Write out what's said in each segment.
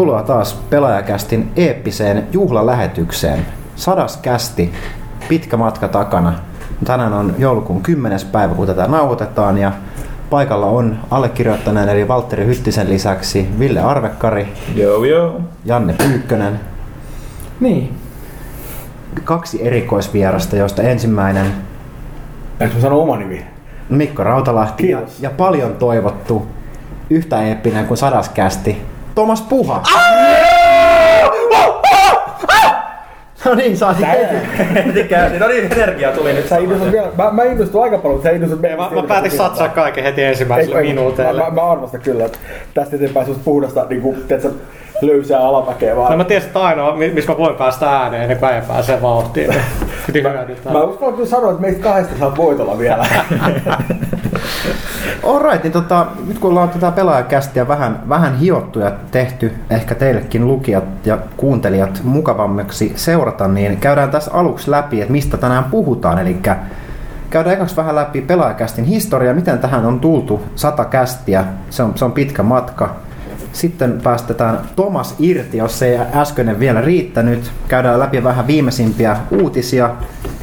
Tervetuloa taas Pelaajakästin eeppiseen juhlalähetykseen. Sadas kästi, pitkä matka takana. Tänään on joulukuun 10. päivä, kun tätä nauhoitetaan ja paikalla on allekirjoittaneen eli Valtteri Hyttisen lisäksi Ville Arvekkari, Joo, joo. Janne Pyykkönen, Niin. kaksi erikoisvierasta, joista ensimmäinen Eikö mä sano oma nimi? Mikko Rautalahti ja, Kiitos. ja paljon toivottu yhtä eeppinen kuin sadas kästi, Tomas Puha. No niin, saatiin Heti käynti. No niin, energia tuli nyt. Sä innostut vielä, mä, mä innostuin aika paljon, mutta sä innostut Mä, mä päätin satsaa kaiken heti ensimmäiselle ei, minuuteille. Mä, mä, mä arvostan kyllä, että tästä eteenpäin susta puhdasta niin kuin, tiedätkö, löysää alamäkeä vaan. No mä tiesin, että ainoa, mi- missä mä voin päästä ääneen ennen kuin äijä pääsee vauhtiin. Hyödyntää. Mä uskallan kyllä sanoa, että meistä kahdesta saat voitolla vielä. Alright, niin tota, nyt kun ollaan tätä pelaajakästiä vähän, vähän hiottu ja tehty ehkä teillekin lukijat ja kuuntelijat mukavammaksi seurata, niin käydään tässä aluksi läpi, että mistä tänään puhutaan. Eli käydään ekaksi vähän läpi pelaajakästin historia, miten tähän on tultu sata kästiä, se on, se on pitkä matka. Sitten päästetään Tomas irti, jos ei äskeinen vielä riittänyt. Käydään läpi vähän viimeisimpiä uutisia,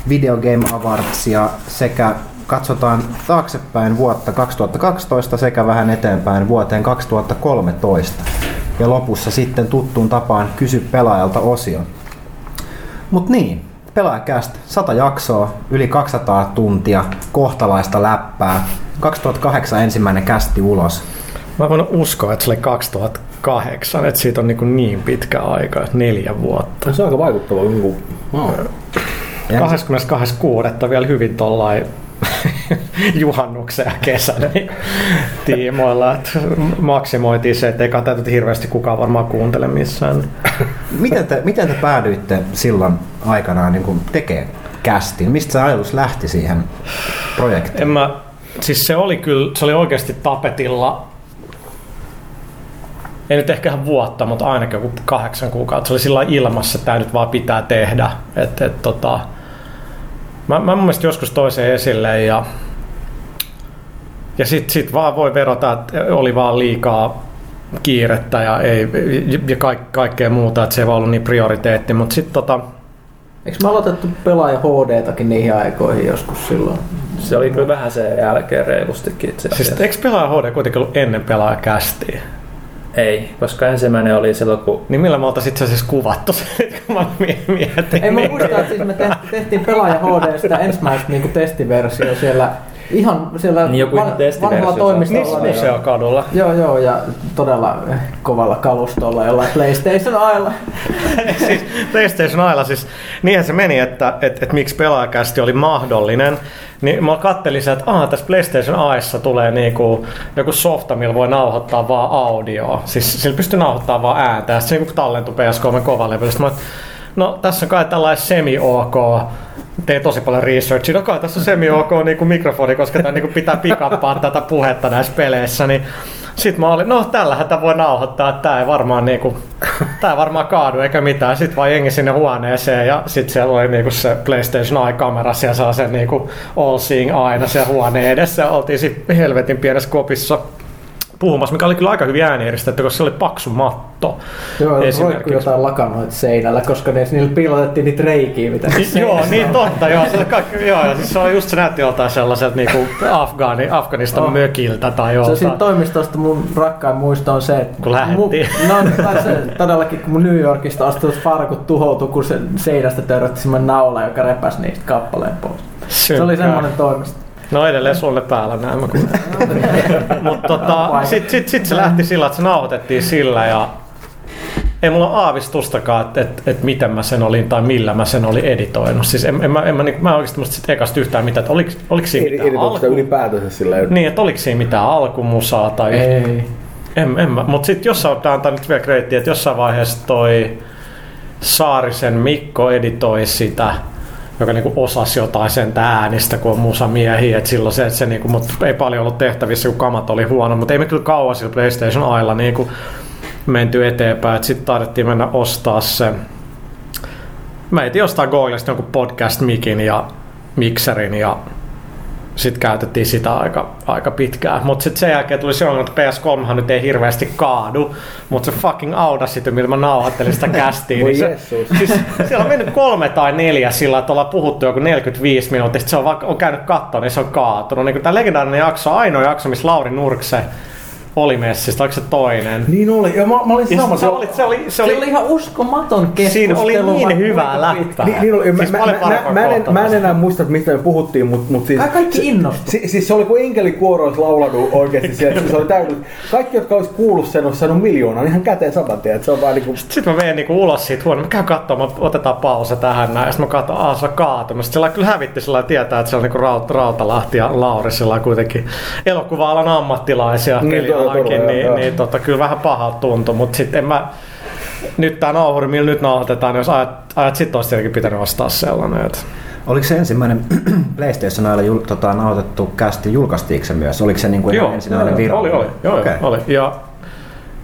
Video Game Awardsia sekä katsotaan taaksepäin vuotta 2012 sekä vähän eteenpäin vuoteen 2013. Ja lopussa sitten tuttuun tapaan kysy pelaajalta osio. Mut niin, pelaajakäst, 100 jaksoa, yli 200 tuntia, kohtalaista läppää. 2008 ensimmäinen kästi ulos. Mä voin uskoa, että se oli 2008, että siitä on niin, kuin niin pitkä aika, neljä vuotta. se on aika vaikuttava. Niin kuin, wow. Ja 22.6. vielä hyvin tollain juhannuksen ja kesän niin tiimoilla, että maksimoitiin se, että ei tätä hirveästi kukaan varmaan kuuntele missään. Miten te, miten te päädyitte silloin aikanaan niin tekemään kästin? Mistä se ajatus lähti siihen projektiin? En mä, siis se oli kyllä, se oli oikeasti tapetilla, ei nyt ehkä ihan vuotta, mutta ainakin joku kahdeksan kuukautta. Se oli sillä ilmassa, että tämä nyt vaan pitää tehdä. Et, et, tota, mä, mä mun mielestä joskus toiseen esille ja, ja sitten sit vaan voi verota, että oli vaan liikaa kiirettä ja, ei, ja kaik, kaikkea muuta, että se ei vaan ollut niin prioriteetti, mutta sitten tota, Eikö me aloitettu pelaaja HD-takin niihin aikoihin joskus silloin? Se oli kyllä vähän sen jälkeen reilustikin itse siis eikö pelaaja HD kuitenkin ollut ennen pelaaja kästiä? Ei, koska ensimmäinen oli silloin, kun Niin millä me oltaisiin itse asiassa kuvattu se, kun mä mie- mietin. Ei mä niin. muistan, että siis me tehtiin, tehtiin pelaaja HD sitä ensimmäistä niinku testiversio siellä ihan siellä Niin joku ihan testiversio vanhalla se toimistolla. Niissä niin- museokadulla. Joo, joo, ja todella kovalla kalustolla jollain PlayStation ailla. siis PlayStation Ailla siis, niinhän se meni, että et, et miksi pelaajakästi oli mahdollinen. Niin mä kattelin se, että aha, tässä PlayStation Aissa tulee niinku joku softa, millä voi nauhoittaa vaan audioa. Siis sillä pystyy nauhoittamaan vaan ääntä ja sitten se niinku tallentui PS3 kovalevyllä. Sitten mä no tässä on kai tällainen semi-ok tein tosi paljon researchia. No kai tässä on semi-ok niinku mikrofoni, koska tämä niinku pitää pikappaa tätä puhetta näissä peleissä. Niin sitten mä olin, no tällähän tämä voi nauhoittaa, että tämä ei varmaan niinku, tää ei varmaan kaadu eikä mitään. Sitten vaan jengi sinne huoneeseen ja sitten siellä oli niinku se PlayStation Eye-kamera, siellä saa sen niinku all seeing aina siellä huoneen edessä. Ja oltiin sitten helvetin pienessä kopissa puhumassa, mikä oli kyllä aika hyvin äänieristetty, koska se oli paksu matto. Joo, roikkui jotain lakanoita seinällä, koska ne, niillä piilotettiin niitä reikiä, mitä joo, niin totta, joo. Se, kaikki, joo ja siis se on just se näytti joltain sellaiselta niinku Afgani, Afganistan Oh. mökiltä tai Se joltain. siitä toimistosta mun rakkain muisto on se, että Kun lähdettiin. Mu, no, tai se, todellakin kun mun New Yorkista astuvat farkut tuhoutui, kun se seinästä törrötti semmoinen naula, joka repäsi niistä kappaleen pois. Se oli semmoinen toimisto. No edelleen sulle päällä näin Mutta tota, sit, sit, sit, se lähti sillä, että se nauhoitettiin sillä ja ei mulla ole aavistustakaan, että et, et miten mä sen olin tai millä mä sen olin editoinut. Siis en, en, mä, en mä, niin, mä en oikeasti muista sit ekasta yhtään mitään, että oliko, oliko siinä mitään sitä alku... ylipäätänsä sillä tavalla? Niin, että oliko siinä mitään alkumusaa tai Ei. En, en mä. Mutta sitten jossain pitää antaa nyt vielä kreittiä, että jossain vaiheessa toi Saarisen Mikko editoi sitä, joka niinku osasi jotain sen äänistä, kun on musamiehiä. Et silloin se, se niinku, mut ei paljon ollut tehtävissä, kun kamat oli huono. Mutta ei me kyllä kauan sillä PlayStation Ailla niinku menty eteenpäin. Sitten taidettiin mennä ostaa se. Mä etin ostaa Googlesta jonkun podcast-mikin ja mikserin ja sitten käytettiin sitä aika, aika pitkään. Mutta sitten sen jälkeen tuli se ongelma, että PS3 nyt ei hirveästi kaadu, mutta se fucking Audacity, millä mä nauhoittelin sitä kästiin, niin se, siis siellä on mennyt kolme tai neljä sillä, että ollaan puhuttu joku 45 minuuttia, sitten se on, vaikka, on käynyt kattoon, niin se on kaatunut. Niin tämä legendaarinen jakso, ainoa jakso, missä Lauri Nurkse oli messissä, oliko se toinen? Niin oli. Ja mä, mä olin sama. se, se, oli, se, oli, se Se oli, oli ihan uskomaton keskustelu. siinä oli niin vaikka hyvää läppää. Niin, niin oli. Siis mä, mä, mä, mä, en, mä en enää muista, että mistä me puhuttiin, mutta mut siis... Kai kaikki innostu. Si, siis se oli kuin enkelikuoro olisi laulanut oikeasti siellä. Se oli täynnä. Kaikki, jotka olisi kuullut sen, olisi saanut miljoonan ihan käteen saman tien. Se on vaan niinku... Sitten mä menen niinku ulos siitä huoneesta, mä käyn katsomaan, mä otetaan pausa tähän näin, ja sitten mä katson, aah se on kaatunut. Sitten sillä kyllä hävitti sillä tietää, että se on niinku Raut, Rautalahti ja Lauri sillä kuitenkin elokuva-alan ammattilaisia Niin, pelialankin, todella, niin, joo, niin, joo. tota, kyllä vähän pahalta tuntui, mutta sitten en mä, nyt tää nauhuri, millä nyt nauhoitetaan, niin jos ajat, ajat sitten olisi tietenkin pitänyt ostaa sellainen. Että. Oliko se ensimmäinen PlayStationilla jul, tota, nauhoitettu kästi, julkaistiinko se myös? Oliko se niin kuin ihan ensimmäinen joo, virallinen? Oli, oli, joo, Okei. okay. oli. Ja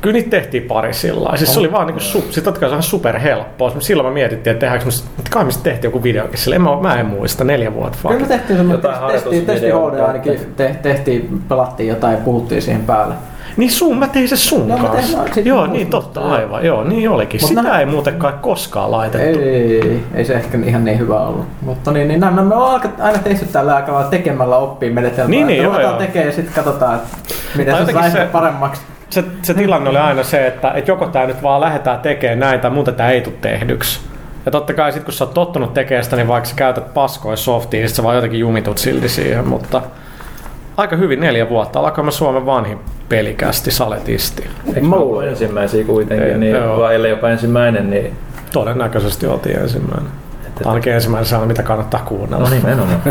kyllä niitä tehtiin pari sillä lailla. Siis se oli vaan niinku, su, sit totta kai se on super helppoa. Silloin me mietittiin, että tehdäänkö me, että kai me sitten tehtiin joku videokin sille. En mä, mä en muista, neljä vuotta Kyllä me vaan. tehtiin semmoinen testi, testi, testi. HD ainakin, te, tehtiin, pelattiin jotain ja puhuttiin siihen päälle. Niin sun, mä tein se sun tein- kanssa. mä- sit Joo, niin totta, joo. aivan. Joo, niin olikin. Mut Sitä nämä- ei muuten kai koskaan laitettu. Ei, ei, ei, ei se ehkä ihan niin hyvä ollut. Mutta niin, niin näin, me ollaan aina tehty tällä aika lailla tekemällä oppii menetelmää. Niin, niin, joo, joo. tekemään ja sitten katsotaan, että miten se ehkä paremmaksi. Se, se tilanne oli aina se, että, että joko tämä nyt vaan lähdetään tekemään näin tai muuta tämä ei tule tehdyksi. Ja totta kai sit kun sä oot tottunut tekemään sitä, niin vaikka sä käytät paskoja softia, niin sit sä vaan jotenkin jumitut silti siihen, mutta aika hyvin neljä vuotta. Alkoi Suomen vanhin pelikästi saletisti. Eikö Mä ollut ensimmäisiä kuitenkin, Ei, niin, joo. vai ellei jopa ensimmäinen, niin Todennäköisesti oltiin ensimmäinen. Ainakin ensimmäinen sana, mitä kannattaa kuunnella. no nimenomaan.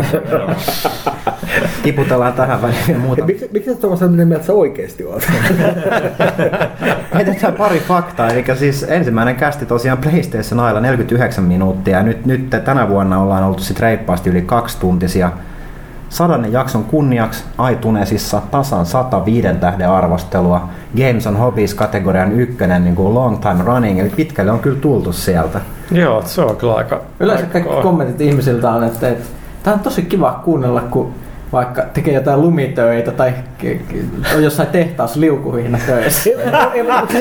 Tiputellaan tähän väliin vielä muuta. Miksi, miksi sä Tuomas mitä mieltä sä oikeesti oot? Heitetään pari faktaa. Eli siis ensimmäinen kästi tosiaan PlayStation Ailla 49 minuuttia. Ja nyt, nyt tänä vuonna ollaan oltu sit reippaasti yli kaksi tuntisia. Sadannen jakson kunniaksi iTunesissa tasan 105 tähden arvostelua. Games on Hobbies kategorian ykkönen niin kuin long time running, eli pitkälle on kyllä tultu sieltä. Joo, se on kyllä aika... Yleensä kaikki kommentit ihmisiltä on, että, että tämä on tosi kiva kuunnella, kun vaikka tekee jotain lumitöitä tai on jossain tehtaassa liukuhihna töissä.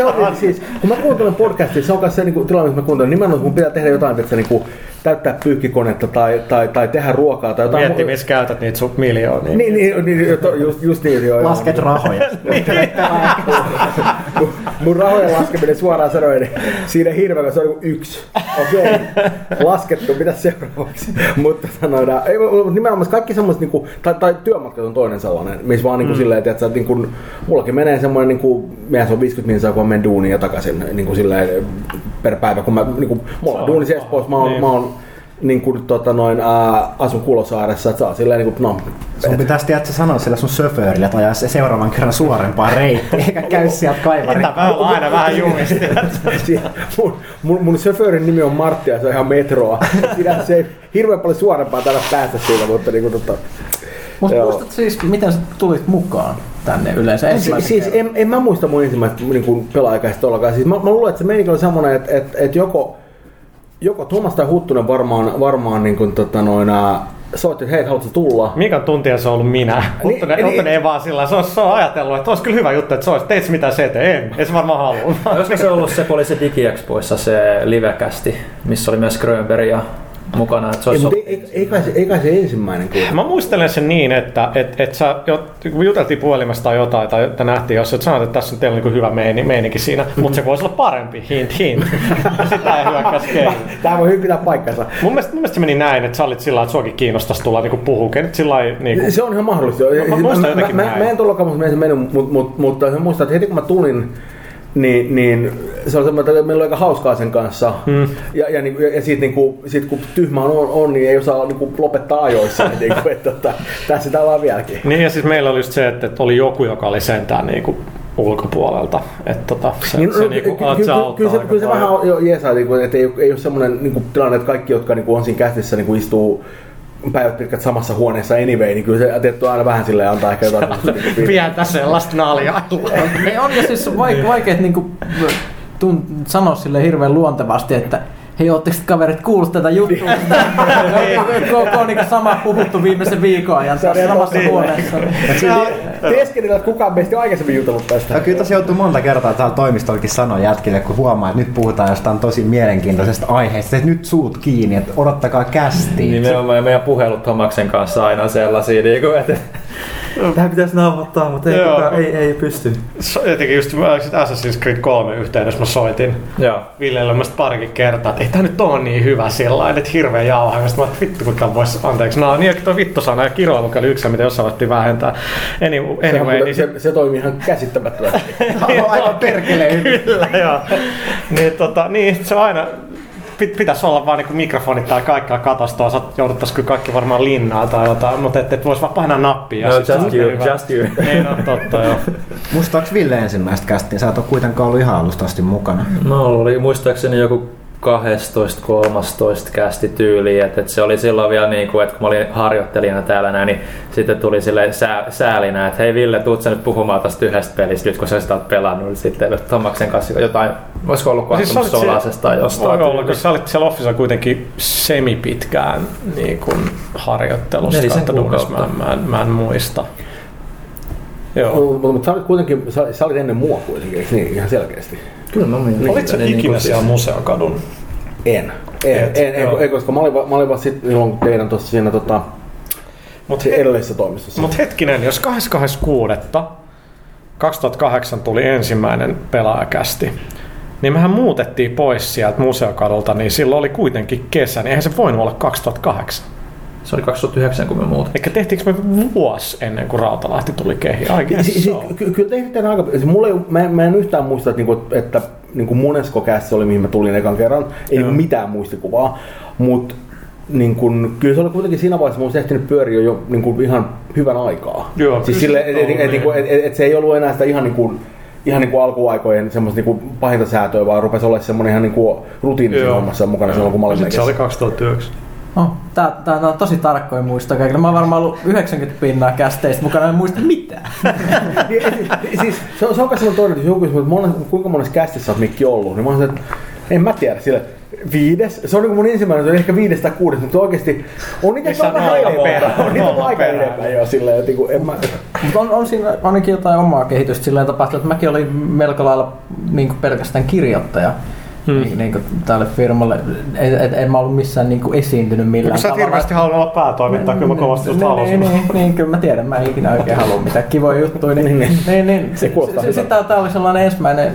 On, siis, kun mä kuuntelen podcastia, se on myös se niin kuin, tilanne, missä mä kuuntelen. Nimenomaan, että mun pitää tehdä jotain, että se niin kuin, täyttää pyykkikonetta tai, tai, tai tehdä ruokaa tai jotain. Mietti, missä käytät niitä sun miljoonia. Niin, niin, niin, niin just, just niin, joo. joo. Lasket rahoja. mun, mun rahojen laskeminen suoraan sanoen, niin siinä hirveä, kun se on yksi. Okei, laskettu, mitä seuraavaksi? mutta sanoidaan, ei, mutta nimenomaan kaikki semmoiset, niin kuin, tai, tai työmatkat on toinen sellainen, missä vaan niin kuin, mm. silleen, että niin kuin, mullakin menee semmoinen, niin kuin, meidän se on 50 minsaa, kun mä menen duuniin ja takaisin niin kuin, silleen, per päivä, kun mä, niin kuin, mulla on duuni. Espoossa, mä oon, Niin. mä oon niin kuin, tota, noin, ää, asun Kulosaaressa, että saa silleen, niin kuin, no, Sun pitäisi tiedätkö, sanoa sillä sun söföörille, että ajaa se seuraavan kerran suorempaan reittiin, eikä käy sieltä kaivarin. Mä oon aina vähän jumisti. Mun, mun, mun söföörin nimi on Martti ja se on ihan metroa. Siinä se ei hirveän paljon suorempaa täällä päästä siitä, mutta niinku tota... Mutta muistat siis, miten sä tulit mukaan tänne yleensä Si- ensimmäisen siis kerran? en, en, mä muista mun ensimmäistä niin pelaajakäistä ollenkaan. Siis mä, mä luulen, että se meininki oli semmoinen, että, että, että joko, joko Tuomas tai Huttunen varmaan, varmaan niin kuin, tota, noin, ää, soitti, että hei, haluatko Mikan Mikan tuntia se on ollut minä. Huttunen, niin- Huttunen ei vaan sillä, se on, se on ajatellut, että olisi kyllä hyvä juttu, että se olisi. Teit sä mitään se eteen? En. Ei se varmaan halua. Olisiko se ollut se, kun oli se DigiExpoissa se livekästi, missä oli myös Grönberg ja mukana, että se Ei, olisi mutta ei, ei, kai se, ei kai se ensimmäinen kuitenkaan. Mä muistelen sen niin, että et, et sä, kun juteltiin puhelimesta tai jotain, tai että nähtiin jos että sanoit, että tässä on teillä niin hyvä meini, meininki siinä, mutta se voisi olla parempi, hint hint. Sitä ei hyökkäisi keino. Tämä voi hyvin pitää paikkansa. Mun mielestä, mun mielestä se meni näin, että sä olit sillä lailla, että suakin kiinnostaisi tulla niinku puhua, nyt sillä lailla, niinku, Se on ihan mahdollista. mä muistan mä, mä, mä, mä en tuolla mutta se meni, mutta mut, mutta mä muistan, että heti kun mä tulin, niin, niin se oli semmoinen, että meillä oli aika hauskaa sen kanssa. Hmm. Ja, ja, niin, ja siitä, niin kuin, siitä kun tyhmä on, on, niin ei osaa niin kuin, lopettaa ajoissa. niin, niin kuin, että, että, tässä sitä ollaan vieläkin. Niin ja siis meillä oli just se, että, että oli joku, joka oli sentään niinku ulkopuolelta. Että tota, se, Niin, se, no, niinku, ky- ky- se kyllä se, aika kyllä se vähän on jo jeesaa, niin kuin, että ei, ei ole semmoinen niin kuin, tilanne, että kaikki, jotka niin kuin, on siinä kästissä, niin kuin, istuu päivät pitkät samassa huoneessa anyway, niin kyllä se tietty aina vähän silleen antaa ehkä jotain. niin Pientä sellaista naljailua. Ei on ja siis vaik- vaikeet niinku tun- sanoa sille hirveän luontevasti, että hei ootteko te kaverit kuullut tätä juttua? Koko on niin sama puhuttu viimeisen viikon ajan tässä samassa huoneessa. Tieskenillä, että kukaan meistä on aikaisemmin jutellut tästä. Ja kyllä tässä joutuu monta kertaa täällä toimistollakin sanoa jätkille, kun huomaa, että nyt puhutaan jostain tosi mielenkiintoisesta aiheesta, että nyt suut kiinni, että odottakaa kästiin. Nimenomaan ja meidän puhelut Tomaksen kanssa aina sellaisia, niin kuin, että Tähän pitäisi nauhoittaa, mutta ei, Joo. kukaan, ei, ei pysty. So- Jotenkin just Assassin's Creed 3 yhteydessä mä soitin Joo. Villelle mä parikin kertaa, että ei tää nyt on niin hyvä sillä lailla, että hirveä jauhaa. Sitten mä vittu kuinka vois, anteeksi, no niin tuo vittu sana ja kiroilu oli yksi, mitä jossain alettiin vähentää. Anyway, anyway niin se, sit, se, se toimii ihan käsittämättömästi. Aivan perkeleen hyvin. Kyllä, joo. Niin, tota, niin se on aina, pit, pitäisi olla vaan niinku mikrofonit tai kaikkea katostoa, sä jouduttais kyllä kaikki varmaan linnaa tai jotain, mutta et, et vois vaan painaa nappia. No, just you, hyvä. just you. Niin, no totta joo. Muistaaks Ville ensimmäistä kästiin? Sä et ole kuitenkaan ollut ihan alusta asti mukana. No oli muistaakseni joku 12-13 kästi tyyliin, että, että se oli silloin vielä niin kuin, että kun mä olin harjoittelijana täällä näin, niin sitten tuli sille sää, säälinä, että hei Ville, tuut sä nyt puhumaan tästä yhdestä pelistä, nyt kun sä sitä oot pelannut, niin sitten Tomaksen kanssa jotain, olisiko ollut Siis kohtumus olit siellä- Solasesta tai jostain. Voi olla, kun sä olit siellä Offissa kuitenkin semipitkään niin kuin harjoittelussa. Nelisen kautta duunissa. Mä, kuukautta. mä, en- mä en muista. Joo. Mutta mut sä olit kuitenkin, sä, sä olit ennen mua kuitenkin, niin? Ihan selkeästi. Kyllä mä mietin. Olitko sä niin ikinä kuin siellä siis- museokadun? En. En, Et, en, en, en, koska mä olin, mä olin vasta sit silloin teidän tuossa siinä tota, Mut, se edellisessä toimistossa. mut hetkinen, jos 26. 2008 tuli ensimmäinen pelaajakästi, niin mehän muutettiin pois sieltä museokadulta, niin silloin oli kuitenkin kesä, niin eihän se voinut olla 2008. Se oli 2009, kun me muut. Eikä tehtiinkö me vuosi ennen kuin Rautalahti tuli kehiin? I guess Si- si- so. ky- Kyllä tehtiin aika... siis Mulla ei, mä, mä en yhtään muista, että, niinku, että niinku monesko se oli, mihin mä tulin ekan kerran. Ei niinku mitään muistikuvaa. Mutta niin kun, kyllä se oli kuitenkin siinä vaiheessa, mun ehtinyt pyöriä jo niin kuin ihan hyvän aikaa. Joo, siis sille, se et, et, et, niin. niinku, et, et, et, se ei ollut enää sitä ihan niin kuin, ihan niin kuin alkuaikojen semmoista niin kuin pahinta säätöä, vaan rupesi olla semmoinen ihan niin kuin rutiini siinä Joo. hommassa mukana silloin, kun mä olin se oli 2009. No, tää, tää, tää on tosi tarkkoja muistoja kaikille. Mä oon varmaan ollut 90 pinnaa kästeistä mukana, en muista mitään. Niin, siis- siis, se on, se on sellainen toinen, että joku että monen, kuinka monessa kästissä sä oot Mikki ollut, niin mä oon että en mä tiedä, sille viides, se on niin mun ensimmäinen, se on ehkä viides tai kuudes, mutta oikeesti on niitä vähän perään, on niitä aika enemmän jo silleen, että niinku, en mä, Mutta on, on siinä ainakin jotain omaa kehitystä silleen tapahtunut, että mäkin olin melko lailla niin pelkästään kirjoittaja. Hmm. Niin, niin kuin tälle firmalle. Et, et, en mä ollut missään niin kuin esiintynyt millään Kun sä et hirveästi halunnut olla päätoimittaja, kyllä mä kovasti just niin, halusin. niin, niin, niin, kyllä mä tiedän, mä en ikinä oikein halua mitään kivoja juttuja. Niin, niin, niin, niin, Se kuulostaa Sitten hyvältä. tämä oli sellainen ensimmäinen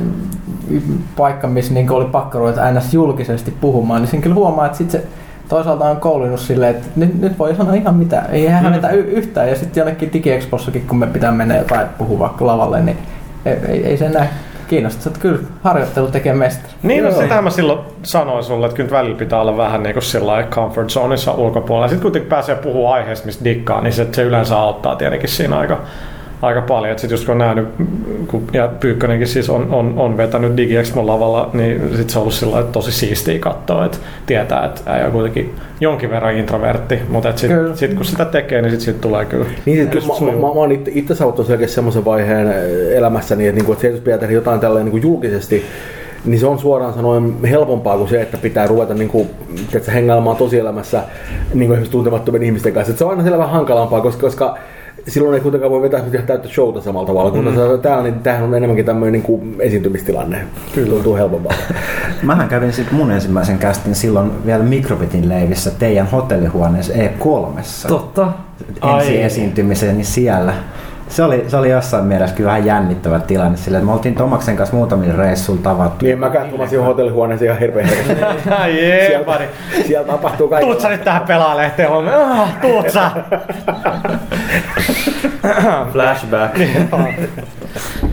paikka, missä niin oli pakko ruveta ns. julkisesti puhumaan, niin sen kyllä huomaa, että sit se toisaalta on koulinut silleen, että nyt, nyt voi sanoa ihan mitä, ei hävetä y- yhtään. Ja sitten jonnekin DigiExpossakin, kun me pitää mennä jotain puhua vaikka lavalle, niin ei, ei, ei se enää kiinnosta. Että kyllä harjoittelu tekee mestari. Niin, no sitä mä silloin sanoin sulle, että kyllä välillä pitää olla vähän niin kuin sillä lailla comfort zoneissa ulkopuolella. Sitten kuitenkin pääsee puhua aiheesta, mistä dikkaa, niin se, se yleensä auttaa tietenkin siinä aika, aika paljon. Sitten just kun on nähnyt, kun, ja Pyykkönenkin siis on, on, on vetänyt DigiExpon lavalla, niin sit se on ollut sillä lailla tosi siistiä katsoa, että tietää, että äijä on kuitenkin jonkin verran introvertti, mutta sitten Kyllä. sit, kun sitä tekee, niin sitten siitä tulee kyllä. Niin, sit, Kyllä mä, mä, mä, mä oon itse, itse saavuttanut selkeästi semmoisen vaiheen elämässäni, että, niinku, että se, jos pitää tehdä jotain tällä niin julkisesti, niin se on suoraan sanoen helpompaa kuin se, että pitää ruveta niin kuin, tiedätkö, hengailemaan tosielämässä niin kuin esimerkiksi tuntemattomien ihmisten kanssa. Et se on aina siellä vähän hankalampaa, koska, koska silloin ei kuitenkaan voi vetää mitään täyttä showta samalla tavalla. Kun mm. täällä, niin tämähän on enemmänkin tämmöinen niin kuin esiintymistilanne. Kyllä. Tuntuu helpompaa. Mähän kävin sitten mun ensimmäisen kästin silloin vielä Mikrobitin leivissä teidän hotellihuoneessa E3. Totta. Ensi Ai. niin siellä. Se oli, se oli jossain mielessä kyllä vähän jännittävä tilanne, sillä me oltiin Tomaksen kanssa muutamilla reissulla tavattu. Niin mä katsomaan siihen hotellihuoneeseen ihan hirveän herkästi. Ai jee, Siellä, buddy. siellä tapahtuu kaikki. Tuut sä nyt tähän pelaalehteen huomenna? Ah, tuut sä! Flashback.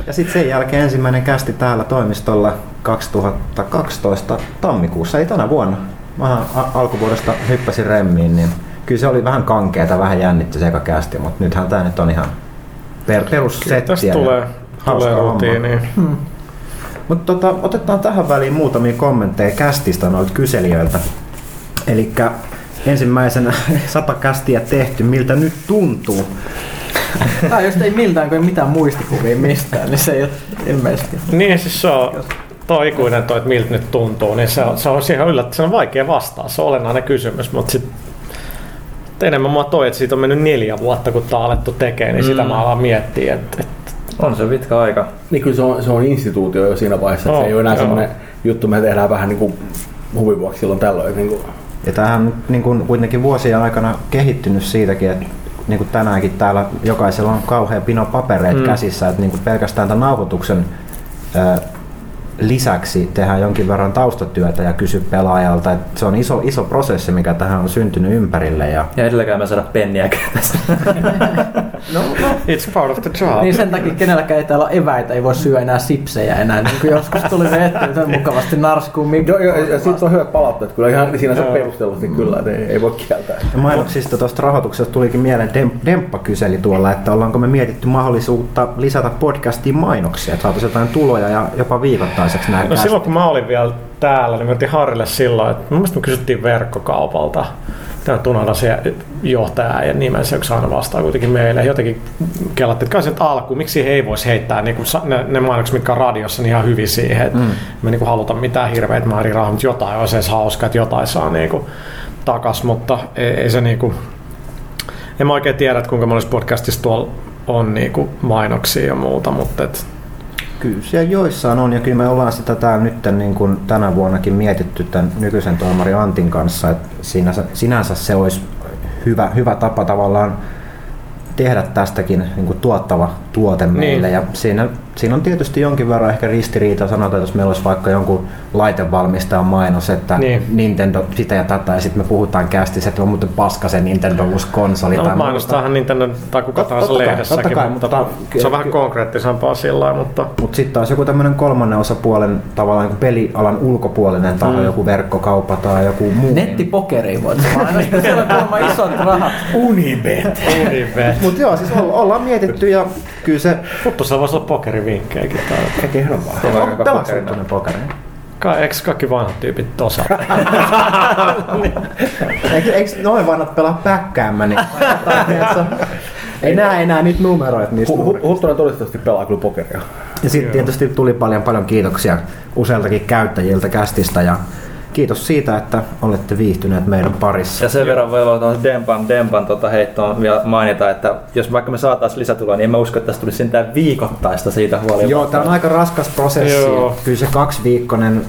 Ja sitten sen jälkeen ensimmäinen kästi täällä toimistolla 2012 tammikuussa, ei tänä vuonna. Mä a- alkuvuodesta hyppäsin remmiin, niin kyllä se oli vähän kankeeta, vähän jännitti se eka kästi, mutta nythän tää nyt on ihan per, perussettiä. Tästä ja tulee, hauska tulee homma. rutiini. Mutta tota, otetaan tähän väliin muutamia kommentteja kästistä noilta kyselijöiltä. Eli ensimmäisenä sata kästiä tehty, miltä nyt tuntuu. Tai jos ei miltään, kun ei mitään muistikuvia mistään, niin se ei ole ilmeisesti. Niin siis se on. Tuo ikuinen toi, että miltä nyt tuntuu, niin se on, se on siihen yllättäen, se on vaikea vastaa, se on olennainen kysymys, mutta sit enemmän mua toi, että siitä on mennyt neljä vuotta, kun tää on alettu tekemään, niin mm. sitä mä alan miettiä, että, että On se pitkä aika. Niin kyllä se on, se on instituutio jo siinä vaiheessa, että No, se ei ole enää semmoinen juttu, me tehdään vähän niin kuin huvin vuoksi silloin tällöin. Niin kuin. Ja tämähän on niin kuin kuitenkin vuosien aikana kehittynyt siitäkin, että niin kuin tänäänkin täällä jokaisella on kauhean pino papereita mm. käsissä, että niin kuin pelkästään tämän nauhoituksen lisäksi tehdään jonkin verran taustatyötä ja kysy pelaajalta. Että se on iso, iso prosessi, mikä tähän on syntynyt ympärille. Ja Ja edelläkään me saada penniäkään tästä. it's part of the job. Niin sen takia kenelläkään ei täällä ole eväitä, ei voi syödä enää sipsejä enää, niin kuin joskus tuli vettä, sen mukavasti narskuun mikko. Joo, joo, ja siitä on hyvät palautteet kyllä ihan siinä se perustellusti kyllä, että ei, ei voi kieltää. Ja mainoksista tuosta rahoituksesta tulikin mieleen, Dem- Demppa kyseli tuolla, että ollaanko me mietitty mahdollisuutta lisätä podcastiin mainoksia, että saataisiin jotain tuloja ja jopa viikoittaiseksi nämä No silloin kun mä olin vielä täällä, niin me oltiin Harrille silloin, että mun mielestä me kysyttiin verkkokaupalta. Tämä unohdan se johtaja ja nimensä, joka aina vastaa kuitenkin meille. Jotenkin kelattiin, että kai nyt alkuun, miksi he ei voisi heittää niin kuin ne, ne mainokset, mitkä on radiossa, niin ihan hyvin siihen. Että mm. Me niin kuin haluta mitään hirveitä määrin rahaa, mutta jotain olisi edes hauskaa, että jotain saa niin kuin takas, mutta ei, ei se niin kuin, en mä oikein tiedä, että kuinka monessa podcastissa tuolla on niin kuin mainoksia ja muuta, mutta et, Kyllä siellä joissain on, ja kyllä me ollaan sitä täällä nyt niin kuin tänä vuonnakin mietitty tämän nykyisen tuomari Antin kanssa, että sinänsä, sinänsä se olisi hyvä, hyvä tapa tavallaan tehdä tästäkin niin kuin tuottava tuote meille. Ja siinä, siinä on tietysti jonkin verran ehkä ristiriita, sanotaan, että jos meillä olisi vaikka jonkun laitevalmistajan mainos, että Niin. Nintendo sitä ja tätä, ja sitten me puhutaan kästissä, että on muuten paska se Nintendo uusi konsoli. No, tai mainostaahan Nintendo tai kuka tahansa totta lehdessäkin, totta kai, mutta, mutta- se on vähän konkreettisempaa sillä lailla, mutta Mutta sitten taas joku tämmöinen kolmannen osapuolen tavallaan niin pelialan ulkopuolinen taho, mm. joku verkkokauppa tai joku muu. Nettipokeri voit mainostaa, siellä on kuulemma isot rahat. Unibet! Mutta joo, siis olla- ollaan mietitty ja kyllä se... Futtusella voisi olla pokerivinkkejäkin. Tai... Kerro vaan. Se on tuonne pokeri? Ka- eikö kaikki vanhat tyypit osaa? Eikö, eikö noin vanhat pelaa päkkäämmä, niin... ei näe enää niitä numeroita niistä. Hu- Hu- Huttunen todistettavasti pelaa kyllä pokeria. Ja sitten tietysti tuli paljon paljon kiitoksia useiltakin käyttäjiltä kästistä ja kiitos siitä, että olette viihtyneet meidän parissa. Ja sen verran voi olla tuon Dempan, Dempan tota heittoon vielä mainita, että jos vaikka me saataisiin lisätuloa, niin en mä usko, että tästä tulisi sentään viikoittaista siitä huolimatta. Joo, tämä on aika raskas prosessi. Joo. Kyllä se kaksiviikkoinen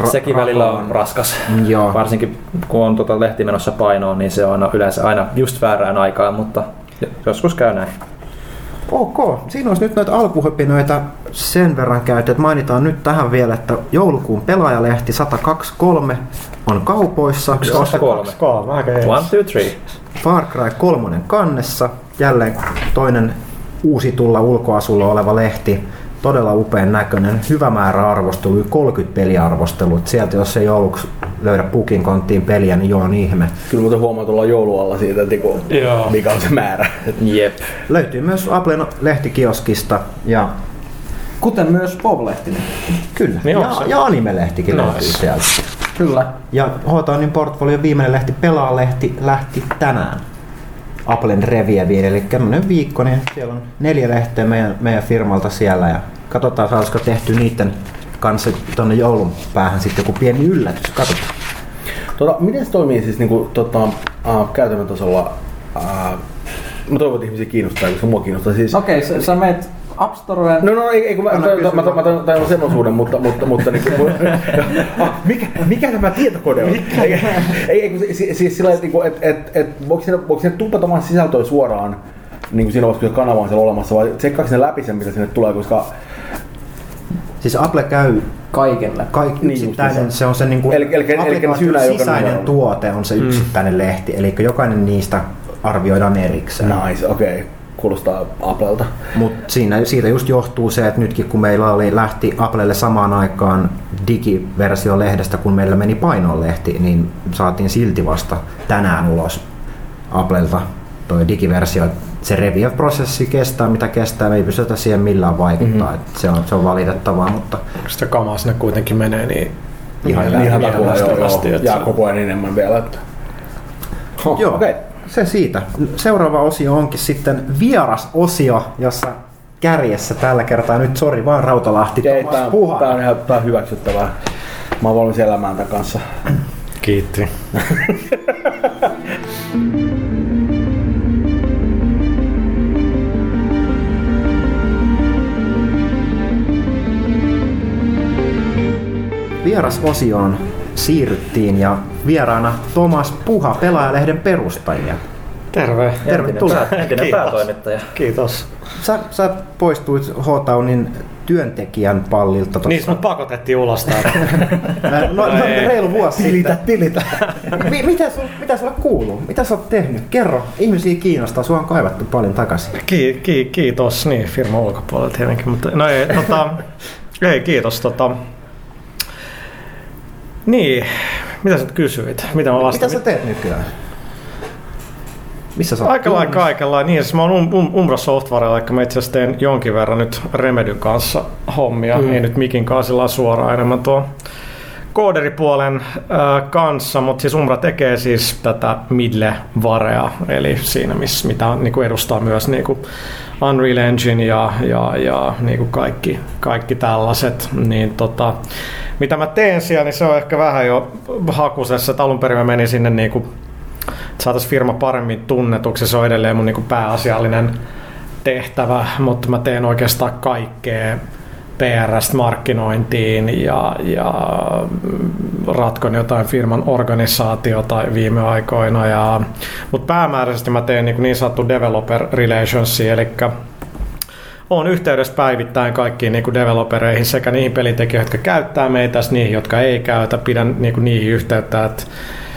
ra- Sekin välillä on raskas. Joo. Varsinkin kun on tota lehti menossa painoon, niin se on yleensä aina just väärään aikaan, mutta joskus käy näin. Ok, siinä olisi nyt noita alkuhöpinöitä sen verran käyty, että mainitaan nyt tähän vielä, että joulukuun pelaajalehti 123 on kaupoissa. Koska kolme. Kolme, aika jees. One, two, three. Far Cry 3 kannessa, jälleen toinen uusi tulla ulkoasulla oleva lehti. Todella upean näköinen, hyvä määrä arvostelua, 30 peliarvostelua. Et Sieltä jos ei jouluksi löydä pukin konttiin peliä, niin joo on ihme. Kyllä muuten huomaa tuolla joulualla siitä, että niinku, Joo. mikä on se määrä. Jep. Löytyy myös Applen lehtikioskista ja Kuten myös Bob-lehtinen. kyllä, Niin ja, ja anime-lehtikin Nice. löytyy sieltä. Kyllä. Ja Hotonin portfolio viimeinen lehti, Pelaa-lehti, lähti tänään. Applen Revieviin, eli tämmönen viikko, niin siellä on neljä lehteä meidän, meidän firmalta siellä ja katsotaan saisiko tehty niiden kanssa tonne joulun päähän sitten joku pieni yllätys. Katsotaan. Tota, miten se toimii siis niinku, tota, uh, käytännön tasolla? Uh, mä toivon, että ihmisiä kiinnostaa, koska mua kiinnostaa. Siis, Okei, okay, sä, sä meet App Storeen. No, no ei, ei kun mä, mä, mä, mä, mä tajun- sen osuuden, mutta, mutta, mutta niin kuin, ah, mikä, mikä tämä tietokone on? Ei, ei, ei kun si- si- siis sillä tavalla, että et, et, et, voiko sinne, voiko sinne tupata vaan sisältöä suoraan niin kuin siinä vaiheessa, kun se kanava on siellä olemassa, vai tsekkaako sinne läpi sen, mitä sinne tulee, koska Siis Apple käy Kaiken läpi. kaikki Niin yksittäinen, just se on se niin kuin Eli- eli- eli sisäinen numerolla. tuote on se yksittäinen lehti, eli jokainen niistä arvioidaan erikseen. nice, okei, okay. kuulostaa Applelta. Mutta siinä, siitä just johtuu se, että nytkin kun meillä oli, lähti Applelle samaan aikaan digiversio lehdestä, kun meillä meni painoon lehti, niin saatiin silti vasta tänään ulos Applelta toi digiversio. Se review-prosessi kestää mitä kestää, me ei pystytä siihen millään vaikuttaa. Mm-hmm. Se, on, se on valitettavaa, mutta Sitä kamaa sinne kuitenkin menee, niin ihan, Niin ihan takulla, joo, että Ja koko ajan enemmän vielä. Että. Huh, Joo, okei. okay. se siitä. Seuraava osio onkin sitten vieras osio, jossa kärjessä tällä kertaa. Nyt sori vaan Rautalahti, Ei, Tomas tää, Puha. tää on ihan tää on hyväksyttävää. Mä oon valmis elämään tämän kanssa. Kiitti. Vierasosioon siirryttiin ja vieraana Tomas Puha, pelaajalehden perustajia. Terve. Tervetuloa. Entinen, pää, entinen Kiitos. päätoimittaja. Kiitos. Sä, sä poistuit H-Townin työntekijän pallilta. tossa- Niin, mut pakotettiin ulos täältä. No, no, Ei. reilu vuosi Tilitä, sitten. tilitä. Mi- mitä, sul, mitä sulla kuuluu? Mitä sä oot tehnyt? Kerro. Ihmisiä kiinnostaa. Sua on kaivattu paljon takaisin. Ki, ki, kiitos, niin firman ulkopuolelta tietenkin, mutta no ei, tota, ei kiitos. Tota. Niin, mitä sä kysyit? Mitä mä Mitä vastaan? sä teet nykyään? Missä sä oot? Aika lailla kaikella. Niin, siis mä oon um, um, Umbra Softwarella, eli mä itse asiassa teen jonkin verran nyt Remedyn kanssa hommia. Mm. Ei nyt mikin kanssa suoraan enemmän tuo kooderipuolen äh, kanssa, mutta siis Umbra tekee siis tätä midle-varea, eli siinä missä, mitä niin kuin edustaa myös niin kuin Unreal Engine ja, ja, ja niin kuin kaikki, kaikki tällaiset. Niin tota, mitä mä teen siellä, niin se on ehkä vähän jo hakusessa, alun perin mä menin sinne niin kuin että saataisiin firma paremmin tunnetuksi. Se on edelleen mun niinku pääasiallinen tehtävä, mutta mä teen oikeastaan kaikkea PRstä markkinointiin ja, ja ratkon jotain firman organisaatiota viime aikoina. Ja, mutta päämääräisesti mä teen niin, niin sanottu developer relationsia, eli on yhteydessä päivittäin kaikkiin niin developereihin sekä niihin pelitekijöihin, jotka käyttää meitä, niihin, jotka ei käytä. Pidän niin kuin, niihin yhteyttä, että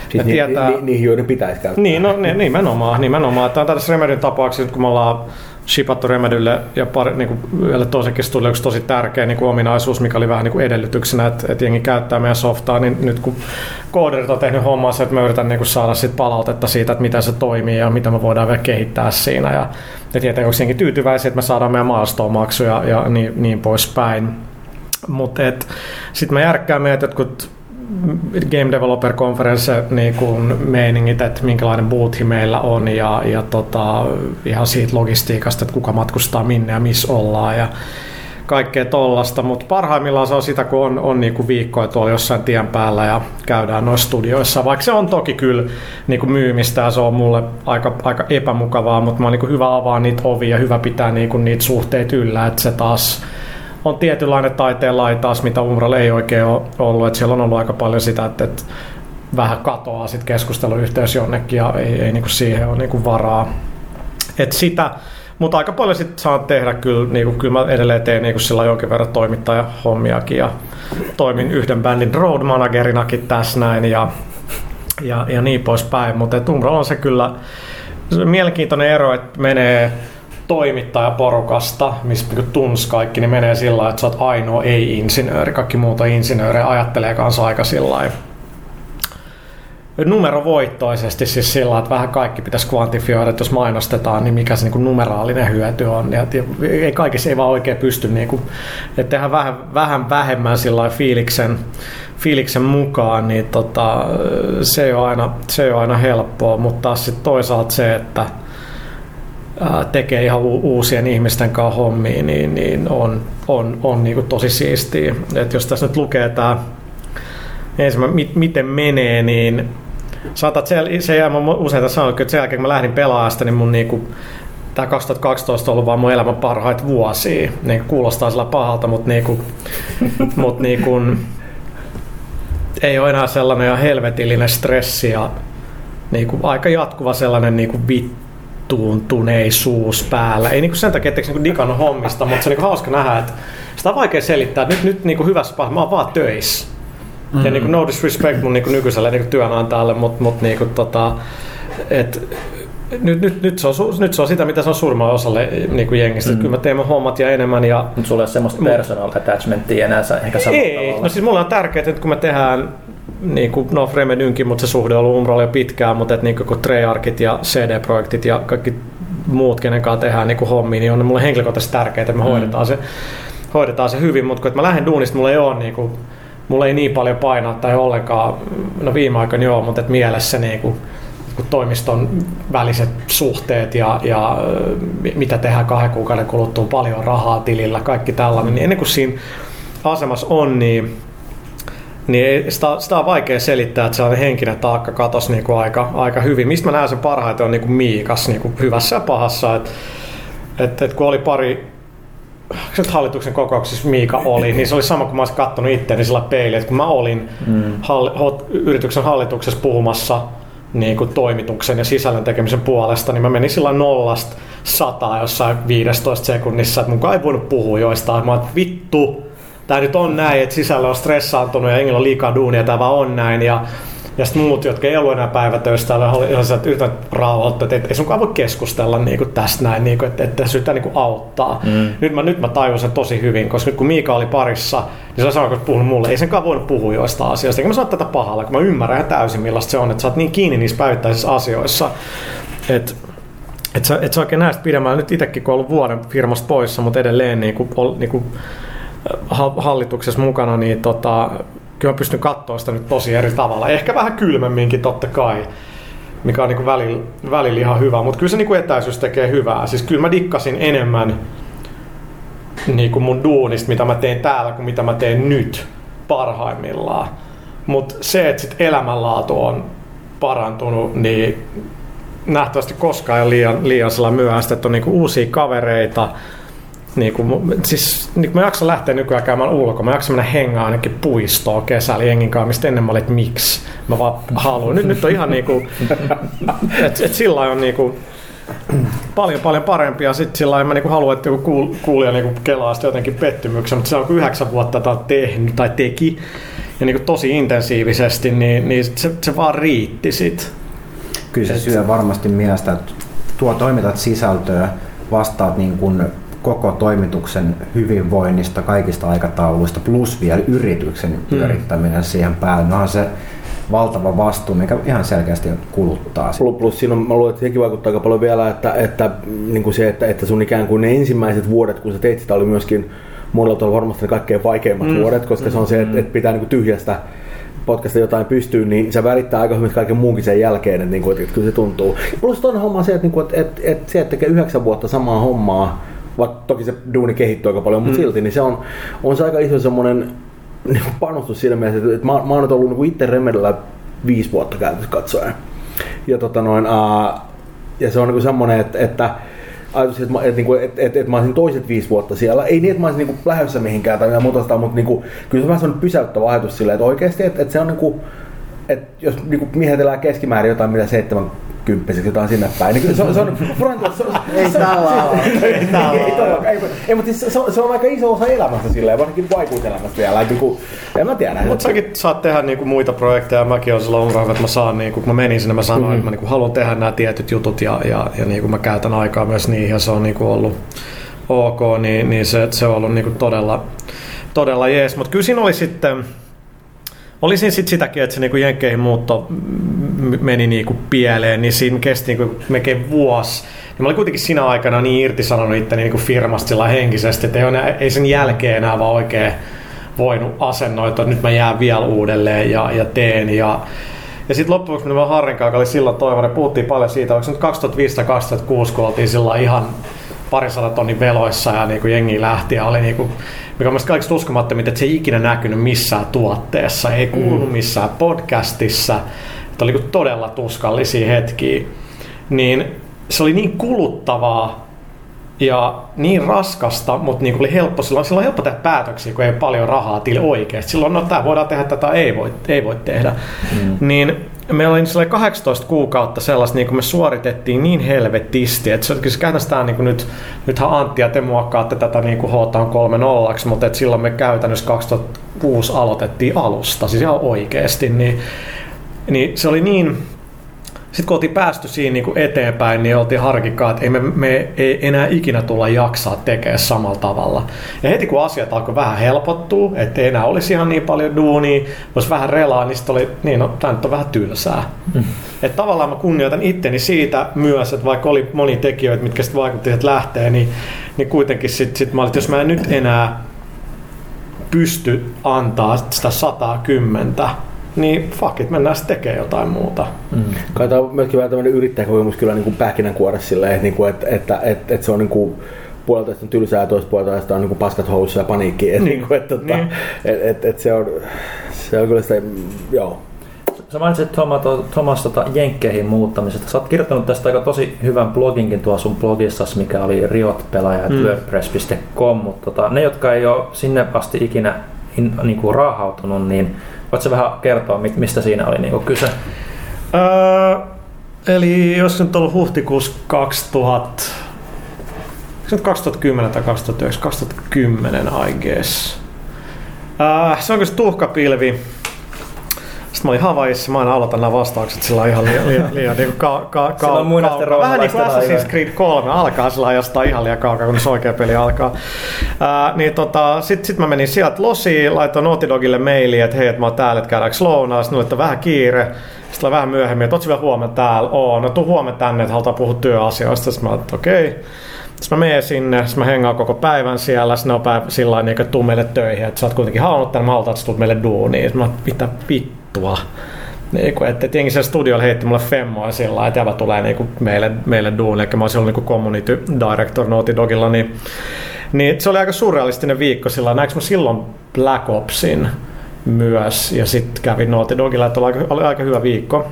Siis ni, tietää... ni, niihin, joiden pitäisi käyttää. Niin, no nimenomaan. nimenomaan. Tämä on tässä Remedyn tapauksessa, kun me ollaan shipattu Remedylle ja pari, niin kuin yhdelle toisellekin tuli yksi tosi tärkeä niin kuin ominaisuus, mikä oli vähän niin kuin edellytyksenä, että, että jengi käyttää meidän softaa, niin nyt kun kooderit on tehnyt hommaa, se, että me yritän niin kuin saada sit palautetta siitä, että miten se toimii ja mitä me voidaan vielä kehittää siinä. Ja, ja tietenkin onko jengi tyytyväisiä, että me saadaan meidän milestone-maksuja ja niin, niin poispäin. Mutta sitten mä järkkään meitä jotkut Game Developer Conference niin kuin meiningit, että minkälainen boothi meillä on ja, ja tota, ihan siitä logistiikasta, että kuka matkustaa minne ja missä ollaan ja kaikkea tollasta, mutta parhaimmillaan se on sitä, kun on, on niinku viikkoja tuolla jossain tien päällä ja käydään noissa studioissa, vaikka se on toki kyllä niinku myymistä ja se on mulle aika, aika epämukavaa, mutta mä oon niinku hyvä avaa niitä ovia ja hyvä pitää niinku niitä suhteita yllä, että se taas on tietynlainen taiteen taas, mitä Umbralla ei oikein ole ollut. Että siellä on ollut aika paljon sitä, että, että vähän katoaa sit keskusteluyhteys jonnekin ja ei, ei niinku siihen ole niinku varaa. Et sitä, mutta aika paljon sit saan tehdä kyllä, niinku, kyllä mä edelleen teen niinku sillä jonkin verran toimittajahommiakin ja toimin yhden bändin road managerinakin tässä näin ja, ja, ja niin poispäin. Mutta Umbralla on se kyllä mielenkiintoinen ero, että menee toimittajaporukasta, missä niin tuns kaikki, niin menee sillä että sä oot ainoa ei-insinööri, kaikki muut on insinöörejä, ajattelee kanssa aika sillä numerovoittoisesti siis sillä että vähän kaikki pitäisi kvantifioida, että jos mainostetaan, niin mikä se niin numeraalinen hyöty on. Ja, ei kaikissa ei vaan oikein pysty, niin kuin, että tehdään vähän, vähän vähemmän sillä fiiliksen, fiiliksen mukaan, niin tota, se, ei ole aina, se ei ole aina helppoa, mutta taas sit toisaalta se, että tekee ihan uusien ihmisten kanssa hommia, niin, niin on, on, on niin kuin tosi siistiä. Et jos tässä nyt lukee tämä ensimmäinen, miten menee, niin saatat se, se jää usein sanoa, että sen jälkeen kun mä lähdin pelaajasta, niin mun niinku, tämä 2012 on ollut vaan mun elämän parhaita vuosia. Niin kuulostaa sillä pahalta, mutta niinku, mut niinku, ei ole enää sellainen ihan helvetillinen stressi ja niinku, aika jatkuva sellainen niinku vittuuntuneisuus päällä. Ei niinku sen takia, etteikö niinku digannut hommista, mutta se on niinku hauska nähdä, että sitä on vaikea selittää. Nyt, nyt niinku hyvässä pahassa, mä oon vaan töissä. Mm-hmm. Ja niin kuin no disrespect mun niin kuin nykyiselle niin kuin työnantajalle, mutta mut, niin kuin, tota, et, nyt, nyt, nyt, se on, nyt se on sitä, mitä se on suurimmalle osalle niin kuin jengistä. Mm. Kyllä mä teen mun hommat ja enemmän. Ja, Mutta sulla ei ole semmoista personal attachmentia enää ehkä Ei, tavalla. no siis mulla on tärkeää, että kun me tehdään niin kuin, no Fremedynkin, mutta se suhde on ollut Umbralla jo pitkään, mutta että niin kuin, kun Treyarchit ja CD-projektit ja kaikki muut, kenen kanssa tehdään niin hommia, niin on mulle henkilökohtaisesti tärkeää, että me mm. hoidetaan, se, hoidetaan se hyvin, mutta kun että mä lähden duunista, mulla ei ole niin kuin, mulla ei niin paljon painaa tai ollenkaan, no viime aikoina joo, mutta et mielessä niin kuin, kun toimiston väliset suhteet ja, ja mitä tehdään kahden kuukauden kuluttua, paljon rahaa tilillä, kaikki tällainen, niin ennen kuin siinä asemassa on, niin niin sitä, sitä on vaikea selittää, että sellainen henkinen taakka katosi niin kuin aika, aika hyvin. Mistä mä näen sen parhaiten on niin kuin Miikas niin kuin hyvässä ja pahassa. Et, et, et kun oli pari hallituksen kokouksessa Miika oli, niin se oli sama kuin mä olisin katsonut itseäni sillä peiliä, että kun mä olin mm. hall, yrityksen hallituksessa puhumassa niin kuin toimituksen ja sisällön tekemisen puolesta, niin mä menin sillä nollasta sataa jossain 15 sekunnissa, että mun ei voinut puhua joistain. Mä oon, vittu, tämä nyt on näin, että sisällä on stressaantunut ja jengillä on liikaa duunia, tämä vaan on näin. Ja, ja sitten muut, jotka ei ollut enää päivätöistä, oli ihan yhtä rauhoittaa, että ei sunkaan voi keskustella niin kuin tästä näin, niin kuin, että, että se yhtään niin kuin auttaa. Mm. Nyt, mä, nyt mä tajun sen tosi hyvin, koska nyt kun Miika oli parissa, niin se sanoi, kun puhunut mulle, ei senkaan voinut puhua joista asioista. Eikä mä sano tätä pahalla, kun mä ymmärrän ihan täysin millaista se on, että sä oot niin kiinni niissä päivittäisissä asioissa, että et sä, et sä oikein näistä pidemmällä. Nyt itsekin, kun ollut vuoden firmasta poissa, mutta edelleen niin kuin, niin kuin hallituksessa mukana, niin tota, kyllä mä pystyn katsoa sitä nyt tosi eri tavalla. Ehkä vähän kylmemminkin totta kai, mikä on niin välillä, välillä ihan hyvä, mutta kyllä se niin etäisyys tekee hyvää. Siis kyllä mä dikkasin enemmän niin kuin mun duunista, mitä mä teen täällä, kuin mitä mä teen nyt parhaimmillaan. Mutta se, että sit elämänlaatu on parantunut, niin nähtävästi koskaan ei liian, liian myöhäistä, että on niinku uusia kavereita, niin kuin, siis niin kuin mä jaksan lähteä nykyään käymään ulkoa. Mä jaksan mennä hengaan ainakin puistoon kesällä jengin kanssa, mistä ennen mä olin, että miksi mä vaan haluan. Nyt, nyt on ihan niin kuin, että et sillä on niin kuin, paljon paljon parempia. Sitten sillä en mä niinku haluan, että joku kuulija niinku kelaa sitä jotenkin pettymyksen, mutta se on kun yhdeksän vuotta tätä tehnyt tai teki ja niinku tosi intensiivisesti, niin, niin se, se vaan riitti sit. Kyllä se Et... syö varmasti miestä, että tuo toimitat sisältöä, vastaat niin kuin koko toimituksen hyvinvoinnista, kaikista aikatauluista, plus vielä yrityksen hmm. pyörittäminen hmm. siihen päälle. No se valtava vastuu, mikä ihan selkeästi kuluttaa. Plus, plus siinä on, mä luulen, että sekin vaikuttaa aika paljon vielä, että, että, niin kuin se, että, että sun ikään kuin ne ensimmäiset vuodet, kun sä teit sitä, oli myöskin monella tavalla varmasti ne kaikkein vaikeimmat mm. vuodet, koska mm. se on se, että, että pitää niin kuin tyhjästä podcasta jotain pystyy, niin se värittää aika hyvin kaiken muunkin sen jälkeen, että, niin kuin, että, että kyllä se tuntuu. Plus toinen homma on se, että, että, että, että se, että tekee yhdeksän vuotta samaa hommaa, vaikka toki se duuni kehittyy aika paljon, mutta mm. silti, niin se on, on se aika iso semmoinen niin panostus siinä mielessä, että mä, mä oon nyt ollut niin itse Remedellä viisi vuotta käytössä katsoen. Ja, tota noin, uh, ja se on niin semmoinen, että, että ajatus, että, mä, että, että, että, että, että mä olisin toiset viisi vuotta siellä. Ei niin, että mä olisin niin lähdössä mihinkään tai muuta sitä, mutta niin kuin, kyllä se on vähän pysäyttävä ajatus silleen, että oikeasti, että, että se on niin kuin, että jos niin miehitellään keskimäärin jotain, mitä seitsemän kymppiseksi jotain sinne päin. Niin se on, se on, se ei tällä Ei tällä ei, ei, mutta siis se, on, se on aika iso osa elämästä silleen, varsinkin aikuiselämästä vielä. Että kun, en mä tiedä. Mutta säkin saat tehdä niinku muita projekteja. Mäkin olen silloin umrannut, että mä saan, niinku, kun mä menin sinne, mä sanoin, mm-hmm. että mä niinku haluan tehdä nämä tietyt jutut ja, ja, ja niinku mä käytän aikaa myös niihin ja se on niinku ollut ok, niin, niin se, se on ollut niinku todella, todella jees. Mutta kyllä siinä oli sitten, Olisin sitten sitäkin, että se niinku Jenkkeihin muutto meni niinku pieleen, niin siinä kesti niinku melkein vuosi. Ja mä olin kuitenkin siinä aikana niin irtisanonut itteni niinku firmasta sillä henkisesti, että ei, ole, ei sen jälkeen enää vaan oikein voinut että nyt mä jään vielä uudelleen ja, ja teen. Ja, ja sitten loppujen lopuksi mä Harrin oli silloin toivon, puhuttiin paljon siitä, onko se nyt 2005-2006, kun oltiin sillä ihan parisadan tonnin veloissa ja niin kuin jengi lähti ja oli niin kuin, mikä on kaikista uskomattomia, että se ei ikinä näkynyt missään tuotteessa, ei kuulu mm. missään podcastissa, että oli todella tuskallisia hetkiä, niin se oli niin kuluttavaa ja niin raskasta, mutta niin oli helppo, silloin, silloin on helppo tehdä päätöksiä, kun ei ole paljon rahaa tili oikeasti. Silloin, no tämä voidaan tehdä, tätä ei voi, ei voi tehdä. Mm. Niin meillä oli 18 kuukautta sellaista, niin kuin me suoritettiin niin helvetisti, että se, se käytännössä niin nyt, nythän Antti ja te muokkaatte tätä niin kuin H 3 0 mutta että silloin me käytännössä 2006 aloitettiin alusta, siis ihan oikeasti, niin, niin se oli niin sitten kun oltiin päästy siinä niin kuin eteenpäin, niin oltiin harkikkaa, että ei me, me ei enää ikinä tulla jaksaa tekemään samalla tavalla. Ja heti kun asiat alkoi vähän helpottua, että ei enää olisi ihan niin paljon duunia, voisi vähän relaa, niin sitten oli, niin no, tämä nyt on vähän tylsää. Mm. Että tavallaan mä kunnioitan itteni siitä myös, että vaikka oli moni tekijöitä, mitkä sitten vaikutti, että lähtee, niin, niin kuitenkin sitten sit mä olin, että jos mä en nyt enää pysty antaa sitä 110, niin fuck it, mennään sitten tekemään jotain muuta. Mm. Kai tämä on myöskin vähän tämmöinen yrittäjäkokemus kyllä niin kuin pähkinänkuoressa silleen, että, niin kuin, että, että, että, että se on niin kuin puolitoista on tylsää ja toista puolitoista on niin kuin paskat housussa ja paniikki. Että, Niin. niin. kuin, että, että, Niin. että, että, että se on, se on kyllä sitä, joo. Sä mainitsit Thomas, Thomas tota, Jenkkeihin muuttamisesta. Sä oot kirjoittanut tästä aika tosi hyvän bloginkin tuossa sun blogissas, mikä oli riotpelaaja Mm. mm. wordpress.com, mutta tota, ne, jotka ei ole sinne asti ikinä in, niin kuin raahautunut, niin voit sä vähän kertoa, mi- mistä siinä oli niin kuin kyse? Öö, eli jos nyt on ollut huhtikuussa 2000, se on 2010 tai 2009, 2010 I guess. Se on kyllä se tuhkapilvi. Sitten mä olin Havaissa, mä aina aloitan nämä vastaukset sillä ihan liian, liian, liian niin ka, ka, Sillä on muinaisten kaukaa. Vähän niin kuin Assassin's Creed 3 alkaa sillä jostain ihan liian kaukaa, kun se oikea peli alkaa. Ää, niin tota, sit, sit mä menin sieltä losiin, laitoin Naughty Dogille mailia, että hei, että mä oon täällä, että käydäänkö lounaa. Sitten että vähän kiire. Sitten vähän myöhemmin, että ootko vielä huomenna täällä? Oo, no tuu huomenna tänne, että halutaan puhua työasioista. Sitten mä että okei. Sitten mä menen sinne, sitten mä hengaan koko päivän siellä, sitten ne on päivä sillä lailla, niin, että tuu meille töihin, että sä oot kuitenkin halunnut tänne, mä halutaan, että sä tulet meille duuniin. Sitten mä oon, mitä vittua. Niin kuin, että, jengi siellä studiolla heitti mulle femmoa sillä lailla, että tulee niin kuin meille, meille duuniin, eli mä olisin ollut niin kuin community director Naughty Dogilla, niin, niin se oli aika surrealistinen viikko sillä lailla. näinkö mä silloin Black Opsin myös, ja sitten kävin Naughty Dogilla, että oli aika, oli aika hyvä viikko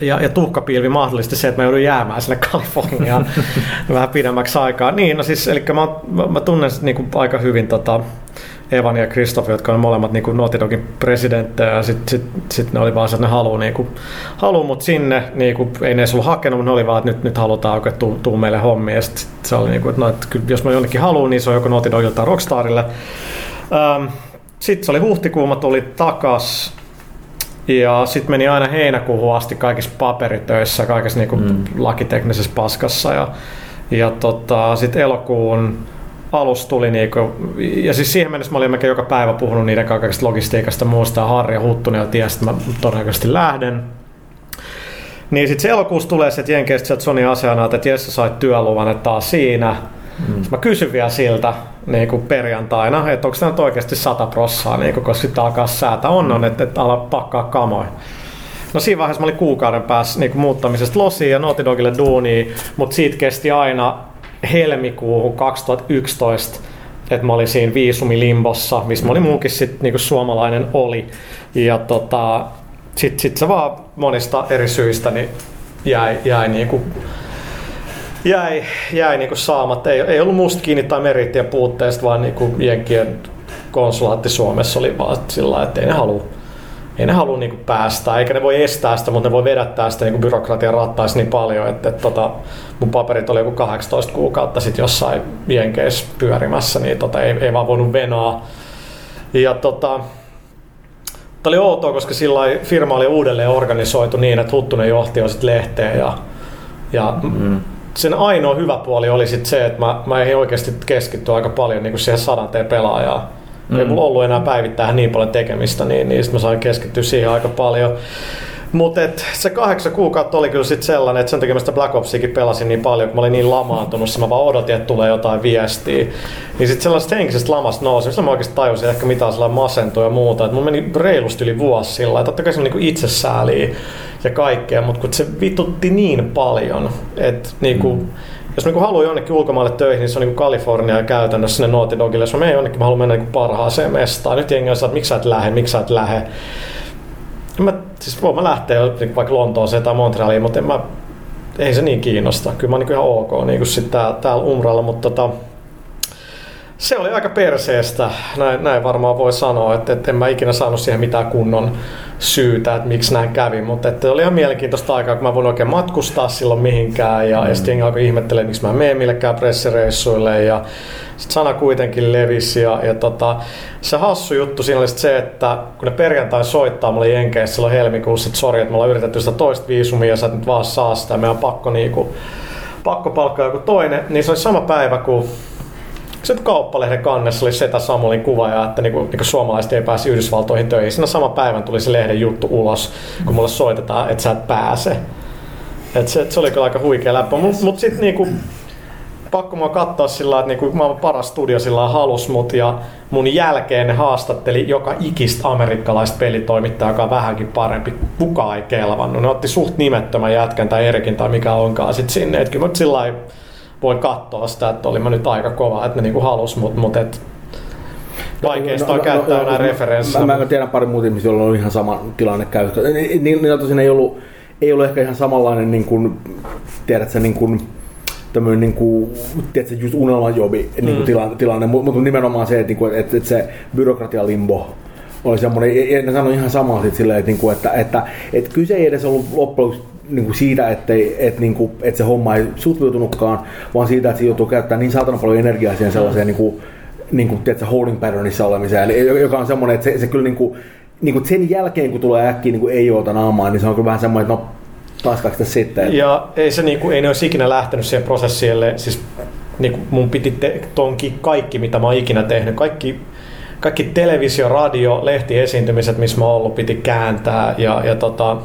ja, ja tuhkapilvi mahdollisti se, että mä joudun jäämään sinne Kaliforniaan vähän pidemmäksi aikaa. Niin, no siis, eli mä, mä, mä tunnen niin kuin aika hyvin tota, Evan ja Kristoff, jotka on molemmat niin kuin Naughty Dogin presidenttejä, ja sitten sit, sit ne oli vaan se, että ne haluaa, niin kuin, haluaa mut sinne, niin kuin, ei ne edes ollut hakenut, mutta ne oli vaan, että nyt, nyt halutaan oikein tuu, tuu meille hommia, ja sit, sit se oli niin kuin, että, no, että jos mä jonnekin haluan, niin se on joko Naughty Dogilta tai Rockstarille. Ähm, sitten se oli huhtikuu, mä tulin takas, ja sitten meni aina heinäkuuhun asti kaikissa paperitöissä, kaikessa niinku mm. lakiteknisessä paskassa. Ja, ja tota, sitten elokuun alussa tuli niinku, ja siis siihen mennessä mä olin melkein joka päivä puhunut niiden kaikesta logistiikasta muusta, ja Harri ja Huttunen jo tiesi, että mä todennäköisesti lähden. Niin sitten se elokuussa tulee se, että Jenkeistä sieltä Sony asiana, että Jesse sait työluvan, että taas siinä. Mm. Mä kysyn vielä siltä niin kuin perjantaina, että onko tämä nyt oikeasti 100 prossaa, niin kuin, koska sitten alkaa säätä on, on että, että ala pakkaa kamoja. No siinä vaiheessa mä olin kuukauden päässä niin kuin muuttamisesta losiin ja Naughty Dogille duuniin, mutta siitä kesti aina helmikuuhun 2011, että mä olin siinä viisumilimbossa, missä mä olin muukin sit, niin kuin suomalainen oli. Ja tota, sitten sit se vaan monista eri syistä niin jäi, jäi niin kuin jäi, jäi niinku saamatta. Ei, ei ollut musta kiinni tai merittien puutteesta, vaan niinku Jenkkien konsulaatti Suomessa oli vaan sillä että ei ne halua ei ne halua niinku päästä, eikä ne voi estää sitä, mutta ne voi vedättää sitä niinku byrokratian rattaisi niin paljon, että, että tota, mun paperit oli joku 18 kuukautta sitten jossain Jenkeissä pyörimässä, niin tota, ei, ei vaan voinut venaa. Ja tota, Tämä oli outoa, koska sillä firma oli uudelleen organisoitu niin, että Huttunen johti jo sit lehteen ja, ja mm. sen ainoa hyvä puoli oli sit se, että mä, mä ei oikeasti keskittyä aika paljon niin siihen sadanteen pelaajaan. Mm. Ei mulla ollut enää päivittää niin paljon tekemistä, niin, niin sit mä sain keskittyä siihen aika paljon. Mutta se kahdeksan kuukautta oli kyllä sit sellainen, että sen takia mä sitä Black Opsiakin pelasin niin paljon, kun mä olin niin lamaantunut, mä vaan odotin, että tulee jotain viestiä. Niin sitten sellaisesta henkisestä lamasta nousi, mistä mä oikeasti tajusin ehkä mitä sellainen masentu ja muuta. Että mun meni reilusti yli vuosi sillä, että totta kai se on niinku itsesääliä ja kaikkea, mutta kun se vitutti niin paljon, että niinku, mm. Jos niinku haluaa jonnekin ulkomaille töihin, niin se on niinku Kalifornia käytännössä sinne Naughty Dogille. Jos mä menen jonnekin, mä haluan mennä niinku parhaaseen mestaan. Nyt jengi on että miksi sä et lähde, miksi sä et lähde. Mä, siis voin mä lähteä vaikka Lontooseen tai Montrealiin, mutta en mä, ei se niin kiinnosta. Kyllä mä oon niin ihan ok niin sit tää, täällä Umralla, mutta tota, se oli aika perseestä, näin, näin varmaan voi sanoa, että, että en mä ikinä saanut siihen mitään kunnon syytä, että miksi näin kävi, mutta että oli ihan mielenkiintoista aikaa, kun mä voin oikein matkustaa silloin mihinkään ja, mm. ja sitten alkoi ihmettelemään, miksi mä en mene millekään pressireissuille ja sitten sana kuitenkin levisi ja, ja tota, se hassu juttu siinä oli se, että kun ne perjantai soittaa mulle Jenkeissä silloin helmikuussa, että sori, että me ollaan yritetty sitä toista viisumia ja sä et nyt vaan saa sitä, meidän on pakko niinku, pakko palkkaa joku toinen, niin se oli sama päivä kuin sitten kauppalehden kannessa oli Seta Samulin kuva ja että niinku, niinku suomalaiset ei pääse Yhdysvaltoihin töihin. Siinä saman päivän tuli se lehden juttu ulos, kun mulle soitetaan, että sä et pääse. Et se, se oli kyllä aika huikea läppä. Mutta mut sitten niinku, pakko mua katsoa sillä että niinku maailman paras studio sillä halus mut ja mun jälkeen ne haastatteli joka ikistä amerikkalaista pelitoimittajaa, joka on vähänkin parempi. Kukaan ei kelvannut. Ne otti suht nimettömän jätkän tai Erikin tai mikä onkaan sit sinne. Et kyllä nyt sillä lailla voin katsoa sitä, että oli mä nyt aika kova, että ne niinku halus mut, mut et vaikeista on käyttää enää referenssiä. Mä, mä, tiedän pari muuta ihmisiä, joilla on ihan sama tilanne käytössä. Ni- ni- Niillä tosiaan ei ollut, ei ollut ehkä ihan samanlainen, niin kuin, tiedätkö, niin kuin, tämmöinen niin kuin, tiedätkö, just unelmajobi niin kuin Mm. tilanne, tilanne, mutta nimenomaan se, että, niin kuin, että, että se byrokratialimbo oli semmoinen, ja- ne sanoi ihan samaa sit silleen, että, niin kuin, että, että, että kyse ei edes ollut loppujen niin kuin siitä, että, että, niin kuin, että se homma ei sutviutunutkaan, vaan siitä, että se joutuu käyttämään niin saatana paljon energiaa siihen sellaiseen niin kuin, niin kuin, tiedätkö, holding patternissa olemiseen, eli, joka on semmoinen, että se, se kyllä niin kuin, niin kuin sen jälkeen, kun tulee äkkiä niin kuin ei oota naamaan, niin se on kyllä vähän semmoinen, että no sitten. Ja ei, se niinku, ei ne olisi ikinä lähtenyt siihen prosessille. Siis niinku, mun piti te, tonki kaikki, mitä mä oon ikinä tehnyt. Kaikki, kaikki televisio, radio, lehtiesiintymiset, missä mä oon ollut, piti kääntää. Ja, ja, tota,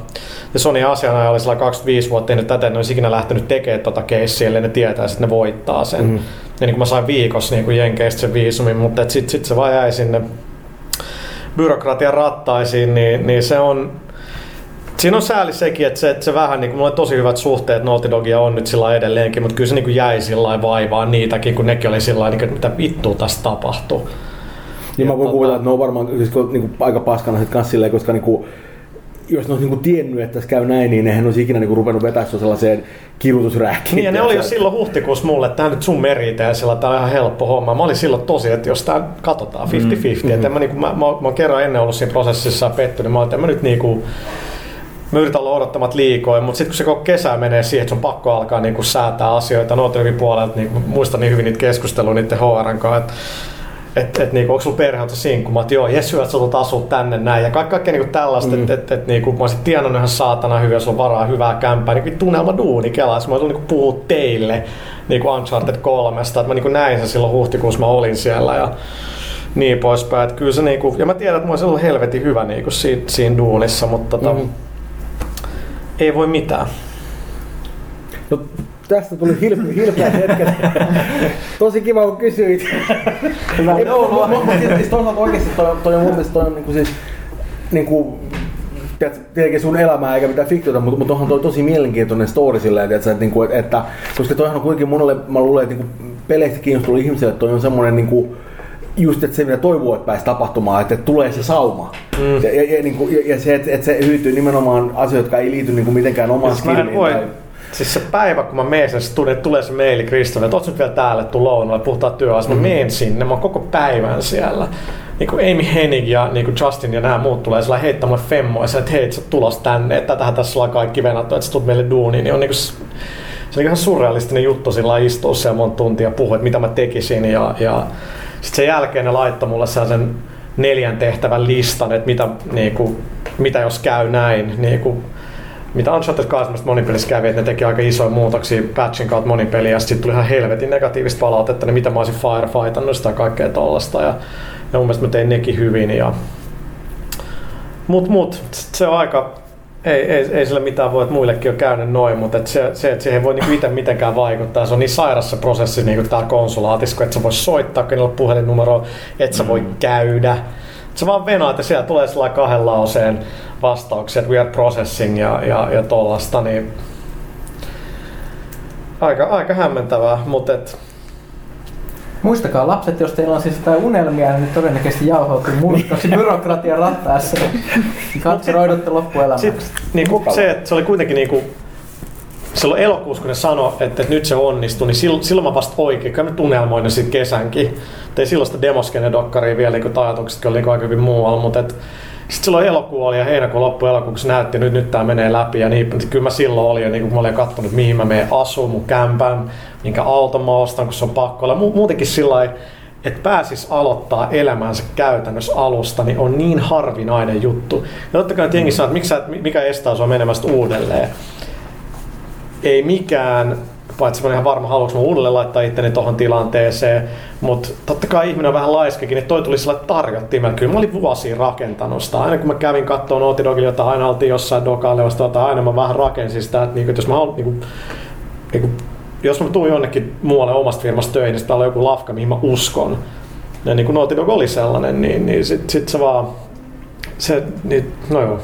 ja Sony asianajaja oli sillä 25 vuotta tehnyt tätä, ne olisi ikinä lähtenyt tekemään tota keissiä, ellei ne tietää, että ne voittaa sen. Mm-hmm. Ja niin kuin mä sain viikossa niin kuin Jenkeistä sen viisumin, mutta sitten sit se vaan jäi sinne byrokratian rattaisiin, niin, niin se on, Siinä on sääli sekin, että se, että se vähän, niin kuin, mulla on tosi hyvät suhteet Naughty Dogia on nyt sillä edelleenkin, mutta kyllä se niin kuin jäi sillä vaivaan niitäkin, kun nekin oli sillä niin kuin, että mitä vittua tässä tapahtuu. Niin mä voin tota- kuvitella, että ne on varmaan siis, niin kuin, aika paskana sit kans silleen, koska niin kuin, jos ne olisi niin kuin, tiennyt, että tässä käy näin, niin nehän olisi ikinä niin kuin, ruvennut vetää sua sellaiseen kirjoitusräkkiin. Niin ja ne oli jo silloin huhtikuussa mulle, että tämä nyt sun merite ja sillä tämä on ihan helppo homma. Mä olin silloin tosi, että jos tämä katsotaan 50-50, mm. että mä, niin kuin, mä, mä, mä, oon kerran ennen ollut siinä prosessissa pettynyt, niin mä olin, että mä nyt niin kuin, mä yritän olla odottamat liikoin, mutta sitten kun se koko kesä menee siihen, että sun pakko alkaa niin kuin säätää asioita Nootevin puolelta, niin muistan niin hyvin niitä keskusteluja niiden HRn kanssa, että et, et, niinku, onko sulla perhe on sinkku? Mä että joo, jes hyvä, että sä asua tänne näin. Ja kaikki, kaikkea niinku tällaista, mm. että et, et, niinku, mä olisin tienannut ihan saatana hyvin, jos on varaa hyvää kämpää. Niin tunnelma duuni kelaa. Mä tulin niinku puhua teille niinku Uncharted 3. Että mä niinku näin sen silloin huhtikuussa mä olin siellä. Ja niin poispäin. Että kyllä se niinku, ja mä tiedän, että mä olisin ollut helvetin hyvä niinku siinä, siinä duunissa, mutta tota, Mm. ei voi mitään. No, tästä tuli hilpe, hilpeät hetket. Tosi kiva, kun kysyit. Hyvää Ei, joulua. mu- mu- mu- siis toisaalta oikeasti toi, toi on mun mielestä toi on niinku siis, niinku, tietenkin sun elämää eikä mitään fiktiota, mutta, mutta onhan toi tosi mielenkiintoinen story silleen, tiedätkö, että, niinku, että, että, koska toihan on kuitenkin monelle, mä luulen, että niinku, peleistä kiinnostunut ihmisille, että toi on semmoinen niinku, just että se mitä toivoo, että pääsi tapahtumaan, että tulee se sauma. Mm. Ja, ja, ja, niinku, ja, ja, se, että, että se hyytyy nimenomaan asioita, jotka ei liity niinku, mitenkään omaan Siis skilliin. Tai, siis se päivä, kun mä menen sinne studioon, tulee se maili Kristofille, että oot nyt vielä täällä, tuu lounalle, puhutaan työasiasta. Mä menen sinne, mä oon koko päivän siellä. Niin kuin Amy Hennig ja niin kuin Justin ja nämä muut tulee sillä heittämään mulle femmoja, että hei, sä tulos tänne, että tätähän tässä on kaikki venattu, että sä tulet meille duuniin, niin on niin kuin, se on ihan surrealistinen juttu sillä istua siellä monta tuntia ja puhua, että mitä mä tekisin ja, ja sitten sen jälkeen ne laittoi mulle sellaisen neljän tehtävän listan, että mitä, niin kuin, mitä jos käy näin, niin kuin, mitä Uncharted 2 monipelissä kävi, että ne teki aika isoja muutoksia patchin kautta monipeliä, ja sitten tuli ihan helvetin negatiivista palautetta, niin mitä mä olisin firefightannut sitä kaikkea tollasta, ja, ja mun mielestä mä tein nekin hyvin, ja mut, mut, se on aika, ei, ei, ei sillä mitään voi, että muillekin on käynyt noin, mutta et se, se, että siihen ei voi niinku itse mitenkään vaikuttaa. Se on niin sairas se prosessi niin täällä konsulaatissa, kun et sä voi soittaa kenelle puhelinnumeroa, et sä voi käydä. Se vaan venaat ja siellä tulee sellainen kahden lauseen vastauksia, että we are processing ja, ja, ja tollasta, niin aika, aika hämmentävää, mutta et, Muistakaa lapset, jos teillä on siis jotain unelmia, niin todennäköisesti jauhautuu murskaksi byrokratian rattaessa. Katseroidutte loppuelämäksi. Sitten niinku, se, että se oli kuitenkin niinku, silloin elokuussa, kun ne sanoi, että, että nyt se onnistui, niin silloin, silloin mä vasta oikein, kyllä mä tunnelmoin ne sitten kesänkin. Tein silloin sitä demoskene-dokkaria vielä, niin ajatukset oli niin aika hyvin muualla, mutta et, sitten silloin elokuu oli ja heinäkuun loppu elokuussa näytti, että nyt, nyt tämä menee läpi ja niin, niin kyllä mä silloin olin jo, niin kun mä olin katsonut, mihin mä menen asuun, mun kämpän, minkä auton mä ostan, kun se on pakko olla. Mu- muutenkin sillä että pääsis aloittaa elämänsä käytännössä alusta, niin on niin harvinainen juttu. Ja totta kai jengi sanoo, että mikä estää sua menemästä uudelleen. Ei mikään, paitsi mä en ihan varma, haluanko mä uudelleen laittaa itteni tohon tilanteeseen, mutta totta kai ihminen on vähän laiskakin, niin toi tuli sillä tarjottimella. Kyllä mä olin vuosia rakentanut sitä. Aina kun mä kävin katsoa Naughty Dogille jotain, aina oltiin jossain dokalle vasta jotain, aina mä vähän rakensin sitä, että, niinku, että jos mä haluan niinku, niinku, jos mä tuun jonnekin muualle omasta firmasta töihin, niin täällä on joku lafka, mihin mä uskon. Ja niin kuin Naughty Dog oli sellainen, niin, niin sit, sit se vaan, se, niin, no joo.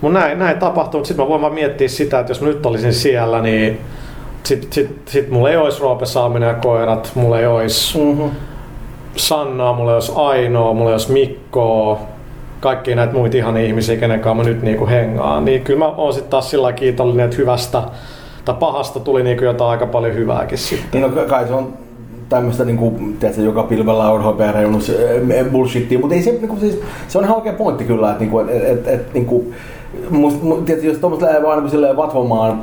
Mun näin, näin tapahtuu, mutta sitten mä voin vaan miettiä sitä, että jos mä nyt olisin siellä, niin sit, sit, sit mulla ei olisi Roope Saaminen ja koirat, mulla ei olisi Mm-hmm. Sannaa, mulla ei olisi Ainoa, mulla ei olisi Mikkoa, kaikki näitä muita ihan ihmisiä, kenen kanssa mä nyt niinku hengaan. Niin kyllä mä oon sitten taas sillä kiitollinen, että hyvästä tai pahasta tuli niinku jotain aika paljon hyvääkin sitten. Niin no, kai se on tämmöistä niinku, tiedätkö, joka pilvellä on HPR-reunus bullshittia, mutta ei se, niinku, siis, se on ihan oikea pointti kyllä, että niinku, et, et, et, niinku, must, mu, tiedätkö, jos tuommoista lähtee vaan silleen vatvomaan,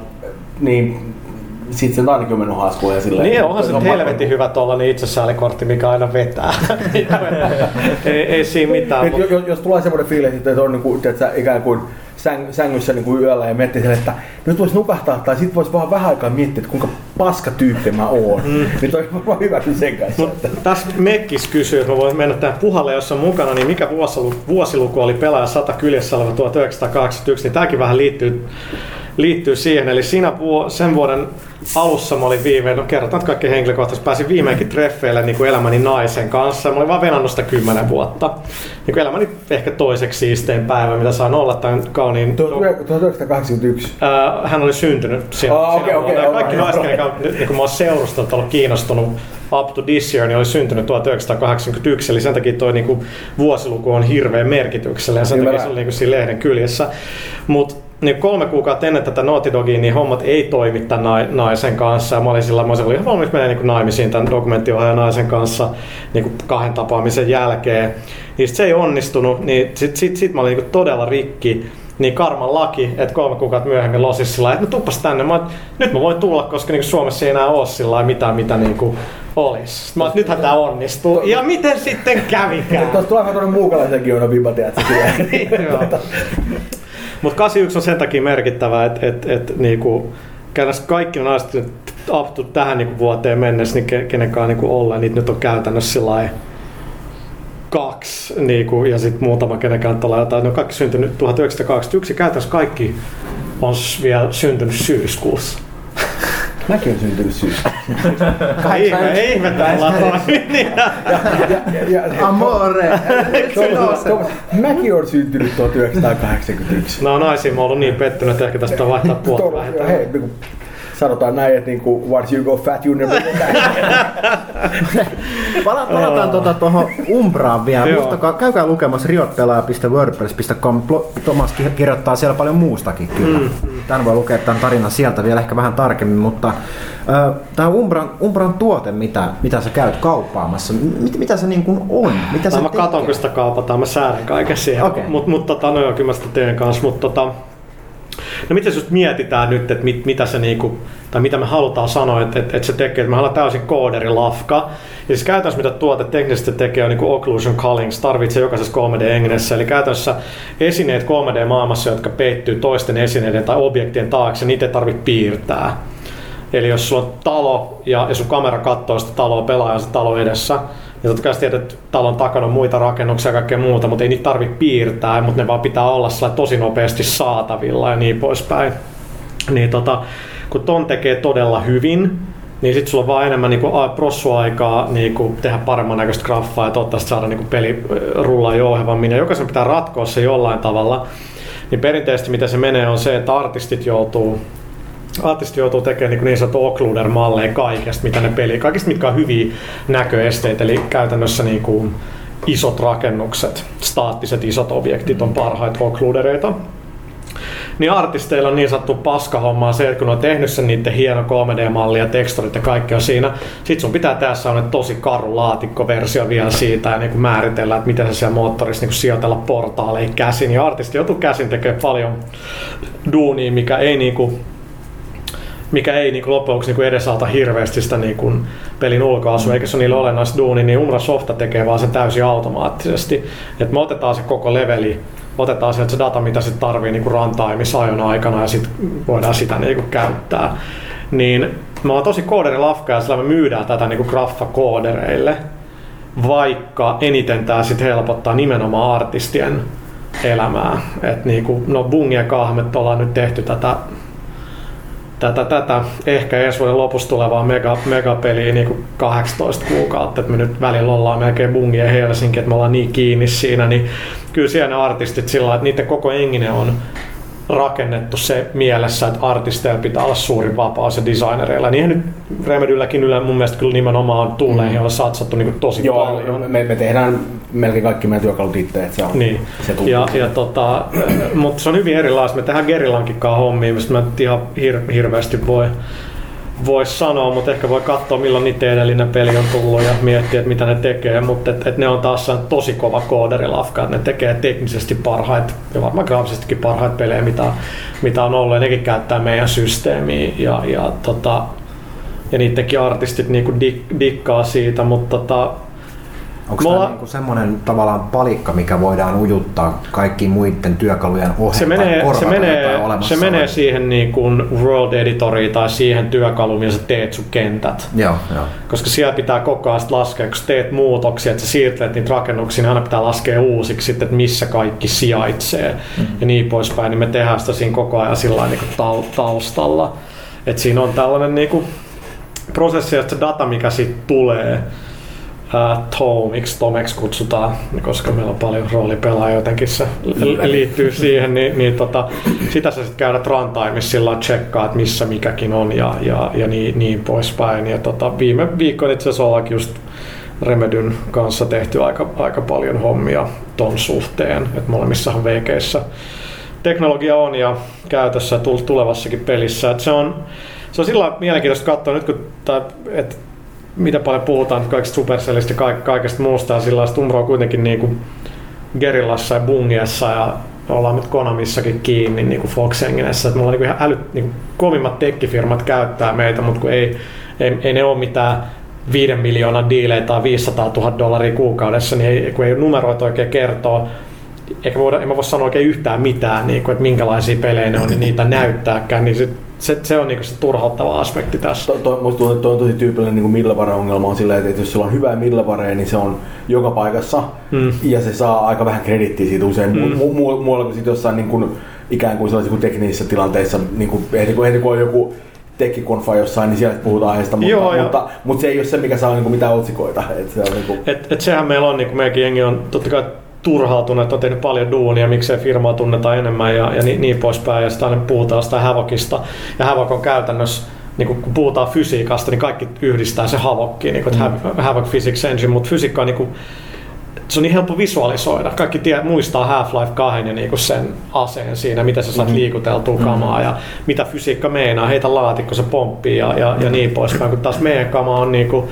niin sit se on ainakin on mennyt haskuun silleen. Niin onhan se on helvetin hyvä tuollainen itsesäälikortti, mikä aina vetää. ei, ei siinä mitään. Nyt, Mutta jos, jos tulee semmoinen fiilis, että se on niinku, tiedätkö, ikään kuin säng, sängyssä niinku yöllä ja miettii sen, että nyt voisi nukahtaa tai sitten voisi vaan vähän aikaa miettiä, että kuinka paska tyyppi mä oon. Mm. Niin toi on varmaan hyvä sen kanssa. Mut tässä Mekkis kysyy, että mä voin mennä tähän puhalle, jos on mukana, niin mikä vuosiluku, vuosiluku oli pelaaja 100 kyljessä oleva 1981, niin tämäkin vähän liittyy, liittyy siihen. Eli siinä sen vuoden alussa mä olin viimein, no kerrotaan nyt kaikki henkilökohtaisesti, pääsin viimeinkin treffeille niin kuin elämäni naisen kanssa. Mä olin vaan venannut sitä kymmenen vuotta. Niin kuin elämäni ehkä toiseksi siistein päivä, mitä saan olla tämän kauniin 1981. Ää, hän oli syntynyt siinä. Okei, vuonna. Ja okei, Kaikki joo, naiset, kanssa nyt, niin kun mä oon seurustellut, ollut kiinnostunut up to this year, niin oli syntynyt 1981, eli sen takia toi niin kuin, vuosiluku on hirveän merkityksellinen, ja sen takia se oli niin kuin, siinä lehden kyljessä. Mutta niin kolme kuukautta ennen tätä Naughty Dogia, niin hommat ei toimi tämän nai- naisen kanssa. Ja mä olin sillä mä olin ihan valmis menemään niin naimisiin tämän dokumenttiohjaajan naisen kanssa niin kuin kahden tapaamisen jälkeen. Niin se ei onnistunut, niin sit, sit, sit mä olin niin todella rikki. Niin karman laki, että kolme kuukautta myöhemmin losis sillä että no tuppas tänne. Mä, nyt mä voin tulla, koska niin Suomessa ei enää ole sillä mitään, mitä niin kuin olisi. Mä että nythän tää onnistuu. Ja miten sitten kävikään? Tuossa tulee vähän tuonne muukalaisen on viba, tiedätkö. Joo. Mutta 81 on sen takia merkittävä, että et, et, niinku, käytännössä kaikki nyt up to tähän niinku vuoteen mennessä, niin ke, kenenkaan niinku ollen, niitä nyt on käytännössä sillä kaksi, niinku, ja sitten muutama kenenkään tulee jotain, ne on kaikki syntynyt 1981, käytännössä kaikki on vielä syntynyt syyskuussa. Mäkin on syntynyt syystä. Ihme, ihme täällä on. Ja, ja, ja, Amore! Tuomas, Tuomas, mäkin on syntynyt 1981. No naisiin mä oon ollut niin pettynyt, että ehkä tästä on vaihtaa puolta hei, sanotaan näin, että niinku, once you go fat, you never go back. Pala, palataan tuota tuohon Umbraan vielä. Muistakaa, käykää lukemassa riotpelaaja.wordpress.com. Plo- Tomas ki- kirjoittaa siellä paljon muustakin kyllä. Mm. Tän voi lukea tämän tarinan sieltä vielä ehkä vähän tarkemmin, mutta tämä Umbran, Umbran tuote, mitä, mitä sä käyt kauppaamassa, mit, mitä se niin kuin on? Mitä se Tai mä tekee? katon, kun sitä kaupataan, mä säädän kaiken siihen. Okei. Mutta mut, tota, no joo, kyllä mä sitä teen kanssa. Mutta tota, no miten just mietitään nyt, että mit, mitä se niinku, tai mitä me halutaan sanoa, että, että, että se tekee, että me ollaan täysin kooderilafka. Ja siis käytännössä mitä tuote teknisesti tekee on niinku occlusion culling, se tarvitsee jokaisessa 3D-engessä. Eli käytännössä esineet 3D-maailmassa, jotka peittyy toisten esineiden tai objektien taakse, niitä ei tarvitse piirtää. Eli jos sulla on talo ja, ja sun kamera katsoo sitä taloa pelaajan se talo edessä, niin totta kai tiedät, että talon takana on muita rakennuksia ja kaikkea muuta, mutta ei niitä tarvitse piirtää, mutta ne vaan pitää olla tosi nopeasti saatavilla ja niin poispäin. Niin tota, kun ton tekee todella hyvin, niin sitten sulla on vaan enemmän niinku prossuaikaa niinku tehdä paremman näköistä graffaa ja toivottavasti saada niinku peli rullaa jouhevammin. Ja jokaisen pitää ratkoa se jollain tavalla. Niin perinteisesti mitä se menee on se, että artistit joutuu artisti joutuu tekemään niin, niin sanottu occluder-malleja kaikesta, mitä ne peli, kaikista mitkä on hyviä näköesteitä, eli käytännössä niin kuin isot rakennukset, staattiset isot objektit on parhaita occludereita. Niin artisteilla on niin sanottu paskahommaa se, että kun on tehnyt sen niiden hieno 3D-malli ja teksturit ja kaikki on siinä, sit sun pitää tässä on tosi karu laatikkoversio vielä siitä ja niin kuin määritellä, että miten se siellä moottorissa niin kuin sijoitella portaaleja käsin. Ja artisti joutuu käsin tekemään paljon duunia, mikä ei niin kuin mikä ei niin lopuksi niin edesauta hirveästi sitä niin kuin pelin ulkoasua, eikä se ole niille olennaista duuni, niin Umra Softa tekee vaan sen täysin automaattisesti. Et me otetaan se koko leveli, otetaan sieltä se data, mitä se tarvii niin runtimeissa ajon aikana ja sitten voidaan sitä niin kuin käyttää. Niin me on tosi kooderilafka ja sillä me myydään tätä niin kuin graffa-koodereille, vaikka eniten tämä sitten helpottaa nimenomaan artistien elämää. Et niin kuin, no Bungi ja Kahmet ollaan nyt tehty tätä tätä, tätä. Ehkä ensi vuoden lopussa tulevaa mega, megapeliä niin kuin 18 kuukautta, että me nyt välillä ollaan melkein bungi ja Helsinki, että me ollaan niin kiinni siinä, niin kyllä siellä ne artistit sillä että niiden koko engine on rakennettu se mielessä, että artisteilla pitää olla suurin vapaus ja designereilla. Niinhän nyt Remedylläkin yle mun mielestä kyllä nimenomaan tuuleihin on satsattu niin kuin tosi Joo, paljon. me, me tehdään melkein kaikki meidän työkalut itse, että se on Niin. se tuntuu. Ja, ja tota, mutta se on hyvin erilaista. Me tehdään Gerillankin kanssa hommia, mistä mä ihan hir- hirveästi voi, vois sanoa, mutta ehkä voi katsoa milloin niiden edellinen peli on tullut ja miettiä, että mitä ne tekee, mutta et, et ne on taas tosi kova kooderilafka, että ne tekee teknisesti parhaita ja varmaan graafisestikin parhaita pelejä, mitä, mitä on ollut. Ja nekin käyttää meidän systeemiä ja, ja, tota, ja niidenkin artistit niinku dik, dikkaa siitä, mutta tota, Onko tämä niinku semmoinen tavallaan palikka, mikä voidaan ujuttaa kaikkiin muiden työkalujen oheen se menee, se menee, se menee siihen niin kuin World Editoriin tai siihen työkaluun, millä sä teet sun kentät. Joo, joo. Koska siellä pitää koko ajan laskea, kun teet muutoksia, että sä siirtelet niitä rakennuksia, niin aina pitää laskea uusiksi sitten, että missä kaikki sijaitsee mm. ja niin poispäin. Niin me tehdään sitä siinä koko ajan sillä niin kuin tau- taustalla. Että siinä on tällainen niin kuin prosessi ja se data, mikä siitä tulee, ää, Tomiksi, Tomeksi kutsutaan, koska meillä on paljon roolipelaajia jotenkin se li- liittyy siihen, niin, niin tota, sitä sä sitten käydät runtimeissa sillä tsekkaa, että missä mikäkin on ja, ja, ja niin, niin poispäin. Ja tota, viime viikkoina itse asiassa ollaankin just Remedyn kanssa tehty aika, aika paljon hommia ton suhteen, että molemmissahan veikeissä teknologia on ja käytössä tulevassakin pelissä. Et se on, se on sillä mielenkiintoista katsoa nyt, kun tää, et mitä paljon puhutaan kaikista Supercellista ja kaik- kaikesta muusta ja sillä Umbro on kuitenkin niin kuin Gerillassa ja Bungiessa ja ollaan nyt Konamissakin kiinni niin kuin Fox Enginessä, mulla on niin ihan älyt, niin kuin kovimmat tekkifirmat käyttää meitä, mutta kun ei, ei, ei ne ole mitään 5 miljoonan diilejä tai 500 000 dollaria kuukaudessa, niin ei, kun ei ole numeroita oikein kertoa, eikä voida, en mä voi sanoa oikein yhtään mitään, niin kuin, että minkälaisia pelejä ne on, niin niitä näyttääkään, niin se, se, se on niin kuin se turhauttava aspekti tässä. To, to, musta että toi on tosi tyypillinen niin middleware-ongelma on silleen, että jos sulla on hyvää middlewarea, niin se on joka paikassa Mm. ja se saa aika vähän kredittiä siitä usein Mm. mu- mu- muualla kuin sit jossain niin kuin, ikään kuin sellaisissa kuin teknisissä tilanteissa, niin kuin, heti, kun, heti kun on joku tekkikonfa jossain, niin siellä puhutaan aiheesta, mutta, Joo, ja- mutta, mutta, se ei ole se, mikä saa niin kuin, mitään otsikoita. Et se on, niin kuin, Et, et sehän meillä on, niin kuin meidänkin jengi on totta kai turhautunut, että on tehnyt paljon duunia, miksei firmaa tunneta enemmän ja, ja niin, niin poispäin. Ja sitten aina puhutaan sitä Havokista. Ja Havok on käytännössä, niin kun puhutaan fysiikasta, niin kaikki yhdistää se Havokkiin, niin kuin, mm. Havok Physics Engine, mutta fysiikka on niin kuin, se on niin helppo visualisoida. Kaikki tie, muistaa Half-Life 2 ja niinku sen aseen siinä, mitä sä saat liikuteltua kamaa ja mitä fysiikka meinaa. Heitä laatikko, se pomppii ja, ja, ja niin poispäin. Kun taas meidän kama on niinku, voi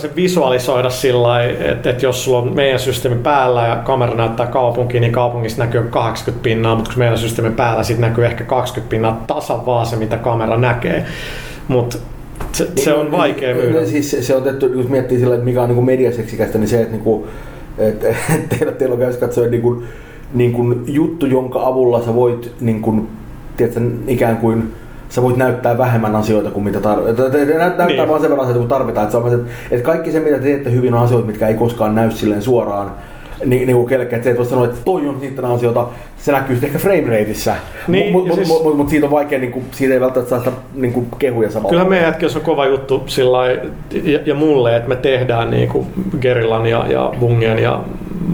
se visualisoida sillä että, että jos sulla on meidän systeemi päällä ja kamera näyttää kaupunkiin, niin kaupungissa näkyy 80 pinnaa, mutta kun meidän systeemi päällä sitten näkyy ehkä 20 pinnaa tasan vaan se, mitä kamera näkee. Mutta se, se on vaikea myydä. No, Siis se, se on tehty, jos miettii sillä, että mikä on niin mediaseksikästä, niin se, että, niin kuin, että teillä, teillä on käynyt katsoa niin kuin, niin kuin juttu, jonka avulla sä voit niin kuin, tiedätkö, ikään kuin sä voit näyttää vähemmän asioita kuin mitä tarvitaan. Näyttää Niin. vaan sen verran asioita kuin tarvitaan. Että, se on, se, että kaikki se, mitä te teette hyvin, on asioita, mitkä ei koskaan näy silleen suoraan niin, niin kuin kellekään, että se et voi sanoa, että toi on sitten asioita, se näkyy sitten ehkä frame rateissa, Niin, mutta mut, siis- mut, mut, mut siitä on vaikea, niin kuin, siitä ei välttämättä saa sitä niin kuin kehuja samalla. Kyllä meidätkin se on kova juttu sillä ja, ja mulle, että me tehdään niin kuin Gerillan ja, ja Bungien ja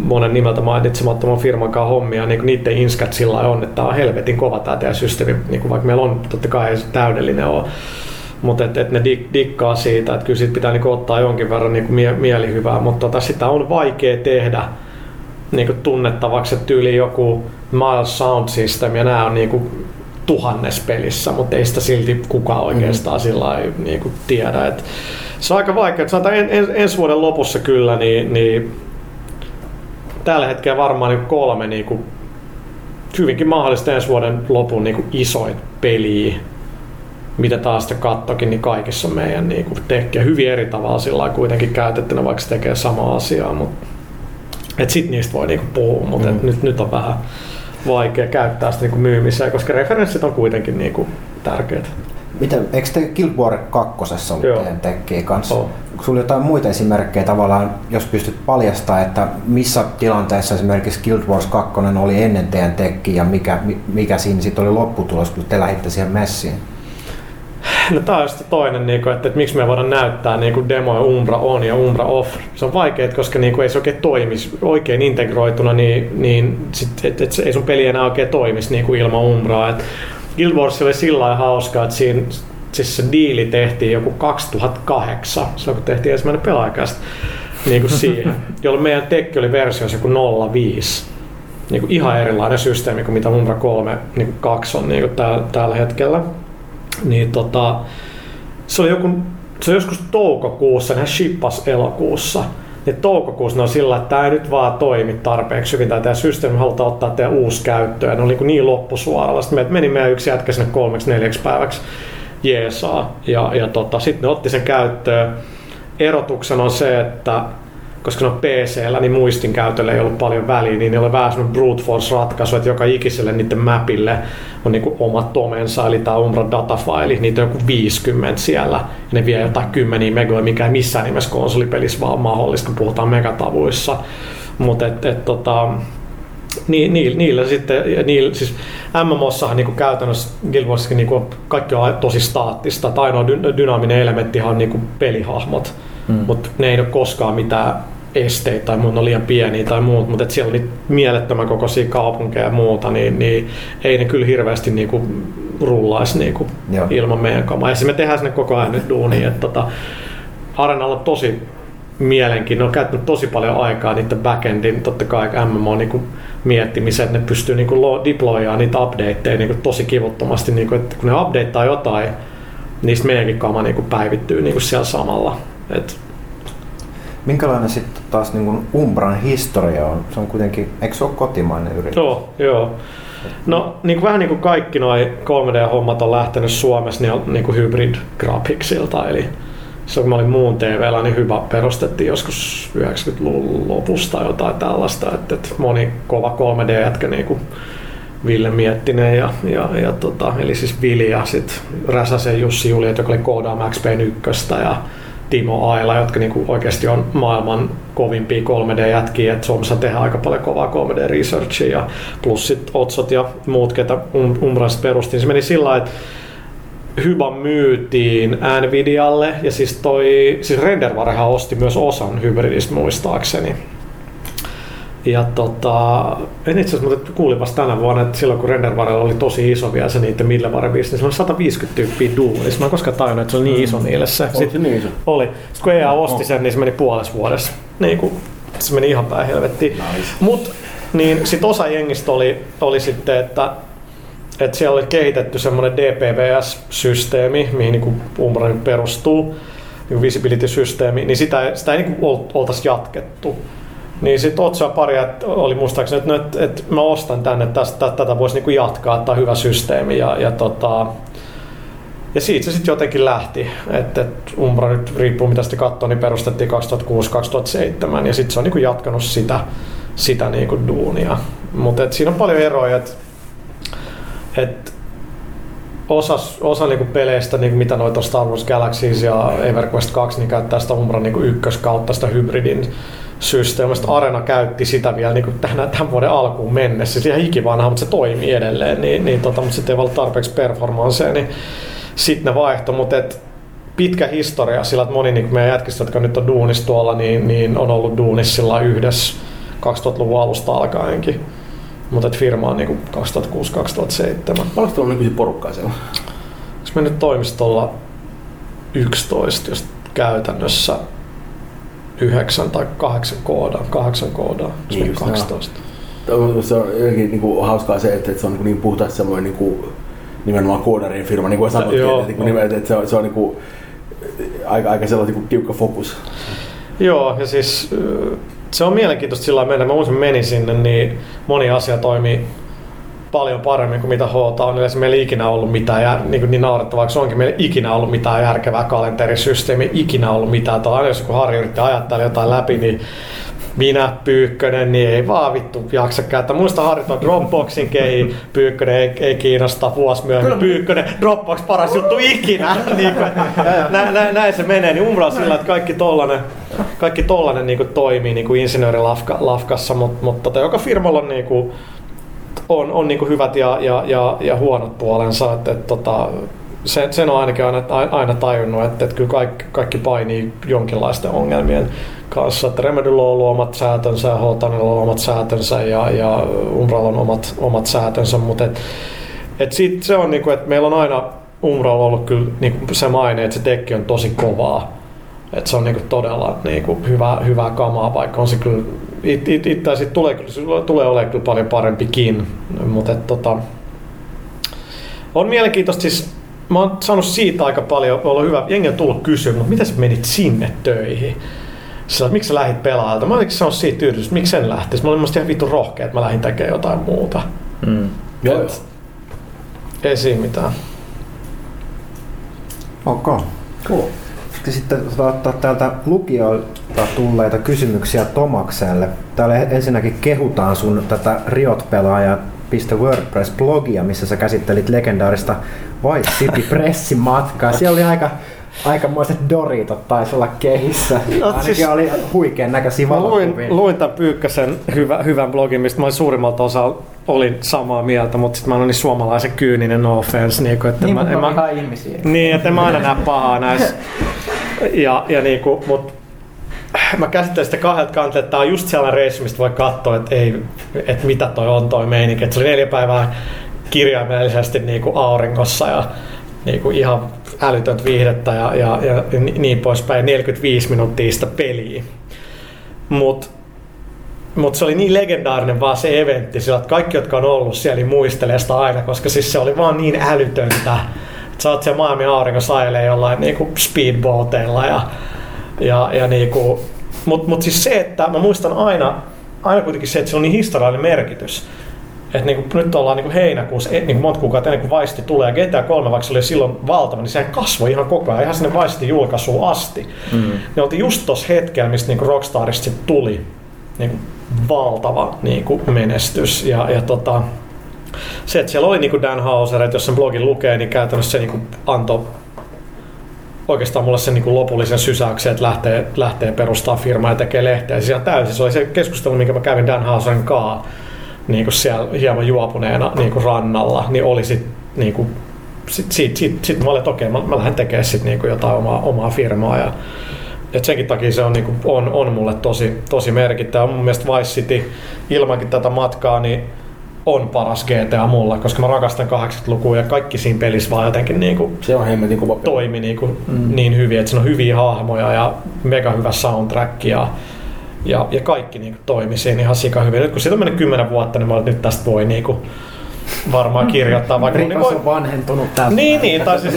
monen nimeltä mainitsemattoman firman kanssa hommia, niin niiden inskat sillä on, että tämä on helvetin kova tämä teidän systeemi, niin kuin vaikka meillä on totta kai ei se täydellinen ole, mutta et, et ne dik, dikkaa siitä, että kyllä siitä pitää niin ottaa jonkin verran niin mie, mielihyvää, mutta tota, sitä on vaikea tehdä niin kuin tunnettavaksi, että tyyli joku Miles Sound System ja nämä on niin kuin tuhannes pelissä, mutta ei sitä silti kukaan oikeastaan mm. sillä niin kuin tiedä. Et se on aika vaikea. Sanotaan en, en, ensi vuoden lopussa kyllä, niin, niin tällä hetkellä varmaan niin kolme niin kuin, hyvinkin mahdollista ensi vuoden lopun niin kuin isoit peliä, mitä taas sitten kattokin, niin kaikissa meidän niin kuin tekkiä hyvin eri tavalla sillä kuitenkin käytettynä, vaikka se tekee samaa asiaa, mutta et sit niistä voi niinku puhua, mutta mm. nyt, nyt on vähän vaikea käyttää sitä niinku myymiseen, koska referenssit on kuitenkin niinku tärkeät. Miten, eikö te Guild War 2 ollut Joo. teidän tekkiä kanssa? On. Onko sulla jotain muita esimerkkejä tavallaan, jos pystyt paljastamaan, että missä tilanteessa esimerkiksi Guild Wars 2 oli ennen teidän tekkiä ja mikä, mi- mikä siinä sitten oli lopputulos, kun te lähditte siihen messiin? No tää on sitten toinen, niin kuin, että, että, miksi me voidaan näyttää niin kuin demoja Umbra on ja Umbra off. Se on vaikea, koska niin kuin, ei se oikein toimisi oikein integroituna, niin, niin sit, et, et, ei sun peli enää oikein toimisi niin kuin ilman Umbraa. Et Guild Wars oli sillä lailla hauskaa, että siinä siis se diili tehtiin joku 2008, silloin kun tehtiin ensimmäinen pelaajakästä niin kuin siihen, jolloin meidän tekki oli versiossa joku 05. Niin kuin ihan erilainen systeemi kuin mitä Umbra 3 niin kuin 2 on niin kuin täällä, tällä hetkellä. Niin tota, se oli joku, se oli joskus toukokuussa, nehän shippas elokuussa. Ja toukokuussa ne on sillä, että tämä ei nyt vaan toimi tarpeeksi hyvin, tai tämä systeemi halutaan ottaa teidän uusi käyttöön. Ne oli niin, niin loppusuoralla. Sitten meni meidän yksi jätkä sinne kolmeksi, neljäksi päiväksi jeesaa. Ja, ja tota, sitten ne otti sen käyttöön. Erotuksena on se, että koska ne on PC-llä, niin muistin käytöllä ei ollut paljon väliä, niin ne oli vähän semmoinen brute force ratkaisu, että joka ikiselle niiden mapille on niin oma tomensa, eli tämä Umbra datafaili, niitä on joku 50 siellä, ja ne vie jotain kymmeniä megoja, mikä ei missään nimessä konsolipelissä vaan mahdollista, kun puhutaan megatavuissa. Mutta et, et, tota, ni, ni, niillä sitten, niillä, siis MMOssahan niin käytännössä Guild niin kaikki on tosi staattista, että ainoa dy, dynaaminen elementti on niin pelihahmot, mm. mutta ne ei ole koskaan mitään esteitä tai muut on liian pieniä tai muut, mutta et siellä oli mielettömän kokoisia kaupunkeja ja muuta, niin, niin ei ne kyllä hirveästi niinku rullaisi niinku ilman meidän kamaa. Ja me tehdään sinne koko ajan nyt duunia, että tota, Arenalla on tosi mielenkiintoinen, on käyttänyt tosi paljon aikaa niiden backendin, totta kai MMO niinku miettimiseen, että ne pystyy niinku deployaamaan niitä updateja niinku tosi kivuttomasti, niinku, että kun ne updateaa jotain, niistä meidänkin kama niinku päivittyy niinku siellä samalla. Et Minkälainen sitten taas niin kuin Umbran historia on? Se on kuitenkin, eikö se ole kotimainen yritys? Joo, joo. No niin kuin, vähän niin kuin kaikki nuo 3D-hommat on lähtenyt Suomessa niin, niin kuin Hybrid Graphicsilta, eli se kun mä olin muun TVllä, niin hyvä perustettiin joskus 90-luvun lopusta jotain tällaista, että, että moni kova 3D-jätkä niin kuin Ville Miettinen ja, ja, ja tota, eli siis Vili ja sitten Räsäsen Jussi Juliet, joka oli koodaa Max Payne 1 ja Timo Aila, jotka niinku oikeasti on maailman kovimpia 3D-jätkiä, että Suomessa tehdään aika paljon kovaa 3D-researchia ja plus sit Otsot ja muut, ketä um, Umbrasta perustin. Se meni sillä että Hyba myytiin Nvidialle ja siis toi, siis Rendervarehan osti myös osan hybridistä muistaakseni. Ja tota, en itse asiassa, mutta kuulin vasta tänä vuonna, että silloin kun Rendervarella oli tosi iso vielä se niiden Millevare-bisnes, niin se oli 150 tyyppiä duunissa. Mä en koskaan tajunnut, että se oli niin iso mm. niille se. Oli se niin iso? Oli. Sitten kun EA osti sen, niin se meni puolessa vuodessa. Niin kuin, se meni ihan päin helvettiin. Nice. Mut, niin sit osa jengistä oli, oli sitten, että että siellä oli kehitetty semmoinen DPVS-systeemi, mihin niin Umbra nyt perustuu, niin visibility-systeemi, niin sitä, sitä ei niin oltaisi jatkettu. Niin sitten Otsa pari oli muistaakseni, että, no, että, että mä ostan tänne, että tästä, tätä voisi niinku jatkaa, että hyvä systeemi. Ja, ja, tota, ja siitä se sitten jotenkin lähti. Että et Umbra nyt riippuu mitä sitten katsoo, niin perustettiin 2006-2007 ja sitten se on niinku jatkanut sitä, sitä niinku duunia. Mutta siinä on paljon eroja, että et osa, osa niinku peleistä, niinku mitä noita Star Wars Galaxies ja EverQuest 2, niin käyttää sitä Umbra niinku ykkös kautta sitä hybridin systeemistä. Arena käytti sitä vielä niin tämän, tämän vuoden alkuun mennessä. Se ihan ikivanha, mutta se toimii edelleen, niin, niin tota, mutta sitten ei ollut tarpeeksi performansseja, niin sitten ne vaihtoi, mutta et, pitkä historia sillä, että moni niin meidän jätkistä, jotka nyt on duunissa tuolla, niin, niin on ollut duunissa sillä yhdessä 2000-luvun alusta alkaenkin. Mutta firma on niin 2006-2007. Paljonko tuolla nykyisin porukkaa siellä? Onko me nyt toimistolla 11, jos käytännössä 9 tai 8 koodaa, 8 koodaa, niin 12. Se on jotenkin niin kuin, hauskaa se, että se on niin, niin puhtaasti semmoinen niin kuin, nimenomaan koodarien firma, niin kuin sanoit, Joo, että, niin kuin, että se on, se on niin kuin, aika, aika sellainen niin tiukka fokus. Joo, ja siis se on mielenkiintoista sillä meidän, mä muistin meni sinne, niin moni asia toimii paljon paremmin kuin mitä H on. Yleensä meillä ei ikinä ollut mitään, jär, niin, kuin niin naurettavaa se onkin, meillä ei ikinä ollut mitään järkevää kalenterisysteemiä, ikinä ollut mitään. Aina jos joku Harri yritti ajatella jotain läpi, niin minä, Pyykkönen, niin ei vaan vittu jaksa käyttää. Muista Harri on Dropboxin kehi, Pyykkönen ei, ei kiinnosta vuosi myöhemmin. Pyykkönen, Dropbox paras juttu ikinä. niin kuin, nä, nä, näin se menee, niin Umbra on sillä, että kaikki tollanen, kaikki tollanen niin kuin toimii niin kuin insinöörilafkassa, mutta mut, tota, joka firmalla on niin kuin, on, on niin kuin hyvät ja, ja, ja, ja huonot puolensa. Että, et, tota, sen, sen on ainakin aina, aina tajunnut, että, että kyllä kaikki, kaikki painii jonkinlaisten ongelmien kanssa. Että Remedyllä on ollut omat säätönsä, Hotanilla on omat säätönsä ja, ja Umbralla on omat, omat säätönsä, mutta et, et sit se on niinku, että meillä on aina Umbralla ollut kyllä niinku se maine, että se tekki on tosi kovaa. että se on niinku todella niinku hyvä, hyvää kamaa, vaikka on se kyllä it, it, itse asiassa tulee, kyllä, tulee olemaan kyllä paljon parempikin. Mutta tota, on mielenkiintoista siis, mä oon saanut siitä aika paljon, ollut hyvä, jengi on tullut kysyä, mutta mitä sä menit sinne töihin? Sillä, että miksi sä lähdit pelaajalta? Mä olin sanonut siitä tyytyväisesti, miksi sen lähtisi? Mä olin ihan vittu rohkea, että mä lähdin tekemään jotain muuta. Mm. Joo. Ei siinä mitään. Ok. Cool. Sitten ottaa täältä lukijoilta tulleita kysymyksiä Tomakselle. Täällä ensinnäkin kehutaan sun tätä Riot-pelaajaa .wordpress-blogia, missä sä käsittelit legendaarista White City Pressin matkaa. Siellä oli aika aikamoiset Doritot taisi olla kehissä. No, Ainakin siis, oli huikean näköisiä Mä luin, luin tämän Pyykkäsen hyvä, hyvän blogin, mistä mä olin suurimmalta osa olin samaa mieltä, mutta sitten mä olin niin suomalaisen kyyninen no offense. Niin, että niin, mä, en mä, ihmisiä. Niin, että mä aina näe pahaa näissä. Ja, ja niin kuin, mutta mä käsittelen sitä kahdelta kantilta, että tämä on just sellainen reissu, mistä voi katsoa, että, ei, että mitä toi on toi meininki. Että se oli neljä päivää kirjaimellisesti niin kuin auringossa ja niin kuin ihan älytöntä viihdettä ja, ja, ja niin poispäin, 45 minuuttia sitä peliä. Mutta mut se oli niin legendaarinen vaan se eventti, sillä että kaikki, jotka on ollut siellä, niin muistelee sitä aina, koska siis se oli vaan niin älytöntä. Sä oot siellä maailman auringossa ajelee jollain niinku speedboateilla ja, ja, ja niinku, mutta mut siis se, että mä muistan aina, aina kuitenkin se, että se on niin historiallinen merkitys että niin kuin, nyt ollaan niin kuin heinäkuussa, niin kuin monta kuukautta ennen kuin Vaisti tulee. GTA 3, vaikka se oli silloin valtava, niin sehän kasvoi ihan koko ajan, ihan sinne Vaistin julkaisuun asti. Mm. Ne oltiin just tuossa hetkellä, mistä niin kuin Rockstarista tuli niin kuin valtava niin kuin menestys. Ja, ja tota, se, että siellä oli niin kuin Dan Hauser, että jos sen blogin lukee, niin käytännössä se niin kuin antoi oikeastaan mulle sen niin kuin lopullisen sysäyksen, että lähtee, lähtee perustaa firmaa ja tekee lehteä. Siellä täysin se oli se keskustelu, minkä mä kävin Dan Hauserin kanssa niin kuin siellä hieman juopuneena niin kuin rannalla, niin oli sit, niin kuin, sit, sit, sit, sit mä olin, että okei, mä, mä lähden tekemään sit niin kuin jotain omaa, omaa firmaa ja et senkin takia se on, niin kuin, on, on mulle tosi, tosi merkittävä. Mun mielestä Vice City ilmankin tätä matkaa niin on paras GTA mulla, koska mä rakastan 80-lukua ja kaikki siinä pelissä vaan jotenkin niin kuin se on hemmetin kuva toimi niin, kuin mm. niin hyvin, että siinä on hyviä hahmoja ja mega hyvä soundtrack ja ja, ja kaikki niin kuin, toimi siinä ihan sika hyvin. Nyt kun siitä on mennyt kymmenen vuotta, niin mä olen, nyt tästä voi niin kuin, varmaan kirjoittaa. Vaikka niin voi... on vanhentunut tästä. Niin, niin, tai siis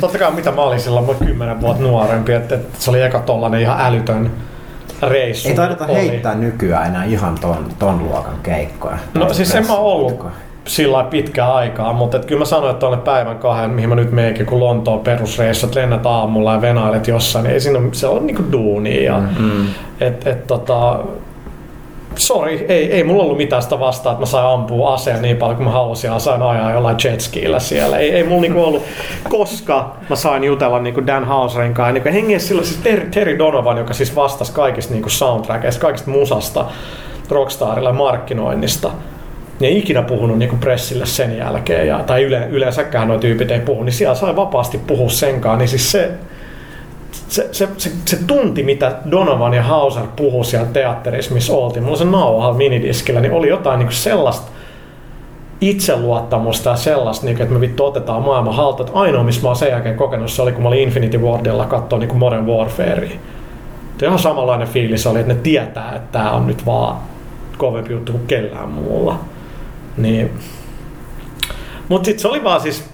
totta kai mitä mä olin silloin, mä kymmenen vuotta nuorempi, että, että se oli eka tollanen ihan älytön reissu. Ei taideta oli. heittää nykyään enää ihan ton, ton luokan keikkoja. No siis en mä ollut sillä pitkää aikaa, mutta et kyllä mä sanoin, että tuonne päivän kahden, mihin mä nyt meenkin, kun Lontoon perusreissut, lennät aamulla ja venailet jossain, niin ei siinä, se on niinku duuni. Ja, mm-hmm. et, et, tota, sorry, ei, ei mulla ollut mitään sitä vastaa, että mä sain ampua aseen niin paljon kuin mä halusin ja sain ajaa jollain jetskillä siellä. Ei, ei mulla niinku ollut, koska mä sain jutella niinku Dan Hauserin kanssa. Niinku hengessä silloin siis Terry, Terry Donovan, joka siis vastasi kaikista niinku soundtrackeista, kaikista musasta Rockstarilla markkinoinnista ne ei ikinä puhunut niin kuin pressille sen jälkeen, ja, tai yle, yleensäkään nuo tyypit ei puhu, niin siellä sai vapaasti puhua senkaan, niin siis se, se, se, se, se tunti, mitä Donovan ja Hauser puhui siellä teatterissa, missä oltiin, mulla se nauhalla minidiskillä, niin oli jotain niin kuin sellaista itseluottamusta ja sellaista, niin, että me vittu otetaan maailman haltuun. Ainoa, missä mä oon sen jälkeen kokenut, se oli, kun mä olin Infinity Wardilla katsoa niin Modern Warfarea. Ihan samanlainen fiilis oli, että ne tietää, että tämä on nyt vaan kovempi juttu kuin kellään muulla. Niin. Mutta sitten se oli vaan siis,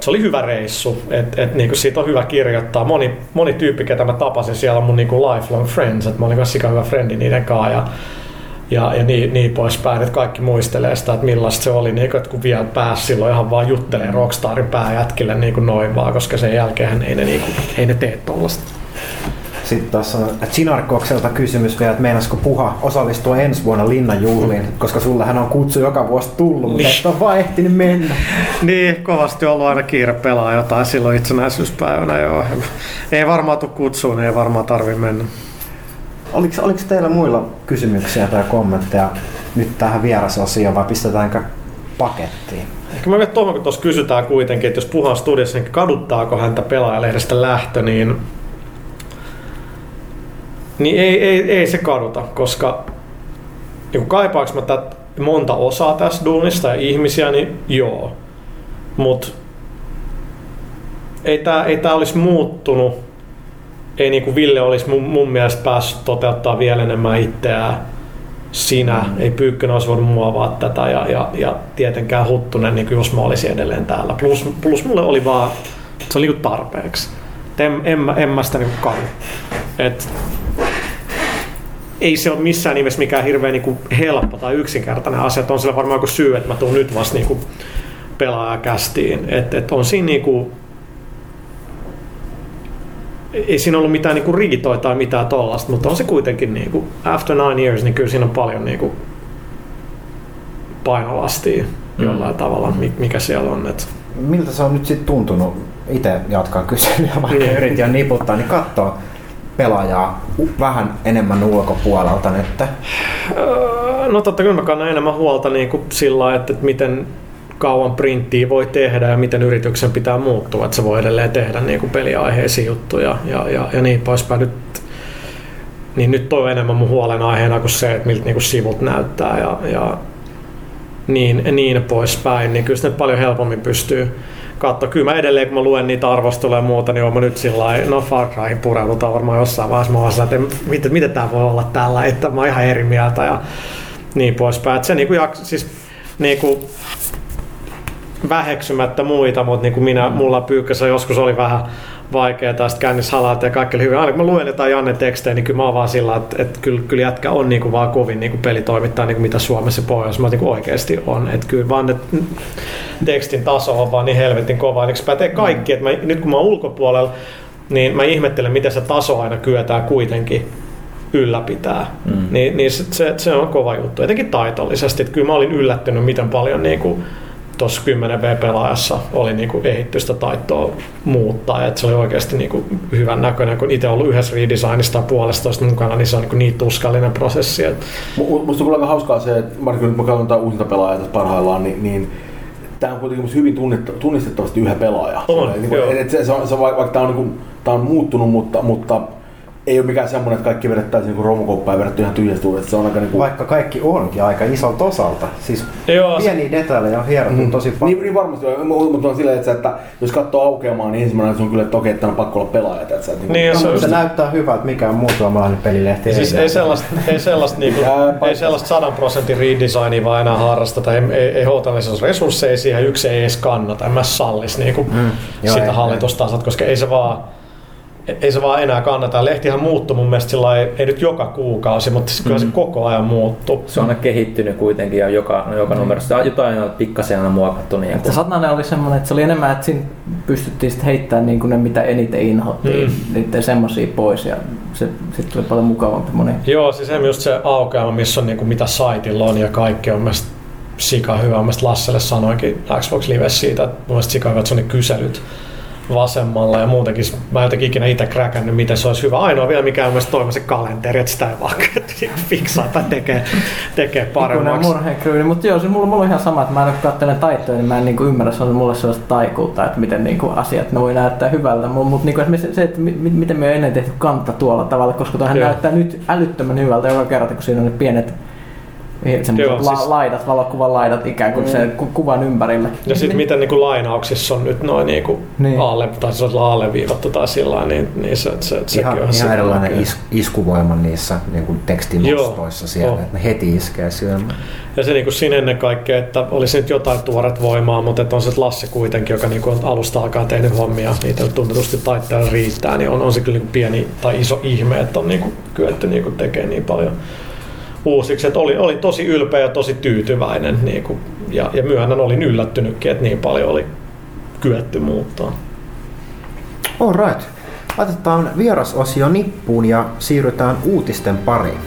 se oli hyvä reissu, että et niinku siitä on hyvä kirjoittaa. Moni, moni tyyppi, ketä mä tapasin, siellä on mun niinku lifelong friends, että mä olin kanssa hyvä frendi niiden kanssa ja, ja, ja niin, niin poispäin, että kaikki muistelee sitä, että millaista se oli, niin että kun vielä pääsi silloin ihan vaan juttelee Rockstarin pääjätkille niin kuin noin vaan, koska sen jälkeen ei ne, niin kuin, ei ne tee tuollaista. Sitten tuossa on Chinarkokselta kysymys vielä, että meinasko Puha osallistua ensi vuonna Linnan juhliin, koska sullehan on kutsu joka vuosi tullut, mutta et on vaan ehtinyt mennä. niin, kovasti ollut aina kiire pelaa jotain silloin itsenäisyyspäivänä. Joo. Ei varmaan tule kutsuun, niin ei varmaan tarvi mennä. Oliko, oliko teillä muilla kysymyksiä tai kommentteja nyt tähän vierasosioon vai pistetäänkö pakettiin? Ehkä mä tuohon, kun tuossa kysytään kuitenkin, että jos puhuu studiossa, niin kaduttaako häntä pelaajalehdestä lähtö, niin, niin ei, ei, ei se kaduta, koska niin kaipaaks mä tätä monta osaa tässä duunista ja ihmisiä, niin joo. Mutta ei tämä ei tää olisi muuttunut. Ei niinku Ville olisi mun, mun mielestä päässyt toteuttaa vielä enemmän itseään sinä. Mm. Ei Pyykkönen olisi voinut muovaa tätä ja, ja, ja tietenkään Huttunen, niin jos mä olisin edelleen täällä. Plus, plus mulle oli vaan, se oli niinku tarpeeksi. En, en, en mä sitä niinku kadu. Et, ei se ole missään nimessä mikään hirveän niin helppo tai yksinkertainen asia. on sillä varmaan joku syy, että mä tuun nyt vasta niin pelaajakästiin. Et, et on siinä niin kuin, ei siinä ollut mitään niin riitoja tai mitään tollasta, mutta on se kuitenkin niin kuin, after nine years, niin kyllä siinä on paljon niin kuin, painolastia mm. jollain tavalla, mikä siellä on. Et. Miltä se on nyt sitten tuntunut, itse jatkaa kyselyä, vaikka niin. yritin niputtaa, niin katsoa pelaajaa vähän enemmän ulkopuolelta nyt? No totta kyllä mä kannan enemmän huolta niin kuin sillä että, että miten kauan printtiä voi tehdä ja miten yrityksen pitää muuttua, että se voi edelleen tehdä niin kuin peliaiheisia juttuja ja, ja, ja niin poispäin. Nyt, niin nyt toi on enemmän mun huolenaiheena kuin se, että miltä niin kuin sivut näyttää ja, ja niin, niin poispäin, niin kyllä sitä paljon helpommin pystyy katso, kyllä mä edelleen kun mä luen niitä arvosteluja ja muuta, niin on mä nyt sillä no Far Cryhin pureudutaan varmaan jossain vaiheessa. Mä vaan että miten, miten tää voi olla tällä, että mä oon ihan eri mieltä ja niin poispäin. Että se niinku, siis, niinku, väheksymättä muita, mutta niin kuin minä, mulla pyykkässä joskus oli vähän vaikeaa tästä kännissä halata ja kaikki oli hyvin. Aina kun mä luen jotain Janne tekstejä, niin kyllä mä oon vaan sillä, että, että kyllä, kyllä jätkä on niin kuin vaan kovin niin kuin pelitoimittaja, niin kuin mitä Suomessa Pohjoismaissa niin oikeasti on. Että kyllä vaan että tekstin taso on vaan niin helvetin kova. Se pätee kaikki. Että mä, nyt kun mä oon ulkopuolella, niin mä ihmettelen, miten se taso aina kyetään kuitenkin ylläpitää. Mm. Niin, niin se, se, se, on kova juttu, etenkin taitollisesti. Että kyllä mä olin yllättynyt, miten paljon niin kuin, tuossa 10 V-pelaajassa oli niinku ehittystä taitoa muuttaa. Et se oli oikeasti niinku hyvän näköinen, kun itse ollut yhdessä redesignista puolestoista mukana, niin se on niinku niin tuskallinen prosessi. Et... Musta on aika hauskaa se, että varsinkin nyt mä katson tätä uusinta pelaajaa tässä parhaillaan, niin, niin tämä on kuitenkin hyvin tunnistettavasti yhä pelaaja. On, niin kuin, et se, se, on, se, vaikka tämä on, niin kuin, on muuttunut, mutta, mutta ei ole mikään semmoinen, että kaikki vedettäisiin niin romukouppaa ja vedetty ihan tyhjästä Se on aika niin kuin... Vaikka kaikki onkin aika isolta osalta. Siis Joo, pieniä se... detaljeja on hierottu mm. tosi paljon. Niin, niin varmasti on, mutta on silleen, että, että jos katsoo aukeamaan, niin ensimmäinen se on kyllä, että okei, että on pakko olla pelaaja. Että, että, niin, niin, se, no, se näyttää hyvältä, että mikään muu suomalainen pelilehti siis ei, ei sellaista, ei sellaista, niinku, ei sellaista sadan prosentin redesignia vaan enää harrasteta. Ei, ei, ei HTLS resursseja siihen, yksi ei edes kannata. En mä sallisi niinku, mm. sitä hallitustasat, koska ei se vaan ei se vaan enää kannata. Lehtihän muuttui mun mielestä sillä ei, ei nyt joka kuukausi, mutta kyllä mm. se koko ajan muuttuu. Se on aina kehittynyt kuitenkin ja joka, joka mm. numerossa jotain on pikkasen aina muokattu. Niin että Satnanen oli semmoinen, että se oli enemmän, että siinä pystyttiin sitten heittämään niin kuin ne, mitä eniten inhottiin, mm. niiden semmoisia pois ja se sitten tuli paljon mukavampi moni. Joo, siis just se aukeama, missä on niin kuin mitä saitilla on ja kaikki on mielestäni sika hyvä. Mielestäni Lasselle sanoinkin Xbox Live siitä, että mun mielestä sika hyvät ne kyselyt vasemmalla ja muutenkin mä en jotenkin ikinä itse kräkännyt, miten se olisi hyvä. Ainoa vielä mikä on myös toivon se kalenteri, että sitä ei vaan fiksaa tai tekee, tekee paremmaksi. murheenkryyni, mutta joo, se mulla, mulla on ihan sama, että mä en katselen taitoja, niin mä en niinku ymmärrä, se on mulle sellaista taikuutta, että miten niinku asiat ne voi näyttää hyvältä. Mutta niinku esimerkiksi se, että miten me on ennen tehty kanta tuolla tavalla, koska tuohan näyttää nyt älyttömän hyvältä joka kerta, kun siinä on ne pienet Semmoiset la- siis... laidat, valokuvan laidat ikään kuin mm. sen ku- kuvan ympärille. Ja sitten miten niin lainauksissa on nyt noin niin kuin niin. alle, tai se on alleviivattu tai sillä niin, niin se, se, se ihan, on ihan erilainen is, iskuvoima niissä niin kuin tekstinostoissa siellä, oh. että ne heti iskee syömään. Ja se niin kuin siinä ennen kaikkea, että olisi nyt jotain tuoret voimaa, mutta että on se Lasse kuitenkin, joka niin kuin on alusta alkaen tehnyt hommia, niitä tunnetusti taitteella riittää, niin on, on se kyllä niin kuin pieni tai iso ihme, että on niin kuin kyetty niin kuin tekemään niin paljon uusiksi. Että oli, oli tosi ylpeä ja tosi tyytyväinen. Niin kuin, ja, ja myöhemmin olin yllättynytkin, että niin paljon oli kyetty muuttaa. All right. Laitetaan vierasosio nippuun ja siirrytään uutisten pariin.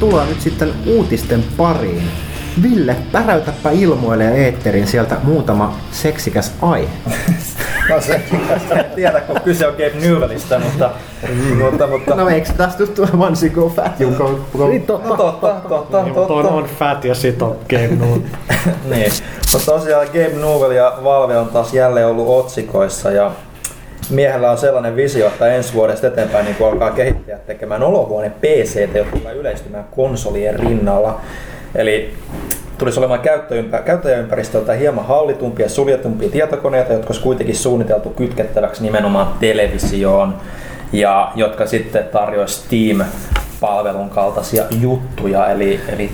Tullaan nyt sitten uutisten pariin. Ville, päräytäpä ilmoille eetterin sieltä muutama seksikäs aihe. No se, en tiedä, kun kyse on Gabe Newellistä, mutta, mutta, mutta No eikö tästä just tuo Once You Go Fat, you go, go. Niin totta. no, totta, totta, Niin, mutta on, totta. on fat ja sit on game nude. niin. Mutta tosiaan Gabe Newell ja Valve on taas jälleen ollut otsikoissa ja miehellä on sellainen visio, että ensi vuodesta eteenpäin niin alkaa kehittäjät tekemään olohuone PCtä, jotka tulee yleistymään konsolien rinnalla. Eli tulisi olemaan käyttäjäympä- käyttäjäympäristöltä hieman hallitumpia ja suljetumpia tietokoneita, jotka olisi kuitenkin suunniteltu kytkettäväksi nimenomaan televisioon ja jotka sitten tarjoaisi Steam-palvelun kaltaisia juttuja. Eli, eli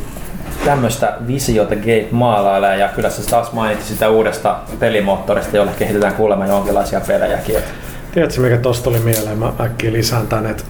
tämmöistä visiota Gabe maalailee ja kyllä se taas mainitsi sitä uudesta pelimoottorista, jolle kehitetään kuulemma jonkinlaisia pelejäkin. Tiedätkö mikä tosta tuli mieleen? Mä äkkiä lisään tän, että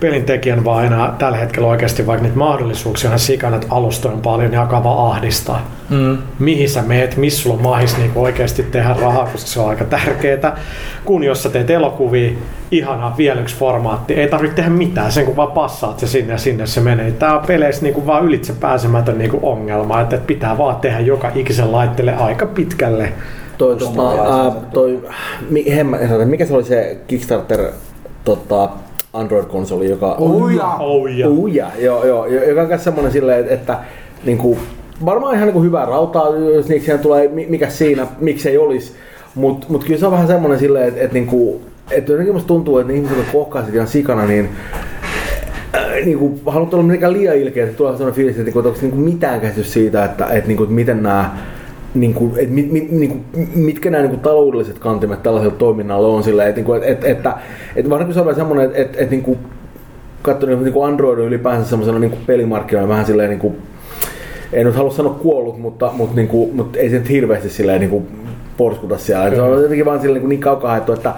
pelin tekijän vaan enää tällä hetkellä oikeasti vaikka niitä mahdollisuuksia on sikana, että alustoja on paljon, niin alkaa vaan ahdistaa. Mm. Mihin sä meet, missä sulla on mahis niin oikeasti tehdä rahaa, koska se on aika tärkeää. Kun jos sä teet elokuvia, ihanaa, vielä yksi formaatti, ei tarvitse tehdä mitään, sen kun vaan passaat se sinne ja sinne se menee. Tää on peleissä niin kuin vaan ylitse pääsemätön niin kuin ongelma, että että pitää vaan tehdä joka ikisen laitteelle aika pitkälle. Toi, tota, ää, toi, mi, hemma, mikä se oli se Kickstarter tota, Android-konsoli, joka... Uja. Oh. Uja, joo, joo, jo- joka on myös semmoinen silleen, että, että niin kuin, varmaan ihan niin kuin hyvää rautaa, jos niiksi siihen tulee, mi- mikä siinä, miksei olisi. Mutta mut kyllä se on vähän semmoinen silleen, että, että, niin kuin, että jotenkin musta tuntuu, että ne ihmiset, jotka kohkaa sitä ihan sikana, niin äh, niin kuin, haluat olla mitenkään liian ilkeä, että tulee sellainen fiilis, että, niin kuin, että onko niin kuin mitään käsitys siitä, että, että, niin kuin, että miten nämä niin kuin, että mit, mit, niin kuin, mitkä nämä niin kuin, taloudelliset kantimet tällaiselle toiminnalle on että, niin kuin, että, että, että varsinkin se on semmoinen, että, että, että niin kuin, katsonut niin kuin Android on ylipäänsä semmoisena niin kuin pelimarkkinoilla vähän silleen niin kuin, en nyt halua sanoa kuollut, mutta, mutta, niin kuin, mutta ei se nyt hirveästi silleen niin kuin porskuta siellä. Se on jotenkin vaan silleen niin, niin kaukaa haettu, että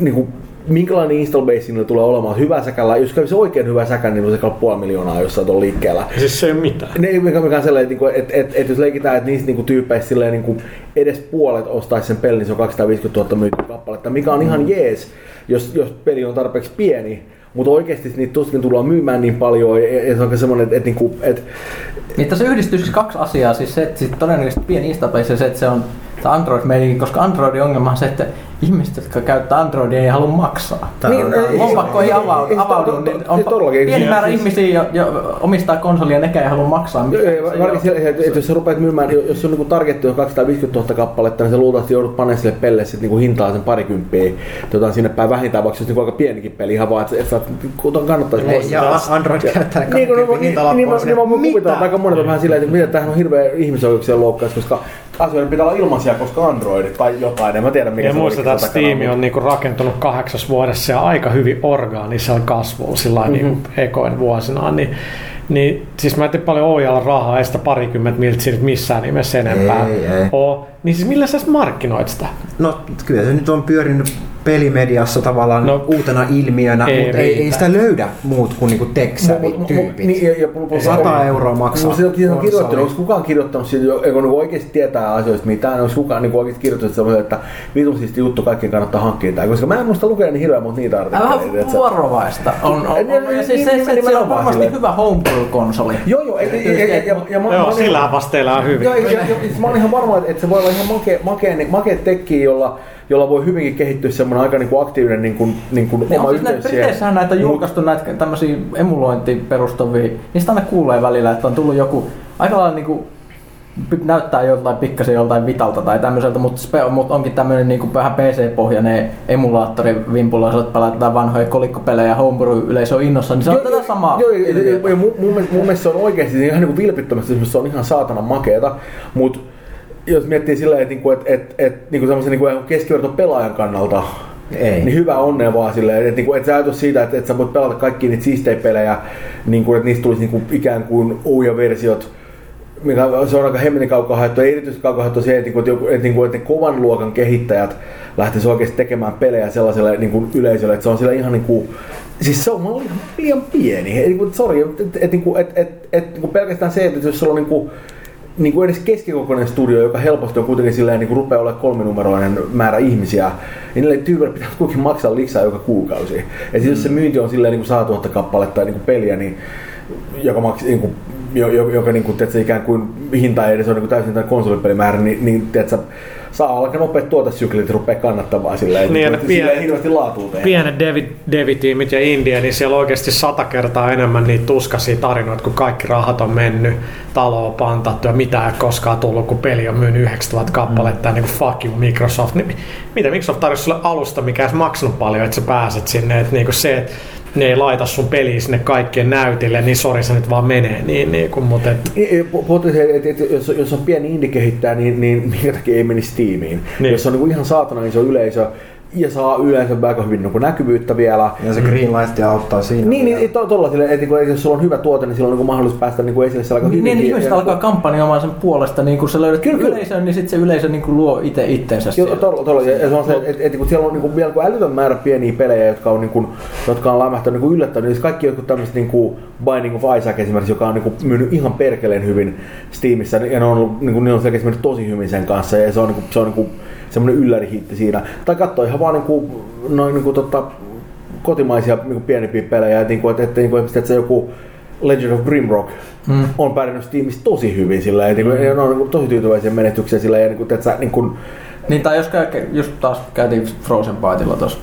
niin kuin, minkälainen install base niillä tulee olemaan. Hyvä säkällä, jos kävisi oikein hyvä säkä, niin on se puoli miljoonaa jossain tuolla liikkeellä. Siis se ei ole mitään. Ne, mikä, mikä on sellainen, että, että, että, että jos leikitään, että niistä niinku tyypeistä silleen, niinku, edes puolet ostaisi sen pelin, niin se on 250 000 myytyä kappaletta, mikä on ihan jees, jos, jos peli on tarpeeksi pieni. Mutta oikeasti niitä tuskin tullaan myymään niin paljon, ja, ja se on semmoinen, että, että, niinku, että Niin tässä yhdistyy siis kaksi asiaa, siis se, että siis todennäköisesti pieni instabase ja se, että se on tämä android meininki, koska Androidin ongelma on se, että ihmiset, jotka käyttää Androidia, ei halua maksaa. Niin, ei- Lompakko ei avaudu, ei- ei- avaudu to- niin on pieni määrä Siis- ihmisiä, jo, jo omistaa konsolia ja nekään ei halua maksaa. Mitään. varsinkin se, että, jos sä rupeat myymään, jos on niinku targetti on 250 000 kappaletta, niin sä luultavasti joudut panemaan sille pelle sit niinku hintaa sen parikymppiä. Tota, sinne päin vähintään, vaikka se olisi niinku aika pienikin peli, ihan vaan, että, että saat, kun kannattaisi Ei, pois. Ja Android käyttää Niin, niin, niin, niin, mä- niin että Mitä? aika monet on vähän silleen, että mitä tämähän on hirveä ihmisoikeuksien loukkaus, koska asioiden pitää olla ilmaisia, koska Android tai jotain, en mä tiedä mikä se muistetaan, takana Steam on niinku rakentunut kahdeksas vuodessa ja aika hyvin orgaanisella kasvulla sillä mm-hmm. niinku ekoin vuosina. Niin, niin, siis mä en paljon ohjalla rahaa, ei sitä parikymmentä miltä missään nimessä enempää Ei, ei. Niin siis millä sä markkinoit sitä? No kyllä se nyt on pyörinyt pelimediassa tavallaan No, no, uutena ilmiönä, ei mutta ei, ei sitä löydä muut kuin niinku. Niin, ja, ja, plus- 100 euroa maksaa Mutta siitä on kirjoittanut, onko kukaan kirjoittanut siitä, niinku oikeasti tietää asioista mitään, onko kukaan niinku oikeasti kirjoittanut sellaisen, että vitun siisti juttu, kaikkien kannattaa hankkia tämä, koska mä en muista lukea niin hirveän monta niitä artikkeleita. vähän vuorovaista. On, on, on, Niin, niin, ja siis se, niin, se, se on varmasti hyvä homebrew-konsoli. Joo, joo, ja, ja, sillä vasteillaan hyvin. Joo, ja, ja, ja, mä oon ihan varma, että se voi olla ihan makea, makea, makea tekki, jolla, jolla voi hyvinkin kehittyä semmoinen aika niinku aktiivinen niinku, niinku Niin oma siis näitä, yhteys. Briteissähän näitä on julkaistu näitä tämmöisiä emulointiin perustuvia, niistä aina kuulee välillä, että on tullut joku aika lailla niinku näyttää joltain pikkasen joltain vitalta tai tämmöiseltä, mutta, spe, mutta onkin tämmöinen niinku vähän PC-pohjainen emulaattori vimpulla, jos pelataan vanhoja kolikkopelejä homebrew-yleisö on innossa, niin se on Joo, tätä joo, samaa. Joo, ja, ja, ilmiötä. ja mun, mun, mielestä, mun mielestä se on oikeasti ihan niin kuin vilpittömästi, se on ihan saatana makeeta, mutta jos miettii silleen, että, niinku, että, että, että niinku semmoisen niinku keskiverto pelaajan kannalta, Ei. niin hyvä onnea vaan silleen, että, niinku, että se ajatus siitä, että, että sä voit pelata kaikki niitä siistejä pelejä, niin kuin, että niistä tulisi niinku ikään kuin uuja-versiot, mikä se on aika hemmetin kaukaa haettu. Ei erityisesti kaukaa haettu se, että, niinku, että, että, niinku, että ne kovan luokan kehittäjät lähtisivät oikeasti tekemään pelejä sellaiselle niinku, yleisölle, että se on sillä ihan niin kuin, Siis se on ihan liian pieni. Et, niinku, sorry, että et, et, niinku, et, et, et, niinku pelkästään se, että jos sulla on niinku, niin kuin edes keskikokoinen studio, joka helposti on kuitenkin silleen, niin kuin rupeaa olemaan kolminumeroinen määrä ihmisiä, niin niille tyypille pitää kuitenkin maksaa liksaa joka kuukausi. Ja siis jos se myynti on silleen niin kuin 100 000 kappaletta niin kuin peliä, niin joka maksi, niin kuin, jo- jo- joka niin kuin, tiedätkö, ikään kuin hinta ei edes ole niin kuin täysin tämän konsolipelimäärä, niin, niin tiedätkö, saa aika nopeat tuotesyklit, rupeaa kannattavaa sillä Niin, niin, ja sillä ei pienet- hirveästi laatua tehdä. Pienet devi, devitiimit ja India, niin siellä on oikeasti sata kertaa enemmän niitä tuskaisia tarinoita, kun kaikki rahat on mennyt, talo on pantattu ja mitään ei koskaan tullut, kun peli on myynyt 9000 kappaletta, mm. niin kuin fuck you Microsoft. Niin, mitä Microsoft tarjosi sulle alusta, mikä ei maksanut paljon, että sä pääset sinne, että niinku se, että ne ei laita sun peliä sinne kaikkien näytille, niin sori se nyt vaan menee. Niin, niin kuin, mutta et, Niin, pu- Puhuttiin se, että, että jos, jos on pieni indie-kehittäjä, niin, niin minkä takia ei menisi Steamiin. Niin. Niin. Jos on niin kuin ihan saatana iso yleisö ja saa yleensä aika hyvin niin näkyvyyttä vielä. Ja se Greenlight auttaa siinä. Niin, niin to, tolla sille, että, että jos sulla on hyvä tuote, niin silloin on niin mahdollisuus päästä niin kuin esille siellä aika Niin, hyvin. niin ihmiset alkaa kampanjoimaan sen puolesta, niin kun sä löydät Kyllä, kyllä. yleisön, niin sitten se yleisö niin luo itse itsensä Joo, siellä. tolla, tolla, ja se on se, että, että, että kun siellä on niin vielä kun älytön määrä pieniä pelejä, jotka on, niin kuin, jotka on lämähtänyt niin kuin yllättänyt, niin kaikki jotkut tämmöiset niin kuin Binding of Isaac esimerkiksi, joka on niin kuin myynyt ihan perkeleen hyvin Steamissa, ja ne on, ollut, niin kuin, ne on selkeästi mennyt tosi hyvin sen kanssa, ja se on, niin kuin, se on niin kuin, semmoinen yllärihitti siinä. Tai katsoa ihan vaan niin kuin, noin niin kuin, tota, kotimaisia niin kuin pienempiä pelejä, että, niin kuin, että, että, niin kuin, että se joku Legend of Grimrock mm. on pärjännyt Steamissa tosi hyvin sillä että, niin kuin, ne on niin kuin, tosi tyytyväisiä menestyksiä sillä ja niin kuin, että, niin kuin, Niin tai jos käy, just taas käytiin Frozen Bytella tuossa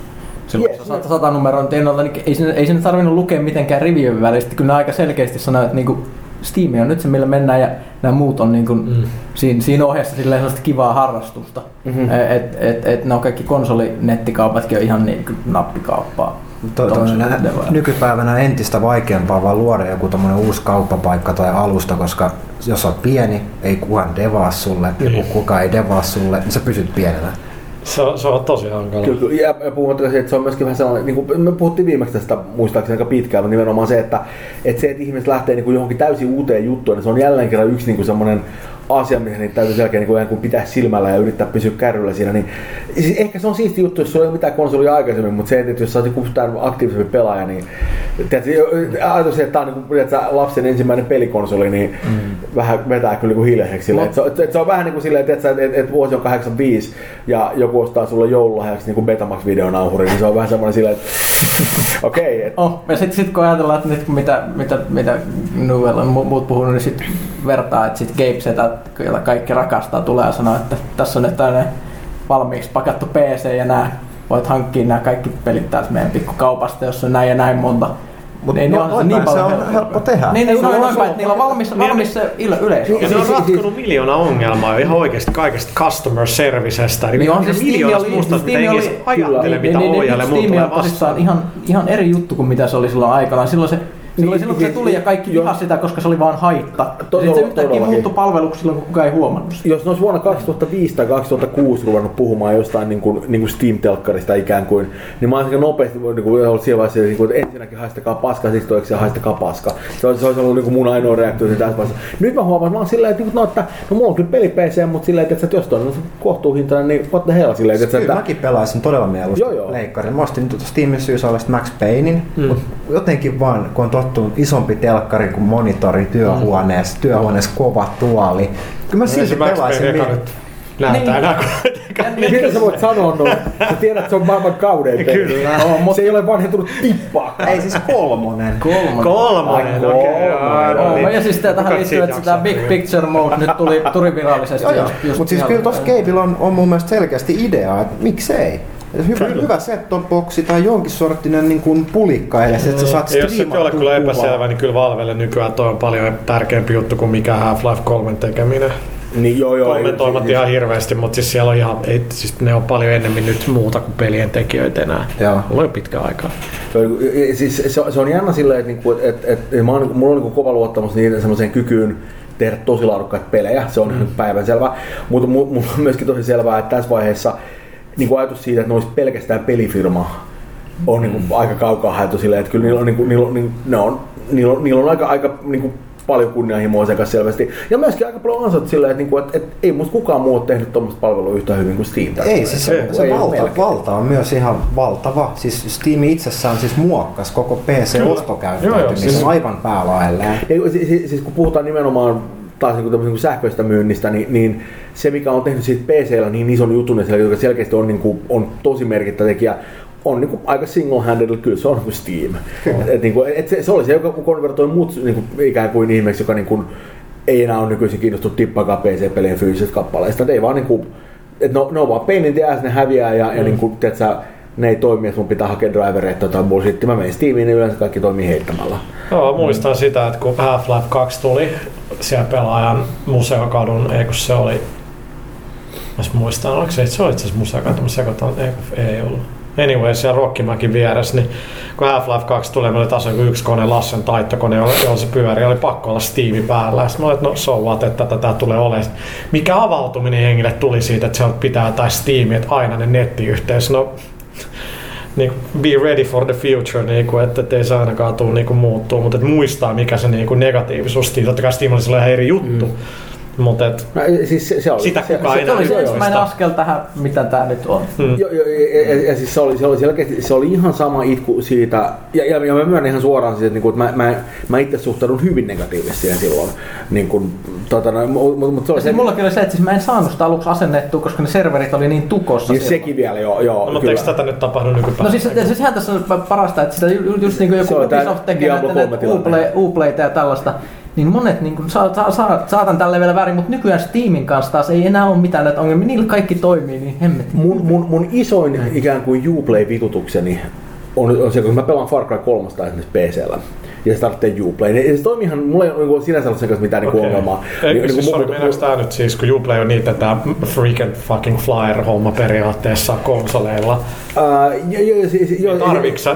silloin Yes. sata, sata numeron tienoilla, niin ei sinne, ei sinne tarvinnut lukea mitenkään rivien välistä. Kyllä ne aika selkeästi sanoo, että niinku Steam on nyt se, millä mennään ja nämä muut on niinku mm. siinä, siinä ohessa silleen sellaista kivaa harrastusta. Mm-hmm. Et, et, et, ne on kaikki konsolinnettikaupatkin on ihan niinku nappikauppaa. To, to, nykypäivänä entistä vaikeampaa vaan luoda joku tommonen uusi kauppapaikka tai alusta, koska jos olet pieni, ei kukaan devaa sulle, Niin. ja kukaan ei devaa sulle, niin sä pysyt pienenä. Se, on, se on tosi hankala. Kyllä, kyllä. Ja, se, että se on myöskin vähän sellainen, niin kuin me puhuttiin viimeksi tästä muistaakseni aika pitkään, mutta nimenomaan se, että, että se, että ihmiset lähtee niin kuin johonkin täysin uuteen juttuun, niin se on jälleen kerran yksi niin kuin semmoinen asia, mihin niitä täytyy selkeä niin kuin, pitää silmällä ja yrittää pysyä kärryllä siinä. Niin, siis ehkä se on siisti juttu, jos sulla ei ole mitään konsolia aikaisemmin, mutta se, että jos sä oot joku aktiivisempi pelaaja, niin tiedätkö, ajatus, että tämä on niin kuin, tiedätkö, lapsen ensimmäinen pelikonsoli, niin mm. vähän vetää kyllä niin hiljaiseksi. silleen. Että se, että se, on vähän niin kuin silleen, että, että, että, että vuosi on 85 ja joku ostaa sulle joululahjaksi niin kuin Betamax-videonauhuri, niin se on vähän semmoinen silleen, että okei, okay, että Oh, ja sitten sit kun ajatellaan, että nyt mitä, mitä, mitä Nuvella on mu- muut puhunut, niin sitten vertaa, että sitten Gabe Setat, joita kaikki rakastaa, tulee ja sanoo, että tässä on nyt tämmöinen valmiiksi pakattu PC ja nämä voit hankkia nämä kaikki pelit täältä meidän pikkukaupasta, jos on näin ja näin monta. Mut Niin, no, niin on se noin niin päin se paljon on helppo tehdä. Niin, niin, Se on- noin, noin se on- päin, että niillä on valmis, valmis se ilo- yleisö. Ja ne on Siis- siis- ratkonut miljoona ongelmaa jo ihan oikeasti kaikesta customer servicestä. Niin on siis siis Steam miljoonasta oli, muusta, että Steam ei oli, ajattele, mitä niin, niin, oijalle niin, tulee on vastaan. ihan, ihan eri juttu kuin mitä se oli silloin aikanaan. Silloin se Silloin, Niin, silloin kun se niin, tuli ja kaikki joo. vihasi sitä, koska se oli vaan haitta. To- Ja sitten se yhtäkkiä muuttui palveluksi silloin, kun kukaan ei huomannut sitä. jos ne olisi vuonna 2005 tai 2006 ruvennut puhumaan jostain niin kuin, niin kuin Steam-telkkarista ikään kuin, niin mä olisin aika nopeasti niin kuin, ollut siinä vaiheessa, niin kuin, että ensinnäkin haistakaa paska, sitten toiseksi haistakaa paska. Se olisi, se olisi ollut niin kuin mun ainoa reaktio siinä tässä vaiheessa. Nyt mä huomaan, että mä oon silleen, että, niin kuin, no, että no, mulla on kyllä peli PC, mutta silleen, että, että jos toi on kohtuuhintainen, niin what the hell silleen, että, Kyllä että, mäkin pelaisin todella mieluusti Joo, joo. leikkarin. Mä ostin Steamin syysallista Max Paynein, mm. mutta jotenkin vaan, kun on tottunut isompi telkkari kuin monitori työhuoneessa, työhuoneessa kova tuoli. Kyllä mä silti pelaisin. Näyttää Niin. enää kuitenkaan. niin, mitä sä voit sanoa noin? Sä tiedät, että se on maailman kaudein peli. Kyllä. Joo, mut- Se ei ole vanhentunut tippaa. Ei siis kolmonen. Kolmonen. Kolmonen, okei. kolmonen. Okay, Joo, ja siis tää tähän liittyy, että sitä Big Picture Mode nyt tuli, tuli virallisesti. Mutta siis kyllä tuossa Gabeilla on, on mun mielestä selkeästi idea, että miksei. Et Hyvä, hyvä set-top boxi tai jonkin sorttinen niin kuin pulikka edes, että sä saat jos se ole kyllä epäselvä, niin kyllä Valvelle nykyään toi on paljon tärkeämpi juttu kuin mikä Half-Life 3 tekeminen. Niin joo joo. Kommentoimat siis- ihan hirveästi, mutta siis siellä on ihan, ei, siis ne on paljon enemmän nyt muuta kuin pelien tekijöitä enää. Joo. Mulla on pitkä aikaa. Se on, siis se, on- se on jännä silleen, että, niinku, että, että, että mä oon, niinku- mulla on niinku kova luottamus niiden semmoiseen kykyyn tehdä tosi laadukkaita pelejä, se on mm. päivänselvä. Mutta mu- mulla on myöskin tosi selvää, että tässä vaiheessa niin kuin ajatus siitä, että ne olisi pelkästään pelifirma, on niin kuin aika kaukaa haettu silleen, että kyllä niillä on, niin kuin, niillä on, niin, ne on, niillä on, niillä on aika, aika niin kuin paljon kunnianhimoa sekä selvästi. Ja myöskin aika paljon ansat silleen, että, niin kuin, että, että ei musta kukaan muu ole tehnyt tuommoista palvelua yhtä hyvin kuin Steam. tässä Ei, siis se, vaiheessa. se Ei valta, melkein. valta on myös ihan valtava. Siis Steam itsessään siis muokkas koko PC-ostokäyttäytymisen siis- aivan päälaelleen. Ja siis, siis, siis kun puhutaan nimenomaan taas niin kuin sähköistä myynnistä, niin, niin, se mikä on tehnyt siitä PCllä niin ison jutun, siellä, joka selkeästi on, niin kuin, on tosi merkittävä tekijä, on niinku aika single-handed, kyllä se on kuin Steam. Et, et, niinku, et se, se, oli se, joka konvertoi mut niinku, ikään kuin ihmeeksi, joka niinku, ei enää ole nykyisin kiinnostunut tippakaan PC-pelien fyysisistä kappaleista. Et ei vaan niinku, et no, ne on vaan pain in the ass, ne häviää ja, mm. ja niinku, tiedätkö, ne ei toimi, että mun pitää hakea drivereita tai bullshit. Mä menin Steamiin, niin yleensä kaikki toimii heittämällä. Joo, muistan mm. sitä, että kun Half-Life 2 tuli siellä pelaajan museokadun, ei kun se oli Mä muistan, oliko se, se oli itse asiassa museokadun, mä sekoitan, ei, ei ollut. Anyway, siellä Rokkimäkin vieressä, niin kun Half-Life 2 tuli, meillä taas yksi kone, Lassen taittokone, jolla se pyöri, oli pakko olla Steam päällä. Sitten mä olin, että no so what, että tätä tulee olemaan. Mikä avautuminen jengille tuli siitä, että se pitää tai Steam, että aina ne nettiyhteys. No, niin be ready for the future, niin kuin, että ei se ainakaan tule niin kuin, muuttuu, mutta että muistaa mikä se niin kuin, negatiivisuus, totta kai Steam oli ihan eri juttu, mm. Mutta et, no, siis se, se oli, sitä se, kukaan se, se oli se ensimmäinen askel tähän, mitä tämä nyt on. Hmm. Jo, jo, ja, ja, ja, siis se oli, se oli selkeästi, se oli ihan sama itku siitä, ja, ja, ja mä myönnän ihan suoraan siitä, että, niin että mä, mä, mä itse suhtaudun hyvin negatiivisesti siihen silloin. Niin kuin, tota, no, mutta, mutta se oli se, se, mullakin oli se, että siis mä en saanut sitä aluksi asennettua, koska ne serverit oli niin tukossa. Niin sekin vielä, joo. joo no, mutta eikö tätä nyt tapahdu nykypäivänä? No siis, siis sehän tässä on parasta, että sitä just niin kuin joku Ubisoft tekee näitä Uplayta ja tällaista, niin monet niin kuin, sa, sa, sa, saatan tälle vielä väärin, mutta nykyään Steamin kanssa taas ei enää ole mitään näitä ongelmia. Niillä kaikki toimii, niin hemmet. Mun, mun, mun isoin ikään kuin Uplay-vitutukseni on, on se, kun mä pelaan Far Cry 3 esimerkiksi PCllä ja se tarvitsee Uplay. Niin se toimii ihan, mulla ei ole niin sinänsä ollut sen kanssa mitään okay. niin ongelmaa. Ei, niin, siis, niin, sorry, tää nyt siis, kun Uplay on niitä tää freaking fucking flyer-homma periaatteessa konsoleilla. Uh, siis, siis,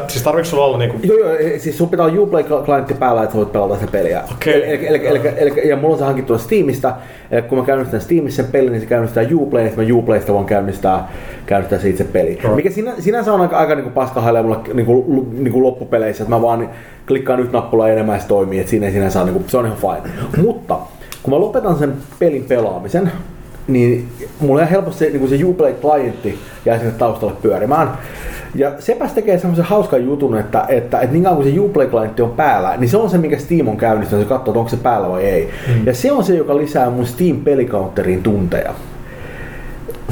siis tarviks sulla olla niinku... Joo, joo, siis sun pitää olla Uplay-klientti päällä, että sä voit pelata sitä peliä. Okay. Eli, eli, eli, eli, ja mulla on se hankittu Steamista, eli kun mä käynnistän Steamissa sen pelin, niin se käynnistää Uplay, niin mä Uplaysta voin käynnistää, käynnistää siitä se peli. Right. Mikä sinä, sinänsä on aika, aika niin paskahailee mulla niin kuin, niin kuin loppupeleissä, että mä vaan klikkaan nyt nappulaa enemmän ja se toimii, että siinä ei sinänsä niin kuin, se on ihan fine. Mutta kun mä lopetan sen pelin pelaamisen, niin mulla on helposti se, niin se Uplay-klientti jää sinne taustalle pyörimään. Ja sepäs tekee semmoisen hauskan jutun, että, että, että niin kauan kuin se Uplay-klientti on päällä, niin se on se, mikä Steam on käynnistänyt, se katsoo, että onko se päällä vai ei. Mm. Ja se on se, joka lisää mun Steam-pelikautteriin tunteja.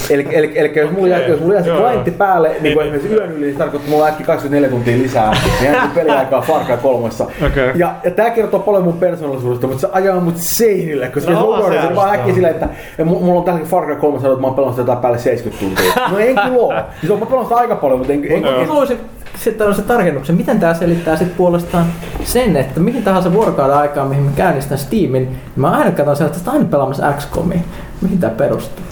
Eli, eli, eli jos mulla jää, jos mulla jää se klientti päälle, niin, niin kuin esimerkiksi yön yli, niin se tarkoittaa, että mulla on äkki 24 tuntia lisää, niin jää peliaikaa Far Cry 3. Okay. Ja, ja tää kertoo paljon mun persoonallisuudesta, mutta se ajaa mut seinille, koska no, se on se vaan äkkiä silleen, että ja mulla on tälläkin Far Cry 3 sanonut, että mä oon pelannut sitä päälle 70 tuntia. No en kyllä oo. Siis mä pelannut aika paljon, mutta en, en, en, en haluaisin sitten se tarkennuksen, miten tämä selittää sitten puolestaan sen, että mihin tahansa vuorokauden aikaa, mihin mä käynnistän Steamin, niin mä aina katson sieltä, että aina pelaamassa XCOMia. Mihin tämä perustuu?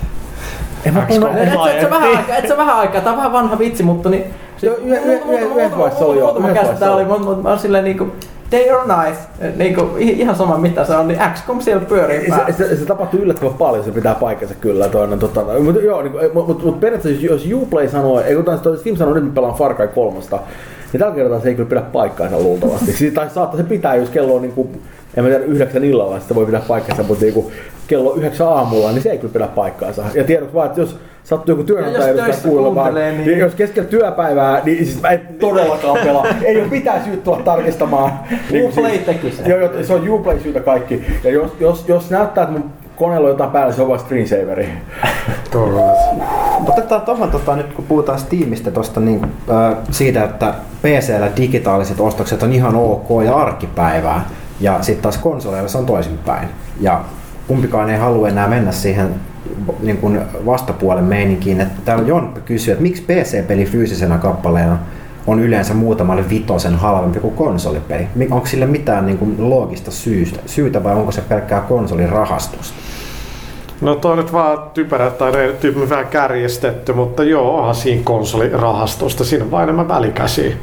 En mä et, et, et, vähän aikaa, et se vähän aikaa, tää on vähän vanha vitsi, mutta niin... Yhdessä vaiheessa oli jo. Muutama kästä oli, mutta mä oon silleen niinku... Day or night, niin kuin, ihan sama mitä se on, niin XCOM siellä pyörii päällä. Se, se, se, tapahtuu yllättävän paljon, se pitää paikkansa kyllä. Toinen, tota, mutta joo, niin, mutta mut, mut periaatteessa jos Uplay sanoo, ei kun Steam sanoo, nyt me pelaan Far Cry 3, niin tällä kertaa se ei kyllä pidä paikkaansa luultavasti. siis, tai saattaa se pitää, jos kello on niin kuin, en mä tiedä, yhdeksän illalla, sitä voi pitää paikkansa, mutta niin kuin, kello yhdeksän aamulla, niin se ei kyllä pidä paikkaansa. Ja tiedot vaan, että jos sattuu joku työnantaja edustaa kuulemaan, niin... niin... jos keskellä työpäivää, niin siis mä en todellakaan pelaa. ei ole pitää syyt tulla tarkistamaan. niin, Uplay siis, teki sen. Joo, se on Uplay syytä kaikki. Ja jos, jos, jos näyttää, että mun koneella on jotain päällä, se on vaan screensaveri. Otetaan tuohon tota, nyt kun puhutaan Steamista tosta, niin, äh, siitä, että PCllä digitaaliset ostokset on ihan ok ja arkipäivää. Ja sitten taas konsoleilla se on toisinpäin. Ja kumpikaan ei halua enää mennä siihen niin kuin vastapuolen meininkiin. Että täällä Jon kysyy, että miksi PC-peli fyysisenä kappaleena on yleensä muutamalle vitosen halvempi kuin konsolipeli. Onko sille mitään niin kuin loogista syystä, syytä vai onko se pelkkää konsolin rahastusta? No toi nyt vaan typerä tai tyyppi vähän kärjestetty, mutta joo, onhan siinä konsolirahastusta. Siinä on vain enemmän välikäsiä.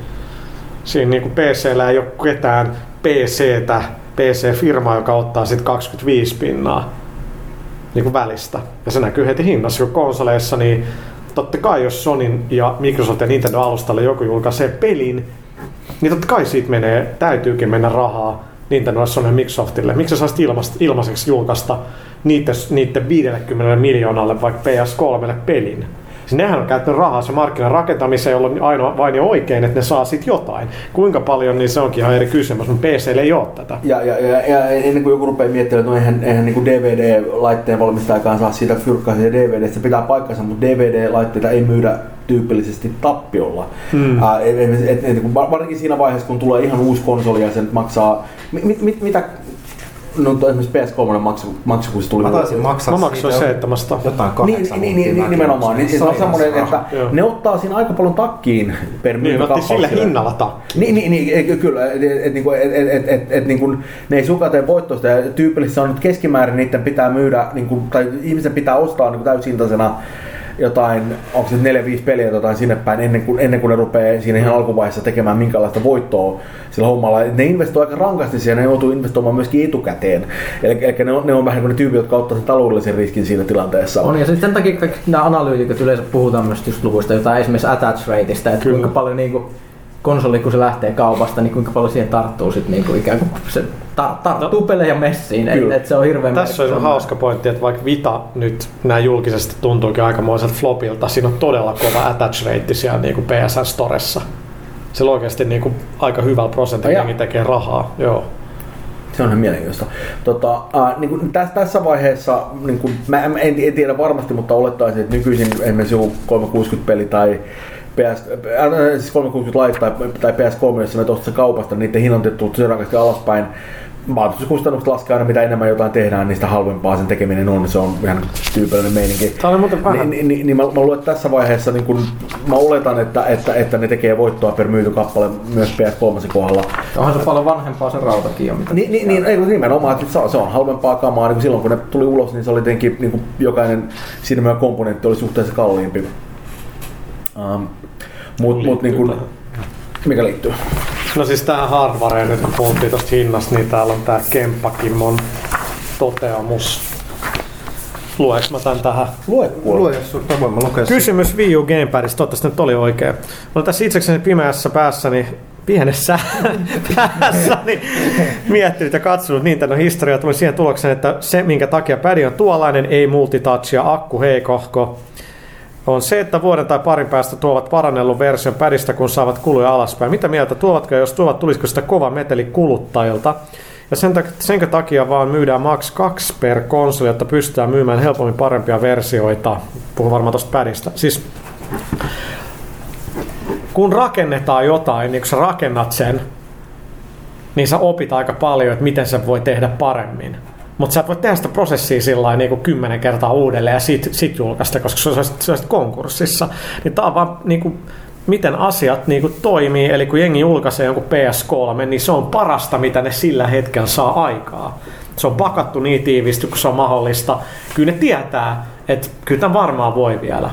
Siinä niin PCllä ei ole ketään PCtä, PC-firmaa, joka ottaa sitten 25 pinnaa niin kuin välistä. Ja se näkyy heti hinnassa, kun konsoleissa, niin totta kai jos Sonin ja Microsoft ja Nintendo alustalle joku julkaisee pelin, niin totta kai siitä menee, täytyykin mennä rahaa Nintendo, Sony ja Microsoftille. Miksi sä saisit ilmaiseksi julkaista niiden, niiden 50 miljoonalle vaikka PS3 pelin? Siis nehän on käyttänyt rahaa se markkinan rakentamiseen, jolloin ainoa vain ja oikein, että ne saa sitten jotain. Kuinka paljon, niin se onkin ihan eri kysymys, mutta PC ei ole tätä. Ja, ja, ja, ja ennen kuin joku rupeaa miettimään, että no eihän, eihän niin DVD-laitteen valmistajakaan saa siitä fyrkkaa siitä DVD, se pitää paikkansa, mutta DVD-laitteita ei myydä tyypillisesti tappiolla. Mm. Ää, et, et, et, varsinkin siinä vaiheessa, kun tulee ihan uusi konsoli ja sen maksaa, mit, mit, mitä No toi esimerkiksi PS3 maksu, maksu kun se tuli Mä taisin maksaa Mä maksoin siitä 700. jotain niin, kahdeksan niin, niin, niin, nimenomaan. Niin, se on semmoinen, että Joo. ne ottaa siinä aika paljon takkiin per Niin, myyntikappale sillä sille. hinnalla takki. Niin, niin, niin et, kyllä, että et, et, niinku, et, et, et, et, niinku, ne ei suka tee voittoista ja tyypillisesti on nyt keskimäärin niiden pitää myydä, niinku, tai ihmisen pitää ostaa niinku täysintaisena jotain, onko se 4-5 peliä tai jotain sinne päin ennen kuin, ennen kuin ne rupeaa siinä ihan alkuvaiheessa tekemään minkälaista voittoa sillä hommalla. Ne investoi aika rankasti siihen ja ne joutuu investoimaan myöskin etukäteen. Eli, eli ne, on, ne on vähän kuin ne tyypit, jotka ottaa sen taloudellisen riskin siinä tilanteessa. On, ja sitten sen takia kaikki nämä analyytikot yleensä puhutaan myös just luvuista, jotain esimerkiksi attach rateista, että Kyllä. kuinka paljon niinku konsoli, kun se lähtee kaupasta, niin kuinka paljon siihen tarttuu sit niinku ikään kuin se tar- tarttuu no, pelejä messiin, että et se on hirveän Tässä on hauska pointti, että vaikka Vita nyt näin julkisesti tuntuukin aikamoiselta flopilta, siinä on todella kova attach rate siellä niin kuin PSN Storessa. Sillä oikeasti niin kuin aika hyvällä prosentilla jengi tekee rahaa. Joo. Se on ihan mielenkiintoista. Tota, äh, niin kuin tässä, tässä vaiheessa, niin kuin, mä en, en, en tiedä varmasti, mutta olettaisin, että nykyisin esimerkiksi joku 360-peli tai PS, äh, siis 360 Lite tai, tai PS3, jos sä ostat kaupasta, niin niiden hinnat on tullut rankasti alaspäin. Maatuskustannukset laskee aina, mitä enemmän jotain tehdään, niin sitä halvempaa sen tekeminen on. Se on ihan tyypillinen meininki. Tämä oli muuten vähän- Niin, niin, niin mä, mä luulen, että tässä vaiheessa niin kun, mä oletan, että, että, että ne tekee voittoa per myyty kappale myös PS3 kohdalla. Onhan se paljon vanhempaa se rautakin jo, mitä Niin, niin, niin ei, nimenomaan, että se on, se on halvempaa kamaa. Niin silloin kun ne tuli ulos, niin se oli tietenkin niin jokainen siinä komponentti oli suhteessa kalliimpi. Um, mut, mut, niin kuin, mikä liittyy? No siis tähän hardwareen, nyt kun puhuttiin tuosta hinnasta, niin täällä on tää Kemppakimmon toteamus. Lueks mä tän tähän? Lue Lue, voin mä lukea. Kysymys Wii U Gamepadista, toivottavasti nyt oli oikein. Mä olen tässä itsekseni pimeässä päässäni, pienessä päässäni miettinyt ja katsonut Nintendo historiaa, tuli siihen tulokseen, että se minkä takia pädi on tuollainen, ei multitouch ja akku heikohko, on se, että vuoden tai parin päästä tuovat parannellun version pädistä, kun saavat kuluja alaspäin. Mitä mieltä tuovatko, jos tuovat, tulisiko sitä kova meteli kuluttajilta? Ja sen, tak- senkö takia vaan myydään max 2 per konsoli, jotta pystytään myymään helpommin parempia versioita. Puhun varmaan tuosta pädistä. Siis kun rakennetaan jotain, niin kun sä rakennat sen, niin sä opit aika paljon, että miten se voi tehdä paremmin. Mutta sä et voi tehdä sitä prosessia sillä niin kymmenen kertaa uudelleen ja sit, sit julkaista, koska se olisi, se olisi konkurssissa. Niin tää on vaan niin kuin, miten asiat niin kuin toimii. Eli kun jengi julkaisee jonkun PS3, niin se on parasta, mitä ne sillä hetkellä saa aikaa. Se on pakattu niin tiivisti, kun se on mahdollista. Kyllä ne tietää, että kyllä tämän varmaan voi vielä.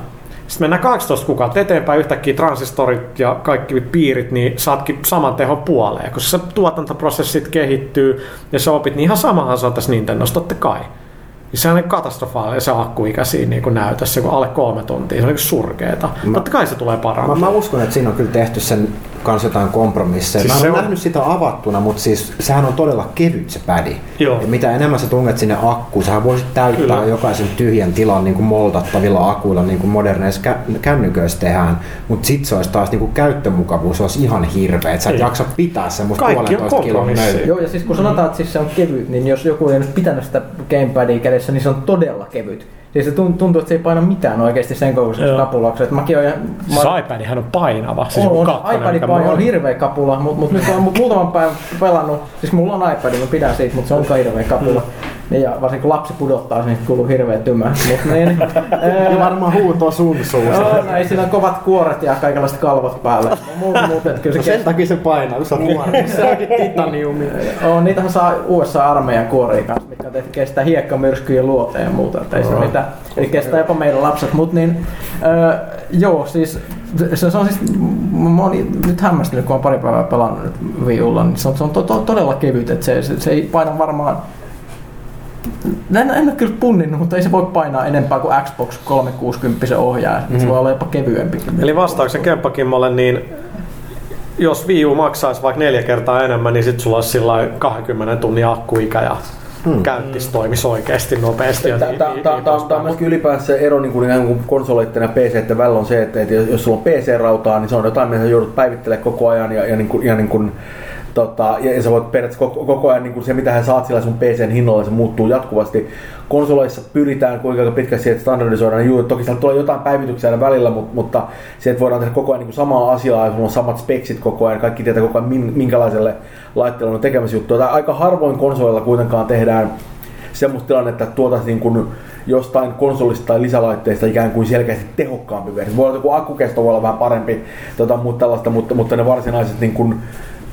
Sitten mennään 12 kuukautta eteenpäin, yhtäkkiä transistorit ja kaikki piirit, niin saatkin saman tehon puoleen. Kun se tuotantoprosessit kehittyy ja sä opit, niin ihan samahan se on tässä Nintendossa totta kai. Niin se on niin katastrofaalinen se akkuikä siinä niin näytössä, kun alle kolme tuntia. Se on niin surkeeta. Mä- Totta kai se tulee Mä, paranemaan. mä uskon, että siinä on kyllä tehty sen kanssa jotain kompromisseja. Siis mä en on- on... nähnyt sitä avattuna, mutta siis sehän on todella kevyt se pädi. Joo. Ja mitä enemmän sä tunget sinne akkuun, sähän voisit täyttää Kyllä. Jokaisen tyhjän tilan niin kuin moldattavilla akuilla, niin kuin moderneissa kä- kännyköissä tehdään. Mutta sit se olisi taas niin kuin käyttömukavuus olisi ihan hirveä, että sä et Ei. jaksa pitää semmoista Kaikki on puolentoista kilon. Joo, ja siis kun sanotaan, että siis se on kevyt, niin jos joku ei nyt pitänyt sitä gamepadia kädessä, niin se on todella kevyt. Siis se tun- tuntuu, että se ei paina mitään oikeasti sen kokoiseksi Joo. kapulaksi. Et mäkin olen, Siis iPadihän on painava. Siis on, on, kakkonen, mikä paino on hirveä kapula, mutta mut nyt kun olen muutaman päivän pelannut, siis mulla on iPad, mä pidän siitä, mutta se on hirveä kapula. Niin, ja varsinkin kun lapsi pudottaa, niin kuuluu hirveä tymä. Mut niin, Ja varmaan huutoa sun suusta. Joo, no ei sillä on kovat kuoret ja kaikenlaiset kalvot päällä. Muuta, että kyllä se No sen takia se painaa, kun sä oot nuori. Se onkin titaniumia. Oo, niitähän saa USA-armeijan kuoria kanssa, mitkä on tehty kestää hiekkamyrskyjen luoteen ja muuta. Että ei se mitään. Eli kestää jopa meidän lapset. Mut niin, öö, joo, siis se, se on siis, mä oon nyt hämmästynyt, kun olen pari päivää pelannut nyt Wii Ulla, niin se on, se on to, to, todella kevyt, että se, se, se, ei paina varmaan en, en ole kyllä punninnut, mutta ei se voi painaa enempää kuin Xbox 360 ohjaaja. Mm-hmm. Se voi olla jopa kevyempi. Eli vastauksen Kemppakimmolle, niin jos Wii U maksaisi vaikka neljä kertaa enemmän, niin sitten sulla olisi sillä lailla 20 tunnin akkuikä ja hmm. käyttis toimisi oikeasti nopeasti. ja niin- niin- Tämä on myöskin ylipäänsä se ero niin kuin, kuin konsoleiden ja PC välillä on se, että, että jos sulla on PC-rautaa, niin se on jotain, mitä joudut päivittelemään koko ajan ja, ja, niin kuin, ja niin kuin, Tota, ja, ja sä voit periaatteessa koko, koko ajan niin kuin se, mitä hän saat sillä sun PCn hinnalla, se muuttuu jatkuvasti. Konsoleissa pyritään kuinka pitkästi siihen, että standardisoidaan. Juu, toki siellä tulee jotain päivityksiä välillä, mutta, mutta se, että voidaan tehdä koko ajan niin samaa asiaa ja sulla on samat speksit koko ajan, kaikki tietää koko ajan min- minkälaiselle laitteelle on tekemässä juttuja. Tai aika harvoin konsoleilla kuitenkaan tehdään semmoista tilannetta, että tuotaisiin niin kuin jostain konsolista tai lisälaitteista ikään kuin selkeästi tehokkaampi versio. Voi olla joku akkukesto voi olla vähän parempi, tota, mutta, tällaista, mutta, mutta ne varsinaiset niin kuin,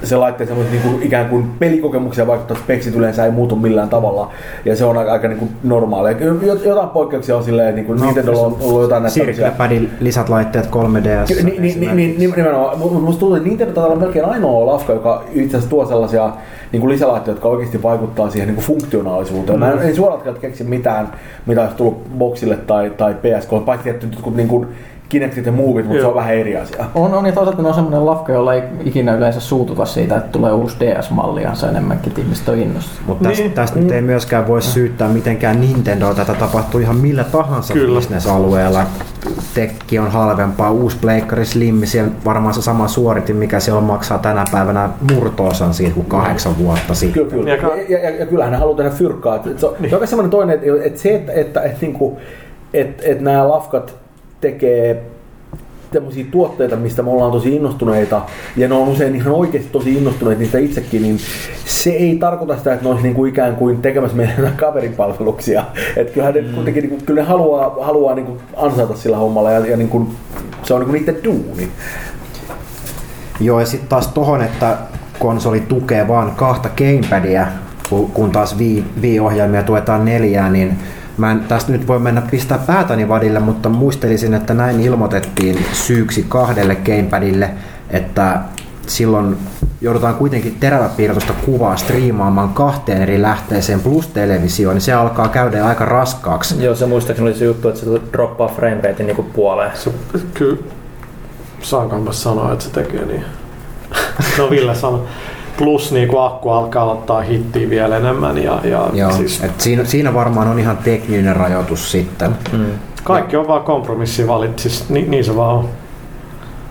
se laitteen semmoiset niin kuin, ikään kuin pelikokemuksia vaikuttavat speksit yleensä ei muutu millään tavalla. Ja se on aika, aika niin kuin normaalia. Jot- Jotain poikkeuksia on silleen, niin kuin no, Nintendo on ollut jotain näitä Circlepadin lisät laitteet 3DS. Ky- Niin, niin, niin, niin, nimenomaan. Mu- Musta tuntuu, että Nintendo olla melkein ainoa lafka, joka itse asiassa tuo sellaisia niin kuin lisälaitteita, jotka oikeasti vaikuttaa siihen niin kuin funktionaalisuuteen. Mä en, en suoraan keksi mitään, mitä olisi tullut Boxille tai, tai PSK, paitsi että jotkut niin kuin Kinectit ja Movit, mutta se on vähän eri asia. On, on ja toisaalta ne on semmoinen lafka, jolla ei ikinä yleensä suututa siitä, että tulee uusi DS-malli ja se enemmänkin että ihmiset on innossa. Mutta tästä, Niin. tästä nyt ei myöskään voi syyttää mitenkään Nintendoa. Tätä tapahtuu ihan millä tahansa Kyllä. bisnesalueella. Tekki on halvempaa, uusi Pleikkari Slim, siellä varmaan se sama suoritin, mikä siellä maksaa tänä päivänä murtoosan siitä kuin kahdeksan vuotta sitten. Kyllä, kyllä. Ja Ja, ja, kyllähän ne haluaa tehdä fyrkkaa. Se on, niin. se semmoinen toinen, että, että se, että, että, että, niinku, että, että nämä lafkat tekee tämmöisiä tuotteita, mistä me ollaan tosi innostuneita, ja ne on usein ihan oikeasti tosi innostuneita niistä itsekin, niin se ei tarkoita sitä, että ne olisi niinku ikään kuin tekemässä jotain kaveripalveluksia. Että kyllähän ne kuitenkin niinku, kyllä ne haluaa, haluaa niinku ansaita sillä hommalla, ja, ja niinku, se on niinku niiden duuni. Joo, ja sitten taas tohon, että konsoli tukee vaan kahta gamepadia, ku- kun taas Wii-ohjaimia tuetaan neljää, niin mä en tästä nyt voi mennä pistää päätäni vadille, mutta muistelisin, että näin ilmoitettiin syyksi kahdelle gamepadille, että silloin joudutaan kuitenkin teräväpiirtoista kuvaa striimaamaan kahteen eri lähteeseen plus televisioon, niin se alkaa käydä aika raskaaksi. Joo, se muistaakseni oli se juttu, että se droppaa frame ratein niinku puoleen. Se, kyllä, saanko mä sanoa, että se tekee niin. no Ville sanoi. Plus niin kuin akku alkaa ottaa hittiä vielä enemmän. Ja, ja Joo, siis et siinä, siinä varmaan on ihan tekninen rajoitus sitten. Mm. kaikki on vaan kompromissi valit, siis niin, niin se vaan on.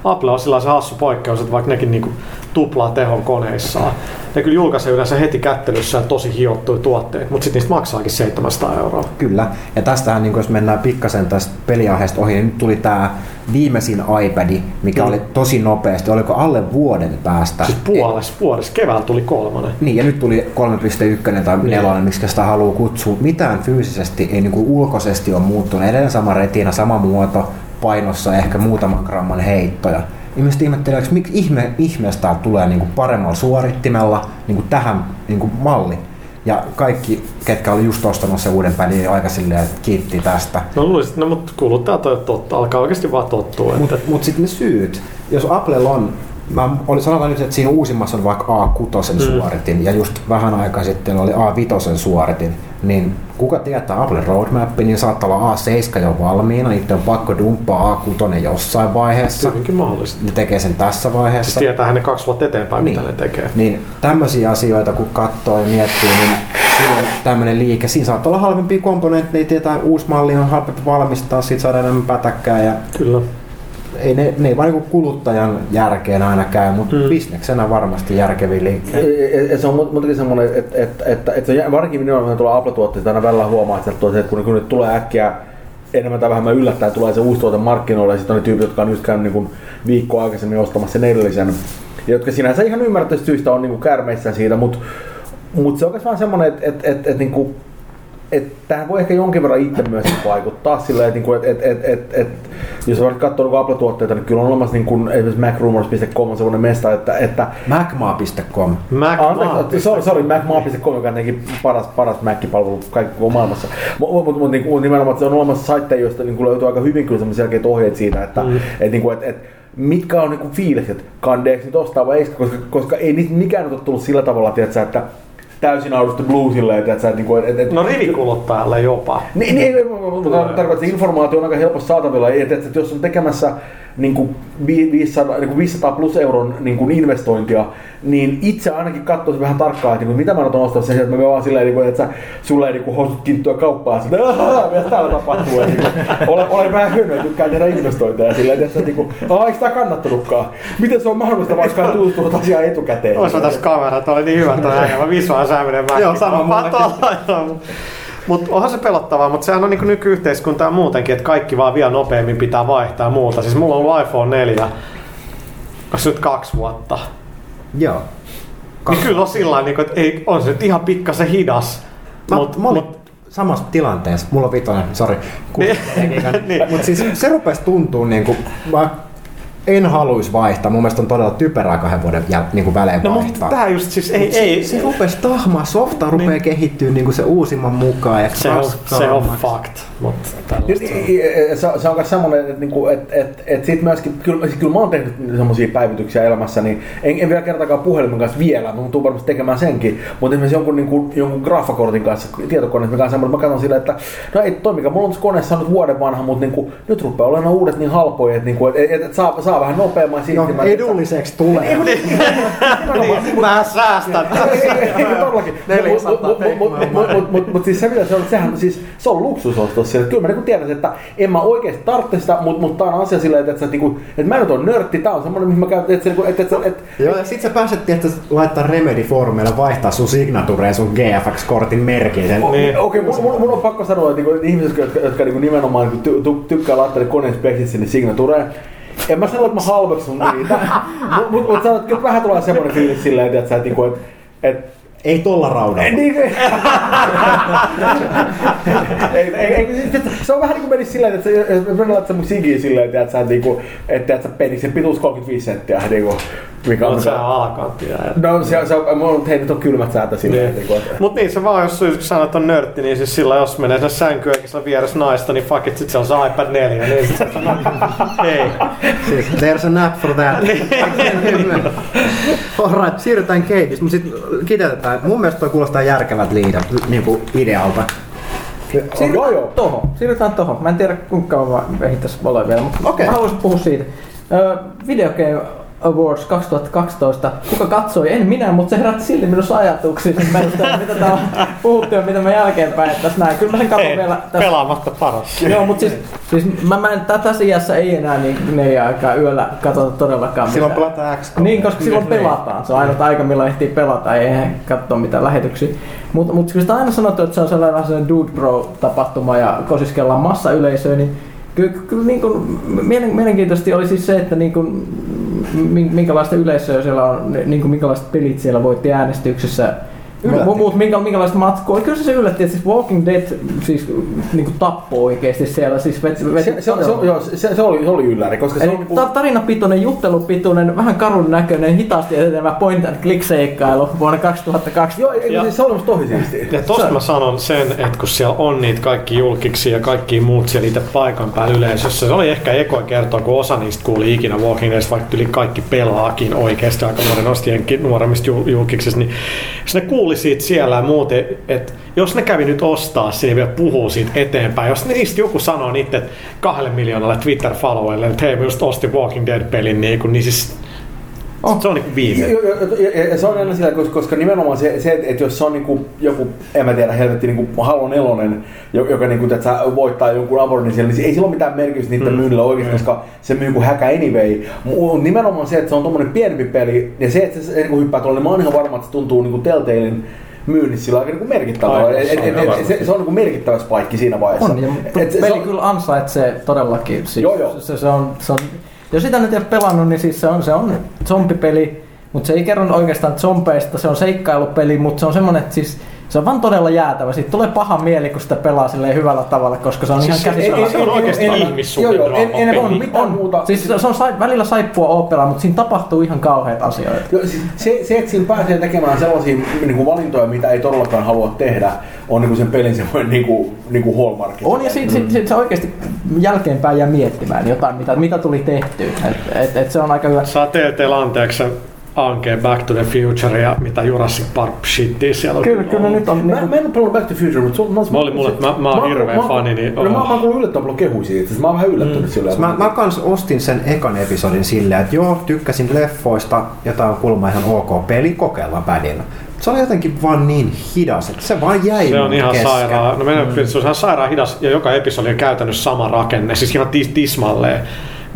Apple on sillä se hassu poikkeus, että vaikka nekin niinku tuplaa tehon koneissaan, ne kyllä julkaisee yleensä heti kättelyssä tosi hiottuja tuotteita, mutta sitten niistä maksaakin 700 euroa. Kyllä. Ja tästähän, niin jos mennään pikkasen tästä peliaiheesta ohi, niin nyt tuli tämä viimeisin iPad, mikä Mm. oli tosi nopeasti. Oliko alle vuoden päästä? Siis puolessa vuodessa, keväällä tuli kolmonen. Niin, ja nyt tuli 3.1 tai 4, miksi sitä haluaa kutsua. Mitään fyysisesti ei niin kuin ulkoisesti ole muuttunut. Edelleen sama retina, sama muoto, painossa ehkä muutaman gramman heittoja. Ihmiset ihmettelee, että miksi ihme, ihmeestä tulee niin kuin paremmalla suorittimella niin kuin tähän niin kuin malli. Ja kaikki, ketkä oli just ostanut se uuden pelin, niin aika silleen, että kiitti tästä. No luulisin, no mutta kuluttajat on totta, alkaa oikeasti vaan tottua. Että, Mutta mut sitten ne syyt, jos Applella on, mä olin sanotaan nyt, että siinä uusimmassa on vaikka A6 mm. suoritin ja just vähän aikaa sitten oli A5 suoritin, niin kuka tietää Apple Roadmap, niin saattaa olla A7 jo valmiina, niiden on pakko dumppaa A6 jossain vaiheessa. hyvinkin mahdollista. Ne tekee sen tässä vaiheessa. Siis tietäähän ne kaksi vuotta eteenpäin, Niin. mitä ne tekee. Niin tämmöisiä asioita kun katsoo ja miettii, niin silloin tämmöinen liike, siinä saattaa olla halvempia komponentteja, tietää uusi malli on halvempi valmistaa, siitä saada enemmän pätäkkää ja Kyllä. Ei ne, ne ei vaan niin kuluttajan järkeen aina käy, mutta Mm. mm. bisneksenä varmasti järkeviä liikkeitä. Et, et se on muutenkin semmoinen, että et, et, et se varsinkin nimenomaan tuolla Apple-tuotteista aina välillä huomaa, että, se, että kun, kun nyt tulee äkkiä enemmän tai vähemmän yllättäen tulee se uusi tuote markkinoille ja sitten on ne tyypit, jotka on just käynyt niin viikkoa aikaisemmin ostamassa sen edellisen. Ja jotka sinänsä ihan ymmärrettävistä syistä on niin kuin käärmeissään siitä, mutta mut se on myös vaan semmoinen, että et, et, et, niin kuin, et tähän voi ehkä jonkin verran itse myös vaikuttaa silleen, että, niinku, et, et, et, et, et, jos vaikka katsoo niin Apple-tuotteita, niin kyllä on olemassa niin kuin, esimerkiksi macrumors.com on semmoinen mesta, että, että Macmaa.com. Mac Anteeksi, sorry, sorry macmaa.com, joka on paras, paras Mac-palvelu kaikki koko maailmassa. Mutta mut, mut, niinku, nimenomaan että se on olemassa saitteja, joista niinku, löytyy aika hyvin kyllä semmoisia selkeitä ohjeita siitä, että Mm. et, niinku, et, et, mitkä on niinku fiilikset, kandeeksi nyt ostaa vai eikö, koska, koska ei niitä mikään ole tullut sillä tavalla, tiedätkö, että täysin audusta bluesille, että niinku, et, et, No rivikuluttajalle jopa. niin, niin, mutta tarkoitan, että informaatio on aika helposti saatavilla. Ja että, että jos on tekemässä niin kuin 500, niin kuin 500 plus euron niin kuin investointia, niin itse ainakin katsoisin vähän tarkkaan, että niin kuin, mitä mä otan ostaa sen, että mä vaan silleen, niin kuin, että sä, sulla ei niin kuin, housut kinttyä kauppaa, että mitä täällä tapahtuu, ja, niin kuin, olen, olen vähän hyödyä, tykkään tehdä investointeja silleen, että niin kuin, eikö tää kannattanutkaan? Miten se on mahdollista, vaikka on tutustunut asiaan etukäteen? Ois tässä kamera, että oli niin hyvä toi äijä, mä visuaan sääminen vähän. Joo, sama mullekin. Mutta onhan se pelottavaa, mutta sehän on niin nykyyhteiskuntaa muutenkin, että kaikki vaan vielä nopeammin pitää vaihtaa muuta. Siis mulla on ollut iPhone 4, onko nyt kaksi vuotta? Joo. Niin kyllä on sillä tavalla, että ei, on se nyt ihan pikkasen hidas. Mä, Mut, mä olin mut, samassa tilanteessa. Mulla on vitonen, sori. Niin. Niin. Mutta siis se rupesi tuntuu niinku, mä en haluaisi vaihtaa. Mun mielestä on todella typerää kahden vuoden jäl, niinku välein no mutta vaihtaa. tää just siis, ei, Mut ei, se, se rupesi tahmaa, softa rupeaa Niin. kehittyä niinku se uusimman mukaan ja se on, se on fact, mutta Niin, tällaista. niin, Se, se on myös semmoinen, että, niinku, että, että, että sit myöskin, kyllä, siis kyllä mä oon tehnyt semmoisia päivityksiä elämässä, niin en, en vielä kertakaan puhelimen kanssa vielä, mutta tuun varmasti tekemään senkin. Mutta esimerkiksi jonkun, niinku, jonkun graffakortin kanssa, tietokoneessa kanssa mä katson sillä, että no ei toimikaan, mulla on tässä koneessa nyt vuoden vanha, mutta niinku, nyt rupeaa olemaan uudet niin halpoja, että, niinku, että, että, että saa, saa vähän nopeamman No, siirtymän. edulliseksi tulee. Mä säästän. Mutta siis se mitä se on, sehän siis, se on luksusostos sille. Kyllä mä niinku tiedän, että en mä oikeasti tarvitse sitä, mutta mut tää on asia silleen, että, että, niinku, että mä nyt on nörtti, tää on semmonen, mihin mä käytän, että, että, että, että, että Joo, ja sit sä pääset että laittaa Remedy Forumille vaihtaa sun signatureen sun GFX-kortin merkin. Niin. Okei, mun, mun, mun, on pakko sanoa, että niinku, ihmiset, jotka, jotka niinku nimenomaan niinku, ty, ty, tykkää laittaa ne koneen speksit sinne signatureen, en mä sano, että mä halveksun niitä, mutta mut, mut, mut, kyllä vähän tulee semmoinen fiilis silleen, että, että, että, että, että Ei tolla raudalla. Ei, niin, ei, ei, ei, ei, se- on vähän niin kuin menisi silleen, että se- jos mä laitan mun sigiin silleen, että sä niinku, että sä peniksen pituus 35 senttiä, niinku, mikä on se on alakanttia. No se, se on, mulla on, hei nyt on kylmät säätä silleen, Niin. että Mut niin se vaan, jos sä sanot, että on nörtti, niin siis sillä jos menee sen sänkyyn eikä sillä vieressä naista, niin fuck it, sit se on se iPad 4, niin sit ei. Siis, there's an app for that. Alright, siirrytään Keitistä, mutta sitten kiteytetään. Mun mielestä toi kuulostaa järkevät liidat niinku idealta. Joo, joo. Tohon. Siirrytään tohon. Mä en tiedä kuinka kauan mä ehdittäis olla vielä, mutta Okei. mä haluaisin puhua siitä. Ö, Video Game Awards 2012. Kuka katsoi? En minä, mutta se herätti silti minussa ajatuksia sen perusteella, mitä täällä on puhuttu ja mitä mä jälkeenpäin että tässä näin. Kyllä mä sen katson Ei, vielä tässä. pelaamatta paras. Joo, mutta siis, siis mä, mä en, tä- tässä iässä ei enää niin neljä aikaa yöllä katsota todellakaan Silloin mitään. pelataan x Niin, koska silloin pelataan. Se on ainoa aika, milloin ehtii pelata, ei ehdi katsoa mitään lähetyksiä. Mutta mut, kyllä sitä on aina sanottu, että se on sellainen sellainen Dude Bro-tapahtuma ja kosiskellaan massayleisöä, niin kyllä, kyllä niin kuin, mielen, mielenkiintoisesti oli siis se, että niin kuin, minkälaista yleisöä siellä on, niin kuin, minkälaiset pelit siellä voitti äänestyksessä. Yllätti. Mu- Muut, minkä, minkälaista matkua. Kyllä se, se yllätti, että siis Walking Dead siis, niin kuin tappoi oikeasti siellä. Siis veti, veti Se, se, se, joo, se, se, oli, se oli ylläri, koska se Eli on niinku, ta- tarinapitoinen, juttelupitoinen, vähän karun näköinen, hitaasti etenevä point and click seikkailu vuonna 2002. Joo, ei, Ja- siis se oli musta tosi siistiä. Ja tosta mä sanon sen, että kun siellä on niitä kaikki julkiksi ja kaikki muut siellä itse paikan päällä yleisössä, se oli ehkä ekoa kertoa, kun osa niistä kuuli ikinä Walking Dead, vaikka yli kaikki pelaakin oikeasti aika monen ostienkin nuoremmista jul- julkiksista, niin jos ne kuuli siitä siellä ja muuten, että jos ne kävi nyt ostaa sinne vielä puhuu siitä eteenpäin, jos niistä joku sanoo niitä kahdelle miljoonalle Twitter-followille, että hei mä just ostin Walking Dead-pelin, niin, kun, niin siis Oh. se on niin viime. Joo, joo, ja- se on aina sillä, koska, koska nimenomaan se, se että, että jos se on niinku joku, en mä tiedä, helvetti niinku Halo nelonen, jo- joka niinku, että sä voittaa jonkun abortin siellä, niin se- ei sillä ole mitään merkitystä niiden Mm. myynnillä oikeasti, koska se myy kuin häkä anyway. Mutta nimenomaan se, että se on tommonen pienempi peli, ja se, että se niinku hyppää tuolla, niin mä oon ihan varma, että se tuntuu niinku Telltalein myynnissä sillä aika niinku merkittävää. Aivan, Et- et- se on et- et- se, se on niinku merkittävä spike siinä vaiheessa. On, ja Et se- peli se on- kyllä ansaitsee todellakin. Siis Joo, joo. Se, se, on, se on, jos sitä nyt ei ole pelannut, niin siis se on, se on zombipeli, mutta se ei kerro oikeastaan zombeista, se on seikkailupeli, mutta se on semmoinen, että siis se on vaan todella jäätävä. Siitä tulee paha mieli, kun sitä pelaa silleen hyvällä tavalla, koska se on Siis ihan käsissä. ei- se on oikeasti ihmissuhdedraama Joo, joo, en- en- on mitään muuta. Siis se on sai, välillä saippua oopera, mutta siinä tapahtuu ihan kauheita asioita. Joo, siis se, se, että siinä pääsee tekemään sellaisia niin kuin valintoja, mitä ei todellakaan halua tehdä, on niin kuin sen pelin semmoinen niin kuin, niin kuin hallmark. On ja sit, sit, sit, se oikeasti jälkeenpäin jää miettimään jotain, mitä, mitä tuli tehtyä. Et, et, et se on aika hyvä. Saa TLTllä anteeksi. Ankee Back to the Future ja mitä Jurassic Park shittiä siellä on. Kyllä, kyllä nyt on... Mä, Niinku, mä en ole pelannut Back to the Future, mutta se on... Mä olin mulle, mä, mä oon hirveä fani, niin No, mä, mä oon kuullut yllättävän paljon kehuja siitä, siis mä oon vähän yllättynyt silleen. Mä, mä kans ostin sen ekan episodin silleen, että joo, tykkäsin leffoista ja tää on kulma ihan ok peli, kokeillaan pädillä. Se oli jotenkin vaan niin hidas, että se vaan jäi Se on ihan kesken. sairaan. No meidän, mm. se on ihan sairaan hidas ja joka episodi on käytännössä sama rakenne, siis ihan tis, tismalleen.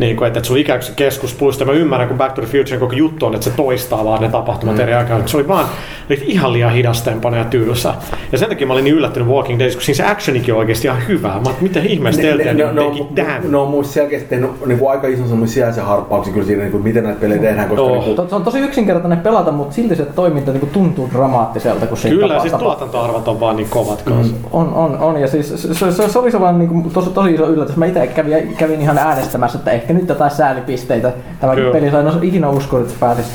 Niin kuin, että, että sun ikään kuin se keskus plus, mä ymmärrän, kun Back to the Future koko juttu on, että se toistaa vaan ne tapahtumat mm. eri aikaan. Se oli vaan oli ihan liian hidastempana ja tylsä. Ja sen takia mä olin niin yllättynyt Walking Days, kun siinä se actionikin on oikeasti ihan hyvää. Mä mitä ihmeessä Telltale ne, ne, teki tämän? ne on muista selkeästi tehnyt niin kuin aika ison semmoisen sijaisen harppauksen kyllä siinä, niin kuin, miten näitä pelejä tehdään, koska Joo. niin kuin, to, se on tosi yksinkertainen pelata, mutta silti se toiminta niinku tuntuu dramaattiselta, kun siinä Kyllä, siis tuotantoarvot on vaan niin kovat kanssa. On, on, on. Ja siis se, se, se, se oli sellainen niin kuin, tosi, tosi iso yllätys. Mä itse kävin, kävin ihan äänestämässä, että ehkä nyt jotain säälipisteitä tämä Kyllä. peli. En olisi ikinä uskonut, että pääsisi,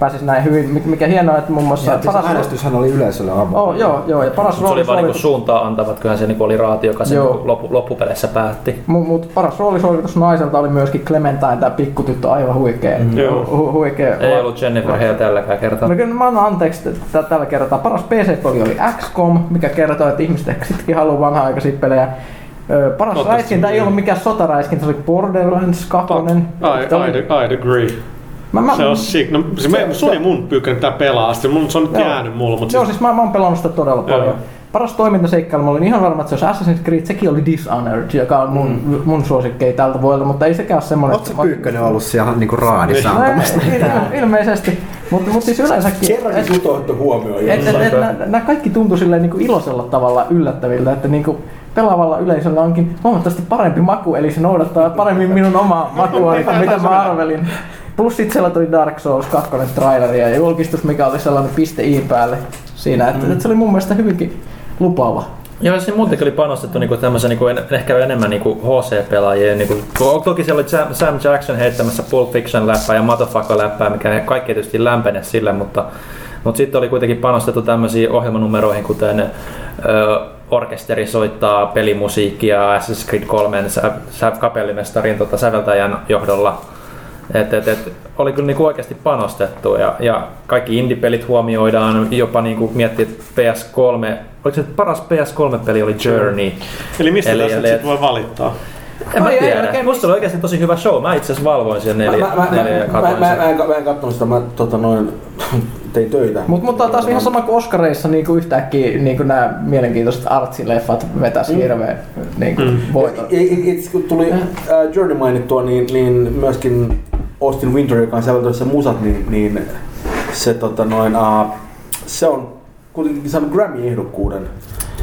pääsisi näin hyvin. Mik- Mikä hienoa, että muun muassa... Ja siis äänestyshän oli yleisölle avoin. Oh, joo, joo, ja paras Se oli rooli vaan niinku suuntaa antavat, kyllähän se niinku oli raati, joka sen niinku loppu, loppupeleissä päätti. Mut, mut paras roolisuoritus naiselta oli myöskin Clementine, tämä pikkutyttö, aivan huikea. Joo. Hu, huikea Ei ollut Jennifer Hale tälläkään kertaa. No kyllä mä annan anteeksi t- tällä kertaa. Paras PC-peli oli XCOM, mikä kertoo, että ihmiset ehkä sittenkin haluaa vanha-aikaisia pelejä. Ö, Paras Toivottavasti räiskintä ei niin. ollut mikään sotaräiskintä, se oli Borderlands 2. I, I, I'd agree. Mä, mä, Se on sick. No, se, me, se oli mun pyykkä tää pelaa. Mun, se on nyt Joo. jäänyt mulla, mutta Joo, siis, siis mä, mä oon pelannut sitä todella Joo. paljon. Paras toimintaseikkailu, mä olin ihan varma, että se olisi Assassin's Creed, sekin oli Dishonored, joka on mun, mm. mun suosikkei tältä vuodelta, mutta ei sekään ole semmoinen... Oletko se pyykkönen ollut siellä niinku raadissa No, antamassa? ei- il- ilmeisesti, mutta mut siis yleensäkin... kerrankin sut on otettu huomioon. Et, Nämä kaikki tuntuu silleen niin kuin iloisella tavalla yllättäviltä, että niin kuin pelaavalla yleisöllä onkin huomattavasti parempi maku, eli se noudattaa paremmin minun omaa makuani kuin mitä mä arvelin. Plus sit siellä tuli Dark Souls 2 traileri ja julkistus, mikä oli sellainen piste i päälle siinä, että, mm. että se oli mun mielestä hyvinkin lupaava. Joo, siinä muutenkin oli panostettu niinku tämmöisen niinku en, ehkä enemmän niinku HC-pelaajien. Niinku, to- toki siellä oli Sam, Sam Jackson heittämässä Pulp Fiction-läppää ja Motherfucker-läppää, mikä ne kaikki tietysti lämpene sille, mutta, mutta sitten oli kuitenkin panostettu tämmöisiin ohjelmanumeroihin, kuten ö, orkesteri soittaa pelimusiikkia Assassin's Creed 3 sä, sä, kapellimestarin tota, säveltäjän johdolla. Et, et, et, oli kyllä niinku oikeasti panostettu ja, ja kaikki indie-pelit huomioidaan, jopa niinku miettii, että PS3, oliko se paras PS3-peli oli Journey. eli mistä Eli- tässä eli- nyt sit voi valittaa? En mä ei tiedä. oikein Musta oli oikeasti tosi hyvä show. Mä itse asiassa valvoin sen neljä, Mä, mä, mä, neljä mä, mä, mä, mä, en, mä en kattonut sitä, mä tota noin, tein töitä. Mutta mutta taas ihan sama kuin Oscareissa niin kuin yhtäkkiä niin kuin nämä mielenkiintoiset artsileffat vetäisi mm. hirveän niin kuin mm. voiton. Itse kun tuli äh, Journey mainittua, niin, niin myöskin Austin Winter, joka on säveltänyt musat, niin, niin se, tota noin, uh, se on kuitenkin saanut Grammy-ehdokkuuden,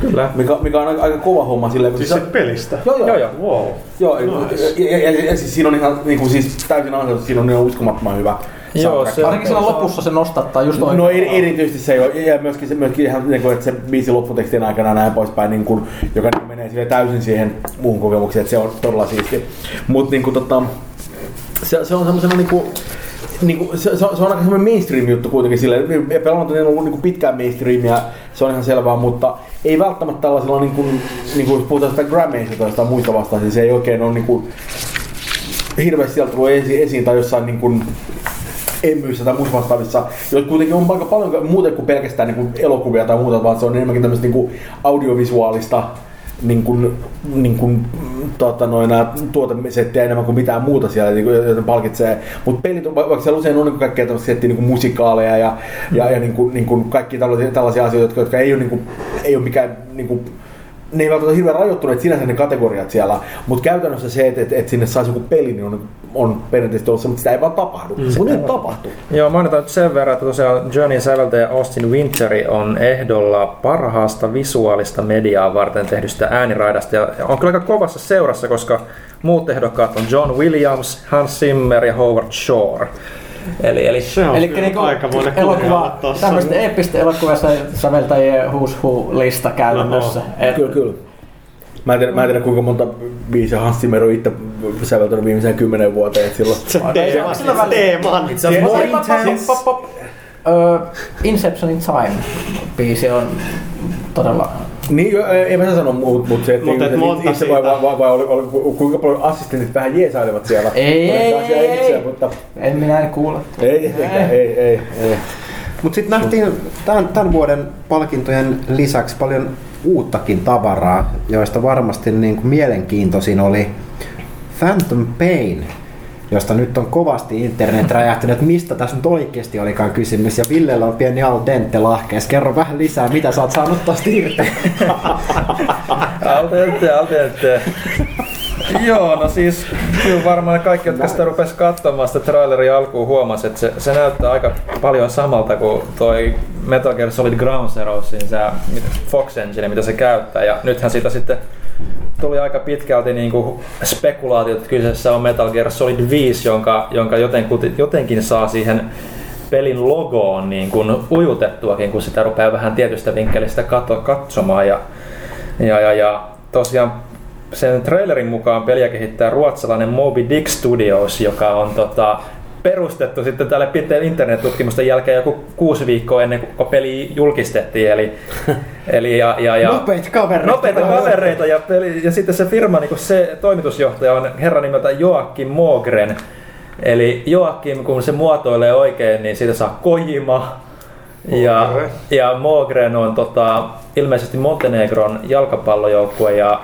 Kyllä. mikä, mikä on aika, aika kova homma silleen, Siis se, pelistä? joo, joo, Joo, joo. Wow. joo Nice. ja, ja, ja, ja, siis siinä on ihan niin kuin, siis täysin ansaittu, siinä on ihan uskomattoman hyvä Joo, se on- Ainakin siellä lopussa se nostattaa just oikein. No eri, erityisesti se jo, ja myöskin, se, myöskin ihan, niin kuin, että se biisi lopputekstin aikana näin poispäin, niin kuin, joka niin menee sille täysin siihen muuhun kokemukseen, että se on todella siisti. Mutta niin kuin, tota, se, se on semmoisena niin kuin, niin kuin, se, se, on, se on aika semmoinen mainstream juttu kuitenkin silleen, ja pelaamat on ollut niin kuin pitkään mainstreamia, se on ihan selvää, mutta ei välttämättä tällaisella, niin kuin, niin kuin puhutaan sitä Grammyista tai jostain muista vastaan, niin se ei oikein ole niin kuin, hirveästi sieltä tullut esiin, esiin tai jossain niin kuin, emmyissä tai muissa vastaavissa, joita kuitenkin on aika paljon muuten kuin pelkästään niin kuin elokuvia tai muuta, vaan se on enemmänkin tämmöistä niin kuin audiovisuaalista niin kuin, niin kuin, tota, noin, nää tuotesettiä enemmän kuin mitään muuta siellä, niin kuin, joten palkitsee. Mutta pelit, vaikka siellä usein on niin kaikkea tämmöistä settiä, niin kuin musikaaleja ja, ja, ja niin kuin, niin kuin kaikki tällaisia, tällaisia asioita, jotka, jotka ei ole, niin kuin, ei ole mikään niin kuin, ne ei välttämättä hirveän rajoittuneet sinänsä ne kategoriat siellä, mutta käytännössä se, että, että, että sinne saisi joku peli, niin on, on perinteisesti ollut se, mutta sitä ei vaan tapahdu. Mm. Mutta nyt tapahtuu. Joo, mainitaan nyt sen verran, että tosiaan Journey säveltäjä Austin Winteri on ehdolla parhaasta visuaalista mediaa varten tehdystä ääniraidasta. Ja on kyllä aika kovassa seurassa, koska muut ehdokkaat on John Williams, Hans Zimmer ja Howard Shore. Eli, eli Se on Eli niinku elokuva, tämmöistä eeppistä elokuvassa säveltäjien who's who lista käytännössä. No, Et- Kyllä, kyllä. Mä en, tiedä, mä en tiedä kuinka monta biisiä Hans Zimmer on itse säveltänyt viimeiseen kymmenen vuoteen. Silloin, Se teeman, välillä- teeman. Itse asiassa more Pop, pop, intense. pop, pop. Ö, Inception in Time biisi on todella Niin, ei mä sano muut, mutta se, että Mut et itse- monta itse vai, vai, vai, vai oli, oli, kuinka paljon assistentit vähän jeesailevat siellä. Ei, ei, ei, ei, ei. Mutta En minä en kuule. ei, tietenkään, ei, ei, ei. Mutta sitten nähtiin tämän, tämän vuoden palkintojen lisäksi paljon uuttakin tavaraa, joista varmasti niin kuin mielenkiintoisin oli Phantom Pain, josta nyt on kovasti internet räjähtänyt, että mistä tässä nyt oikeasti olikaan kysymys. Ja Villellä on pieni al dente lahkeessa. Kerro vähän lisää, mitä sä oot saanut tosta irti. Al dente, al dente. Joo, no siis kyllä varmaan kaikki, jotka sitä rupes katsomaan sitä traileria alkuun huomasi, että se, se näyttää aika paljon samalta kuin toi Metal Gear Solid Ground Zeroesin se Fox Engine, mitä se käyttää. Ja nythän siitä sitten tuli aika pitkälti niin kuin spekulaatiot, että kyseessä on Metal Gear Solid 5, jonka, jonka jotenkin, jotenkin saa siihen pelin logoon niin kuin ujutettuakin, kun sitä rupeaa vähän tietystä vinkkelistä katsomaan. Ja, ja, ja, ja tosiaan sen trailerin mukaan peliä kehittää ruotsalainen Moby Dick Studios, joka on tota, perustettu sitten tälle pitkän internet-tutkimusten jälkeen joku kuusi viikkoa ennen kuin peli julkistettiin. Eli, eli ja, ja, ja, Nopeita kavereita. Nopeita kavereita ja, peli, ja sitten se firma, niin se toimitusjohtaja on herran nimeltä Joakim Mogren. Eli Joakim, kun se muotoilee oikein, niin siitä saa Kojima. Ja, ja Mogren on tota, ilmeisesti Montenegron jalkapallojoukkue ja,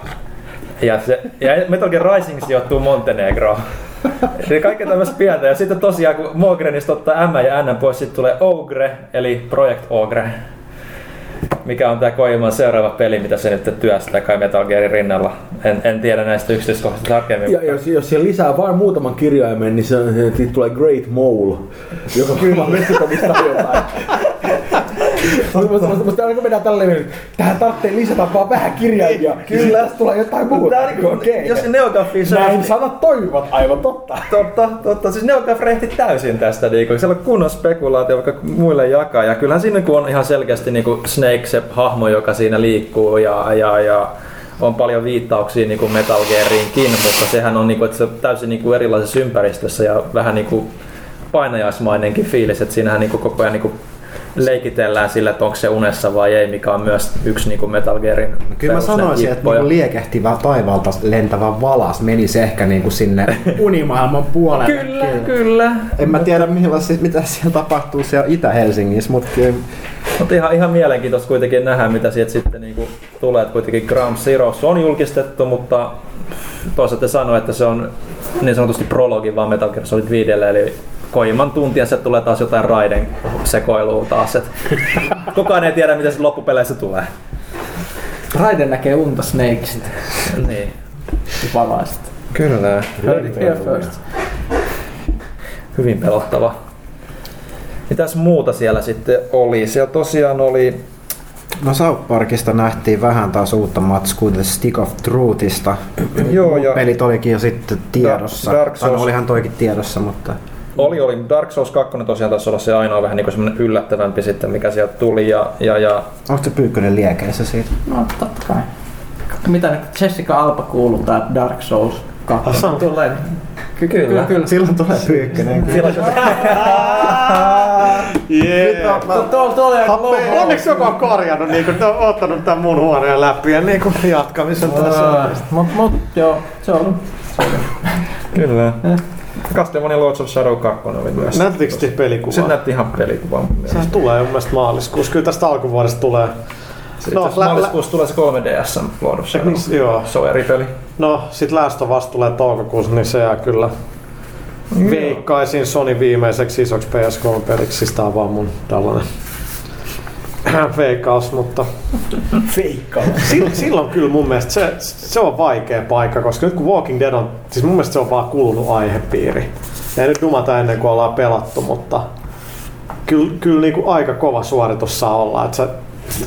ja, se, ja Metal Gear Rising sijoittuu Montenegroon. Eli kaikkea tämmöistä pientä. Ja sitten tosiaan kun Mogrenista ottaa M ja N pois, sitten tulee Ogre, eli Project Ogre. Mikä on tämä Kojiman seuraava peli, mitä se nyt työstää kai Metal Gearin rinnalla. En, en tiedä näistä yksityiskohdista tarkemmin. Ja jos, jos siellä lisää vain muutaman kirjaimen, niin se, se, siitä tulee Great Mole, joka kyllä messikomista jotain. Mutta mut, mut, kun mennään tälleen, niin tähän tarvitsee lisätä vaan vähän kirjaimia. Kyllä. Tästä tulee jotain muuta. Tää on niinku, Okei. jos Neogaffi Näin sanat toimivat, aivan totta. Totta, totta. Siis Neogaf rehti täysin tästä. Niinku. Siellä on kunnon spekulaatio vaikka muille jakaa. Ja kyllähän siinä kun on ihan selkeästi niinku Snake se hahmo, joka siinä liikkuu ja, ja, ja on paljon viittauksia niinku Metal Geariinkin, mutta sehän on niinku, että se on täysin niinku erilaisessa ympäristössä ja vähän niinku painajaismainenkin fiilis, että siinähän niinku koko ajan niinku leikitellään sillä, että onko se unessa vai ei, mikä on myös yksi niinku Metal Gearin Kyllä mä sanoisin, että niinku liekehtivä taivaalta lentävä valas menisi ehkä niinku sinne unimaailman puolelle. Kyllä, kyllä. En mä tiedä mitä siellä tapahtuu siellä Itä-Helsingissä, mutta kyllä Mutta ihan, ihan mielenkiintoista kuitenkin nähdä, mitä sieltä sitten niinku tulee. Että kuitenkin Ground Zero on julkistettu, mutta toisaalta sanoi, että se on niin sanotusti prologi vaan Metal Gear Solid 5, eli Koiman tuntia se tulee taas jotain raiden sekoilua taas. Et kukaan ei tiedä, mitä se loppupeleissä tulee. Raiden näkee unta Snakesista. Niin. Valaista. Kyllä. First. Hyvin pelottava. Mitäs muuta siellä sitten oli? Siellä tosiaan oli No South Parkista nähtiin vähän taas uutta matskua The Stick of Truthista. Joo, ja- Pelit olikin jo sitten tiedossa. Da- Dark Tai no, Souls- olihan toikin tiedossa, mutta... Oli, oli. Dark Souls 2 tosiaan taisi olla se ainoa vähän niin semmoinen yllättävämpi sitten, mikä sieltä tuli. Ja, ja, ja Onko se Pyykkönen liekeissä siitä? No totta kai. Mitä nyt Jessica Alba kuuluttaa Dark Souls 2 Asa. tulee. Ky- ky- kyllä, kyllä. Silloin tulee Pyykkönen. Yeah. Aika low Onneksi joku on korjannut, niin kuin, on ottanut tämän mun huoneen läpi ja niin kuin jatkamisen tässä. Mut, mut joo, se on. Kyllä. Castlevania Lords of Shadow 2 oli myös. Näyttikö te Se pelikuvaa? näytti ihan pelikuvaa mielestä. Sehän tulee mun mielestä maaliskuussa. Kyllä tästä alkuvuodesta tulee. No, No, lä- maaliskuussa tulee se 3DS Lord of Shadow. Niin, joo. Se on eri peli. No, sit Last of Us tulee toukokuussa, niin se jää kyllä veikkaisin Sony viimeiseksi isoksi PS3-peliksi. Siis tää on vaan mun tällainen veikkaus, mutta Feikkaus. silloin, silloin kyllä mun mielestä se, se on vaikea paikka, koska nyt kun Walking Dead on, siis mun mielestä se on vaan kulunut aihepiiri. Ei nyt dumata ennen kuin ollaan pelattu, mutta kyllä, kyllä niin kuin aika kova suoritus saa olla. Että sä,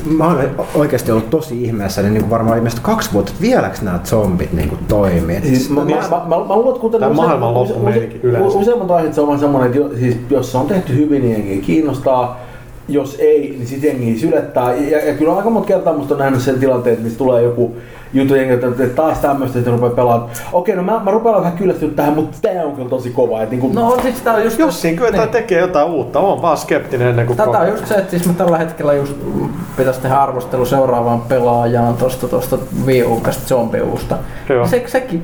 Mä oon oikeasti ollut tosi ihmeessä, niin kuin varmaan ilmeisesti kaksi vuotta, että vieläks nämä zombit niin kuin toimii. Siis mä, mä, mä, mä, mä luulen, että kuten use- maailman use- loppumeininki use- yleensä. Useimmat aiheet se on vaan semmoinen, että jo, siis, jos se on tehty hyvin, niin kiinnostaa. Jos ei, niin sitten jengi sylettää. Ja, ja kyllä aika monta kertaa musta on nähnyt sen tilanteen, että missä tulee joku juttuja, että että taas tämmöistä, että rupeaa pelaamaan. Okei, no mä, mä rupean vähän kyllästynyt tähän, mutta tää on kyllä tosi kova. Et niinku, No siis tää on just... Jos siinä kyetään niin. tekemään jotain uutta, on vaan skeptinen ennen kuin Tätä on just se, että siis mä tällä hetkellä just pitäisi tehdä arvostelu seuraavaan pelaajaan tosta tosta tästä zombiuusta. Se, sekin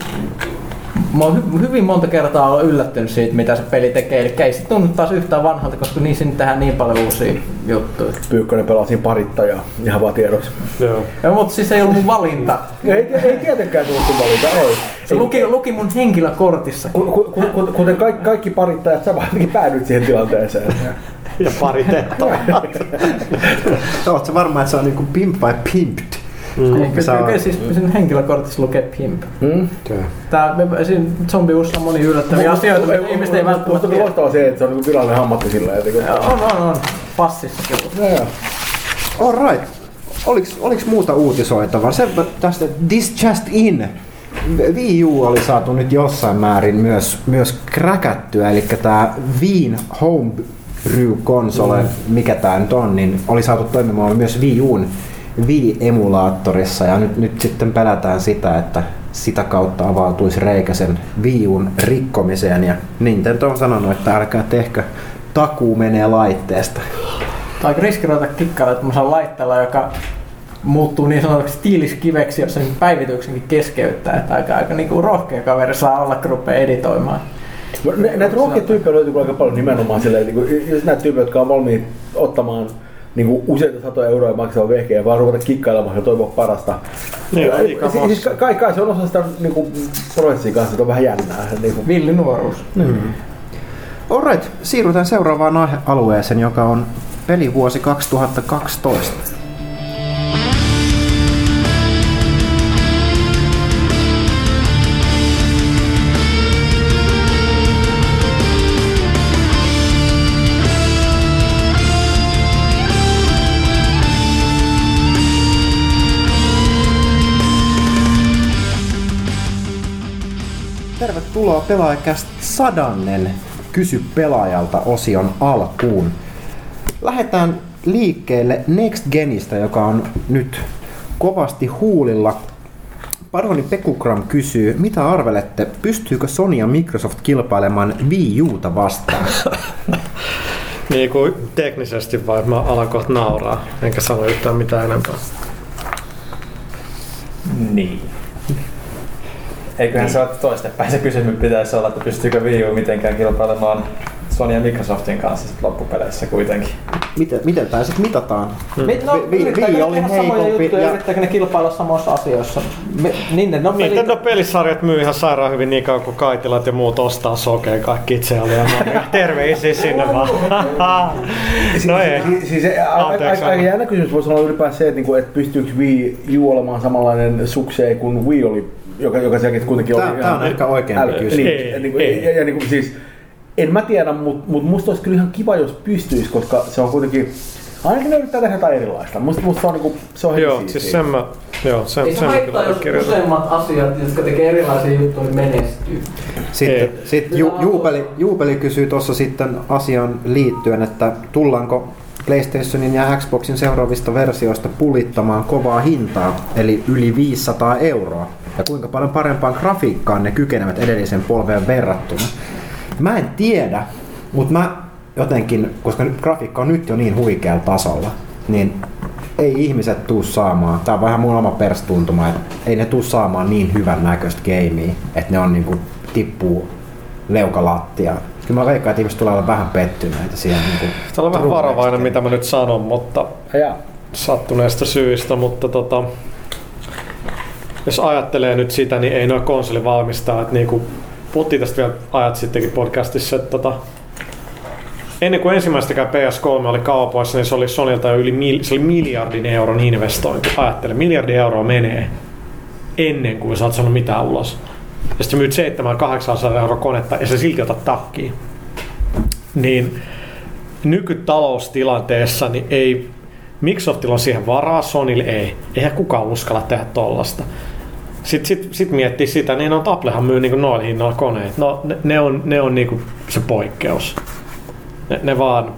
Mä oon hy- hyvin monta kertaa ollut yllättynyt siitä, mitä se peli tekee. Eli ei se tunnu taas yhtään vanhalta, koska niin sinne tehdään niin paljon uusia juttuja. Pyykkönen pelaa siinä parittajaa, ihan vaan tiedoksi. Joo. Ja, mutta siis ei ollut mun valinta. Ei, ei tietenkään tullut sun valita, ei. Se luki, luki mun henkilökortissa. Ku- ku- ku- ku- Kuten kaikki, kaikki parittajat, sä vaan jotenkin päädyit siihen tilanteeseen. Ja pari tettoa. Oletko varma, että se on niinku pimp vai pimped? Mm. Saa- Kyllä, kyllä siis sen henkilökortissa lukee pimp. Hmm? Tää, me- siinä zombiussa on monia yllättäviä asioita, mitä ihmiset ei välttämättä on loistavaa se, että se on niinku virallinen ammatti silleen. Että kun- On, on, on. Passissa kyllä. Joo, joo. All right. Oliks, oliks muuta uutisoitavaa? Se tästä This Just In. Wii U oli saatu nyt jossain määrin myös, myös kräkättyä, eli tämä Viin Homebrew-konsole, mm. mikä tämä nyt on, niin oli saatu toimimaan myös Wii Uun Wii-emulaattorissa ja nyt, nyt sitten pelätään sitä, että sitä kautta avautuisi reikä sen Wii Uun rikkomiseen ja Nintendo on sanonut, että älkää tehkö, takuu menee laitteesta. Tämä on aika riski ruveta kikkailla tämmöisellä laitteella, joka muuttuu niin sanotuksi tiiliskiveksi, jos sen päivityksenkin keskeyttää. Että aika, aika niinku rohkea kaveri saa olla, kun rupeaa editoimaan. Nä- Näitä rohkeita tyyppejä löytyy aika paljon nimenomaan silleen, niin kuin, jos näitä tyyppejä, jotka on valmiit ottamaan niin kuin useita satoja euroja maksava vehkeä ja vaan ruveta kikkailemaan ja toivoa parasta. Niin, Ja- aika siis, siis ka- kai, kai se on osa sitä niin kuin, prosessia kanssa, että on vähän jännää. Niin kuin. Villi nuoruus. Alright, siirrytään seuraavaan aihealueeseen, joka on pelivuosi 2012. Tervetuloa pelaajakäst sadannen Kysy pelaajalta osion alkuun. Lähdetään liikkeelle Next Genistä, joka on nyt kovasti huulilla. Paroni Pekukram kysyy, mitä arvelette, pystyykö Sony ja Microsoft kilpailemaan Wii Uta vastaan? Niin kuin teknisesti vai mä alan kohta nauraa, enkä sano yhtään mitään enempää. Niin. Eiköhän se ole toistepäin se kysymys pitäisi olla, että pystyykö Wii U mitenkään kilpailemaan Sony ja Microsoftin kanssa sit loppupeleissä kuitenkin. Miten, miten tämä sitten mitataan? Mit, no, Vi- vi- ne oli heikompi juttuja, ja- yrittääkö ne kilpailla samoissa asioissa? Me, niin, no, pelit, Nintendo-pelisarjat myy ihan sairaan hyvin niin kauan kuin Kaitilat ja muut ostaa sokeen kaikki itse oli ja Maria. Terveisiä sinne vaan. no ei. Siis, siis Anteeksi, aika jännä kysymys voisi olla ylipäänsä se, että, niinku, että pystyykö Wii U olemaan samanlainen sukseen kuin Wii oli, joka, joka selkeästi kuitenkin Tää- oli tää on ehkä oikeampi kysymys. Niin, Ei, ja, niinku, ei. ja, ja niinku, siis, en mä tiedä, mutta mut musta olisi kyllä ihan kiva, jos pystyisi, koska se on kuitenkin, ainakin ne yrittää tehdä jotain erilaista. Musta, musta se on, niinku, se on Joo, siis sen mä, joo, sen, ei se sen haittaa, jos kirjoitan. useimmat asiat, jotka tekee erilaisia juttuja, niin menestyy. Sitten Ei. sit Ju, Juupeli, Juupeli kysyy tuossa sitten asian liittyen, että tullaanko PlayStationin ja Xboxin seuraavista versioista pulittamaan kovaa hintaa, eli yli 500 euroa. Ja kuinka paljon parempaan grafiikkaan ne kykenevät edellisen polveen verrattuna. Mä en tiedä, mutta mä jotenkin, koska nyt grafiikka on nyt jo niin huikealla tasolla, niin ei ihmiset tuu saamaan, tää on vähän mun oma perstuntuma, että ei ne tuu saamaan niin hyvän näköistä gamea, että ne on niinku tippuu leukalattiaan. Kyllä mä veikkaan, että ihmiset tulee olla vähän pettyneitä siihen. Niinku Täällä on vähän varovainen, mitä mä nyt sanon, mutta Ja, sattuneesta syistä, mutta tota, jos ajattelee nyt sitä, niin ei noin konsolivalmistajat, niin kuin puhuttiin tästä vielä ajat sittenkin podcastissa, että tota, ennen kuin ensimmäistäkään PS3 oli kaupoissa, niin se oli Sonylta jo yli mil, se oli miljardin euron investointi. Ajattele, miljardi euroa menee ennen kuin sä oot saanut mitään ulos. Ja sitten myyt 700-800 euroa konetta ja se silti otat takkiin. Niin nykytaloustilanteessa niin ei Microsoftilla on siihen varaa, Sonylle ei. Eihän kukaan uskalla tehdä tollasta. Sitten sit, sit miettii sitä, niin no Applehan myy niinku noilla hinnoilla koneet. No ne, ne on, ne on niinku se poikkeus. Ne, ne vaan...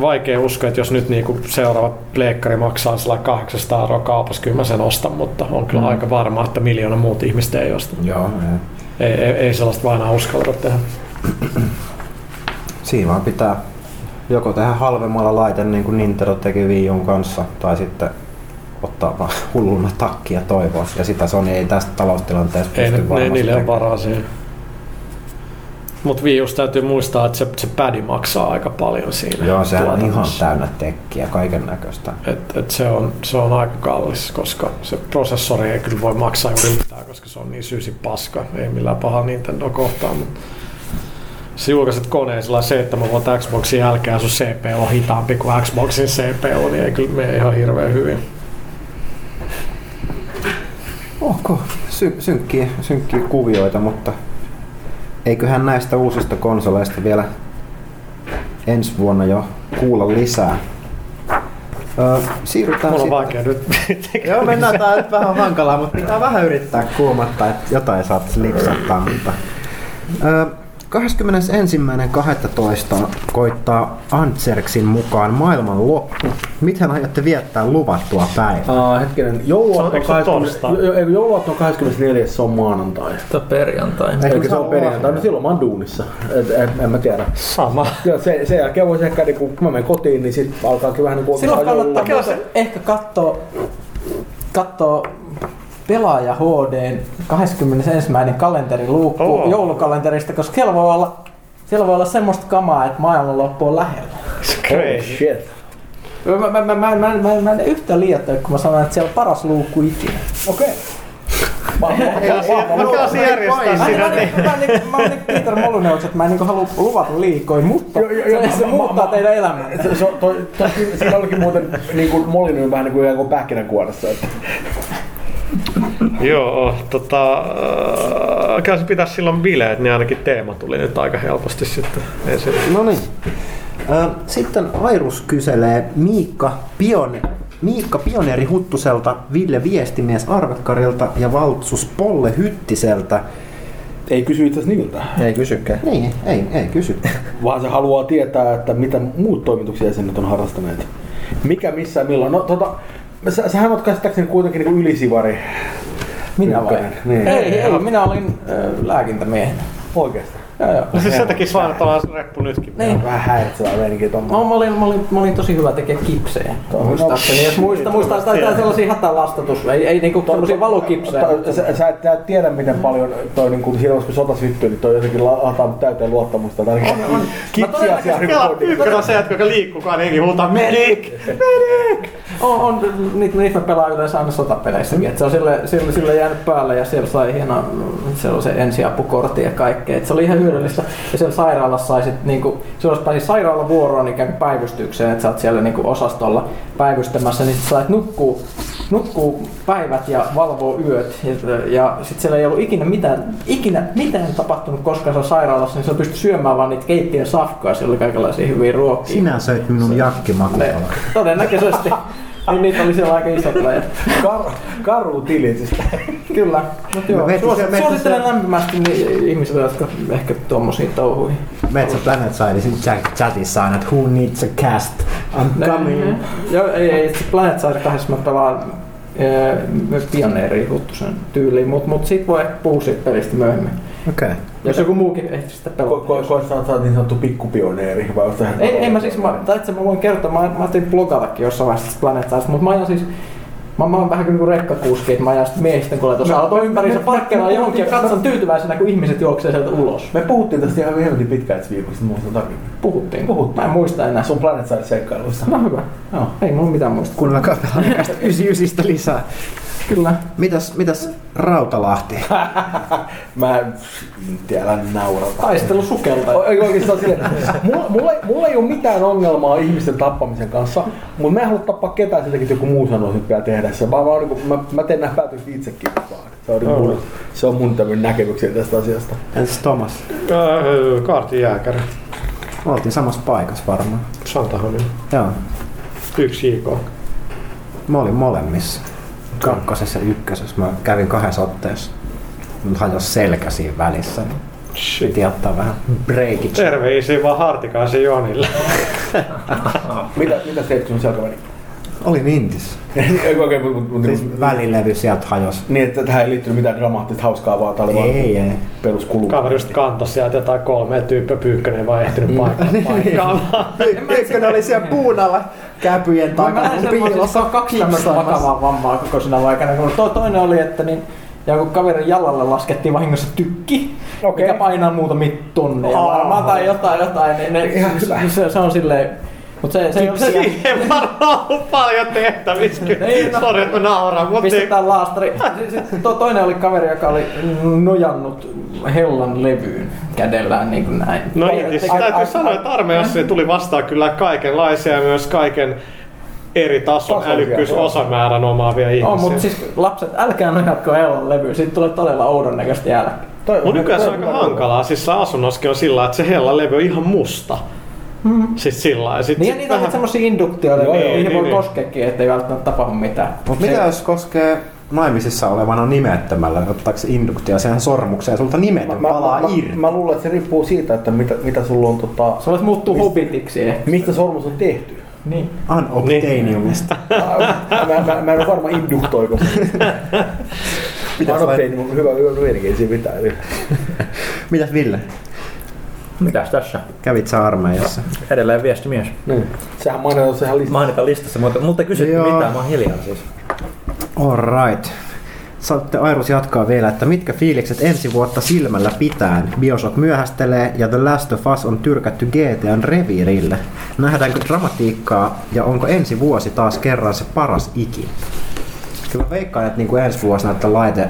vaikea uskoa, että jos nyt niinku seuraava pleikkari maksaa sillä 800 euroa kaupassa, kyllä mä sen ostan, mutta on kyllä mm. aika varma, että miljoona muut ihmistä ei osta. Joo, Ei, ei, ei sellaista vaan enää uskalleta tehdä. Siinä vaan pitää joko tehdä halvemmalla laite niin kuin Nintendo teki Wii kanssa, tai sitten ottaa vaan hulluna takkia toivoa. Ja sitä Sony ei tästä taloustilanteesta Ei, pysty varmasti niille on varaa siihen. Mutta Wii Usta täytyy muistaa, että se, se padi maksaa aika paljon siinä. Joo, sehän on ihan täynnä tekkiä, kaiken näköistä. Et, et se, on, se on aika kallis, koska se prosessori ei kyllä voi maksaa juuri mitään, koska se on niin syysi paska. Ei millään paha Nintendo kohtaan, mutta sä julkaiset koneen sillä 7 vuotta Xboxin jälkeen ja sun CPU on hitaampi kuin Xboxin CPU, niin ei kyllä mene ihan hirveän hyvin. Ok, sy- synkkiä, synkkiä kuvioita, mutta eiköhän näistä uusista konsoleista vielä ensi vuonna jo kuulla lisää. Öö, siirrytään Mulla on sitten- vaikea nyt. Joo, mennään tää nyt vähän hankalaa, mutta pitää vähän yrittää kuumattaa, että jotain saat lipsattaa. Mutta, öö, 21.12. koittaa Antserksin mukaan maailman loppu. Miten aiotte viettää luvattua päivää? Uh, hetkinen, jouluaatto se jo- jo- jouluaatto on 24. se on maanantai. Tämä perjantai. Eikö Eikö se se ole ole perjantai? No silloin mä oon duunissa. Et, et, en mä tiedä. Sama. Ja sen, sen jälkeen voisi ehkä, niin kun mä menen kotiin, niin sit alkaakin vähän niin kuin Silloin kannattaa ehkä katsoa, katsoa pelaaja HD 21. kalenteriluukku Oo. joulukalenterista, koska siellä voi olla, siellä voi olla semmoista kamaa, että maailmanloppu on lähellä. Oh, shit. Mä, mä, mä, mä, mä, mä, mä en yhtään liioittele, kun mä sanon, että siellä on paras luukku ikinä. Okei. Järjestää Mä, siinä? mä, mä, oon niin Peter Molyneux, että mä en niin halua luvata liikoja, mutta se, se mä- muuttaa mä- teidän elämää. Se, se, toi, toi, siinä olikin muuten niin kuin Molinen vähän niin kuin pähkinänkuoressa. Joo, tota, äh, kyllä se pitäisi silloin bileet, niin ainakin teema tuli nyt aika helposti sitten esille. No niin. Sitten Airus kyselee Miikka, Pione, Miikka Pioneeri Huttuselta, Ville Viestimies Arvetkarilta ja Valtsus Polle Hyttiseltä. Ei kysy itse niiltä, Ei kysykään. Niin, ei, ei kysy. vaan se haluaa tietää, että mitä muut toimituksia jäsenet on harrastaneet. Mikä, missä milloin. No tota, sä, sähän oot käsittääkseni kuitenkin niin ylisivari. Minä vai? Niin. Ei, ei, minä olin ö, lääkintämiehenä. Oikeesti. Joo, joo. No siis sen takia vaan, että ollaan reppu nytkin. Niin. Vähän häiritsevää meininkiä tommoinen. No, mä, olin, mä, olin, mä olin tosi hyvä tekemään kipsejä. Muistaakseni, jos muista, muistaa sitä, tai sellaisia hätälastatus, ei, ei niinku sellaisia valukipsejä. Sä, sä, et, sä et tiedä miten paljon toi niin kuin silloin kun sota syttyy, niin toi jotenkin la- lataa mut täyteen luottamusta. Tai ainakin on. kipsiasia Kela ykkönen on se, että joka liikkukaan, niin huutaa medic! Medic! On, on niitä, niitä mä pelaan yleensä aina sotapeleissäkin, että se on sille, sille, sille jäänyt päälle ja siellä sai hieno, siellä on se ensiapukortti ja kaikkea, että se oli ihan hyödyllistä. Ja siellä sairaalassa sai sit niinku, silloin pääsi sairaalan vuoroon ikään kuin päivystykseen, että sä oot siellä niinku osastolla päivystämässä, niin sit sait nukkuu, nukkuu päivät ja valvoo yöt. Ja, ja sit siellä ei ollut ikinä mitään, ikinä mitään tapahtunut koskaan siellä sairaalassa, niin se pystyi syömään vaan niitä keittiön safkaa, siellä oli kaikenlaisia hyviä ruokia. Sinä söit minun Ne, jakkimakupala. todennäköisesti. niin niitä oli siellä aika isot läjät. Kar, karu tilit. Siis. Kyllä. Mut joo, metsässä- suosittelen lämpimästi niin ihmisille, jotka ehkä tuommoisiin touhuihin. Metsä Planet Sidesin chat- chatissa aina, että who needs a cast? I'm coming. Joo, ei, ei, se Planet Side 2 mä pelaan ee, myös pioneeri huttusen tyyliin, mutta mut sit voi puhua siitä pelistä myöhemmin. Okei. Okay. Jos joku muukin ehti sitä Ko, pelata. ko, ko, sä oot niin sanottu pikkupioneeri, vai oot sä Ei, ei mä siis, mä, tai itse mä voin kertoa, mä, mä ajattelin blogatakin jossain vaiheessa Planet Side, mutta mä ajan siis Mä, mä oon vähän kuin niinku rekkakuski, että mä ajan sit miehisten kuljetus auto ympäri, se parkkeeraa johonkin ja katson tyytyväisenä, kun ihmiset juoksee sieltä ulos. Me puhuttiin tästä ihan hemmetin pitkään viikosta, muistan tarkemmin. Puhuttiin. Puhuttiin. Mä en muista enää. Sun Planet Side seikkailuista. No hyvä. Joo. Ei mulla mitään muista. Kuunnelkaa pelaajakästä 99 lisää. Kyllä. Mitäs, mitäs Rautalahti? Mä en tiedä naurata. Taistelu sukelta. Oikeastaan silleen, mulla, mulla, ei- mulla ei ole mitään ongelmaa ihmisten tappamisen kanssa, mutta mä en halua tappaa ketään sitäkin, että joku muu sanoo, että pitää tehdä se. Mä, mä, mä, mä, mä teen nämä päätökset itsekin vaan. Se on, niin mun, se on mun tämmöinen näkemyksiä tästä asiasta. Entäs Thomas? Kaartin jääkäri. Oltiin samassa paikassa varmaan. Santahamina. Joo. Yksi JK. Mä olin molemmissa. Kakkosessa ja ykkösessä. Mä kävin kahdessa otteessa. Mut hajos selkä siinä välissä. niin Piti ottaa vähän breakit. Terveisiä vaan Hartikaisen Jonille. Mitä, mitä se sun selkäväni? Oli Nintis. Ei oikein, mutta mut, Siis välilevy sieltä hajosi. niin, että tähän ei liittynyt mitään dramaattista hauskaa, vaan tää oli vaan Ei, ei. peruskulu. Kaveri just kantoi sieltä jotain kolmea tyyppiä pyykkönen ei vaan ehtinyt paikkaa. paikkaan. Eikö ne oli siellä puun alla käpyjen Mä takana näin semmoisessa kaksi tämmöistä vakavaa vammaa koko sinä aikana. Kun to, toinen oli, että niin, jonkun kaverin jalalle laskettiin vahingossa tykki, Okei. mikä painaa muutamia tonneja Aa. varmaan tai jotain, jotain. Niin ne, se, se, on silleen, mutta se, se, ei ole se, Siihen varmaan on paljon tehtävissä. Ei, no. Sori, että mä nauran, mutta pistetään laastari. Sitten to, toinen oli kaveri, joka oli nojannut hellan levyyn kädellään niin kuin näin. No Ai- niin, siis ai- täytyy ai- sanoa, että armeijassa se tuli vastaan kyllä kaikenlaisia ja myös kaiken eri tason älykkyysosamäärän omaavia ihmisiä. On, mutta siis lapset, älkää nojatko hellan levyyn, siitä tulee todella oudon näköistä jälkeen. Toi- Mun nykyään se on aika hankalaa. Siis se asunnoskin on sillä että se hella levy on ihan musta. Siis sillä lailla. Sit, Niin ja sit niitä on vähän- semmosia induktioita, Joo, niin, joo, niihin niin, voi niin. koskeekin, ettei välttämättä tapahdu mitään. Mut Mitä se- jos koskee naimisissa olevana nimettömällä, ottaako se induktio siihen sormukseen ja sulta nimetön Mä, palaa mä, irti? mä, mä luulen, että se riippuu siitä, että mitä, mitä sulla on tota, Se olisi muuttuu hobbitiksi ehkä. mistä sormus on tehty. Niin. Unobtainiumista. mä, mä, mä en ole varma induktoiko vai, Unobtainium on hyvä, hyvä meininki, ei siinä mitään. Eli mitäs Ville? Mitäs tässä? Kävit sä armeijassa? Edelleen viestimies. Niin. Sehän mainitaan ihan listassa. Mainitaan listassa, mutta multa kysyttiin Joo. mitään, mä oon hiljaa siis. Alright. Saatte Airus jatkaa vielä, että mitkä fiilikset ensi vuotta silmällä pitäen? Bioshock myöhästelee ja The Last of Us on tyrkätty GTAn reviirille. Nähdäänkö dramatiikkaa ja onko ensi vuosi taas kerran se paras ikin? Kyllä mä veikkaan, että niin kuin ensi vuosi näiden laite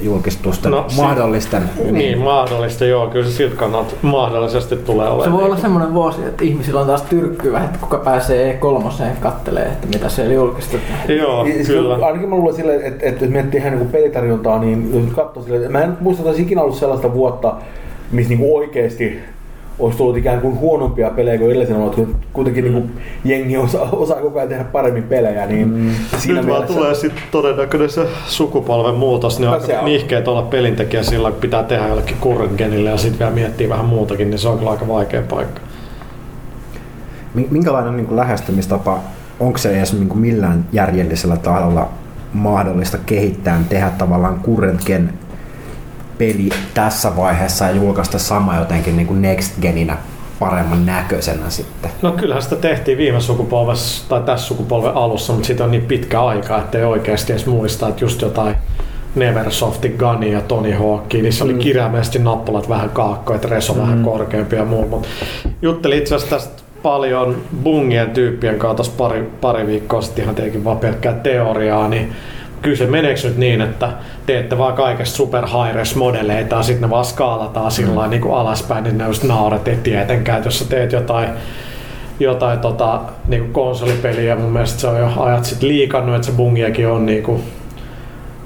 julkistusten No, si- mahdollisten. Niin, mahdollista joo. Kyllä se siltä kannalta mahdollisesti tulee Se olemaan. voi olla semmoinen vuosi, että ihmisillä on taas tyrkkyä, että kuka pääsee E3 kattelee, että mitä siellä julkistetaan. Joo, Siis kyllä. Ainakin mä luulen silleen, että, että jos miettii ihan niin pelitarjontaa, niin jos katsoo silleen, että mä en muista, että olisi ikinä ollut sellaista vuotta, missä niin oikeasti olisi tullut ikään kuin huonompia pelejä kuin edellisenä vuonna, kun kuitenkin niin kuin jengi osaa, osaa koko ajan tehdä paremmin pelejä, niin mm. siinä Nyt vaan mielessä... tulee sitten todennäköinen se sukupolven muutos, niin on No se aika on. nihkeet olla pelintekijä sillä, kun pitää tehdä jollekin current genille ja sitten vielä miettiä vähän muutakin, niin se on kyllä aika vaikea paikka. Mi- Minkälainen niin kuin lähestymistapa, onko se edes niin kuin millään järjellisellä taholla mahdollista kehittää, tehdä tavallaan current gen peli tässä vaiheessa ja julkaista sama jotenkin niin kuin next geninä paremman näköisenä sitten. No kyllähän sitä tehtiin viime sukupolvessa tai tässä sukupolven alussa, mutta siitä on niin pitkä aika, että ei oikeasti edes muista, että just jotain Neversoftin Gunny ja Tony Hawkia, niissä oli kirjaimellisesti nappulat vähän kaakkoja, että reso vähän korkeampi ja muu. Mutta juttelin itse asiassa tästä paljon bungien tyyppien kanssa pari, pari viikkoa sitten ihan teikin vaan pelkkää teoriaa, niin kyllä se meneekö nyt niin, että teette vaan kaikesta super high modeleita ja sitten ne vaan skaalataan sillä lailla niin kuin alaspäin, niin ne just nauret, ei tietenkään, jos sä teet jotain jotain tota, niinku konsolipeliä. Mun mielestä se on jo ajat sitten liikannut, että se bungiakin on niinku,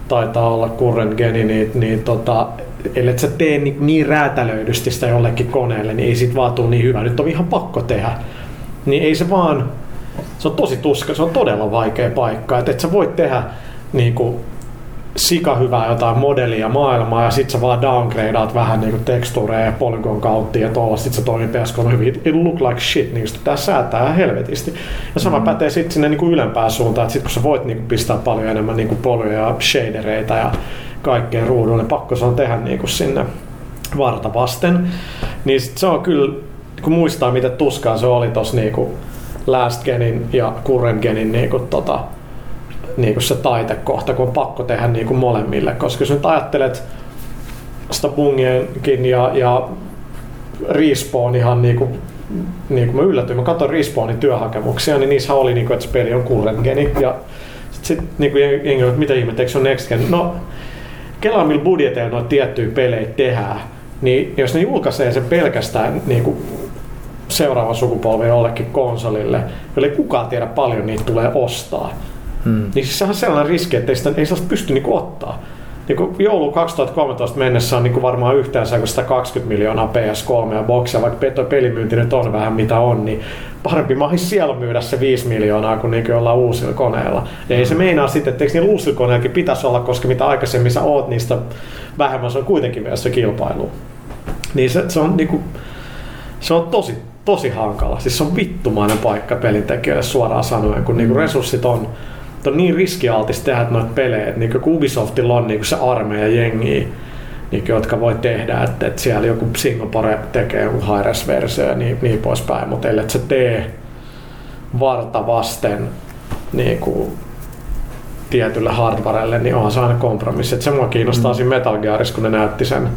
taitaa olla current geni, niin, niin tota, ellei sä tee niin, niin räätälöidysti sitä jollekin koneelle, niin ei sit vaan tule niin hyvä. Nyt on ihan pakko tehdä. Niin ei se vaan, se on tosi tuska, se on todella vaikea paikka. Että et sä voit tehdä niinku, sika hyvää jotain modelia maailmaa ja sit sä vaan downgradeat vähän niinku tekstuureja ja polygon kautta ja tuolla sit se toimii PS3 hyvin. It look like shit, niin sitä säätää helvetisti. Ja sama mm. pätee sit sinne niinku ylempään suuntaan, että sit kun sä voit niinku pistää paljon enemmän niinku polyja ja shadereita ja kaikkea ruudulle, niin pakko se on tehdä niinku sinne varta vasten. Niin sit se on kyllä, kun muistaa miten tuskaa se oli tossa niinku last genin ja current genin niinku tota, niin kuin se taitekohta, kun on pakko tehdä niin kuin molemmille. Koska jos nyt ajattelet sitä bungienkin ja, ja Respawn ihan niin kuin, niin kuin mä yllätyin, mä katsoin Respawnin työhakemuksia, niin niissä oli niin kuin, että se peli on current geni. Ja sitten sit, niin kuin jengi, että mitä ihmettä, eikö se on next gen? No, kelaa millä budjeteilla noita tiettyjä pelejä tehdään, niin jos ne julkaisee sen pelkästään niin kuin seuraava sukupolvi jollekin konsolille, jolle kukaan tiedä paljon niitä tulee ostaa, Hmm. Niin siis sehän on sellainen riski, että ei sitä ei sellaista pysty niinku ottaa. Niinku joulu 2013 mennessä on niinku varmaan yhteensä kun 120 miljoonaa PS3 ja boksia, vaikka tuo pelimyynti nyt on vähän mitä on, niin parempi mahis siellä myydä se 5 miljoonaa kuin niinku jollain uusilla koneilla. Ja ei se meinaa sitten, että eikö niillä uusilla koneilla pitäisi olla, koska mitä aikaisemmin sä oot niistä vähemmän, se on kuitenkin myös se kilpailu. Niin se, se on niinku, se on tosi, tosi hankala. Siis se on vittumainen paikka pelintekijöille suoraan sanoen, kun niinku resurssit on, on niin riskialtis tehdä noita pelejä, että kun Ubisoftilla on niinku se armeija jengiä, niin, jotka voi tehdä, että, että siellä joku Singapore tekee joku high versio ja niin, niin poispäin, mutta ellei se tee varta vasten niin kuin, tietylle hardwarelle, niin onhan se aina kompromissi. Et se mua kiinnostaa mm. siinä Metal Gearissa, kun ne näytti sen,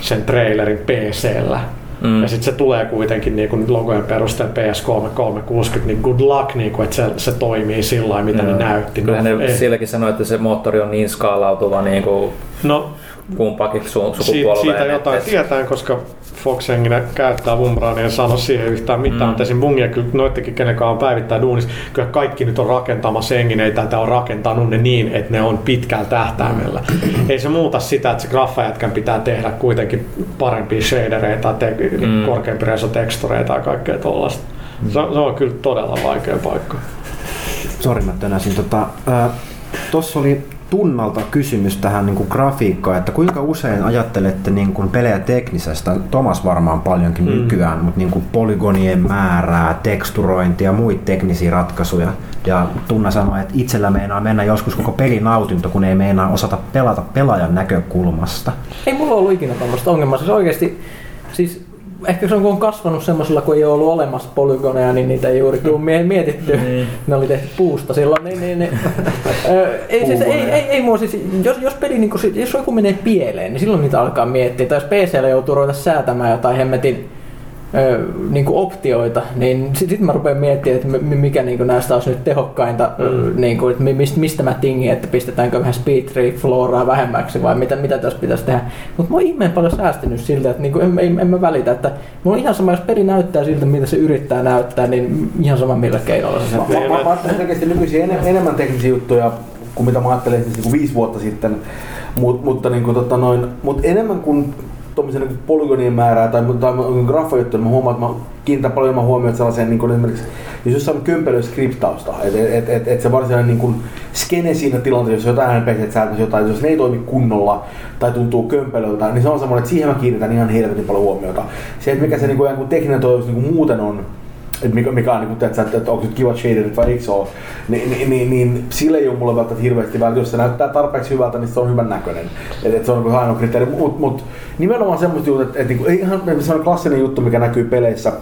sen trailerin PC-llä. Mm. Ja sitten se tulee kuitenkin niin kuin logojen perusteella PS3 360, niin good luck, niin kuin, että se, se toimii sillä lailla, mitä mm. ne näytti. Kyllä no, ne silläkin sanoi, että se moottori on niin skaalautuva niin kuin no, kumpaakin su- sukupuolelle. Siitä jotain tietää, koska Fox käyttää Umbrania ja sano siihen yhtään mitään, mm. mutta esim. Bungia kyllä noittekin, kenenkaan on päivittäin duunissa, kyllä kaikki nyt on rakentamassa hengen, ei tätä on rakentanut ne niin, että ne on pitkällä tähtäimellä. Mm. ei se muuta sitä, että se graffajätkän pitää tehdä kuitenkin parempia shadereita, te- mm. korkeampi resotekstureita ja kaikkea tollaista. Mm. Se, se, on kyllä todella vaikea paikka. Sori, mä tänäsin. Tota, äh, Tuossa oli tunnalta kysymys tähän niin kuin grafiikkaan, että kuinka usein ajattelette niin kuin pelejä teknisestä, Tomas varmaan paljonkin mm. nykyään, mutta niin kuin polygonien määrää, teksturointia ja muita teknisiä ratkaisuja. Ja Tunna sanoi, että itsellä meinaa mennä joskus koko pelin nautinto, kun ei meinaa osata pelata pelaajan näkökulmasta. Ei mulla ollut ikinä tämmöistä ongelmaa. Siis oikeasti, siis ehkä se on kun on kasvanut semmoisella, kun ei ole ollut olemassa polygoneja, niin niitä ei juuri tule mietitty. Mm. Ne oli tehty puusta silloin. Niin, niin, niin. ei, siis, ei, ei, ei, mua siis, jos, jos peli, niin kun, jos joku menee pieleen, niin silloin niitä alkaa miettiä. Tai jos PCllä joutuu ruveta säätämään jotain hemmetin niin kuin optioita, niin sitten sit mä rupean miettimään, että mikä niin kuin näistä olisi nyt tehokkainta, mm. niin kuin, että mistä, mistä mä tingin, että pistetäänkö vähän speed floraa vähemmäksi vai mitä, mitä tässä pitäisi tehdä. Mutta mä oon ihmeen paljon säästynyt siltä, että niin kuin en, en, en, mä välitä, että mulla on ihan sama, jos peli näyttää siltä, mitä se yrittää näyttää, niin ihan sama millä keinoilla se Mä, mä, mä selkeästi nykyisin en, enemmän teknisiä juttuja kuin mitä mä ajattelin niin kuin viisi vuotta sitten, Mut, mutta niin kuin, tota noin, mut enemmän kuin tuommoisen niin polygonien määrää tai, tai graffajuttuja, mä huomaan, että mä kiinnitän paljon enemmän huomiota sellaiseen niin kuin esimerkiksi, jos jossain on kömpelöä skriptausta, että et, et, et se varsinainen niin kuin skene siinä tilanteessa, jos jotain NPC säätäisi jotain, jos ne ei toimi kunnolla tai tuntuu kömpelöltä, niin se on semmoinen, että siihen mä kiinnitän ihan helvetin paljon huomiota. Se, että mikä se niin kuin, tekninen toivotus niin kuin muuten on, että mikä, mikä on, niin kuin, että, että onko nyt kiva shaderit vai eikö ole, niin, niin, niin, niin sille ei ole mulle välttämättä hirveästi väliä. Jos se näyttää tarpeeksi hyvältä, niin se on hyvän näköinen. Et, et se on niin ainoa kriteeri. Mutta mut, nimenomaan semmoista jutut, että, että niin kuin, ihan semmoinen klassinen juttu, mikä näkyy peleissä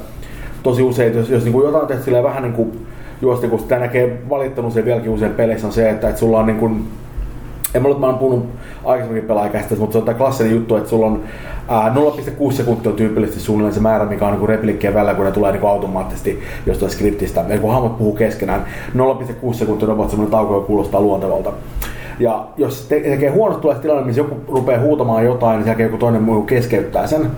tosi usein, jos, jos niin kuin jotain tehty vähän niin kuin juosti, kun sitä näkee valittanut se vieläkin usein peleissä on se, että, että sulla on niin kuin, en mä, mä oon puhunut aikaisemminkin pelaajakästä, mutta se on tämä klassinen juttu, että sulla on 0,6 sekuntia tyypillisesti suunnilleen se määrä, mikä on niin replikkien välillä, kun ne tulee niin automaattisesti jostain skriptistä. Ja kun hahmot puhuu keskenään, 0,6 sekuntia on semmoinen tauko, joka kuulostaa luontevalta. Ja jos te- tekee huonosti tulee tilanne, missä joku rupeaa huutamaan jotain, niin sen joku toinen muu keskeyttää sen.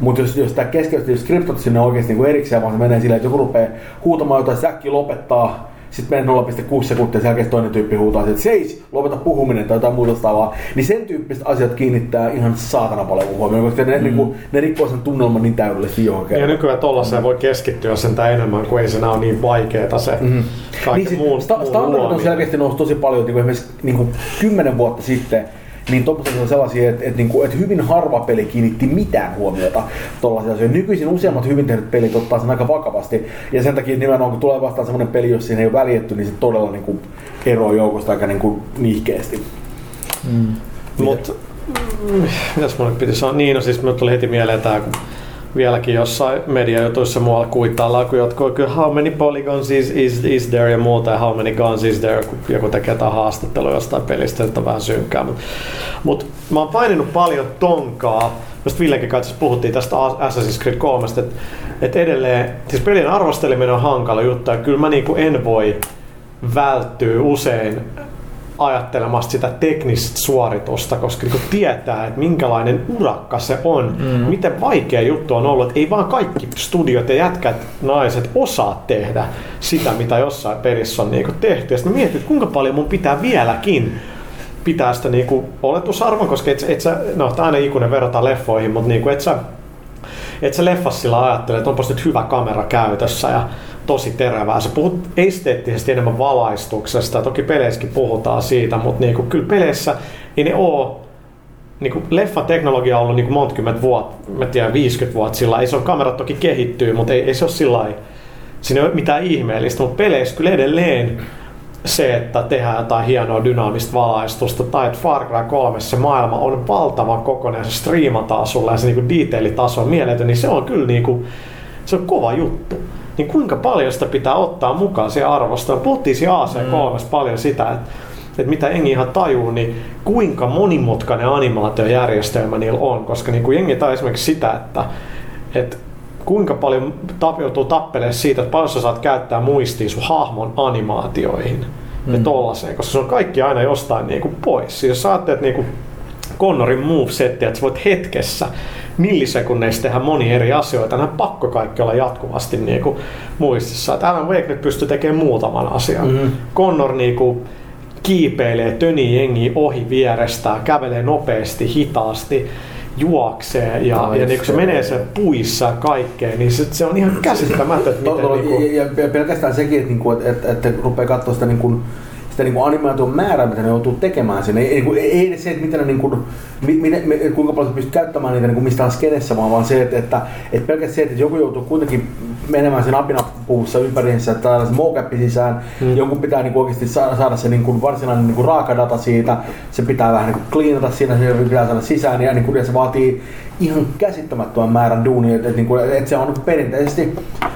Mutta jos, jos tämä keskeytyy skriptot sinne oikeasti niin erikseen, vaan se menee silleen, että joku rupeaa huutamaan jotain, säkki lopettaa, sitten menee 0,6 sekuntia, sen jälkeen toinen tyyppi huutaa, että seis, lopeta puhuminen tai jotain muuta vastaavaa. Niin sen tyyppiset asiat kiinnittää ihan saatana paljon huomioon, koska ne, mm. niinku, ne rikkoo sen tunnelman niin täydellisesti johonkin. Ja nykyään tollaiseen mm. voi keskittyä sen enemmän, kun ei se ole niin vaikeeta se mm. kaikki niin, muun, sta- Standardit on selkeästi noussut tosi paljon, niin kuin esimerkiksi niin kuin 10 vuotta sitten niin tuommoiset on sellaisia, että, että, niinku, että hyvin harva peli kiinnitti mitään huomiota tuollaisia asioita. Nykyisin useammat hyvin tehdyt pelit ottaa sen aika vakavasti, ja sen takia nimenomaan kun tulee vastaan sellainen peli, jos siinä ei ole väljetty, niin se todella niin kuin, eroaa joukosta aika niin kuin, nihkeästi. Mm. Mutta mitäs mulle piti sanoa? Niin, no siis mulle tuli heti mieleen tämä, kun vieläkin jossain mediajutuissa muualla kuittaillaan, kun jotkut kyllä how many polygons is, is, is there ja muuta ja how many guns is there, kun joku tekee jotain haastattelua jostain pelistä, että on vähän synkkää. Mutta mut, mä oon paininut paljon tonkaa, just Villekin kanssa puhuttiin tästä Assassin's Creed 3, että, että edelleen, siis pelin arvosteleminen on hankala juttu ja kyllä mä niinku en voi välttyä usein ajattelemasta sitä teknistä suoritusta, koska kun tietää, että minkälainen urakka se on, mm. miten vaikea juttu on ollut, että ei vaan kaikki studiot ja jätkät, naiset osaa tehdä sitä, mitä jossain pelissä on niinku tehty. Ja sitten mietin, että kuinka paljon mun pitää vieläkin pitää sitä niinku oletusarvon, koska et, et sä, no tämä aina ikuinen verrata leffoihin, mutta niinku et sä, et sä leffassa sillä ajattele, että onpas nyt hyvä kamera käytössä ja tosi terävää. Sä puhut esteettisesti enemmän valaistuksesta, toki peleissäkin puhutaan siitä, mutta niinku, kyllä peleissä ei ne oo niin kuin leffateknologia on ollut niin kuin monta kymmentä vuotta, mä tiedän 50 vuotta sillä ei se on, kamerat toki kehittyy, mutta ei, ei se ole sillä siinä ei ole mitään ihmeellistä, mutta peleissä kyllä edelleen se, että tehdään jotain hienoa dynaamista valaistusta tai että Far Cry 3 se maailma on valtavan kokoinen, se striimataan sulle ja se niinku detailitaso on mieletön, niin se on kyllä niinku, se on kova juttu. Niin kuinka paljon sitä pitää ottaa mukaan siihen arvostoon? Puhuttiin siinä AC3 mm. paljon sitä, että että mitä jengi ihan tajuu, niin kuinka monimutkainen animaatiojärjestelmä niillä on, koska niin kuin jengi tajuu esimerkiksi sitä, että, että kuinka paljon tap, joutuu tappelemaan siitä, että paljon sä saat käyttää muistia sun hahmon animaatioihin mm. ja tollaseen, koska se on kaikki aina jostain niin kuin pois. Siis jos sä ajattelet niin kuin Connorin move-settiä, että sä voit hetkessä millisekunneissa tehdä moni eri asioita, nämä pakko kaikki olla jatkuvasti niin kuin muistissa. Että Alan Wake nyt pystyy tekemään muutaman asian. Mm-hmm. Connor niin kuin kiipeilee, tönii jengi ohi vierestään, kävelee nopeasti, hitaasti, juoksee ja, Ai ja niin kun se se. menee sen puissa ja kaikkeen, niin se, se on ihan käsittämätön, To- miten to- niinku, ja, ja pelkästään sekin, että, että, että, että rupeaa katsoa sitä, niinku, sitä niinku animaation määrää, mitä ne joutuu tekemään sinne. Ei, niinku, ei edes se, että miten ne, niinku, mi, miten, me, kuinka paljon sä pystyt käyttämään niitä niinku, mistään skenessä, vaan, vaan se, että, että, että pelkästään se, että joku joutuu kuitenkin menemään sen apinapuvussa ympäriinsä, että saadaan se mocap sisään, mm. jonkun pitää niinku oikeasti saada, saada se niinku, varsinainen niinku, raakadata siitä, se pitää vähän niinku, cleanata siinä, se pitää saada sisään ja, niinku, ja se vaatii ihan käsittämättömän määrän duunia, että, että, niinku, että se on niinku, perinteisesti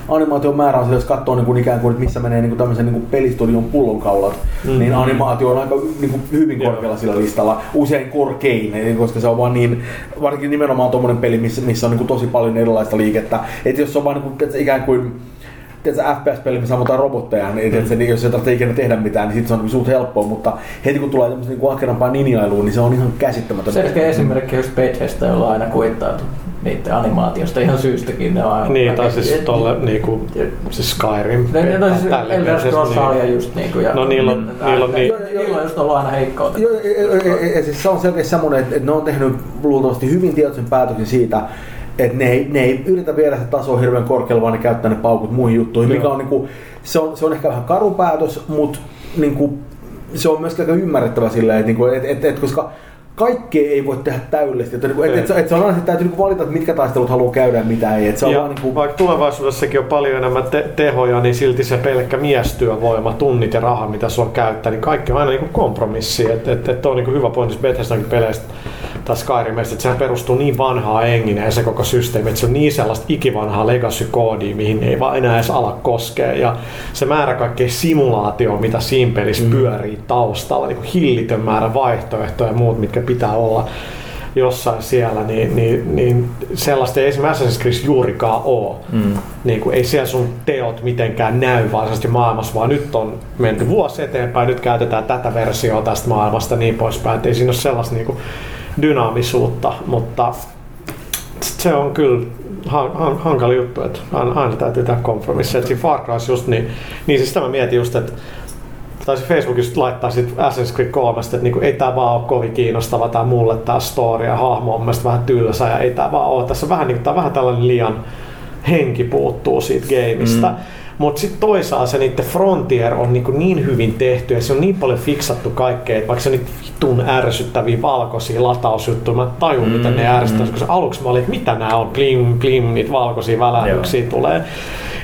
animaation määrä on se, jos katsoo niinku, ikään kuin, että missä menee niinku, tämmöisen niinku, pelistudion pullonkaulat, mm. niin animaatio on aika niinku, hyvin korkealla sillä listalla, usein korkein, koska se on vaan niin, varsinkin nimenomaan tuommoinen peli, missä, missä on niinku, tosi paljon erilaista liikettä, että jos se on vaan niinku, tiedätkö, ikään kuin tiedätkö, FPS-peli, missä ammutaan robotteja, niin, tiedätkö, niin jos ei tarvitse ikinä tehdä mitään, niin sitten se on niin suht helppoa, mutta heti kun tulee tämmöistä niin ahkerampaa ninjailuun, niin se on ihan käsittämätön. Selkeä esimerkki just Bethesda, jolla on aina kuittautu niiden animaatiosta ihan syystäkin. Ne on aina niin, tai siis et- tolle niinku, siis Skyrim. Ne, ne, siis Elder versios, Scrolls niin. Arja just niinku. Ja, No niillä on- niillä on niin- Niillä on just ollut aina heikkoutta. Joo, ja, ja, ja, ja, siis se on selkeästi semmoinen, että, että ne on tehnyt luultavasti hyvin tietoisen päätöksen siitä, että ne ei, ne ei yritä viedä sitä tasoa hirveän korkealle, vaan ne käyttää ne paukut muihin juttuihin, mikä Joo. on, niinku, se on, se on ehkä vähän karu päätös, mutta niinku, se on myöskin aika ymmärrettävä silleen, että, niinku, et, et, et, koska kaikkea ei voi tehdä täydellisesti. Että, niinku, et, et, et, se on aina, että täytyy niinku valita, että mitkä taistelut haluaa käydä ja mitä ei. Et se on Ja vaan, niinku, vaikka tulevaisuudessakin on paljon enemmän te- tehoja, niin silti se pelkkä miestyövoima, tunnit ja raha, mitä sulla käyttää, niin kaikki on aina niin kompromissi. Että et, et on niin hyvä pointti Bethesdakin peleistä tai Skyrimista, että sehän perustuu niin vanhaa engineen se koko systeemi, että se on niin sellaista ikivanhaa legacy-koodia, mihin ei vaan enää edes ala koskea. Ja se määrä kaikkea simulaatio, mitä siinä pelissä mm. pyörii taustalla, niin kuin hillitön määrä vaihtoehtoja ja muut, mitkä pitää olla jossain siellä, niin, niin, niin sellaista ei esimerkiksi Assassin's Creed juurikaan ole. Mm. Niin kuin, ei siellä sun teot mitenkään näy varsinaisesti maailmassa, vaan nyt on menty vuosi eteenpäin, nyt käytetään tätä versiota tästä maailmasta niin poispäin, että ei siinä ole sellaista niin kuin, dynaamisuutta, mutta se on kyllä han- han- hankala juttu, että aina, aina täytyy tehdä kompromisseja. Siinä Far Crys just niin, niin siis sitä mä mietin just, että taisi Facebookista laittaa sit Assassin's Creed 3, että niinku, ei tää vaan ole kovin kiinnostava tää mulle tää story ja hahmo on mun mielestä vähän tylsä ja ei tää vaan oo. Tässä on vähän, niinku, tää vähän tällainen liian henki puuttuu siitä gameista. Mm. Mutta sitten toisaalta se niiden Frontier on niin, niin hyvin tehty ja se on niin paljon fiksattu kaikkea, että vaikka se on niitä vitun ärsyttäviä valkoisia latausjuttuja, mä tajun mm, mitä ne ärsyttää, koska aluksi mä olin, että mitä nämä on, klim, klim, niitä valkoisia välähdyksiä tulee.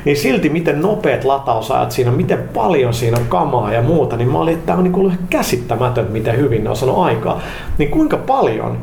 Niin silti miten nopeat latausajat siinä miten paljon siinä on kamaa ja muuta, niin mä olin, että tämä on niin ihan käsittämätön, miten hyvin ne on saanut aikaa. Niin kuinka paljon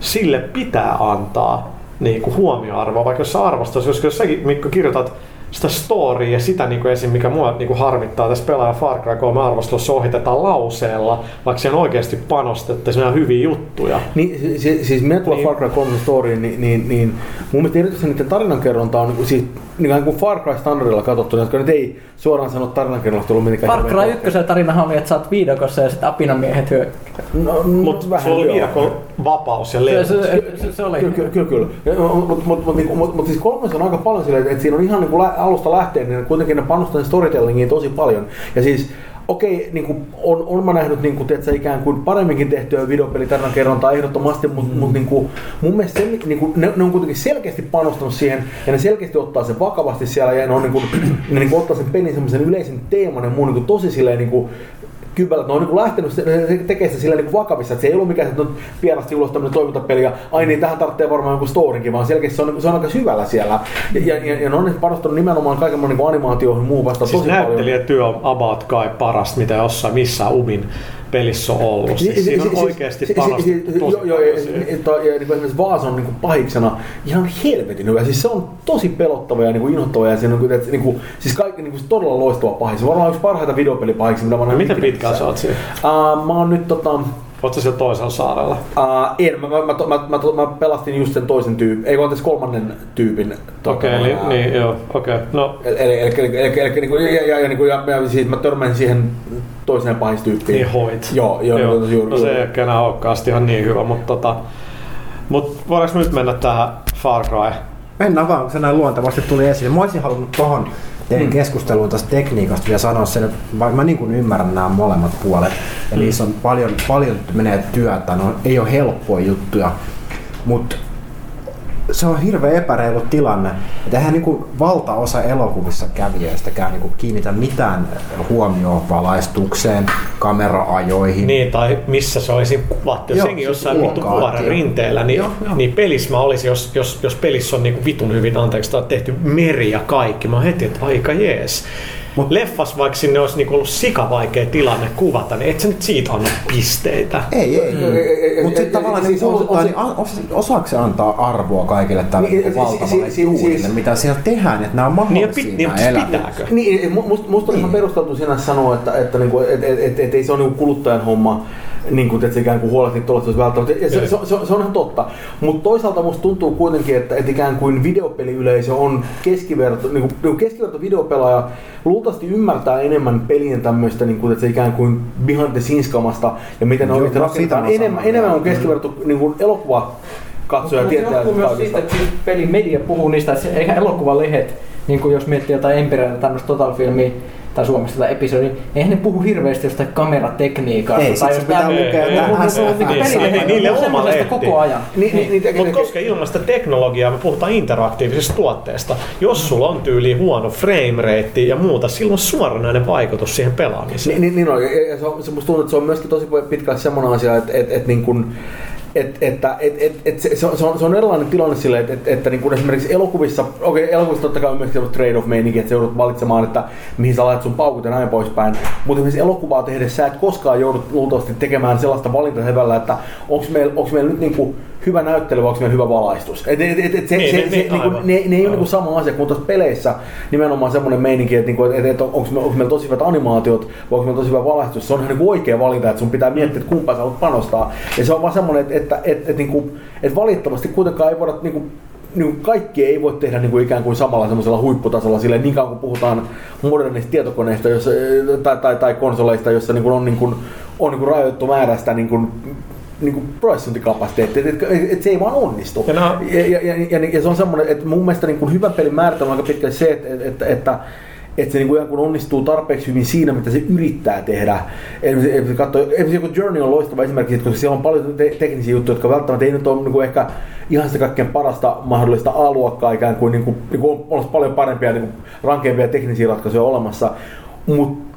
sille pitää antaa niin kuin huomioarvoa, vaikka jos sä arvostat, jos, jos säkin Mikko kirjoitat sitä storya ja sitä niin kuin esim. mikä mua niin kuin harmittaa tässä pelaaja Far Cry 3 arvostelussa ohitetaan lauseella, vaikka siihen oikeasti panostettu, siinä on hyviä juttuja. Niin, siis, siis minä tulla Niin. Far Cry 3 storyin, niin, niin, niin mun mielestä erityisesti niiden tarinankerronta on niin, siis, niin kuin Far Cry standardilla katsottuna, jotka nyt ei suoraan sano tarinankerronnasta ollut mitenkään. Far Cry 1 tarinahan oli, että sä oot viidakossa ja sitten apinamiehet hyökkää. No, Mutta vähän se oli joo. Vapaus ja Se, levyt. se, se, se oli. Kyllä, kyllä, kyllä. kyllä. Mutta mut, mut, mut, mut siis kolmas on aika paljon silleen, että siinä on ihan niin kuin alusta lähtien, niin kuitenkin ne panostaa storytellingiin tosi paljon. Ja siis okei, niin kuin, on, on mä nähnyt niin kuin, tiedätkö, ikään kuin paremminkin tehtyä videopelitarinan kerrontaa ehdottomasti, mutta mm. mut, niin kuin, mun mielestä se, niin kuin, ne, ne, on kuitenkin selkeästi panostanut siihen ja ne selkeästi ottaa sen vakavasti siellä ja ne, on, niin kuin, ne niin kuin, ottaa sen pelin semmoisen yleisen teeman ja muun niin kuin, tosi silleen niin kuin, Kyllä, että ne on niin lähtenyt se- se- tekemään sitä sillä niin vakavissa, että se ei ollut mikään, että no pienasti ulos tämmöinen toimintapeli ja ai niin, tähän tarvitsee varmaan joku storinkin, vaan selkeästi se on, se on aika syvällä siellä. Ja, ja, ja, ja ne on panostanut nimenomaan kaiken niin animaatioihin muuhun vasta Siis tosi paljon. näyttelijätyö on about kai parasta, mitä jossain missään Umin pelissä on ollut. Siis siinä on oikeasti panostettu tosi Joo, joo, paljon ja, niin esimerkiksi on niin kuin pahiksena ihan helvetin hyvä. Siis se on tosi pelottava ja niin kuin inhottava ja siinä on, että, niin kuin, siis kaikki niin kuin, todella loistava pahis. Se on varmaan yksi parhaita videopelipahiksi, mitä mä oon miten pitkään sä oot siellä? Uh, mä oon nyt tota, Ootko siellä toisella saarella? Uh, en, mä, mä, mä, mä, mä, mä, pelastin just sen toisen tyypin, ei kun kolmannen tyypin. tota, Okei, eli ää, niin, joo, okei. No, Eli, eli, eli, eli, eli, eli niinku, ja, ja, ja, niinku, ja, ja siis mä törmäsin siihen toiseen pahistyyppiin. niin hoit. Joo, joo, joo. joo. juuri, no se ei ehkä enää olekaan ihan niin hyvä, mutta tota, mut voidaanko nyt mennä tähän Far Cry? Mennään vaan, kun se näin luontevasti tuli esille. Mä olisin halunnut tuohon teidän keskusteluun tästä tekniikasta vielä sanoa sen, että mä niin kuin ymmärrän nämä molemmat puolet, eli niissä on paljon, paljon menee työtä, no ei ole helppoja juttuja, mutta se on hirveän epäreilu tilanne. Että eihän niin valtaosa elokuvissa kävijöistäkään niin kiinnitä mitään huomioon valaistukseen, kameraajoihin. Niin, tai missä se olisi kuvattu. Jos senkin se jossain vittu vuoren rinteellä, niin, Joo, joo. niin pelissä mä olisin, jos, jos, jos pelissä on niinku vitun hyvin, anteeksi, tehty meri ja kaikki, mä heti, että aika jees. Mut Leffas, vaikka sinne olisi niinku ollut sikavaikea tilanne kuvata, niin et sä nyt siitä anna pisteitä. Ei, ei. Mm. Mutta sitten tavallaan ei, niin siis on- niin os- osaako se antaa arvoa kaikille tälle Niin, niin, siis- valtavalle siis- duunille, siis- mitä siellä tehdään, että nämä on Niin, mahdollisia niin, nämä mutta elämät. pitääkö? Niin, mu- musta, on ihan perusteltu sinä sanoa, että, että, niinku, et, et, et, et, ei se ole niinku kuluttajan homma, niin kuin, että se ikään kuin huolehtii tuollaista olisi välttämättä. Ja se, se, se, se, on ihan totta. Mutta toisaalta musta tuntuu kuitenkin, että, että ikään kuin videopeliyleisö on keskiverto, niin kuin, niin kuin keskiverto videopelaaja luultavasti ymmärtää enemmän pelien tämmöistä, niin kuin, että se ikään kuin behind the scenes kamasta ja miten ne oikeasti no, rakennetaan. Enemmän, enemmän on keskiverto niin kuin elokuva katsoja Mut tietää johtuu myös siitä, että pelimedia puhuu niistä, että eihän elokuvalehet, niin kuin jos miettii jotain Empire tämmöistä total-filmiä, tai Suomessa tätä episodia, niin eihän ne puhu hirveästi jostain kameratekniikasta. Ei, sit se pitää jostain- lukea Ei, pelilehdet niin, niille puhuu oma lehti. koko ajan. Niin, niin, niin, Mutta koska ilman sitä teknologiaa me puhutaan interaktiivisesta tuotteesta, jos sulla on tyyli huono frame rate ja muuta, silloin on suoranainen vaikutus siihen pelaamiseen. Niin, niin, niin on. Se, on, se musta tuntuu, että se on myöskin tosi pitkälti semmoinen asia, että, että, että niin kuin, et, että et, et, et se, se, on, se, on, erilainen tilanne silleen, että, että, että niin kuin esimerkiksi elokuvissa, okei okay, elokuvissa totta kai on myös semmoista trade-off meininki, että sä joudut valitsemaan, että mihin sä laitat sun paukut ja näin poispäin. Mutta esimerkiksi elokuvaa tehdessä sä et koskaan joudut luultavasti tekemään sellaista valintahevällä, että onko meillä, onko meillä nyt niin kuin hyvä näyttely vai onko meillä hyvä valaistus. Et, et, et, et se, Niin, se, niin, se, niin, niin aivan. ne, ne ei ole niin kuin sama asia kuin tuossa peleissä nimenomaan semmoinen meininki, että, niinku, että, että onko, me, onko meillä tosi hyvät animaatiot vai onko meillä tosi hyvä valaistus. Se on ihan niin oikea valinta, että sun pitää miettiä, että kumpaan sä haluat panostaa. Ja se on vaan semmoinen, että, että, että, että, että, että valitettavasti kuitenkaan ei voida niin kuin, niin kuin kaikki ei voi tehdä niin kuin ikään kuin samalla semmoisella huipputasolla sille niin kauan kun puhutaan modernista tietokoneista jossa, tai, tai, tai konsoleista, jossa niin kuin on, niin kuin, on niin kuin rajoitettu määrä sitä niin kuin, niin kuin prosessointikapasiteettia, että et, et se ei vaan onnistu. Ja nää- Ja, ja, ja, ja, ja, se on semmoinen, että mun mielestä niin kuin hyvän pelin määritelmä on aika pitkälle se, että, että, että että se niin kuin kun onnistuu tarpeeksi hyvin siinä, mitä se yrittää tehdä. Esimerkiksi, katso, esimerkiksi joku Journey on loistava esimerkki, koska siellä on paljon te- teknisiä juttuja, jotka välttämättä ei nyt ole niin kuin ehkä ihan sitä kaikkein parasta mahdollista A-luokkaa ikään kuin, niin kuin, niin kuin on, olisi paljon parempia, niin kuin rankeimpia teknisiä ratkaisuja olemassa. Mutta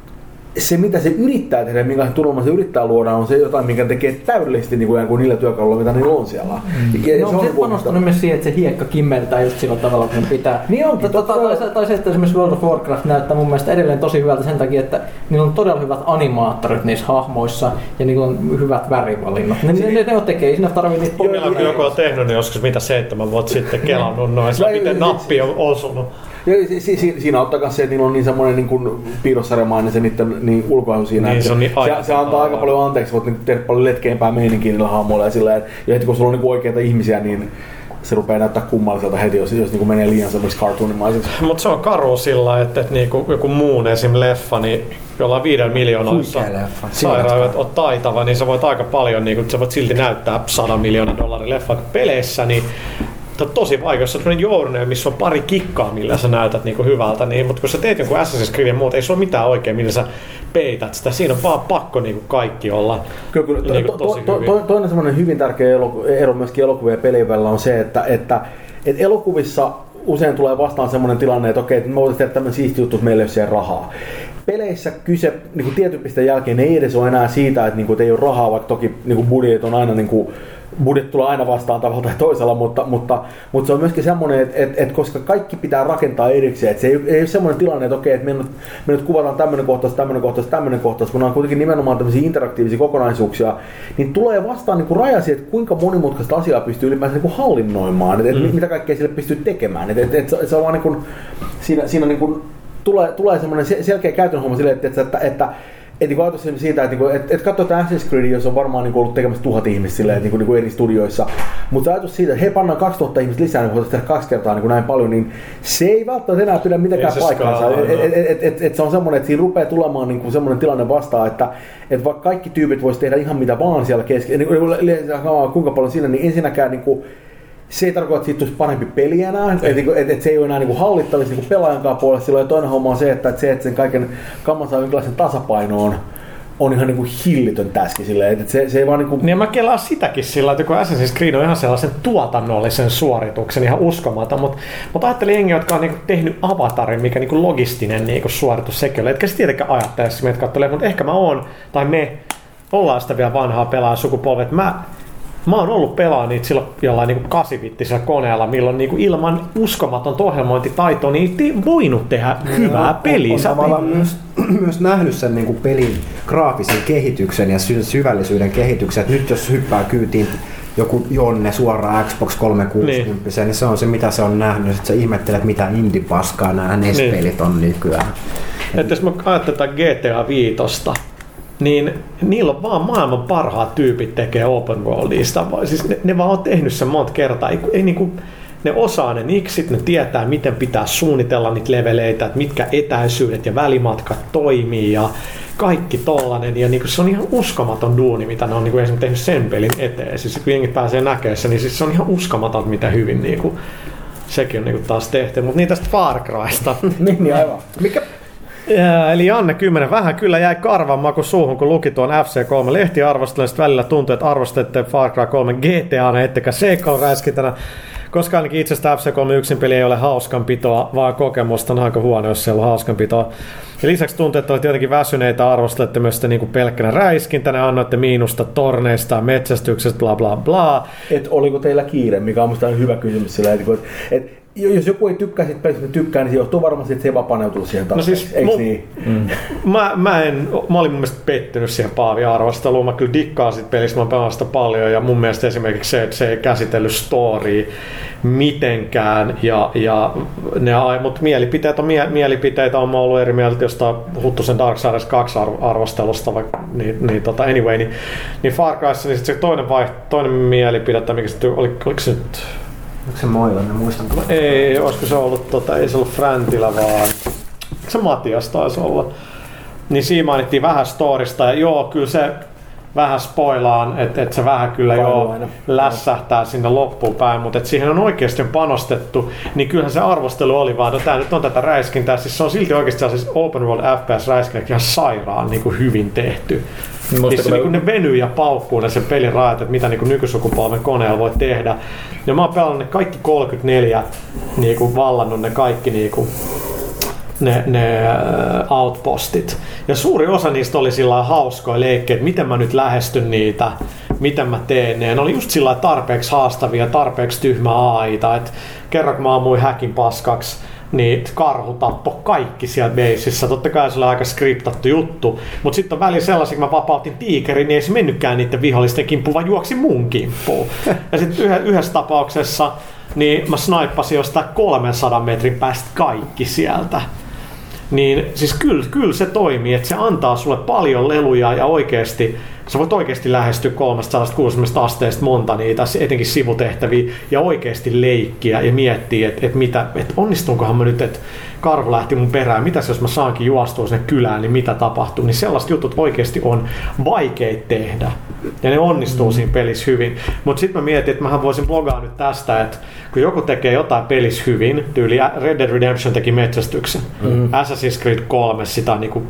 se, mitä se yrittää tehdä, minkälaisen tunnelman se yrittää luoda, on se jotain, mikä tekee täydellisesti niin kuin, kuin niillä työkaluilla, mitä niillä on siellä. Mm. Ja, No, on se panostanut myös siihen, että se hiekka kimmeltää just sillä tavalla, kun pitää. Niin onkin, Tai, tai, tai, tai, se, että esimerkiksi World of Warcraft näyttää mun mielestä edelleen tosi hyvältä sen takia, että niillä on todella hyvät animaattorit niissä hahmoissa ja niillä on hyvät värivalinnat. Ne, ne, ne, ne tekee, ei siinä tarvii niitä joku on tehnyt, niin joskus mitä seitsemän vuotta sitten kelannut noin, No, miten nappi on osunut. Ja si, si, si, siinä auttaa myös se, että niillä on niin semmoinen niin kuin piirrossarjamainen se niiden niin ulkoasu siinä. Niin, se on niin se, se, antaa aika paljon anteeksi, voit niin tehdä paljon letkeämpää meininkiä niillä hahmoilla ja sillä ja heti kun sulla on niin oikeita ihmisiä, niin se rupeaa näyttää kummalliselta heti, jos, jos niin menee liian semmoiseksi cartoonimaiseksi. Mutta se on karu sillä, että, että niinku joku muun esim. leffa, niin jollain viiden miljoonaa, sairaudet on taitava, niin sä voit aika paljon, niin sä voit silti näyttää 100 miljoonan dollarin leffa peleissä, niin to- tosi vaikea, jos on sellainen journey, missä on pari kikkaa, millä sä näytät niinku hyvältä, niin, mutta kun sä teet jonkun Assassin's Creed ja muuta, ei sulla ole mitään oikein, millä sä peität sitä. Siinä on vaan pakko niinku kaikki olla Kyllä, kyllä. To, niinku to, tosi to, hyvin. to, toinen semmoinen hyvin tärkeä eloku- ero myöskin elokuvien ja pelien välillä on se, että, että, että elokuvissa usein tulee vastaan semmoinen tilanne, että okei, me voitaisiin tehdä tämmöinen siisti juttu, että meillä ei ole siellä rahaa. Peleissä kyse niin kuin tietyn pisteen jälkeen ei edes ole enää siitä, että, niin kuin, että ei ole rahaa, vaikka toki niin kuin budjetit on aina niin kuin, budjetti tulee aina vastaan tavalla tai toisella, mutta, mutta, mutta se on myöskin semmoinen, että, että, että koska kaikki pitää rakentaa erikseen, että se ei, ei ole semmoinen tilanne, että okei, että me nyt, me nyt kuvataan tämmöinen kohtaus, tämmöinen kohtaus, tämmöinen kohtaus, kun nämä on kuitenkin nimenomaan tämmöisiä interaktiivisia kokonaisuuksia, niin tulee vastaan niin kuin raja siihen, että kuinka monimutkaista asiaa pystyy ylipäänsä niin kuin hallinnoimaan, että, että mitä kaikkea sille pystyy tekemään, että, että, että se on vaan niin kuin, siinä, siinä niin kuin, tulee, tulee semmoinen se- selkeä käytännön homma silleen, että, että, että et niin ajatus siitä, että, niin että, että katsoo että Assassin's Creed, jos on varmaan niin ollut tekemässä tuhat ihmistä silleen, niin kuin, niin kuin eri studioissa, mutta ajatus siitä, että he pannaan 2000 ihmistä lisää, niin voitaisiin tehdä kaksi kertaa niin kuin näin paljon, niin se ei välttämättä enää pidä mitenkään paikkaansa. Et, et, et, et, et, et, se on semmoinen, että siinä rupeaa tulemaan niin kuin semmoinen tilanne vastaan, että, että vaikka kaikki tyypit voisi tehdä ihan mitä vaan siellä kesken, niin kuin, kuinka paljon siinä, niin ensinnäkään niin kuin, se ei tarkoita, että siitä tulisi parempi peli enää, että et, et, et se ei ole enää niinku hallittavissa niinku pelaajankaan puolesta. Silloin toinen homma on se, että, et se, että sen kaiken kamman saa jonkinlaisen tasapainoon, on ihan niinku hillitön täski silleen, että et se, se ei vaan niinku... Niin mä kelaan sitäkin sillä, että kun Assassin's Creed on ihan sellaisen tuotannollisen suorituksen, ihan uskomaton, mutta mut ajattelin jengiä, jotka on niinku tehnyt avatarin, mikä niinku logistinen niinku suoritus sekin oli. Etkä se tietenkään ajattele, jos meitä kattelee, mutta ehkä mä oon, tai me, ollaan sitä vielä vanhaa pelaa sukupolvet. Mä, mä oon ollut pelaa niitä silloin jollain niinku kasivittisellä koneella, milloin niinku ilman uskomaton ohjelmointitaito niin ei voinut tehdä hyvää peliä. On, Sä- on tavallaan myös, myös nähnyt sen niin kuin pelin graafisen kehityksen ja sy- syvällisyyden kehityksen. Et nyt jos hyppää kyytiin joku Jonne suoraan Xbox 360, niin. niin se on se mitä se on nähnyt. Sitten sä ihmettelet mitä indie-paskaa nämä NES-pelit on nykyään. Että jos mä ajattelen GTA 5, niin niillä on vaan maailman parhaat tyypit tekee open worldista. Siis ne, ne vaan on tehnyt sen monta kertaa. Ei, ei niinku, ne osaa ne niksit, ne tietää miten pitää suunnitella niitä leveleitä, että mitkä etäisyydet ja välimatkat toimii ja kaikki tollanen. Ja niinku, se on ihan uskomaton duuni, mitä ne on niinku esimerkiksi tehnyt sen pelin eteen. Siis kun jengi pääsee näkemään sen, niin siis se on ihan uskomaton, mitä hyvin niinku, sekin on niinku taas tehty. Mutta niin tästä Far Crysta. niin, niin aivan. Mikä, Eli Janne 10 vähän kyllä jäi karvan maku suuhun, kun luki tuon FC3 lehtiarvostelun. Sitten välillä tuntui, että arvostette Far Cry 3 GTA, ettekä Seikon räskitänä. Koska ainakin itsestä FC3 yksin peli ei ole hauskanpitoa, vaan kokemusta on aika huono, jos siellä on hauskanpitoa. Ja lisäksi tuntuu, että olette jotenkin väsyneitä, arvostelette myös sitä niin pelkkänä räiskintänä, annoitte miinusta torneista metsästyksestä, bla bla bla. et oliko teillä kiire, mikä on musta hyvä kysymys sillä, että, että jos joku ei tykkää siitä pelistä, mutta tykkää, niin se johtuu varmasti, että se ei vaan paneutunut siihen taas. No siis Eikö mu- niin? Mä, mä, en, mä olin mun mielestä pettynyt siihen Paavin arvosteluun. Mä kyllä dikkaan siitä pelistä, mä pelaan sitä paljon. Ja mun mielestä esimerkiksi se, että se ei käsitellyt storya mitenkään. Ja, ja ne, mutta mielipiteet on mie, mielipiteitä. on ollut eri mieltä jostain Huttusen Darksiders 2 arv- arvostelusta. Vaikka, niin, niin tota, anyway, niin, niin Far Cryssa, niin sit se toinen, vaiht, toinen mielipide, tai mikä se, oli, oliko se nyt Onko se Moilanen, muistan kyllä. ei, olisiko se ollut, tota, ei se ollut Fräntilä, vaan se Matias taisi olla. Niin siinä mainittiin vähän storista ja joo, kyllä se vähän spoilaan, että et se vähän kyllä aina. lässähtää sinne loppuun päin, mutta et siihen on oikeasti panostettu, niin kyllähän se arvostelu oli vaan, no tää nyt on tätä räiskintää, siis se on silti oikeasti siis open world FPS räiskintä ihan sairaan niin kuin hyvin tehty. Musta Missä kun niinku ne venyy ja paukkuu ne sen pelin rajat, että mitä niinku nykysukupolven koneella voi tehdä. Ja mä oon pelannut ne kaikki 34, niinku vallannut ne kaikki niinku ne, ne äh, outpostit. Ja suuri osa niistä oli sillä hauskoja leikkejä, että miten mä nyt lähestyn niitä, miten mä teen ne. Ne oli just sillä tarpeeksi haastavia, tarpeeksi tyhmä AIta, että kerran kun mä ammuin häkin paskaksi, niin karhu tappo kaikki siellä beisissä. Totta kai se oli aika skriptattu juttu, mutta sitten on välillä sellaisia, kun mä vapautin tiikerin, niin ei se mennytkään niiden vihollisten kimppuun, vaan juoksi mun kimppuun. Ja sitten yhdessä tapauksessa niin mä snaippasin jostain 300 metrin päästä kaikki sieltä. Niin siis kyllä, kyllä se toimii, että se antaa sulle paljon leluja ja oikeasti sä voit oikeasti lähestyä 360 asteesta monta niitä, etenkin sivutehtäviä, ja oikeasti leikkiä ja miettiä, että, että, mitä, että onnistunkohan mä nyt, että karhu lähti mun perään, mitäs jos mä saankin juostua sinne kylään, niin mitä tapahtuu, niin sellaiset jutut oikeasti on vaikeita tehdä. Ja ne onnistuu mm. siinä pelissä hyvin. Mutta sitten mä mietin, että mähän voisin blogaa nyt tästä, että kun joku tekee jotain pelissä hyvin, tyyli Red Dead Redemption teki metsästyksen, mm. Assassin's Creed 3 sitä niinku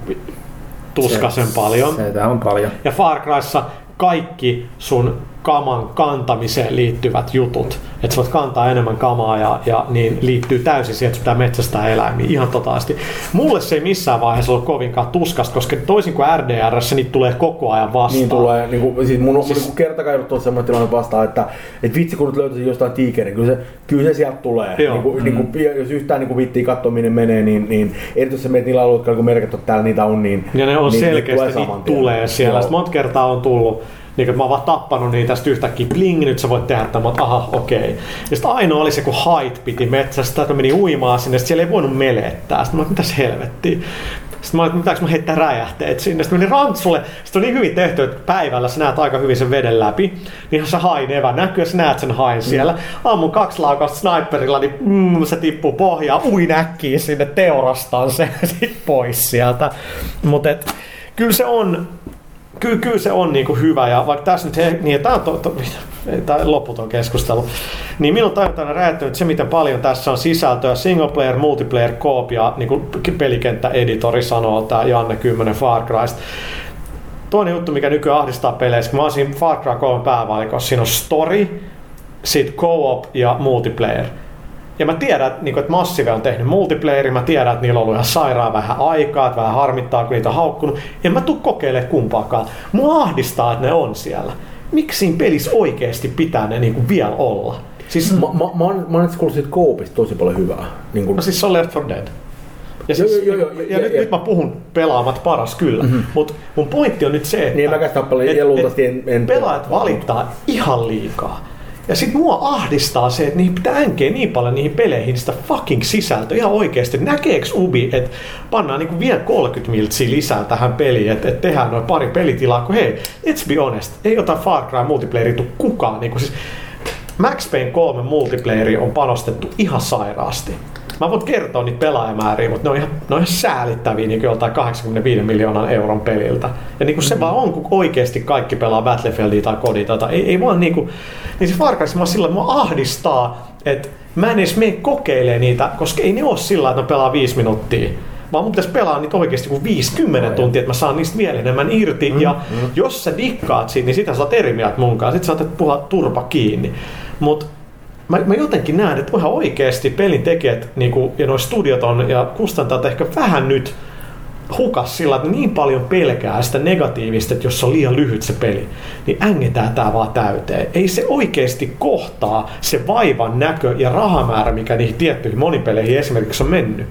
tuskasen paljon. Se on paljon. Ja Far Cryssa kaikki sun kaman kantamiseen liittyvät jutut, että sä voit kantaa enemmän kamaa ja, ja niin liittyy täysin siihen, että pitää metsästää eläimiä ihan totaasti. Mulle se ei missään vaiheessa ollut kovinkaan tuskasta, koska toisin kuin RDRssä niitä tulee koko ajan vastaan. Niin tulee, niin kuin, siis mun, siis... mun niin kertakaidut on semmoinen tilanne vastaan, että, että vitsi kun nyt löytäisin jostain tiikerin, kyllä se, kyllä se sieltä tulee. Joo. Niin kuin, mm. niin kuin, jos yhtään niin kuin katsoa minne menee, niin, niin erityisesti se menet niillä alueilla, kun merkit että täällä niitä on, niin Ja ne on niin, selkeästi, niitä niitä saman tien. tulee siellä. Sitten monta kertaa on tullut, niin kuin, että mä oon vaan tappanut niitä, tästä yhtäkkiä bling, nyt sä voit tehdä tämän, mutta aha, okei. Ja sitten ainoa oli se, kun hait piti metsästä, että mä menin uimaan sinne, sitten siellä ei voinut melettää. Sitten mä mitäs helvettiä. Sitten mä olin, että mä heittää räjähteet sinne. Sitten menin rantsulle. Sitten on niin hyvin tehty, että päivällä sä näet aika hyvin sen veden läpi. Niin se hain evä näkyy, sä näet sen hain siellä. Ammun kaksi laukausta sniperilla, niin mm, se tippuu pohjaan. Uin äkkiä sinne, teurastan sen sit pois sieltä. Mutta kyllä se on, kyllä, kyllä se on niinku hyvä ja vaikka tässä nyt, he, niin tämä on to, to, tämä loputon keskustelu, niin minun tajuntaan on räjähtänyt se, miten paljon tässä on sisältöä, single player, multiplayer, coop ja niin kuin pelikenttä-editori sanoo, tämä Janne 10 Far Crysta. Toinen juttu, mikä nykyään ahdistaa peleissä, kun mä oon siinä Far Cry 3 päävalikossa, siinä on story, sit co-op ja multiplayer. Ja mä tiedän, että, niin että Massive on tehnyt multiplayerin, mä tiedän, että niillä on ollut ihan sairaan vähän aikaa, että vähän harmittaa, kun niitä on haukkunut. En mä tuu kokeilemaan kumpaakaan. Mua ahdistaa, että ne on siellä. Miksi siinä pelissä oikeasti pitää ne niin kuin vielä olla? Siis, Mä, mä, mä, oon, mä oon itse kuullut siitä Coopista tosi paljon hyvää. Niin kuin, no siis se on Left 4 Dead. Ja, Joo, siis, joo, joo, ja, joo, ja nyt, joo. nyt mä puhun pelaamat paras kyllä, mm-hmm. mutta mun pointti on nyt se, että Niin, sitä paljon- et- ja et en- en- pelaajat valittaa ihan liikaa. Ja sit mua ahdistaa se, että niihin pitää änkeä niin paljon niihin peleihin sitä fucking sisältöä. Ihan oikeesti, näkeeks Ubi, että pannaan niinku vielä 30 miltsiä lisää tähän peliin, että et tehdään noin pari pelitilaa, kun hei, let's be honest, ei ota Far Cry multiplayeria tuu kukaan. Niinku siis Max Payne 3 multiplayeri on panostettu ihan sairaasti. Mä voin kertoa niitä pelaajamääriä, mutta ne on ihan, ne on ihan säälittäviä niin joltain 85 miljoonan euron peliltä. Ja niin kuin se vaan on, kun oikeasti kaikki pelaa Battlefieldia tai Kodita. Tai ei, ei vaan niin kuin, niin se Far Cry, mä sillä mua ahdistaa, että mä en edes mene kokeilee niitä, koska ei ne ole sillä, että ne pelaa viisi minuuttia. Vaan mun pitäisi pelaa niitä oikeasti kuin 50 tuntia, että mä saan niistä vielä enemmän irti. Mm, ja mm. jos sä dikkaat siitä, niin sitä sä oot eri mieltä mun kanssa. Sit sä oot puhua turpa kiinni. Mutta mä, mä jotenkin näen, että ihan oikeasti pelin tekijät niinku, ja nuo studiot on ja kustantajat ehkä vähän nyt hukas sillä, että niin paljon pelkää sitä negatiivista, että jos se on liian lyhyt se peli, niin ängetään tää vaan täyteen. Ei se oikeasti kohtaa se vaivan näkö ja rahamäärä, mikä niihin tiettyihin monipeleihin esimerkiksi on mennyt.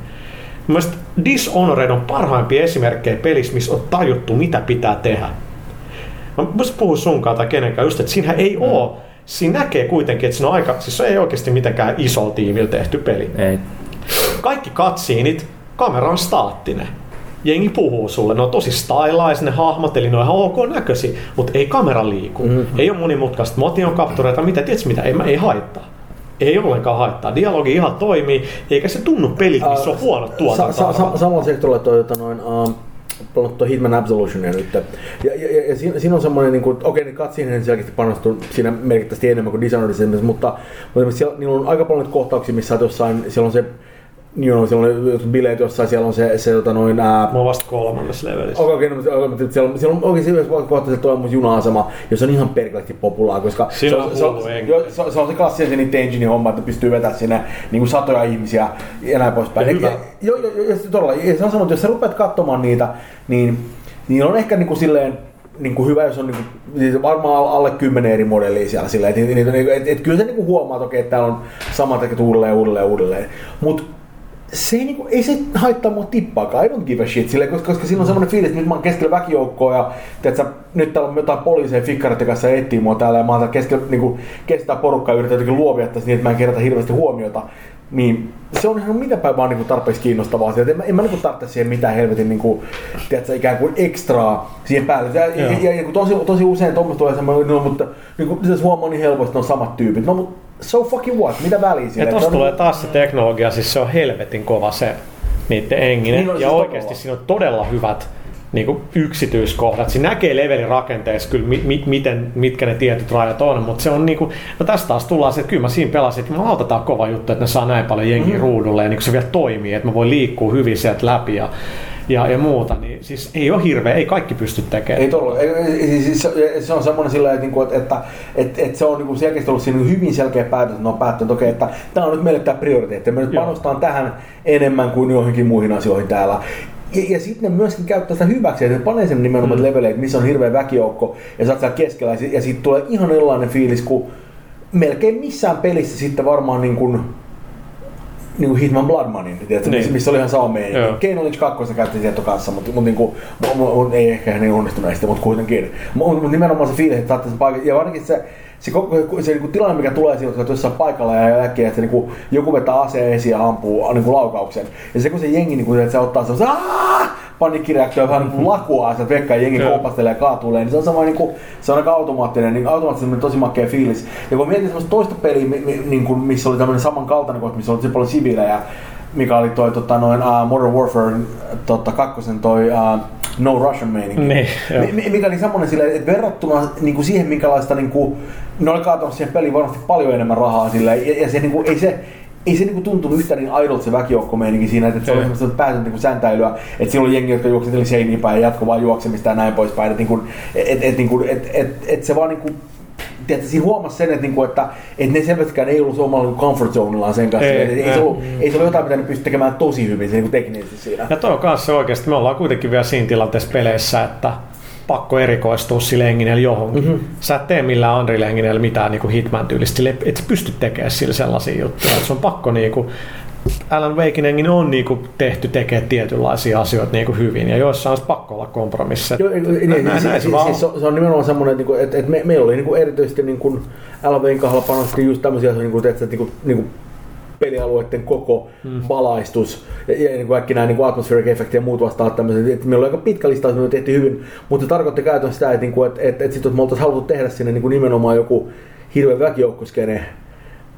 Mielestäni Dishonored on parhaimpia esimerkkejä pelissä, missä on tajuttu, mitä pitää tehdä. Mä voisin puhua sunkaan tai kenenkään just, että siinähän ei mm. oo. Siinä näkee kuitenkin, että siinä on aika, siis se ei oikeasti mitenkään iso tiimillä tehty peli. Ei. Kaikki katsiinit, kamera on staattinen. Jengi puhuu sulle, ne on tosi stylais, ne hahmot, eli ne on ihan ok näköisiä, mutta ei kamera liiku. Mm-hmm. Ei ole monimutkaista motion kaptureita, mitä, tiedätkö mitä, ei, ei haittaa. Ei ollenkaan haittaa. Dialogi ihan toimii, eikä se tunnu pelit, missä on huono Sa- tuotanto. sa- sa- samalla sektorilla toi, jota noin, uh, pelannut toi Hitman Absolutionia nyt. Ja, ja, ja, ja siinä, siinä, on semmoinen, niin kuin, okei, ne katsiin selkeästi panostuu siinä merkittävästi enemmän kuin Dishonoredissa, esimerkiksi, mutta, mutta siellä, niillä on aika paljon kohtauksia, missä jossain, siellä on se Niin on, siellä on bileet jossain, siellä on se, se tota noin, ää, Mä oon vasta kolmannessa levelissä. Okei, okay, no, mutta- mutta siellä on, siellä on oikein siinä kohta se toimus juna-asema, jossa on ihan perkeleesti populaa, koska se, on se, hullu se, jo- se, se, on se klassinen se niiden engine homma, että pystyy vetämään sinne niin kuin satoja ihmisiä ja näin poispäin. Ja Et- hyvä. Joo, joo, joo, ja se todella, ja se on sanonut, että jos sä rupeat katsomaan niitä, niin, niin on ehkä niin kuin silleen, niin kuin hyvä, jos on niin kuin, siis varmaan alle kymmenen eri modellia siellä silleen, että et, et, et, et, kyllä sä niin kuin huomaat, okei, että täällä on samat tekijät uudelleen, uudelleen, uudelleen. Mutta se ei, niinku, ei se haittaa mua tippaakaan, I don't give a shit, sille, koska, koska siinä on semmoinen fiilis, että nyt mä oon keskellä väkijoukkoa ja tiedätkö, nyt täällä on jotain poliiseja fikkareiden kanssa etsii mua täällä ja mä oon täällä keskellä, niinku, kestää porukkaa ja yritän jotenkin luovia tässä niin, että mä en kerätä hirveästi huomiota. Niin se on ihan mitä päin vaan niinku tarpeeksi kiinnostavaa asia. En mä, en mä niinku tarvitse siihen mitään helvetin niinku, tiedätkö, ikään kuin ekstraa siihen päälle. Ja, ja, ja, ja tosi, tosi usein tuommoista tulee semmoinen, no, mutta niinku, se huomaa niin helposti, että ne on samat tyypit. No mutta so fucking what, mitä väliä Ja siinä? tossa on- tulee taas se teknologia, siis se on helvetin kova se niiden enginen. Niin on ja siis oikeasti todella. siinä on todella hyvät niin kuin yksityiskohdat. Siinä näkee levelin rakenteessa kyllä, mi- mi- miten, mitkä ne tietyt rajat on, mutta se on niin kuin, no tästä taas tullaan se, että kyllä mä siinä pelasin, että mä tää kova juttu, että ne saa näin paljon jengiä mm. ruudulle ja niin kuin se vielä toimii, että mä voin liikkua hyvin sieltä läpi ja, ja, ja muuta, niin siis ei ole hirveä, ei kaikki pysty tekemään. Ei ei, siis se, on semmoinen sillä että, että, että, että, se on niin selkeästi ollut siinä hyvin selkeä päätös, että ne on päättänyt, okay, että tämä on nyt meille tämä prioriteetti. Me nyt panostaan tähän enemmän kuin johonkin muihin asioihin täällä. Ja, ja sitten ne myöskin käyttää sitä hyväksi, että ne panee sen nimenomaan mm. leveleitä, missä on hirveä väkijoukko, ja sä oot keskellä, ja siitä tulee ihan erilainen fiilis kuin melkein missään pelissä sitten varmaan niin kuin, niin kuin Hitman Blood Money, tiedätkö, Niin. missä, missä oli ihan sama meininki. Kane Lynch 2 käytti tieto kanssa, mutta, mutta, niin kuin, ei ehkä niin onnistuneesti, mutta kuitenkin. Mutta, nimenomaan se fiilis, että saatte sen paikan, ja varsinkin se, se, koko, se niin kuin tilanne, mikä tulee siinä, että jossain paikalla ja äkkiä, että niin kuin, joku vetää aseen esiin ja ampuu niin kuin laukauksen. Ja se kun se jengi, niin kuin, että se ottaa se paniikkireaktio vähän niin kuin lakuaa, että vekkaa ja jengi Joo. kompastelee ja kaatuilee, niin se on sama niin kuin, se on aika automaattinen, niin automaattisesti tosi makea fiilis. Ja kun mietin semmoista toista peliä, mi, mi, niin kuin, missä oli tämmöinen samankaltainen kohta, missä oli tosi paljon siviilejä, mikä oli toi tota, noin, uh, Modern Warfare tota, kakkosen toi uh, No Russian meininki. Niin, mi- mikä oli semmoinen silleen, että verrattuna niin kuin siihen, minkälaista niin kuin, ne oli kaatanut siihen peliin varmasti paljon enemmän rahaa silleen, ja, ja se, niin kuin, ei se, ei se niinku tuntunut yhtään niin aidolta se väkijoukkomeininki siinä, että se oli semmoista päätön niinku säntäilyä, että siinä oli jengi, jotka juoksenteli seiniin päin ja jatkoi vaan juoksemista ja näin poispäin, että niinku, et, et, niinku, et, et, et se vaan niinku, tiedätkö, siinä huomasi sen, että, niinku, että, että ne selvästikään ei ollut omalla niinku comfort zonellaan sen kanssa. Ei, Ei, ei, ei. se ollut, ei se ollut jotain, mitä ne pystyi tekemään tosi hyvin se, niinku teknisesti siinä. Ja toi on kanssa oikeasti, me ollaan kuitenkin vielä siinä tilanteessa peleissä, että pakko erikoistua sille Enginellä johonkin. Mm-hmm. Sä et tee millään Unreal Enginellä mitään niin Hitman tyylistä, sille et sä pysty tekemään sille sellaisia juttuja. Et se on pakko niin kuin, Alan Wakein engine on niin kuin, tehty tekemään tietynlaisia asioita niin kuin hyvin, ja joissain on pakko olla kompromisseja. Joo, Näin- niin, näin siis, se siis, vaan siis, se, on, nimenomaan semmoinen, että, niinku, että, että me, meillä oli niinku erityisesti niinku LVn kohdalla panostettiin just tämmöisiä asioita, niinku, että, että niinku, niinku pelialueiden koko mm. valaistus ja, ja niin kuin kaikki nämä niin atmospheric effect ja muut vastaavat tämmöiset. Että meillä oli aika pitkä listaus, me tehtiin hyvin, mutta se tarkoitti käytännössä sitä, että, niin kuin, että, että, että, sit, että me oltaisiin haluttu tehdä sinne niin kuin nimenomaan joku hirveä väkijoukkoskene,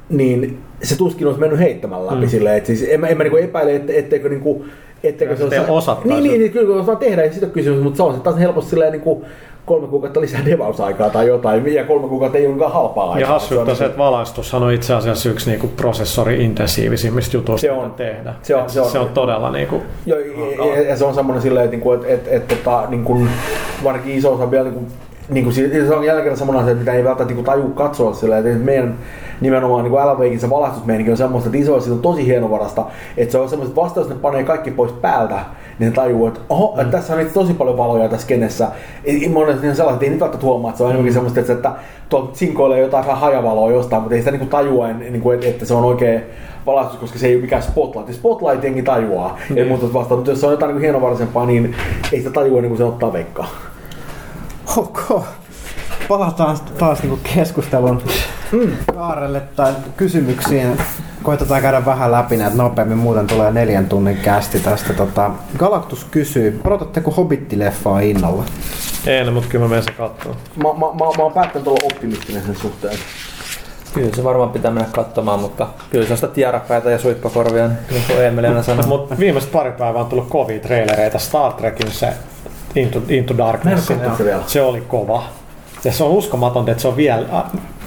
niin se tuskin olisi mennyt heittämällä läpi mm. silleen, että siis en mä, en mä niin epäile, ette, etteikö niin kuin, etteikö se osattaisi. Niin, niin, niin, kyllä kun osaa tehdä, ei sitä kysymys, mutta se on se taas helposti silleen niin kuin kolme kuukautta lisää devausaikaa tai jotain, ja kolme kuukautta ei olekaan halpaa aikaa. Ja hassu, että on se, että valaistushan on itse asiassa yksi niinku prosessori-intensiivisimmistä jutuista, Se on. tehdä. Se on- se on. se on todella niinku, Joo, ja, ja, ja, se on semmoinen silleen, että, niinku, että, että, että, että niin kuin, varsinkin iso osa vielä niin kuin, niin kuin, se on kerran semmoinen asia, mitä ei välttämättä niin tajua katsoa silleen, että meidän nimenomaan niin LVkin se valaistusmeininki on semmoista, että iso on tosi hienovarasta, että se on semmoista, että vasta jos ne panee kaikki pois päältä, niin tajuu, että oho, että tässä on itse tosi paljon valoja tässä kenessä. Ei- Monet niin sellaiset, että ei nyt välttämättä huomaa, että se on enemmänkin semmoista, että, että tuolta sinkoilee jotain hajavaloa jostain, mutta ei sitä niin kuin tajua, niin kuin, että, että se on oikein valaistus, koska se ei ole mikään spotlight. Spotlight jengi tajuaa, ei muuta vastaan, mutta jos se on jotain niin hienovaraisempaa, niin ei sitä tajua ennen kuin se ottaa veikkaa. Ok. Palataan taas niinku keskustelun kaarelle tai kysymyksiin. Koitetaan käydä vähän läpi näitä nopeammin, muuten tulee neljän tunnin kästi tästä. Tota, Galactus kysyy, odotatteko Hobbit-leffaa innolla? en, mutta kyllä mä menen se katsomaan. Mä, mä, mä, mä oon päättänyt olla optimistinen sen suhteen. Kyllä se varmaan pitää mennä katsomaan, mutta kyllä se on sitä tiarapäitä ja suippakorvia, niin kuin Emeli aina sanoo. Mutta viimeiset pari päivää on tullut kovia trailereita. Star Trekin se Into, Into Darkness. vielä. Se oli kova. Ja se on uskomatonta, että se on vielä...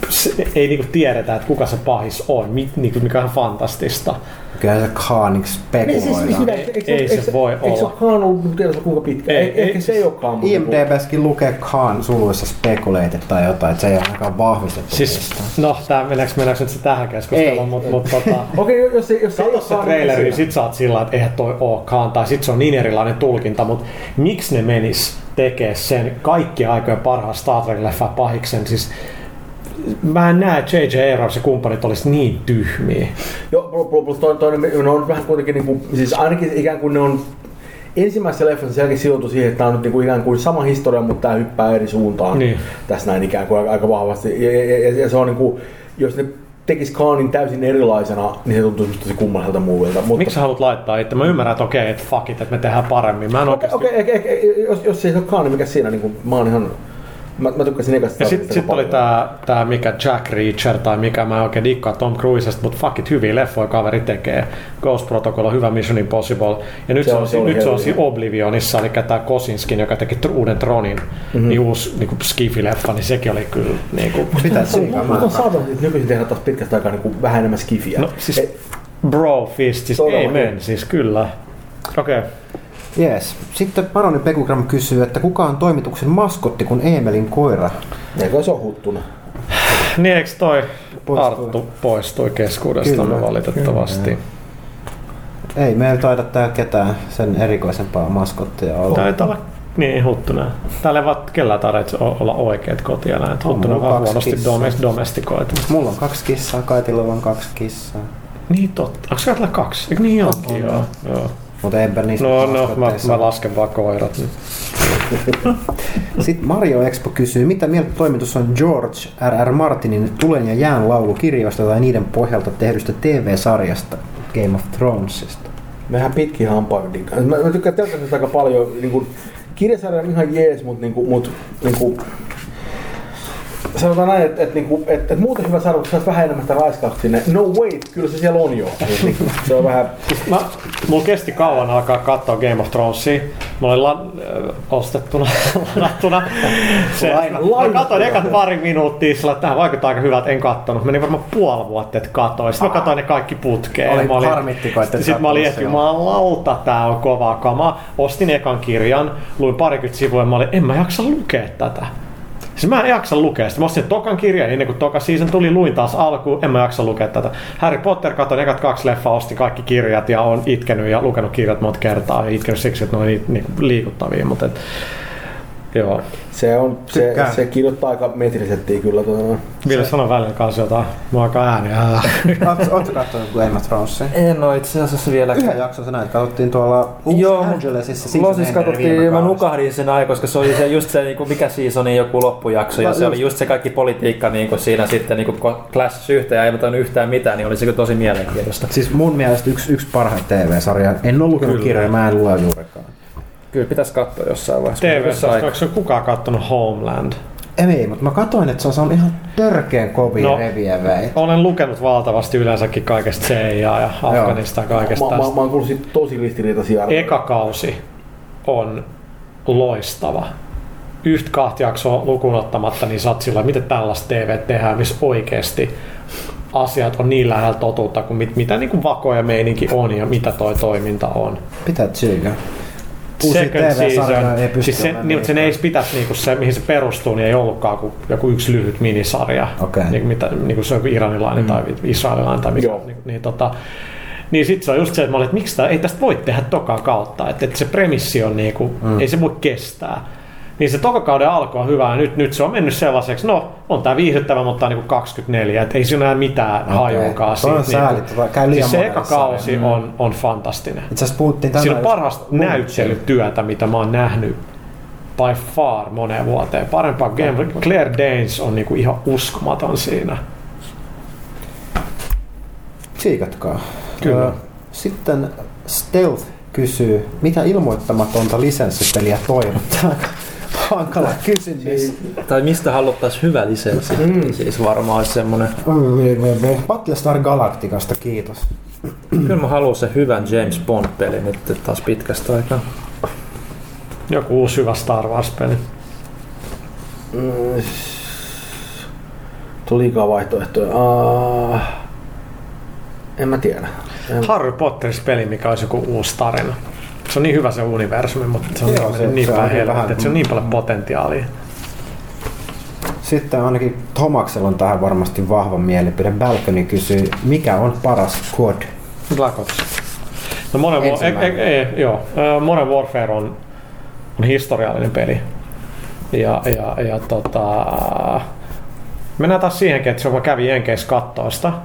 Se, ei niinku tiedetä, että kuka se pahis on, mi, niinku, mikä on fantastista. Kyllä se Khaaniksi Niin, siis, siis, spekuloidaan. mitä, eikö, Ei eikö, se voi eikö se olla. olekaan ollut, tiedätkö kuinka pitkä? Ei, Ei, ei, ehkä se ei olekaan. IMDBskin lukee Khan suluissa speculated tai jotain, että se ei ole ainakaan vahvistettu. Siis, no, tää, mennäänkö, mennäänkö nyt se tähän Ei. keskusteluun, mutta mut, tota, Okei, jos, se- jos se ei Kato se olekaan, traileri, niin niin sit sä oot sillä että eihän toi ookaan, tai sit se on niin erilainen tulkinta, mutta miksi ne menis tekee sen kaikkien aikojen parhaan Star Trek-leffan pahiksen, siis mä en näe, että J.J. Abrams ja kumppanit olisi niin tyhmiä. Joo, plus- toinen, toinen, ne on vähän kuitenkin, niin kuin, siis ainakin ikään kuin ne on ensimmäisessä leffassa selkeä sijoitu siihen, että tämä on nyt niin kuin ikään kuin sama historia, mutta tämä hyppää eri suuntaan Niin. tässä näin ikään kuin aika, vahvasti. Ja, ja, ja, ja, se on niin kuin, jos ne tekis Kaanin täysin erilaisena, niin se tuntuu tosi kummalliselta muuvilta. Mutta, Miksi sä haluat laittaa itse? Mä ymmärrän, että okei, että fuck it, että me tehdään paremmin. Mä en Okei, oikeasti... okei, okay, okay, jos, jos ei se ole Kaani, mikä siinä, niin kuin, mä oon ihan Mä, mä tykkäsin ekasta Ja sitten sit oli tää, tää mikä Jack Reacher tai mikä mä oikein dikkaa Tom Cruisesta, mutta fuck it, hyviä leffoja kaveri tekee. Ghost Protocol on hyvä Mission Impossible. Ja nyt Se se, on- on, se nyt se on siinä Oblivionissa, eli tää Kosinskin, joka teki uuden Tronin, mm-hmm. niin uusi niin Skifi-leffa, niin sekin oli kyllä niin kuin, Pitää Mutta tsiikaa. on saatava, että nykyisin tehdään taas pitkästä aikaa niin vähän enemmän skifiä. No, siis- bro fist, siis amen, siis kyllä. Okei. Okay. Yes. Sitten Paroni Pekugram kysyy, että kuka on toimituksen maskotti, kun Eemelin koira Eikö se ole huttuna? Niin eikö toi Poistui. Arttu poistui keskuudestamme Kyllä, valitettavasti? Ei meillä taida täällä ketään sen erikoisempaa maskottia olla. Taitaa olla niin huttuna. Täällä ei vaan kellään tarvitse olla oikeat kotieläimet. On Huttuna on vaan huonosti kissaa. domes, domestikoitu. Mulla on kaksi kissaa, Kaitilla on kaksi kissaa. Niin totta. Onko kaikilla kaksi? Eikö niin onkin? Joo. joo. Mutta enpä niistä No, no, mä, mä lasken vaan koirat. Sitten Mario Expo kysyy, mitä mieltä toimitus on George R.R. Martinin Tulen ja jään laulukirjoista tai niiden pohjalta tehdystä TV-sarjasta Game of Thronesista? Mehän pitkin hampain dikkaan. Mä, mä tykkään telkkarista aika paljon. Niin kuin, kirjasarja on ihan jees, mutta niin kuin, mut, niin kuin, sanotaan näin, että et, niinku, et, et muuten hyvä sarja, kun saisi vähän enemmän sitä raiskausta sinne. No wait, kyllä se siellä on jo. Niin, niinku, se on vähän... Mä, mulla kesti kauan alkaa katsoa Game of Thronesia. Mä olin la, äh, ostettuna, ladattuna. Se, Laina- mä katsoin ekat pari minuuttia, sillä että tähän vaikuttaa aika hyvältä, en kattonut. Meni varmaan puoli vuotta, että katsoin. Sitten mä katsoin ne kaikki putkeen. Oli mä olin, harmittiko, että et Sitten mä olin, että jumalauta, tää on kovaa kamaa. Ostin ekan kirjan, luin parikymmentä sivua ja mä olin, en mä jaksa lukea tätä. Siis mä en jaksa lukea sitä. Mä ostin tokan kirjan ennen kuin toka season tuli, luin taas alkuun, en mä jaksa lukea tätä. Harry Potter, katsoin ekat kaksi leffaa, ostin kaikki kirjat ja on itkenyt ja lukenut kirjat monta kertaa ja itkenyt siksi, että ne on niin, niin liikuttavia, mutta et, joo. Se, on, se, Tykkään. se kirjoittaa aika metrisettiä kyllä. Tuota. Ville sanoi välillä kanssa jotain, mä aika ääniä. Oletko katsonut Game of Thronesia? En oo itse asiassa vielä. Yhden jakson sä näit, katsottiin tuolla Los Joo, Angelesissa katsottiin, mä nukahdin sen aika, koska se oli se, just se niinku, mikä seasonin joku loppujakso, ja se just. oli just se kaikki politiikka niinku, siinä sitten niinku, clash yhteen, ja ei tainnut yhtään mitään, niin oli se kyllä tosi mielenkiintoista. Siis mun mielestä yksi, yksi parhaita TV-sarja. En ole lukenut Kyllä. kirjoja, mä en lue juurikaan. Kyllä pitäisi katsoa jossain vaiheessa. TV, onko se kukaan kattonut Homeland? Ei, mutta mä katsoin, että se on saanut ihan törkeen kovia No. revievejä. Olen lukenut valtavasti yleensäkin kaikesta CIA ja Afganistan kaikesta Mä, mä, tästä. mä oon kuullut siitä tosi ristiriitaisia arvoja. Eka kausi on loistava. Yhtä kahta jaksoa lukuun ottamatta, niin sillä, miten tällaista TV tehdään, missä oikeasti asiat on niin lähellä totuutta kuin mit, mitä niin kuin vako ja meininki on ja mitä toi toiminta on. Pitää tsiikaa. Second season, ei pysty siis se, olemaan niin, sen ei pitäisi, niinku se, mihin se perustuu, niin ei ollutkaan kuin joku yksi lyhyt minisarja. Okei. Niin, mitä, niin kuin se on joku iranilainen mm. tai israelilainen tai mikä. Joo. Niin, niin, tota, niin sitten se on just se, että mä olin, että miksi tää, ei tästä voi tehdä tokaa kautta. Että, että se premissi on niinku, mm. ei se voi kestää. Niin se tokakauden alku on hyvä ja nyt, nyt se on mennyt sellaiseksi, no on tää viihdyttävä, mutta on niinku 24, että ei siinä ole mitään okay. hajuakaan. Toi on siitä, sääli, tota, käy liian siis se eka kausi sarjalle. on, on fantastinen. Itse asiassa puhuttiin tänään Siinä on parasta Lumitsen. näyttelytyötä, mitä mä oon nähnyt by far moneen vuoteen. Parempaa Game. Claire Danes on niinku ihan uskomaton siinä. Tsiikatkaa. Kyllä. Sitten Stealth kysyy, mitä ilmoittamatonta lisenssipeliä toivottaa? Hankala kysymys. Tai mistä haluttaisiin hyvä lisenssi? Mm. Siis varmaan olisi semmonen... Battlestar Galacticasta, kiitos. Kyllä mä haluan sen hyvän James Bond-pelin nyt taas pitkästä aikaa. Joku uusi hyvä Star Wars-peli. Mm, Tuli liikaa vaihtoehtoja. Uh, en mä tiedä. En, Harry Potterissa peli, mikä olisi joku uusi tarina. Se on niin hyvä se universumi, mutta se on Joo, niin, se- niin se on päin vähän- että se on niin paljon potentiaalia. Sitten ainakin Tomaksella on tähän varmasti vahva mielipide. Balcony kysyy, mikä on paras kod? Black Ops. No Modern, War, e, e, e, joo. Ö, Modern Warfare on, on historiallinen peli. Ja, ja, ja tota, mennään taas siihenkin, että se mä kävin Jenkeissä kattoo sitä, mä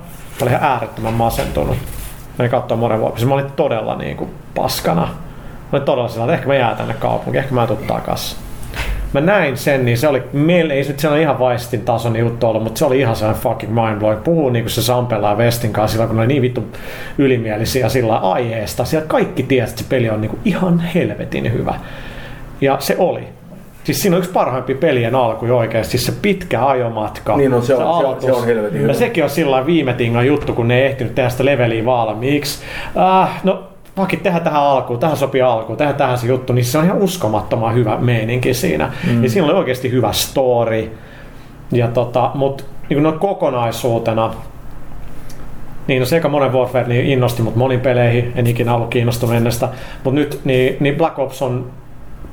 olin ihan äärettömän masentunut. Mä olin katsoa Modern Warfare, mä olin todella niin kuin paskana. Mä olin todella sillä, että ehkä mä jää tänne kaupunkiin, ehkä mä en tuu takas. Mä näin sen, niin se oli, meillä ei se nyt sellainen ihan vaistin tason juttu ollut, mutta se oli ihan sellainen fucking mindblowing. Puhuu niin kuin se Sampella ja Westin kanssa silloin, kun ne oli niin vittu ylimielisiä sillä aiheesta. Siellä kaikki tiesi, että se peli on niin kuin ihan helvetin hyvä. Ja se oli. Siis siinä on yksi parhaimpia pelien alkuja oikeasti, siis se pitkä ajomatka. Niin on, se on- se on- aloitus. se on helvetin Ja hyvä. sekin on sillä viime tingan juttu, kun ne ei ehtinyt tehdä sitä leveliä valmiiksi. Äh, no, pakit tehdä tähän alkuun, tähän sopii alkuun, tehdä tähän se juttu, niin se on ihan uskomattoman hyvä meininki siinä. Mm. Ja siinä oli oikeasti hyvä story. Ja tota, mut niin noin kokonaisuutena, niin no se eka Modern Warfare niin innosti mut monin peleihin, en ikinä ollut kiinnostunut ennestä, mutta nyt niin, niin Black Ops on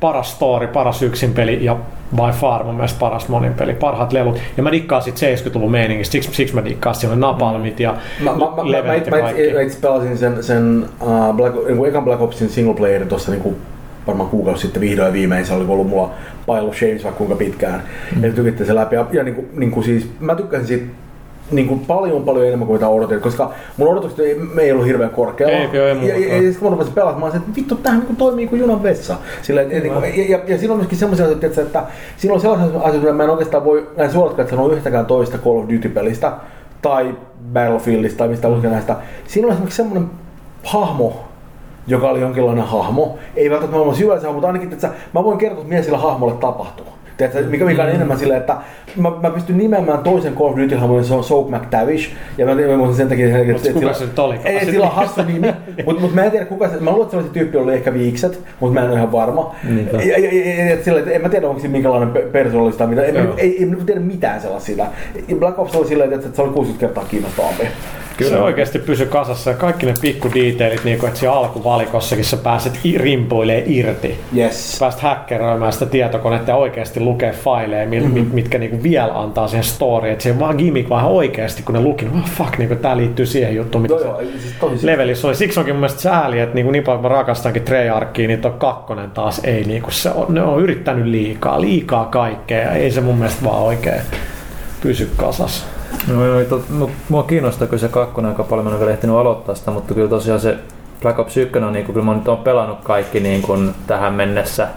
paras story, paras yksin peli ja by far mun mielestä paras monin peli, parhaat lelut. Ja mä dikkaan sit 70-luvun meiningistä, siksi, siksi mä dikkaan, siellä on napalmit ja Mä, mä, mä, mä, mä, itse pelasin sen, sen uh, Black, niin ekan Black Opsin single playerin tuossa niin varmaan kuukausi sitten vihdoin viimein se oli ollut mulla pile of shames vaikka kuinka pitkään. Mm. Ja tykitte se läpi. Ja, ja niin kuin, niin kuin siis, mä tykkäsin siitä niin kuin paljon paljon enemmän kuin mitä odotin, koska mun odotukset ei, me ei ollut hirveän korkealla. Ei, ei ja, mullakaan. ja, ja, sitten kun mä rupesin pelaamaan, että vittu, tämähän niin toimii kuin junan vessa. Sillä, et, niin kuin, ja, ja, ja, on myöskin semmoisia asioita, että, että on sellaisia asioita, että mä en oikeastaan voi näin suorat sanoa yhtäkään toista Call of Duty-pelistä tai Battlefieldista tai mistä mm. näistä. Siinä on esimerkiksi semmoinen hahmo, joka oli jonkinlainen hahmo. Ei välttämättä maailman syvällä hahmo, mutta ainakin, että mä voin kertoa, mitä sillä hahmolle tapahtuu. Tiedätkö, mikä, mikä on enemmän silleen, että mä, mä pystyn nimeämään toisen Call of Duty-hahmon, se on Soap McTavish. Ja mä mä sen takia, että, Mut kuka se nyt olikaan? Ei, sillä on hassu nimi. Mutta mut mä en tiedä kuka se, mä luulen, että se se tyyppi, oli ehkä viikset, mutta mä en ole ihan varma. Niinpä. Ja, ja, ja, ja, sillä, että en mä tiedä, onko siinä minkälainen pe- persoonallista mitä. En, ei, ei, ei, tiedä mitään sellaisia. Black Ops oli silleen, että se oli 60 kertaa kiinnostavampi. Kyllä. Se oikeasti pysy kasassa ja kaikki ne pikku detailit, niin kuin, että siellä alkuvalikossakin sä pääset rimpuilee irti. Yes. Pääst häkkeröimään sitä tietokonetta ja oikeasti lukee faileja, mit, Mhm. mm-hmm. mitkä niinku vielä antaa siihen storyin. Että se vaan gimmick, vaan oikeasti, kun ne luki, niin oh, fuck, niinku, tää liittyy siihen juttuun, mitä Joo, se joo, siis levelissä oli. Siksi onkin mun mielestä sääli, että niinku niin paljon mä rakastankin Treyarchia, niin toi kakkonen taas ei niinku, se on, ne on yrittänyt liikaa, liikaa kaikkea ja ei se mun mielestä vaan oikein pysy kasassa. No, joo, to, no, mua kiinnostaa kyllä se kakkonen aika paljon, mä en vielä ehtinyt aloittaa sitä, mutta kyllä tosiaan se Black Ops 1 on, niin kuin, kyllä mä nyt oon pelannut kaikki niin kuin, tähän mennessä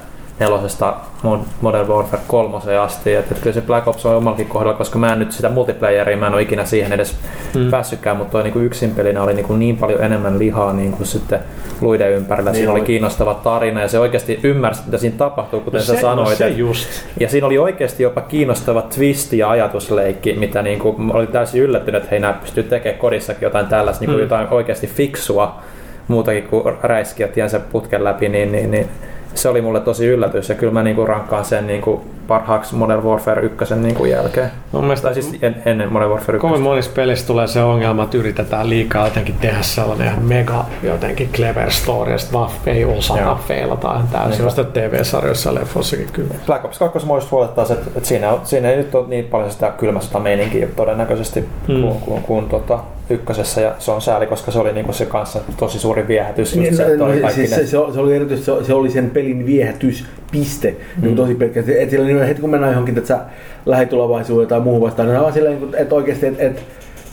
nelosesta Mod- Modern Warfare 3 asti. Et, et kyllä se Black Ops on omallakin kohdalla, koska mä en nyt sitä multiplayeria, mä en ole ikinä siihen edes mm. päässytkään, mutta toi niin yksin pelinä oli niin, kuin niin paljon enemmän lihaa niin kuin sitten luiden ympärillä. Niin Siinä oli oli. kiinnostava tarina ja se oikeasti ymmärsi, mitä siinä tapahtuu, kuten No sä se, sanoit. no se just. ja siinä oli oikeasti jopa kiinnostava twist ja ajatusleikki, mitä niin kuin, mä olin täysin yllättynyt, että hei nämä pystyy tekemään kodissakin jotain tällaista, niin kuin Mm. jotain oikeasti fiksua, muutakin kuin räiskiä tiensä putken läpi, niin, niin, niin se oli mulle tosi yllätys ja kyllä mä niin kuin rankkaan sen niin kuin parhaaksi Modern Warfare 1 niin kuin jälkeen. Mun mielestä Tai siis en, ennen Modern Warfare 1. Kovin monissa pelissä tulee se ongelma, että yritetään liikaa jotenkin tehdä sellainen ihan mega jotenkin clever story, ja sit vaan ei osata feilata ihan täysin. Vasta TV-sarjoissa ja leffoissakin kyllä. Black Ops 2 muista huolettaa se, että, että siinä, on, siinä ei nyt ole niin paljon sitä kylmästä meininkiä todennäköisesti Mm. kuin, kuin, kuin tota, ykkösessä ja se on sääli, koska se oli niinku se kanssa tosi suuri viehätys. Just Niin, se, no, että oli no, siis se, se, se, oli erityisesti, se, se, oli sen pelin viehätyspiste mm. niin tosi pelkkä. Et sillä niin heti kun mennään johonkin että sä lähitulevaisuuteen tai muuhun vastaan, niin on silleen, että et oikeasti, että et,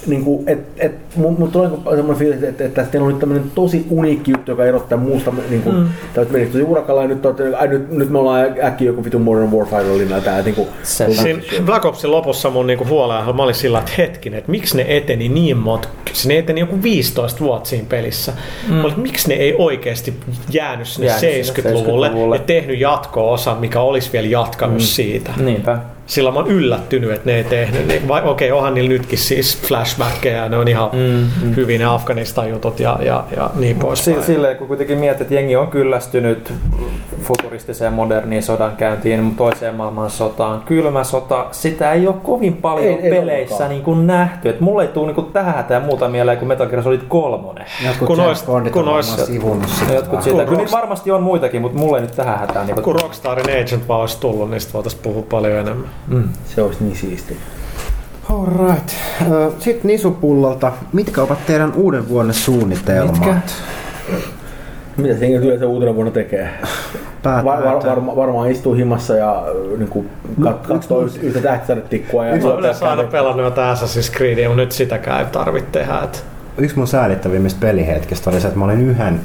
niin kuin, et, et, mun, mun tulee niinku semmoinen fiilis, että, että teillä on nyt tämmöinen tosi uniikki juttu, joka erottaa muusta, niin kuin, mm. täytyy mennä tosi urakalla, ja nyt, ai, nyt, nyt me ollaan äkkiä joku vitun Modern Warfare linna tää, niin kuin. Siinä Black Opsin lopussa mun niinku huolea, mä olin sillä, että hetkinen, että miksi ne eteni niin monta, ne eteni joku 15 vuotta siinä pelissä. Mm. Mä olin, että miksi ne ei oikeasti jäänyt sinne Jäänyt sinne 70-luvulle, 70-luvulle. ja tehnyt jatko-osa, mikä olisi vielä jatkanut mm. siitä. Niinpä. Sillä mä oon yllättynyt, että ne ei tehnyt. Niin, vai, okei, onhan niillä nytkin siis flashbackkejä, ne on ihan mm, mm. hyvin ne Afganistan jutut ja, ja, ja niin poispäin. Si- silleen, kun kuitenkin mietit, että jengi on kyllästynyt futuristiseen moderniin sodan käyntiin, toiseen maailmansotaan, kylmä sota, sitä ei ole kovin paljon Ei- ei peleissä niin kuin nähty. Et mulle ei tule niin kuin tähän hätään muuta mieleen kuin Metal Gear Solid 3. Jotkut Kun Bondit kun sitä Jotkut vähän. siitä. Kun Kyllä varmasti on muitakin, mutta mulle ei nyt tähän hätään. Niin Kun Rockstarin Agent vaan olisi tullut, niin sitten voitaisiin puhua paljon enemmän. mm. se olisi niin siisti. Alright. Sitten Nisupullolta, mitkä ovat teidän uuden vuoden suunnitelmat? Mitkä? Mitä se yleensä uutena vuonna tekee? Var, var, varma, varmaan istuu himassa ja niin kuin, kat, katsoo yhtä, yhtä tähtisadetikkua. Ja Mä yleensä aina pelannut jotain Assassin's Creedia, mutta nyt sitäkään ei tarvitse tehdä. Et Yksi mun säälittävimmistä pelihetkistä oli se, että mä olin yhden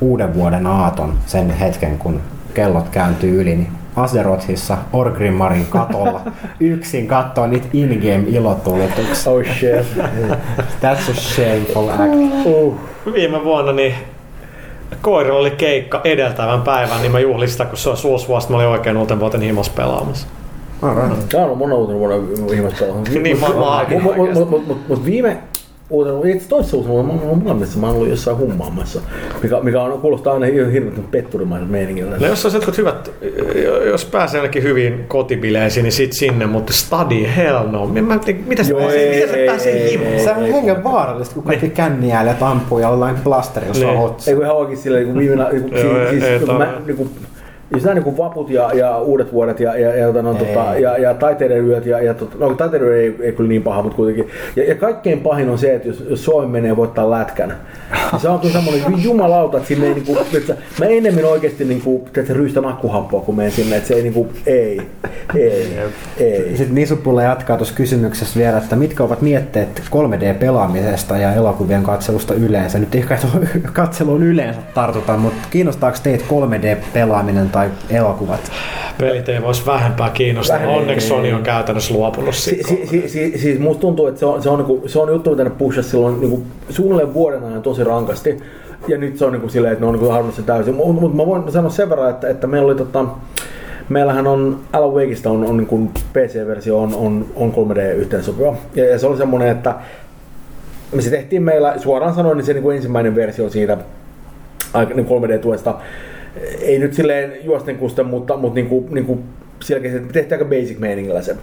uuden vuoden aaton sen hetken, kun kellot kääntyy yli, niin Azerothissa Orgrimmarin katolla yksin kattoo niitä in-game ilotulituksia. Oh shit. That's a shameful act. Uh. viime vuonna niin koirilla oli keikka edeltävän päivän, niin mä juhlin sitä, kun se olisi uusi vuosi, mä olin oikein uuten vuoten himas pelaamassa. Tämä on mun uutena vuonna ihmistä Niin, mä- mä- Mutta viime uutena, itse toisessa uutena vuonna, mä oon molemmissa, mä oon ollut jossain hummaamassa, mikä, mikä on, kuulostaa aina ihan hirveän petturimaiselta meiningiltä. No jos olisi jotkut hyvät, jos pääsee ainakin hyvin kotibileisiin, niin sit sinne, mutta study hell no. Mä, mä, mitä se Joo, pääsee, ei, se ei, pääsee ei. Se on hengen vaarallista, kun kaikki känniäilijät ampuu ja jollain plasterilla sua Niin. otsa. Ei kun ihan oikein silleen, niin viime, niin kuin, Joo, ei- siis, ei niin kuin, niin kuin, jos nämä niin vaput ja, ja, uudet vuodet ja, ja, ja, no, tota, Ei. ja, ja taiteiden yöt, ja, ja tota, no taiteiden yö ei, ei kyllä niin paha, mutta kuitenkin. Ja, ja kaikkein pahin on se, että jos, jos Suomi menee voittaa lätkän, niin se on kyllä semmoinen jumalauta, että sinne ei niinku, että mä enemmän oikeasti niinku, että ryystän akkuhappoa, kun menen sinne, että se ei niinku, ei, ei, ei. Sitten Nisupulle jatkaa tuossa kysymyksessä vielä, että mitkä ovat mietteet 3D-pelaamisesta ja elokuvien katselusta yleensä? Nyt ehkä katseluun yleensä tartutaan, mutta kiinnostaako teitä 3D-pelaaminen tai elokuvat? Pelit ei voisi vähempää kiinnostaa. Vähemmän. Onneksi Sony on käytännössä luopunut Si, siitä. si, si, si, siis musta tuntuu, että se on, se on, niinku, se on juttu, mitä ne pushasi silloin niinku, suunnilleen vuoden ajan tosi rankasti. Ja nyt se on niinku silleen, että ne on niinku halunnut sen täysin. Mutta mut mä voin sanoa sen verran, että, että meillä oli tota, Meillähän on Alan Wakeista on, on niin PC-versio on, on, on 3D-yhteensopiva. Ja, ja, se oli semmoinen, että me se tehtiin meillä, suoraan sanoen, niin se niin kuin ensimmäinen versio siitä niin 3D-tuesta. Ei nyt silleen juosten kusten, mutta, mutta niin kuin, niin kuin selkeästi, että tehtiin aika basic meiningillä se.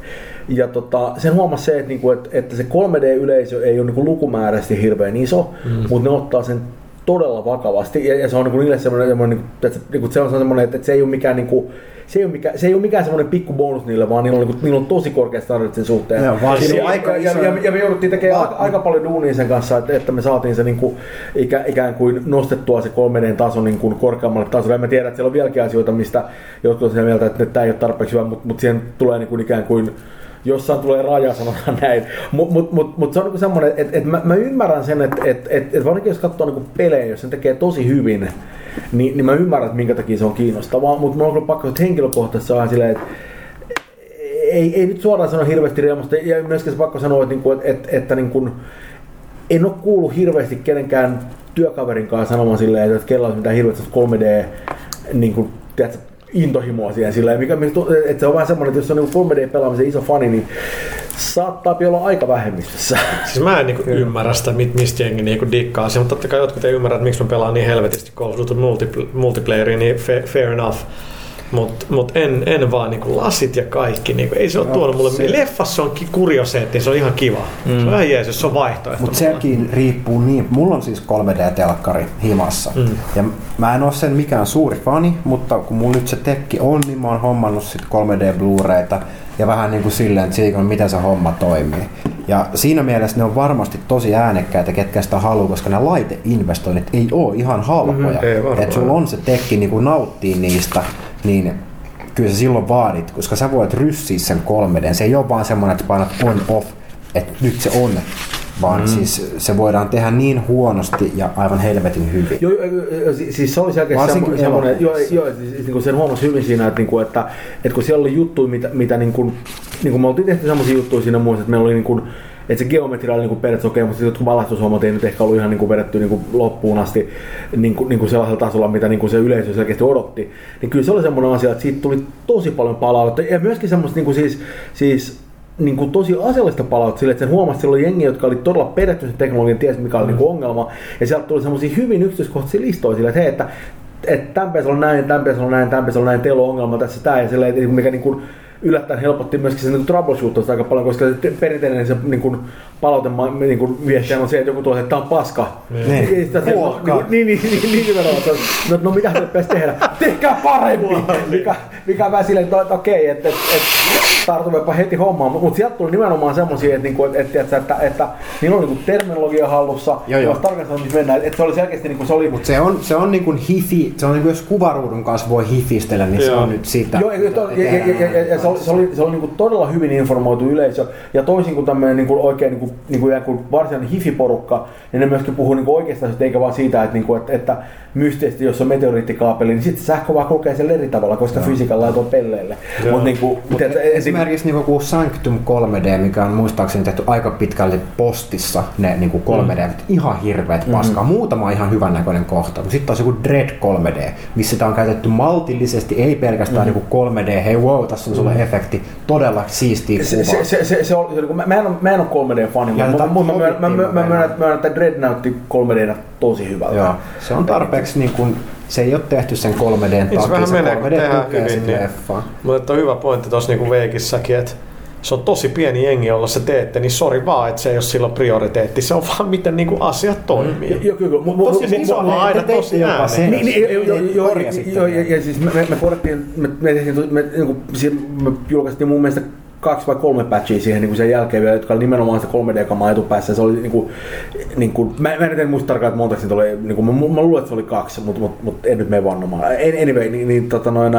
Ja tota, sen huomasi se, että, niin kuin, että, että se 3D-yleisö ei ole niin kuin lukumääräisesti hirveän iso, mm. mutta ne ottaa sen todella vakavasti. Ja, ja se on niin kuin niille semmoinen, semmoinen niin kuin, että, se on semmoinen, että, että se ei ole mikään niin kuin, se ei ole mikään, se ei ole mikään semmoinen pikku bonus niille, vaan niillä on, niin kuin, niillä on tosi korkeat standardit sen suhteen. Joo, vaan se on ja, aika ja, iso- ja, ja, me jouduttiin tekemään aika, aika paljon duunia sen kanssa, että, että me saatiin se niin kuin, ikä, ikään kuin nostettua se 3D taso niin kuin korkeammalle tasolle. Ja mä tiedän, että siellä on vieläkin asioita, mistä jotkut on sitä mieltä, että tämä ei ole tarpeeksi hyvä, mutta, mutta siihen tulee niin kuin ikään kuin jossain tulee raja, sanotaan näin. Mutta mut, mut, mut se on niinku semmoinen, että et mä, mä, ymmärrän sen, että et, et, et varsinkin jos katsoo niinku pelejä, jos sen tekee tosi hyvin, niin, niin mä ymmärrän, että minkä takia se on kiinnostavaa. Mutta mulla on kyllä pakko, että henkilökohtaisesti se on silleen, että ei, ei nyt suoraan sano hirveästi riemusta, ja myöskin se pakko sanoa, että, niinku, että, että, että niin kuin, en ole kuullut hirveästi kenenkään työkaverin kanssa sanomaan silleen, että kello olisi mitään hirveästi 3D niin kuin, tiedätkö, intohimoa siihen silleen, mikä, että se on vähän semmoinen, että jos on niin 3D-pelaamisen iso fani, niin saattaa olla aika vähemmistössä. Siis mä en niinku ymmärrä sitä, mit- mistä jengi niinku dikkaa se, mutta totta kai jotkut ei ymmärrä, että miksi mä pelaan niin helvetisti Call of Duty multiplayeria, niin fa- fair enough. Mutta mut en, en vaan niinku lasit ja kaikki, niinku, ei se ole tuonut mulle. se- Leffassa on kurioseetti, se on ihan kiva. Mm. Se on ihan jees, jos se on vaihtoehto. Mutta sekin riippuu niin. Mulla on siis 3D-telkkari himassa. Mm. Ja mä en ole sen mikään suuri fani, mutta kun mulla nyt se tekki on, niin mä oon hommannut sit 3D Blu-rayta ja vähän niin kuin silleen tsiikon, miten se homma toimii. Ja siinä mielessä ne on varmasti tosi äänekkäitä, ketkä sitä haluaa, koska ne laiteinvestoinnit ei ole ihan halpoja. Mhm, varmaan. että sulla on se tekki niin kuin nauttii niistä, niin kyllä sä silloin vaadit, koska sä voit ryssiä sen 3D. Se ei ole vaan semmoinen, että painat on off, että nyt se on, vaan mm. siis se voidaan tehdä niin huonosti ja aivan helvetin hyvin. Joo, si- siis se oli selkeästi semmo- semmoinen, joo, joo, siis, siis, niin kuin sen huomasi hyvin siinä, että, niin kuin, että, että kun siellä oli juttuja, mitä, mitä niin kuin, niin kuin me oltiin tehty semmoisia juttuja siinä muissa, että meillä oli niin kuin, että se geometria oli niin kuin periaatteessa okei, mutta sitten jotkut valastushommat ei nyt ehkä ollut ihan niin kuin vedetty niin kuin loppuun asti niin kuin, niin kuin sellaisella tasolla, mitä niin kuin se yleisö selkeästi odotti. Niin kyllä se oli semmoinen asia, että siitä tuli tosi paljon palautetta ja myöskin semmoista niin kuin siis, siis niin kuin tosi asiallista palautetta sille, että sen huomasi, että siellä oli jengi, jotka oli todella perehtynyt sen teknologian, tiesi mikä oli mm. niin ongelma, ja sieltä tuli semmoisia hyvin yksityiskohtaisia listoja sille, että hei, että että tämän pitäisi olla näin, tämän pitäisi olla näin, tämän pitäisi olla näin, teillä on ongelma tässä tämä, ja silleen, että mikä niin kuin yllättäen helpotti myöskin sen niin troubleshootosta aika paljon, koska se perinteinen se niin kuin, palaute niin kuin, viestihän on se, että joku tuo, että tämä on paska. Niin. Huokkaa. niin, niin, niin, niin, niin, nimenomaan. Se on, No, no mitä se pitäisi tehdä? Tehkää parempi! Mikä, mikä vähän silleen, että, okei, että, että, että tartummepa heti hommaan. Mutta sieltä tuli nimenomaan semmoisia, että, niinku, että, että, että, että, että niillä on niinku terminologia hallussa. Joo, joo. Sanoa, missä mennään. Että se oli selkeästi, niinku, se oli, Mutta se on, se on niin kuin hifi, se on niin kuin jos kuvaruudun kanssa voi hifistellä, niin se Joo. on nyt sitä. Joo, ja, ja, ja, ja, ja, ja, ja se oli, se oli, se oli niinku todella hyvin informoitu yleisö. Ja toisin kuin tämmöinen niinku oikein niinku, niinku kuin varsinainen hifiporukka, niin ne myöskin puhuu niinku oikeasta asioista, eikä vaan siitä, että, niinku, että, että mysteisesti, jos on meteoriittikaapeli, niin sitten sä sähkö vaan kulkee siellä eri tavalla, koska fysiikalla ei tuo pelleille. Joo. Mutta niinku, Mut tiedätkö, esim- esimerkiksi niinku kuin Sanctum 3D, mikä on muistaakseni tehty aika pitkälti postissa, ne niinku 3D, mm. ihan hirveet paskaa. Muutama ihan hyvän näköinen kohta, mutta sitten on joku Dread 3D, missä sitä on käytetty maltillisesti, ei pelkästään mm. niinku 3D, hei wow, tässä on sulle efekti, todella siistiä se, se, se, se, se, oli, se oli, mä, mä, en, ole- mä en ole 3D-fani, Ja mutta mut, mä, mä, mä, mä, mä, myönnän, mä että Dread näytti 3D tosi hyvältä. Joo, se on tarpeeksi niin kuin, se ei ole tehty sen 3D Niin se takia, vähän se menee, kun 3D tehdään tukee hyvin, niin- leffaa. Mutta on hyvä pointti tuossa niinku Veikissäkin, että se on tosi pieni jengi, jolla se teette, niin sori vaan, että se ei ole silloin prioriteetti. Se on vaan miten niinku asiat toimii. Joo, kyllä. Mu- mu- Tosi siis mu- on aina te tosi jopa ääneen. Niin, niin, joo, ja, siis me, me, me me, me, tehtiin, me, niin kuin, me julkaistiin mun mielestä kaksi vai kolme patchia siihen niin kuin sen jälkeen vielä, jotka oli nimenomaan sitä 3D-kamaa etupäässä. Se oli niin kuin, niin kuin, mä, mä en muista tarkkaan, että monta niitä oli, niin kuin, mä, mä, luulen, että se oli kaksi, mutta mut, mut en nyt mene vannomaan. Anyway, niin, niin, tota, noin,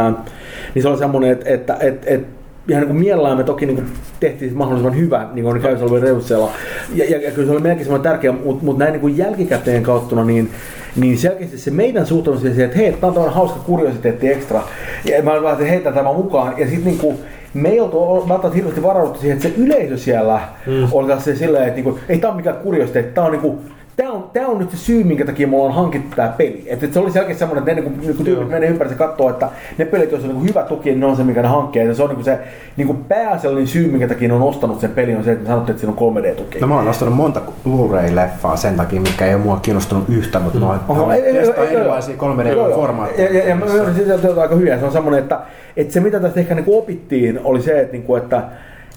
niin se oli semmoinen, että, että, että, että ihan niin kuin mielellään me toki niin kuin tehtiin mahdollisimman hyvä niin kuin käynnissä olevien resursseilla. Ja, ja, ja, kyllä se oli melkein semmoinen tärkeä, mutta mut näin niin kuin jälkikäteen kauttuna, niin, niin selkeästi se meidän suhtautuminen siihen, että hei, tämä on hauska kuriositeetti ekstra. Ja mä että heitä tämä mukaan. Ja sitten niin kuin, me ei oltu välttämättä hirveästi varauduttu siihen, että se yleisö siellä mm. oli taas se silleen, että niinku, ei tämä ole mikään kuriositeetti, tämä on niinku, Tämä on, tää on nyt se syy, minkä takia mulla on hankittu tämä peli. Et, et se oli selkeästi semmoinen, että ne niinku, niinku tyypit menee ympäri se katsoo, että ne pelit, joissa on niinku hyvä tuki, niin ne on se, mikä ne hankkii. Ja se on niinku se niinku pääasiallinen syy, minkä takia ne on ostanut sen pelin, on se, että ne sanottiin, että siinä on 3D-tuki. No mä oon ostanut monta Blu-ray-leffaa sen takia, mikä ei ole mua kiinnostunut yhtä, mutta mä oon ei, erilaisia joo, joo. 3D-formaatteja. Ja, ja, ja mä ymmärrän että on aika hyvin. Se on semmoinen, että, että se mitä tästä ehkä niin opittiin oli se, että, niin kuin, että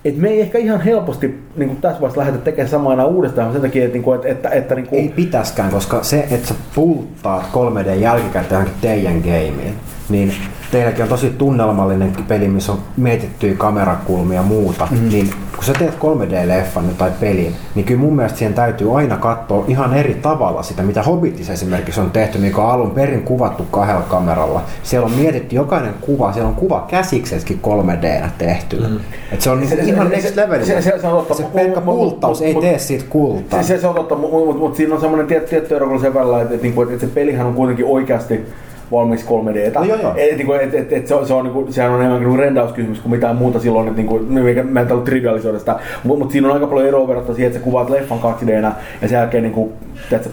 et me ei ehkä ihan helposti niin kuin tässä vaiheessa lähdetä tekemään samaa enää uudestaan sen takia, että, niin kuin, että, että, että niin kuin, Ei pitäskään, koska se, että sä pulttaat 3D jälkikäteen johonkin teidän gameen, niin teilläkin on tosi tunnelmallinen peli, missä on mietittyjä kamerakulmia ja muuta, mm. niin kun sä teet 3D-leffan tai pelin, niin kyllä mun mielestä siihen täytyy aina katsoa ihan eri tavalla sitä, mitä Hobbitissa esimerkiksi on tehty, mikä on alun perin kuvattu kahdella kameralla. Siellä on mietitty jokainen kuva, siellä on kuva käsiksessäkin 3D tehty. Mm. Et se on Se- se, ihan se- next se- level. se- se- se on totta. se Mut- pelkkä mut- pulttaus mut- ei mut- tee siitä kultaa. Se, se, se on totta, mutta mut, mut siinä on semmoinen tietty, tietty ero sen välillä, että, että, että, että se pelihän on kuitenkin oikeasti valmiiksi 3Dtä. No joo, joo. Et, niinku, et, et, et, se, on, se on, niinku, sehän on enemmänkin niinku rendauskysymys kuin mitään muuta silloin, että niinku, no, mä en ollut trivialisoida sitä, mutta mut siinä on aika paljon eroa verrattuna siihen, että sä kuvaat leffan 2Dnä ja sen jälkeen niinku, teet, sä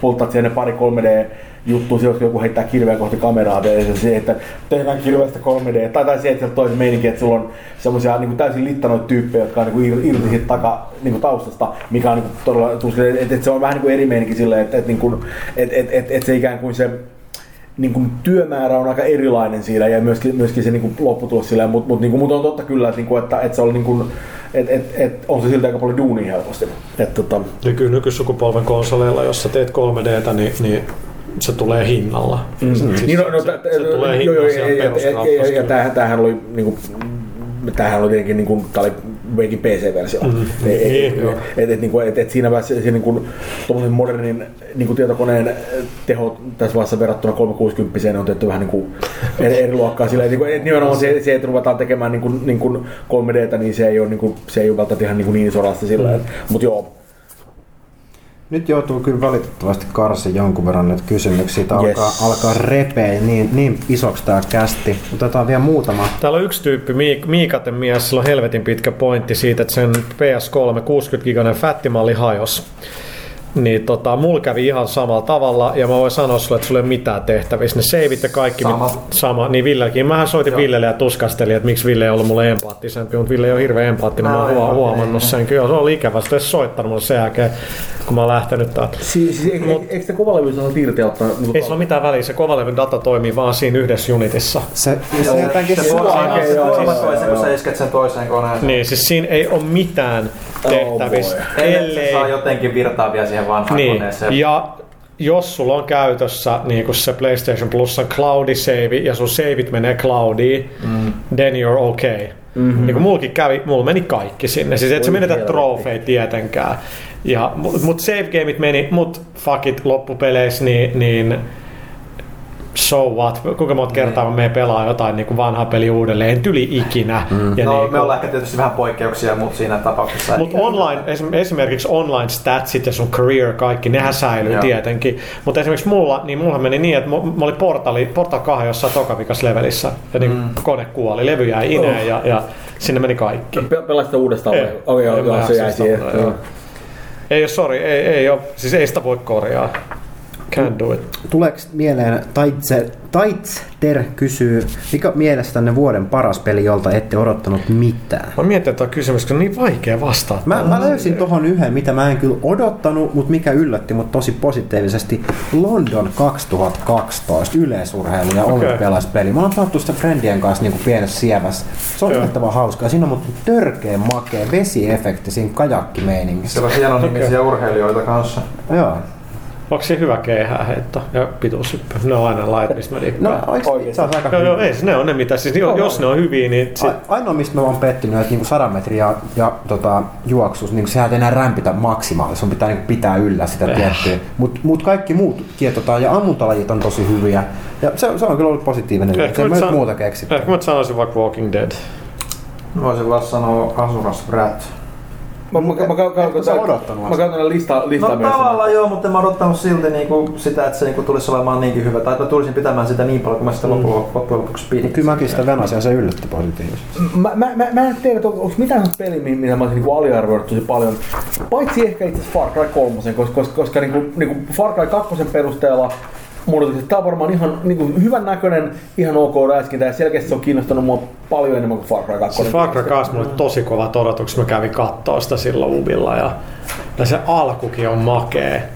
pulttaat siihen ne pari 3D juttu, kun joku heittää kirveä kohti kameraa, ja se, että tehdään kirveestä 3D, tai, tai se, että sieltä toisen meininki, että sulla on semmoisia niin täysin littanoita tyyppejä, jotka on niin kuin irti siitä taka, niin kuin taustasta, mikä on niin kuin todella että, että, se on vähän niin kuin eri meininki silleen, että, että, niin kuin, että, että, että, että se ikään kuin se niin kuin työmäärä on aika erilainen siinä ja myöskin, myöskin se niin kuin lopputulos sillä, mutta mut, niin kuin, mut on totta kyllä, että, niin kuin, että, että se oli niin kuin, et, et, et, on se siltä aika paljon duunia helposti. Et, tota, Ja kyllä nykysukupolven konsoleilla, jos sä teet 3Dtä, niin, niin se tulee hinnalla. Mm. Siis, niin, no, no, se, se tulee joo, joo, hinnalla ja- ja- siellä ja- ja- tämähän, tämähän oli niinku, tämähän oli tietenkin niinku, tää oli Wakein PC-versio. Mm. Et, et, Niin, joo. et, et, niinku, et, et siinä vaiheessa se niinku, modernin niinku, tietokoneen teho tässä vaiheessa verrattuna 360 on tehty vähän niinku eri, eri luokkaa. Sillä, niinku, et nimenomaan se, se, että ruvetaan tekemään niinku, niinku 3Dtä, niin se ei ole, niinku, se ei ole välttämättä ihan niinku, niin sorasta sillä. Mm. Mutta joo, Nyt joutuu kyllä valitettavasti karsi jonkun verran nyt kysymyksiä. Tää Yes. alkaa, alkaa repeä niin, niin isoksi tää kästi. Otetaan vielä muutama. Täällä on yksi tyyppi, Miik- Miikaten mies, sillä on helvetin pitkä pointti siitä, että sen PS3 60-giganen fättimalli hajos. Niin tota, mulla kävi ihan samalla tavalla, ja mä voin sanoa sulle, että sulla ei ole mitään tehtävissä. Ne seivit ja kaikki Sama. mit- sama. Niin Villelläkin. Mähän soitin Joo. Villelle ja tuskastelin, että miksi Ville ei ollut mulle empaattisempi, mutta Ville ei ole hirveän empaattinen. Mä oon huo- huomannut sen. Kyllä se oli ikävä. Sitten soittanut mulle sen jälkeen, kun mä oon lähtenyt täältä. siis, siis, eikö, eikö te kuvalevy saa irti ottaa? Niinku, Ei sillä ole mitään väliä, se kovalevyn data toimii vaan siinä yhdessä unitissa. Se, se jotenkin Se sua- voi okei, joo, olla joo, toisen, joo. kun sä isket sen toiseen koneeseen. Niin, siis siinä ei ole mitään tehtävissä, boy. Ellei se saa jotenkin virtaavia siihen vanhaan Niin, koneeseen. ja jos sulla on käytössä niin kun se PlayStation Plusan cloudi save ja sun saveit menee cloudiin, mm. then you're okay. Mm-hmm. Niin kuin mullakin kävi, mulla meni kaikki sinne. Siis et sä menetä trofeja tietenkään. Ja, mut, mut save gameit meni, mut fuck it loppupeleissä, niin, niin so what, kuinka monta kertaa me pelaa jotain niin kuin vanhaa peli uudelleen, tyli ikinä. Mm. Ja No, niin me ollaan ehkä tietysti vähän poikkeuksia mut siinä tapauksessa. mutta online, esim- esimerkiksi online statsit ja sun career kaikki, nehän säilyy Joo. tietenkin. Mutta esimerkiksi mulla, niin mulla meni niin, että mu- mä olin portali, Portal 2 jossain tokavikas levelissä. Ja niin mm. kone kuoli, levy jäi ineen ja, ja sinne meni kaikki. Pe- Pelasit sitä uudestaan Ei, vai? Okei, joo, joo, se jäi siihen. Ei ole, sorry, ei, ei ole, siis ei sitä voi korjaa. Can't do it. Tuleeko mieleen, Taitse, Taitster kysyy, mikä mielestänne vuoden paras peli, jolta ette odottanut mitään? Mä mietin, että tuo kysymys, kun on niin vaikea vastata. Mä, mä löysin tohon yhden, mitä mä en kyllä odottanut, mutta mikä yllätti mut tosi positiivisesti. London 2012 yleisurheilu ja Okei. olympialaispeli. Mä oon pelattu sitä friendien kanssa niin pienessä sievässä. Se on yllättävän hauskaa. Siinä on mut törkeä makea vesiefekti siinä kajakkimeiningissä. Siellä on hienon nimisiä urheilijoita kanssa. Joo. Onko se hyvä keihääheitto ja pituushyppy? Ne on aina lait, mistä mä No, diikkaan. oikeesti Oikeesti. se on aika Joo, joo, ei, se- ne on ne mitä. Siis, jo- jos ne on hyviä, niin A- Ainoa, mistä mä oon pettynyt, että niinku 100 metriä ja tota, juoksus, niin sehän ei enää rämpitä maksimaalisesti, sun pitää niinku pitää yllä sitä Eh. tiettyä. Mutta mut kaikki muut kietotaan ja ammuntalajit on tosi hyviä. Ja se, se on kyllä ollut positiivinen. Ehkä Se ei mä mä san- muuta keksitty. ehkä mä sanoisin vaikka Walking Dead. Voisin vaan sanoa Asuras Brat. Mä, mä, mä, mä, sä odottanut mä käytän listaa, listaa No myös. tavallaan joo, mutta mä odottanut silti niinku sitä, että se niinku tulisi olemaan niinkin hyvä. Tai että mä tulisin pitämään sitä niin paljon, kun mä sitä Mm. loppujen lopuksi pidin. Kyllä mäkin sitä venasin ja se yllätti positiivisesti. Mä, mä, mä, mä en tiedä, että onko mitään sellaista peliä, mi- mitä mä olisin niinku aliarvioinut tosi paljon. Paitsi ehkä itse Far Cry 3, koska, koska, koska niinku, niinku Far Cry 2 perusteella mun odotukset, että tää on varmaan ihan niinku, hyvän näköinen, ihan ok räiskintä ja selkeästi se on kiinnostanut mua paljon enemmän kuin Far Cry 2. Se Far Cry 2 mulla oli tosi kovat odotukset. Mä kävin kattoo sitä silloin Ubilla ja, ja se alkukin on makee.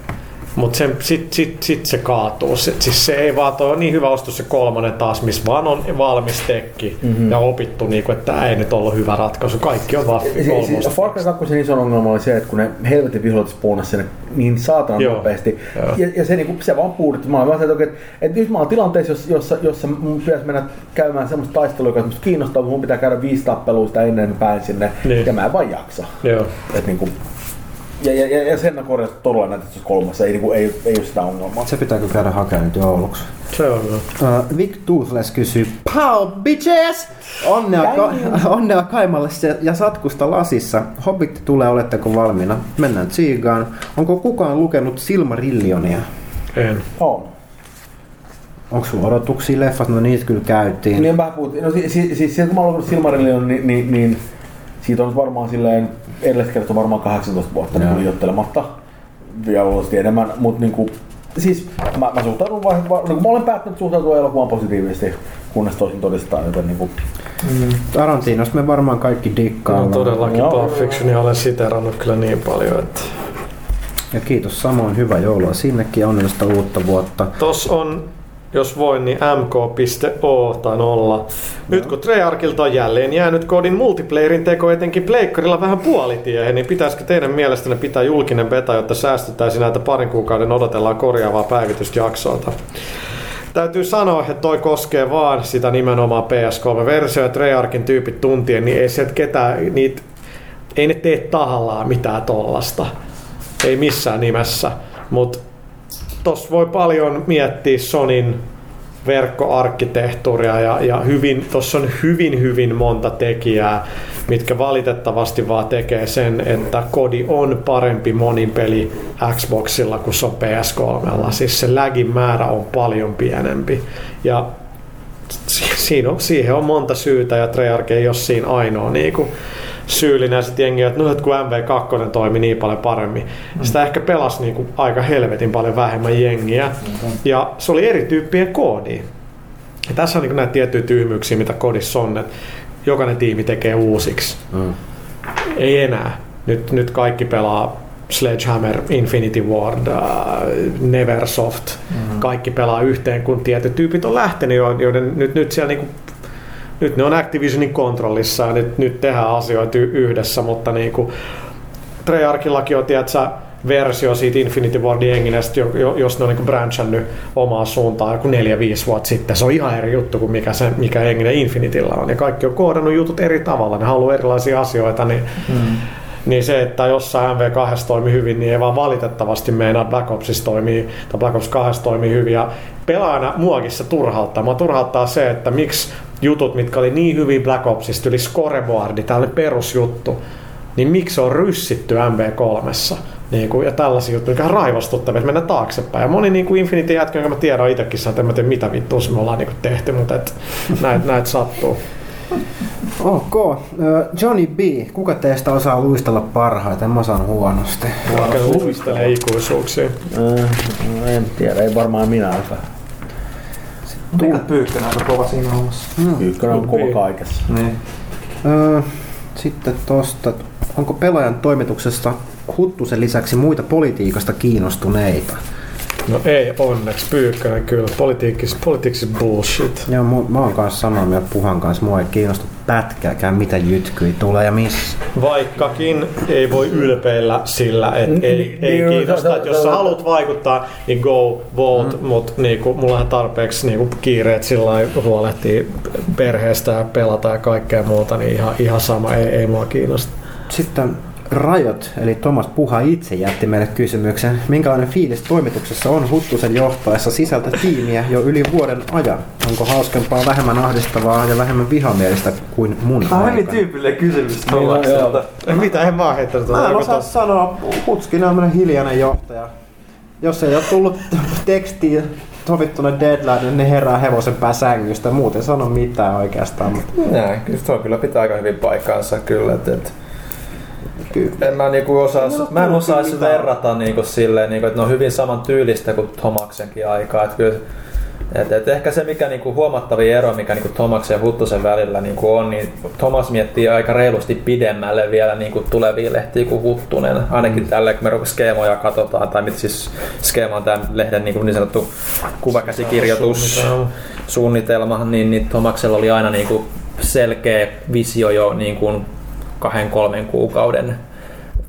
Mutta sit, sit, sit, se kaatuu. Se, siis se ei vaan, toi on niin hyvä ostos se kolmonen taas, missä vaan on valmis tekki mm-hmm. ja opittu, niinku, että tämä ei nyt ollut hyvä ratkaisu. Kaikki on vaan Si- si- kolmosta. Far Cry 2 iso ongelma oli se, että kun ne helvetin viholliset spawnas sinne niin saatanan Joo. nopeasti. Joo. Ja, ja se, niinku, se vaan puudutti. Mä olin että, että, että nyt mä oon tilanteessa, jossa, jossa, jossa mun pitäisi mennä käymään semmoista taistelua, joka musta kiinnostaa, mutta mun pitää käydä viisi tappelua sitä ennen pääsin sinne. Niin. Ja mä en vaan jaksa. Joo. Et, niinku, ja, ja, ja, ja sen mä korjasin todella näitä tässä kolmassa. Ei, niinku, ei, ei ole sitä ongelmaa. Se pitää kyllä käydä hakemaan nyt jouluksi. Se on hyvä. Uh, Vic Toothless kysyy, Pow bitches! Onnea, ka- onnea Kaimalle se- ja Satkusta lasissa. Hobbitti tulee, oletteko valmiina? Mennään Tsiigaan. Onko kukaan lukenut Silmarillionia? En. On. Onko sulla odotuksia leffat? No niitä kyllä käytiin. Niin vähän puhuttiin. No siis, siis, siis kun mä oon lukenut Silmarillion, niin, niin, niin siitä on varmaan silleen edellistä kertaa varmaan 18 vuotta niin liioittelematta. Vielä luultavasti enemmän, mutta niinku, siis mä, mä suhtaudun vai, vai, niin mä olen päättänyt suhtautua elokuvaan positiivisesti, kunnes toisin todistaa, joten niinku, Tarantinosta me varmaan kaikki No, dikkaillaan. todellakin Joo. Pulp Fictionia olen siterannut kyllä niin paljon, että Ja kiitos samoin, hyvää joulua sinnekin ja onnellista uutta vuotta. Tos on, jos voin, niin mk.o tai nolla. Nyt kun Treyarchilta on jälleen jäänyt kodin multiplayerin teko etenkin pleikkarilla vähän puolitiehen, niin pitäisikö teidän mielestänne pitää julkinen beta, jotta säästettäisiin näitä parin kuukauden odotellaan korjaavaa päivitystä jaksolta? Täytyy sanoa, että toi koskee vaan sitä nimenomaan PS3-versiota, Treyarchin tyypit tuntien, niin ei sieltä ketään, niitä, ei ne tee tahallaan mitään tollasta. Ei missään nimessä. Mutta Tuossa voi paljon miettiä Sonin verkkoarkkitehtuuria ja, ja hyvin, tuossa on hyvin hyvin monta tekijää, mitkä valitettavasti vaan tekee sen, että kodi on parempi monin peli Xboxilla kuin se on PS3. Siis se lagin määrä on paljon pienempi. Ja si- siinä on, siihen on monta syytä ja Treyarch ei ole siinä ainoa niin kuin, syyllinen sitten jengi, että no, että kun MV2 toimi niin paljon paremmin. Sitä ehkä pelasi niin kuin, aika helvetin paljon vähemmän jengiä. Ja se oli eri tyyppien koodi. Ja tässä on niin kuin, näitä tiettyjä tyhmyyksiä, mitä kodissa on, että jokainen tiimi tekee uusiksi. Mm. Ei enää. Nyt, nyt kaikki pelaa Sledgehammer, Infinity Ward, äh, Neversoft. Mm-hmm. Kaikki pelaa yhteen, kun tietyt tyypit on lähtenyt, jo- joiden nyt, nyt siellä niinku, nyt ne on Activisionin kontrollissa ja nyt, nyt tehdään asioita yhdessä, mutta niinku, Treyarchillakin on, tiedätkö, versio siitä Infinity Wardin jo- jos ne on niinku branchannut omaa suuntaan joku 4-5 vuotta sitten. Se on ihan eri juttu kuin mikä, se, mikä henginen Infinityllä on. Ja kaikki on koodannut jutut eri tavalla. Ne haluaa erilaisia asioita, niin Mm. niin se, että jossain MV2 toimii hyvin, niin ei vaan valitettavasti meinaa Black Opsissa toimii, tai Black Ops 2 toimii hyvin. Ja pelaajana muakin se turhauttaa. Mua turhauttaa se, että miksi jutut, mitkä oli niin hyvin Black Opsista, yli scoreboardi, tällainen perusjuttu, niin miksi se on ryssitty MV3? Niin kuin, ja tällaisia juttuja, mikä on raivostuttavia, että mennään taaksepäin. Ja moni niin kuin Infinity jätkä, jonka mä tiedän itsekin, että en mä tiedä mitä vittua me ollaan niin kuin tehty, mutta et, näitä näit sattuu. Ok. Johnny B. Kuka teistä osaa luistella parhaiten? Mä osaan huonosti. Vaikka luistelee ikuisuuksia. Äh, en tiedä, ei varmaan minä osaa. Mikä pyykkönä aika kova siinä hommassa? Ykkönen on kova kaikessa. Niin. Ö, sitten tosta. Onko pelaajan toimituksesta Huttusen lisäksi muita politiikasta kiinnostuneita? No ei onneksi, Pyykkönen kyllä. Politiikis, politiikis bullshit. Joo, mu- mä oon kanssa samaa mieltä Puhan kanssa. Mua ei kiinnosta pätkääkään, mitä jytkyi tulee ja missä. Vaikkakin ei voi ylpeillä sillä, että ei, ei niin, kiinnosta. se- Että jos sä haluat vaikuttaa, niin go vote, mm. mutta niinku, mulla on tarpeeksi niinku, kiireet sillä huolehtii perheestä ja pelata ja kaikkea muuta, niin ihan, ihan sama, ei, ei mua kiinnosta. Sitten Rajot, eli Thomas Puha itse jätti meille kysymyksen. Minkälainen fiilis toimituksessa on Huttusen johtaessa sisältä tiimiä jo yli vuoden ajan? Onko hauskempaa, vähemmän ahdistavaa ja vähemmän vihamielistä kuin mun Tämä on tyypillinen kysymys Niin, joo. Tollakselta. Ei Mitä, en vaan heittänyt. Mä en osaa sanoa. Hutskinen on hiljainen johtaja. Jos ei ole tullut tekstiä sovittuna deadline, niin ne herää hevosen pää sängystä. Muuten sano mitään oikeastaan. Mutta Näin, kyllä tuo kyllä pitää aika hyvin paikkaansa kyllä. Et, et, kyllä. en mä niinku osaa, ole mä en osaisi mitään. verrata niinku silleen, niinku, että ne on hyvin saman tyylistä kuin Tomaksenkin aikaa. Et kyllä, et, et ehkä se mikä niinku huomattavin ero, mikä niinku Tomaksen ja Huttusen välillä niinku on, niin Thomas miettii aika reilusti pidemmälle vielä niinku tulevia lehtiä kuin Huttunen. Ainakin tällä, kun me skeemoja katsotaan, tai mitä siis skeema on tämän lehden niinku niin sanottu kuvakäsikirjoitus Suunnitelma. niin, niin Tomaksella oli aina niin kuin selkeä visio jo niin kuin kahden kolmen kuukauden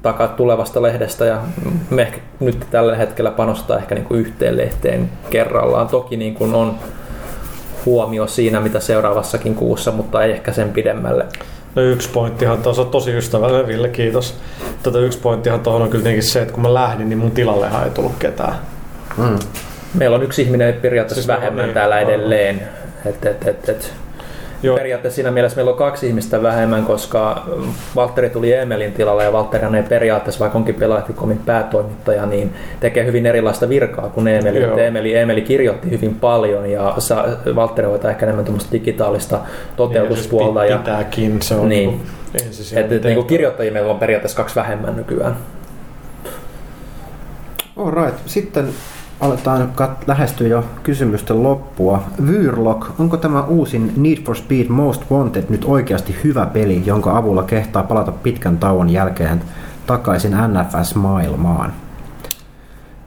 takaa tulevasta lehdestä ja me ehkä nyt tällä hetkellä panostaa ehkä niin kuin yhteen lehteen kerrallaan. Toki niin kuin on huomio siinä, mitä seuraavassakin kuussa, mutta ei ehkä sen pidemmälle. No yksi pointtihan, tuossa on tosi ystävällinen Ville, kiitos. Tota yksi pointtihan tuohon on kyllä tietenkin se, että kun mä lähdin, niin mun tilallehan ei tullut ketään. Mm. Meillä on yksi ihminen periaatteessa Siis vähemmän niin, täällä edelleen. Et, et, et, et. Joo. Periaatteessa siinä mielessä meillä on kaksi ihmistä vähemmän, koska Valtteri tuli Emelin tilalle ja Valtteri ei periaatteessa, vaikka onkin Pelaatikomin päätoimittaja, niin tekee hyvin erilaista virkaa kuin Emeli. Emeli, Emeli kirjoitti hyvin paljon ja Valtteri hoitaa ehkä enemmän tuommoista digitaalista toteutuspuolta. Niin, Ja, siis pitääkin, se on Niin. niin. et, ensisijainen et, niin kirjoittajia meillä on periaatteessa kaksi vähemmän nykyään. Alright, sitten aletaan kat- lähestyä jo kysymysten loppua. Vyrlock, onko tämä uusin Need for Speed Most Wanted nyt oikeasti hyvä peli, jonka avulla kehtaa palata pitkän tauon jälkeen takaisin NFS-maailmaan?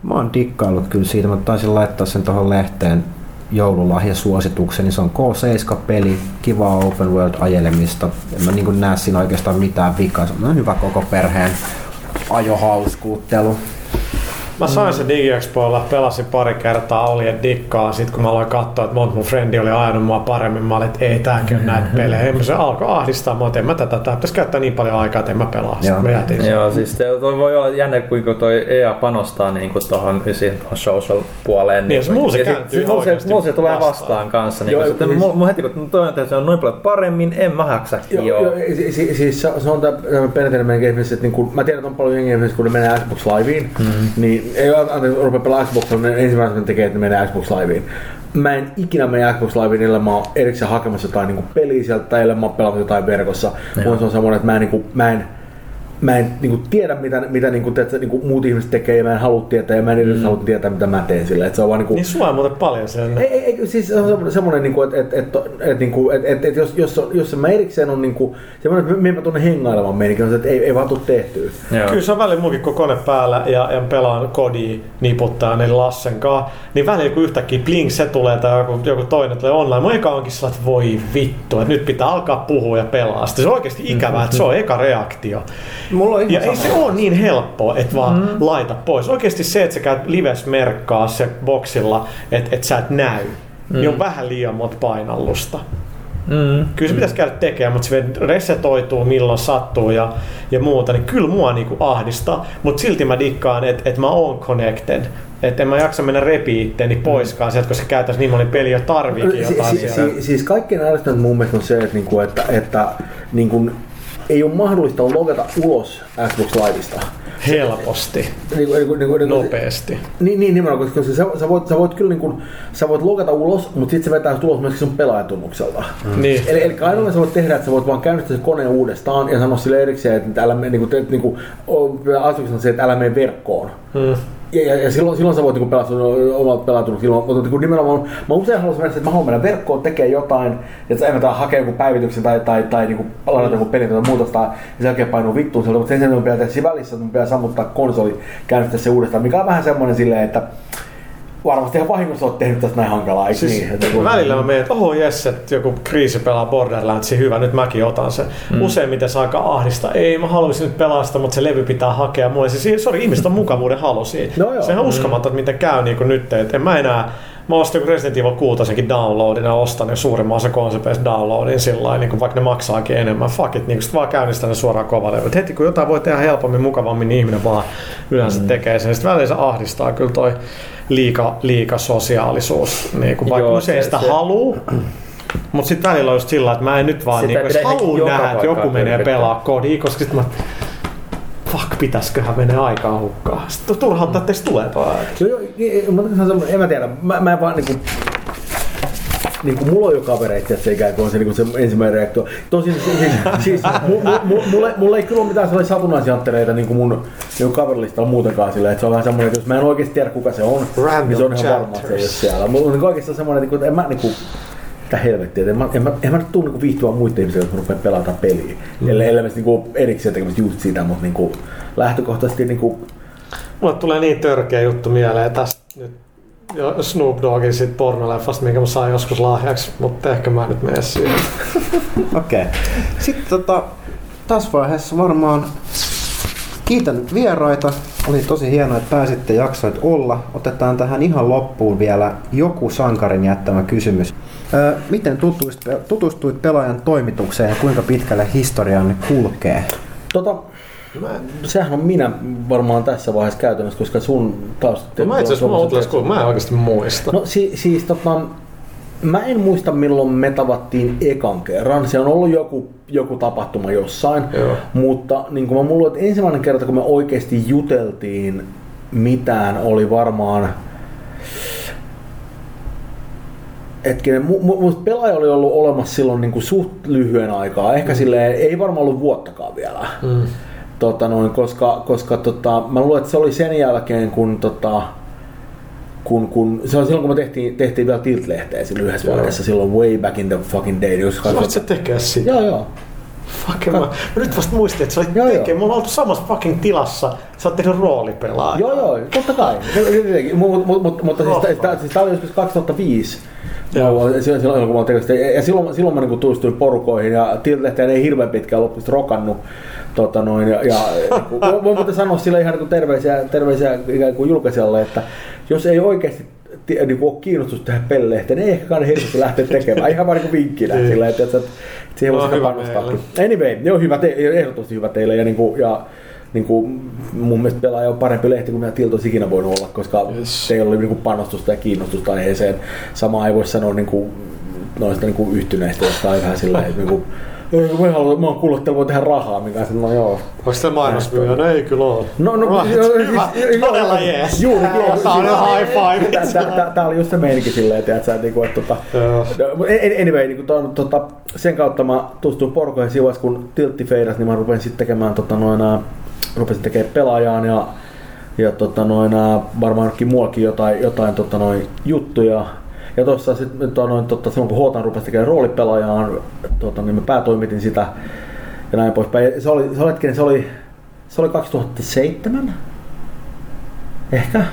Mä oon dikkaillut kyllä siitä, mä taisin laittaa sen tuohon lehteen joululahjasuosituksen, niin se on K7-peli, kivaa open world ajelemista. En mä niin näe siinä oikeastaan mitään vikaa, se on hyvä koko perheen ajohauskuuttelu. Mä sain sen DigiExpoilla, pelasin pari kertaa, oli et dikkaa. Sitten kun mä aloin katsoa, että monta mun frendi oli ajanut mua paremmin, mä olin, että ei tääkin ole näitä pelejä. Se alkoi ahdistaa mua, että en mä tätä, tää pitäisi käyttää niin paljon aikaa, että en mä pelaa. Sitten Joo. mä jätin sen. Joo, siis te- toi voi olla jännä, kuinka toi EA panostaa niin kuin tohon, siihen tohon social puoleen. Niin, se mulla se ja kääntyy sit oikeasti mulla se tulee vastaan, vastaan. kanssa. Niin Joo, joo, sitten siis- mulla heti kun toi on, että se on noin paljon paremmin, en mä jaksa. Joo, Joo, joo. si- si- siis se, on tämä perinteinen meidän että niinku, mä tiedän, että on paljon jengiä, kun ne menee Xbox Liveen, mm-hmm. niin ei ole anteeksi, rupea pelaa Xboxilla, niin ensimmäisenä tekee, että ne menee Xbox Liveen. Mä en ikinä mene Xbox Liveen, illa mä oon erikseen hakemassa jotain niinku peliä sieltä, tai illa mä oon pelannut jotain verkossa. Mulla se on semmoinen, että mä en, niinku, mä en Mä en niinku, tiedä, mitä, mitä niinku, teetkö, niinku, muut ihmiset tekee, ja mä en halua tietää, ja mä en edes mm. halua tietää, mitä mä teen sillä. Se on vaan niinku, Niin sulla on muuten paljon sen. ei, ei, ei, siis se on semmoinen, semmoinen niinku, että et, et, et, niinku, et, et, et, jos, jos, jos mä erikseen on niinku, semmoinen, että mä tuonne hengailemaan meininkin, on se, että ei, ei vaan tuu tehtyä. joo. Kyllä se on välillä munkin, kun kone päällä ja, ja pelaan kodia niputtaa eli Lassen kaa, niin välillä kun yhtäkkiä bling se tulee tai joku, joku toinen tulee online, mun eka onkin sellainen, että voi vittu, että nyt pitää alkaa puhua ja pelaa. Sitten se on oikeasti ikävää, että se on eka reaktio. Mulla on ihan Ja ei se ole niin helppoa, että vaan mm. laita pois. Oikeasti se, että sä käyt lives merkkaa se boksilla, että et sä et näy, mm. niin on vähän liian monta painallusta. Mm. Kyllä se pitäisi käydä tekemään, mutta se resetoituu milloin sattuu ja, ja muuta, niin kyllä mua niinku ahdistaa, mutta silti mä dikkaan, että et mä oon connected. Että en mä jaksa mennä repii itteni poiskaan sieltä, koska käytäisiin niin moni peli jo tarviikin Si- jotain si- siellä. si- siis kaikkein ärsyttäväntä mun mielestä on se, että, niinku, että, että niinku, ei ole mahdollista logata ulos Xbox Liveista. Helposti, Niinku, niinku, niinku, niinku, nopeasti. Niin, niin nimenomaan, koska sä, sä, voit, sä voit kyllä niin kuin, sä voit logata ulos, mutta sitten se vetää ulos myöskin sun pelaajatunnukselta. Niin. Eli, eli ainoa sä voit tehdä, että sä voit vaan käynnistää se koneen uudestaan ja sanoa sille erikseen, että älä mene, niin kuin, niin kuin, on se, että älä mene verkkoon. Mm. Ja, ja, ja silloin, silloin sä voit niinku pelata sun omat pelatunut ilman, mutta niinku nimenomaan mä usein haluaisin mennä, että mä haluan mennä verkkoon, tekee jotain, että sä evätään hakea joku päivityksen tai, tai, tai niinku ladata joku pelin tai muuta tai ja sen jälkeen painuu vittuun sieltä, mutta sen sijaan mun pitää tehdä välissä, että mun pitää sammuttaa konsoli, käynnistää se uudestaan, mikä on vähän semmoinen silleen, että varmasti ihan vahingossa oot tehnyt tästä näin hankalaa, eikö Siis niin? Kun- välillä mä menen, että oho jes, että joku kriisi pelaa Borderlandsia, hyvä, nyt mäkin otan sen. Mm. Useimmiten se aika ahdista. Ei, mä haluaisin nyt pelastaa, mutta se levy pitää hakea. Mulle se, sori, ihmiset on mukavuuden halu siinä. No joo. Sehän on uskomaton, että miten käy niin kuin nyt. Et en mä enää, mä ostin joku Resident Evil 6 downloadina, ostan jo suurimman osa konsoleista downloadin sillä lailla, niin vaikka ne maksaakin enemmän. Fuck it, niin sit vaan käynnistän ne suoraan kovalevy. Heti kun jotain voi tehdä helpommin, mukavammin, niin ihminen vaan yleensä mm. tekee sen. Sitten välillä se ahdistaa kyllä toi liika, liika sosiaalisuus. Niin kuin vaikka Joo, usein se- sitä se- haluu, mutta sitten välillä on just sillä, että mä en nyt vaan, Sitä niin, joka nähdä, että joku menee pelaa kodia, koska sitten mä fuck, pitäisköhän mennä aikaa hukkaan. Sitten turhauttaa, että tulee tuo ajatus. Joo, joo, niin, semmoinen- en mä tiedä, mä, mä en vaan niinku, niinku mulla on jo kavereita, että se ikään kuin on se, niinku se ensimmäinen reaktio. Tosin siis, siis, siis mu, mu, mu, mulle, mulle, ei kyllä ole mitään sellaisia satunnaisjanttereita niinku mun niinku kaverilistalla muutenkaan silleen, että se on vähän semmoinen, että jos mä en oikeasti tiedä kuka se on, Random niin se on ihan varma, että se ei ole chapters. siellä. Mulla on niinku oikeastaan semmoinen, että en mä niinku, mitä helvettiä, että en mä, en mä, en mä nyt tuu niinku viihtyä muiden ihmisten, jos mä rupean pelata peliä. Mm. Ellei, ellei niinku erikseen tekemässä just sitä, mutta niinku lähtökohtaisesti niinku Mulle tulee niin törkeä juttu mieleen tästä nyt Snoop Doggin siitä pornoleffasta, minkä mä sain joskus lahjaksi, mutta ehkä mä en nyt mene siihen. Okei. Okay. Sitten tota, tässä vaiheessa varmaan kiitän vieraita. Oli tosi hienoa, että pääsitte jaksoit olla. Otetaan tähän ihan loppuun vielä joku sankarin jättämä kysymys. Öö, miten tutustuit, tutustuit pelaajan toimitukseen ja kuinka pitkälle historianne kulkee? Tota, sehän on minä varmaan tässä vaiheessa käytännössä, koska sun taas... No mä itse asiassa mä, mä en oikeasti muista. No si, siis tota, mä en muista milloin me tavattiin ekan kerran. Se on ollut joku, joku tapahtuma jossain. Joo. Mutta niin kuin mä mulla että ensimmäinen kerta kun me oikeasti juteltiin mitään oli varmaan hetkinen, mu, mu, pelaaja oli ollut olemassa silloin niin kuin suht lyhyen aikaa, ehkä mm. silleen, ei varmaan ollut vuottakaan vielä. Mm. Tota noin, koska, koska tota, mä luulen, että se oli sen jälkeen, kun, tota, kun, kun se oli silloin, kun me tehtiin, tehtiin vielä Tilt-lehteä silloin yhdessä Joo. vaiheessa, silloin way back in the fucking day. Jos Voit sä tekee sitä? Joo, joo. Fuck, mä, mä nyt vasta muistin, että sä olit Joo, joo. tekee. Mulla on oltu samassa fucking tilassa. Sä oot tehnyt roolipelaa. Joo, joo, totta kai. Mutta mut, mut, mutta siis, tää- siis tämä oli joskus 2005. Joo. Silloin, silloin, kun mä sitä. Ja silloin, silloin mä niin tutustuin porukoihin ja Tilt-lehteen ei hirveän pitkään loppuisesti rokannut. Tota noin, ja, ja niin voin muuten sanoa sille ihan niin terveisiä, terveisiä ikään kuin julkaisijalle, että jos ei oikeasti ti- niin kuin ole kiinnostus tähän pellehteen, niin ei ehkä kannata hirveästi lähteä tekemään. Ihan vaan niin kuin vinkkinä Niin. sillä, että, että, että siihen No, voisi hyvä panostaa. Anyway, joo, hyvä te, ehdottomasti hyvä teille. Ja, niin kuin, ja niin kuin, mun mielestä pelaaja on parempi lehti kuin mitä Tilt olisi ikinä voinut olla, koska Yes. teillä oli niin kuin panostusta ja kiinnostusta aiheeseen. Samaa ei voi sanoa niin kuin, noista niin kuin yhtyneistä, jotka on vähän sillä että niin kuin, "Ei, kun mä, haluan, mä oon kuullut, että voi tehdä rahaa, mikä on no joo. Onko se mainosmyyjä? No ei kyllä ole. No, no, right. joo, hyvä. siis- joo, Todella jees. Juuri, Tää on jo high five. Tää- oli just se meininki silleen, että, että, niinku, että tota, Joo. No, Anyway, niin ton, tota, sen kautta mä tutustuin porukoihin siinä vaiheessa, kun Tiltti feidas, niin mä rupesin sitten tekemään, tota, noin, ää, rupesin tekemään pelaajaan ja, ja tota, noin, ää, varmaan jonnekin muuallakin jotain, jotain tota, noin, juttuja. Ja tuossa sitten tota, noin, tota, silloin kun Hotan rupesi tekemään roolipelaajaan, tota, niin mä päätoimitin sitä ja näin poispäin. Ja Se oli, se oli, se oli, se oli 2007? Ehkä?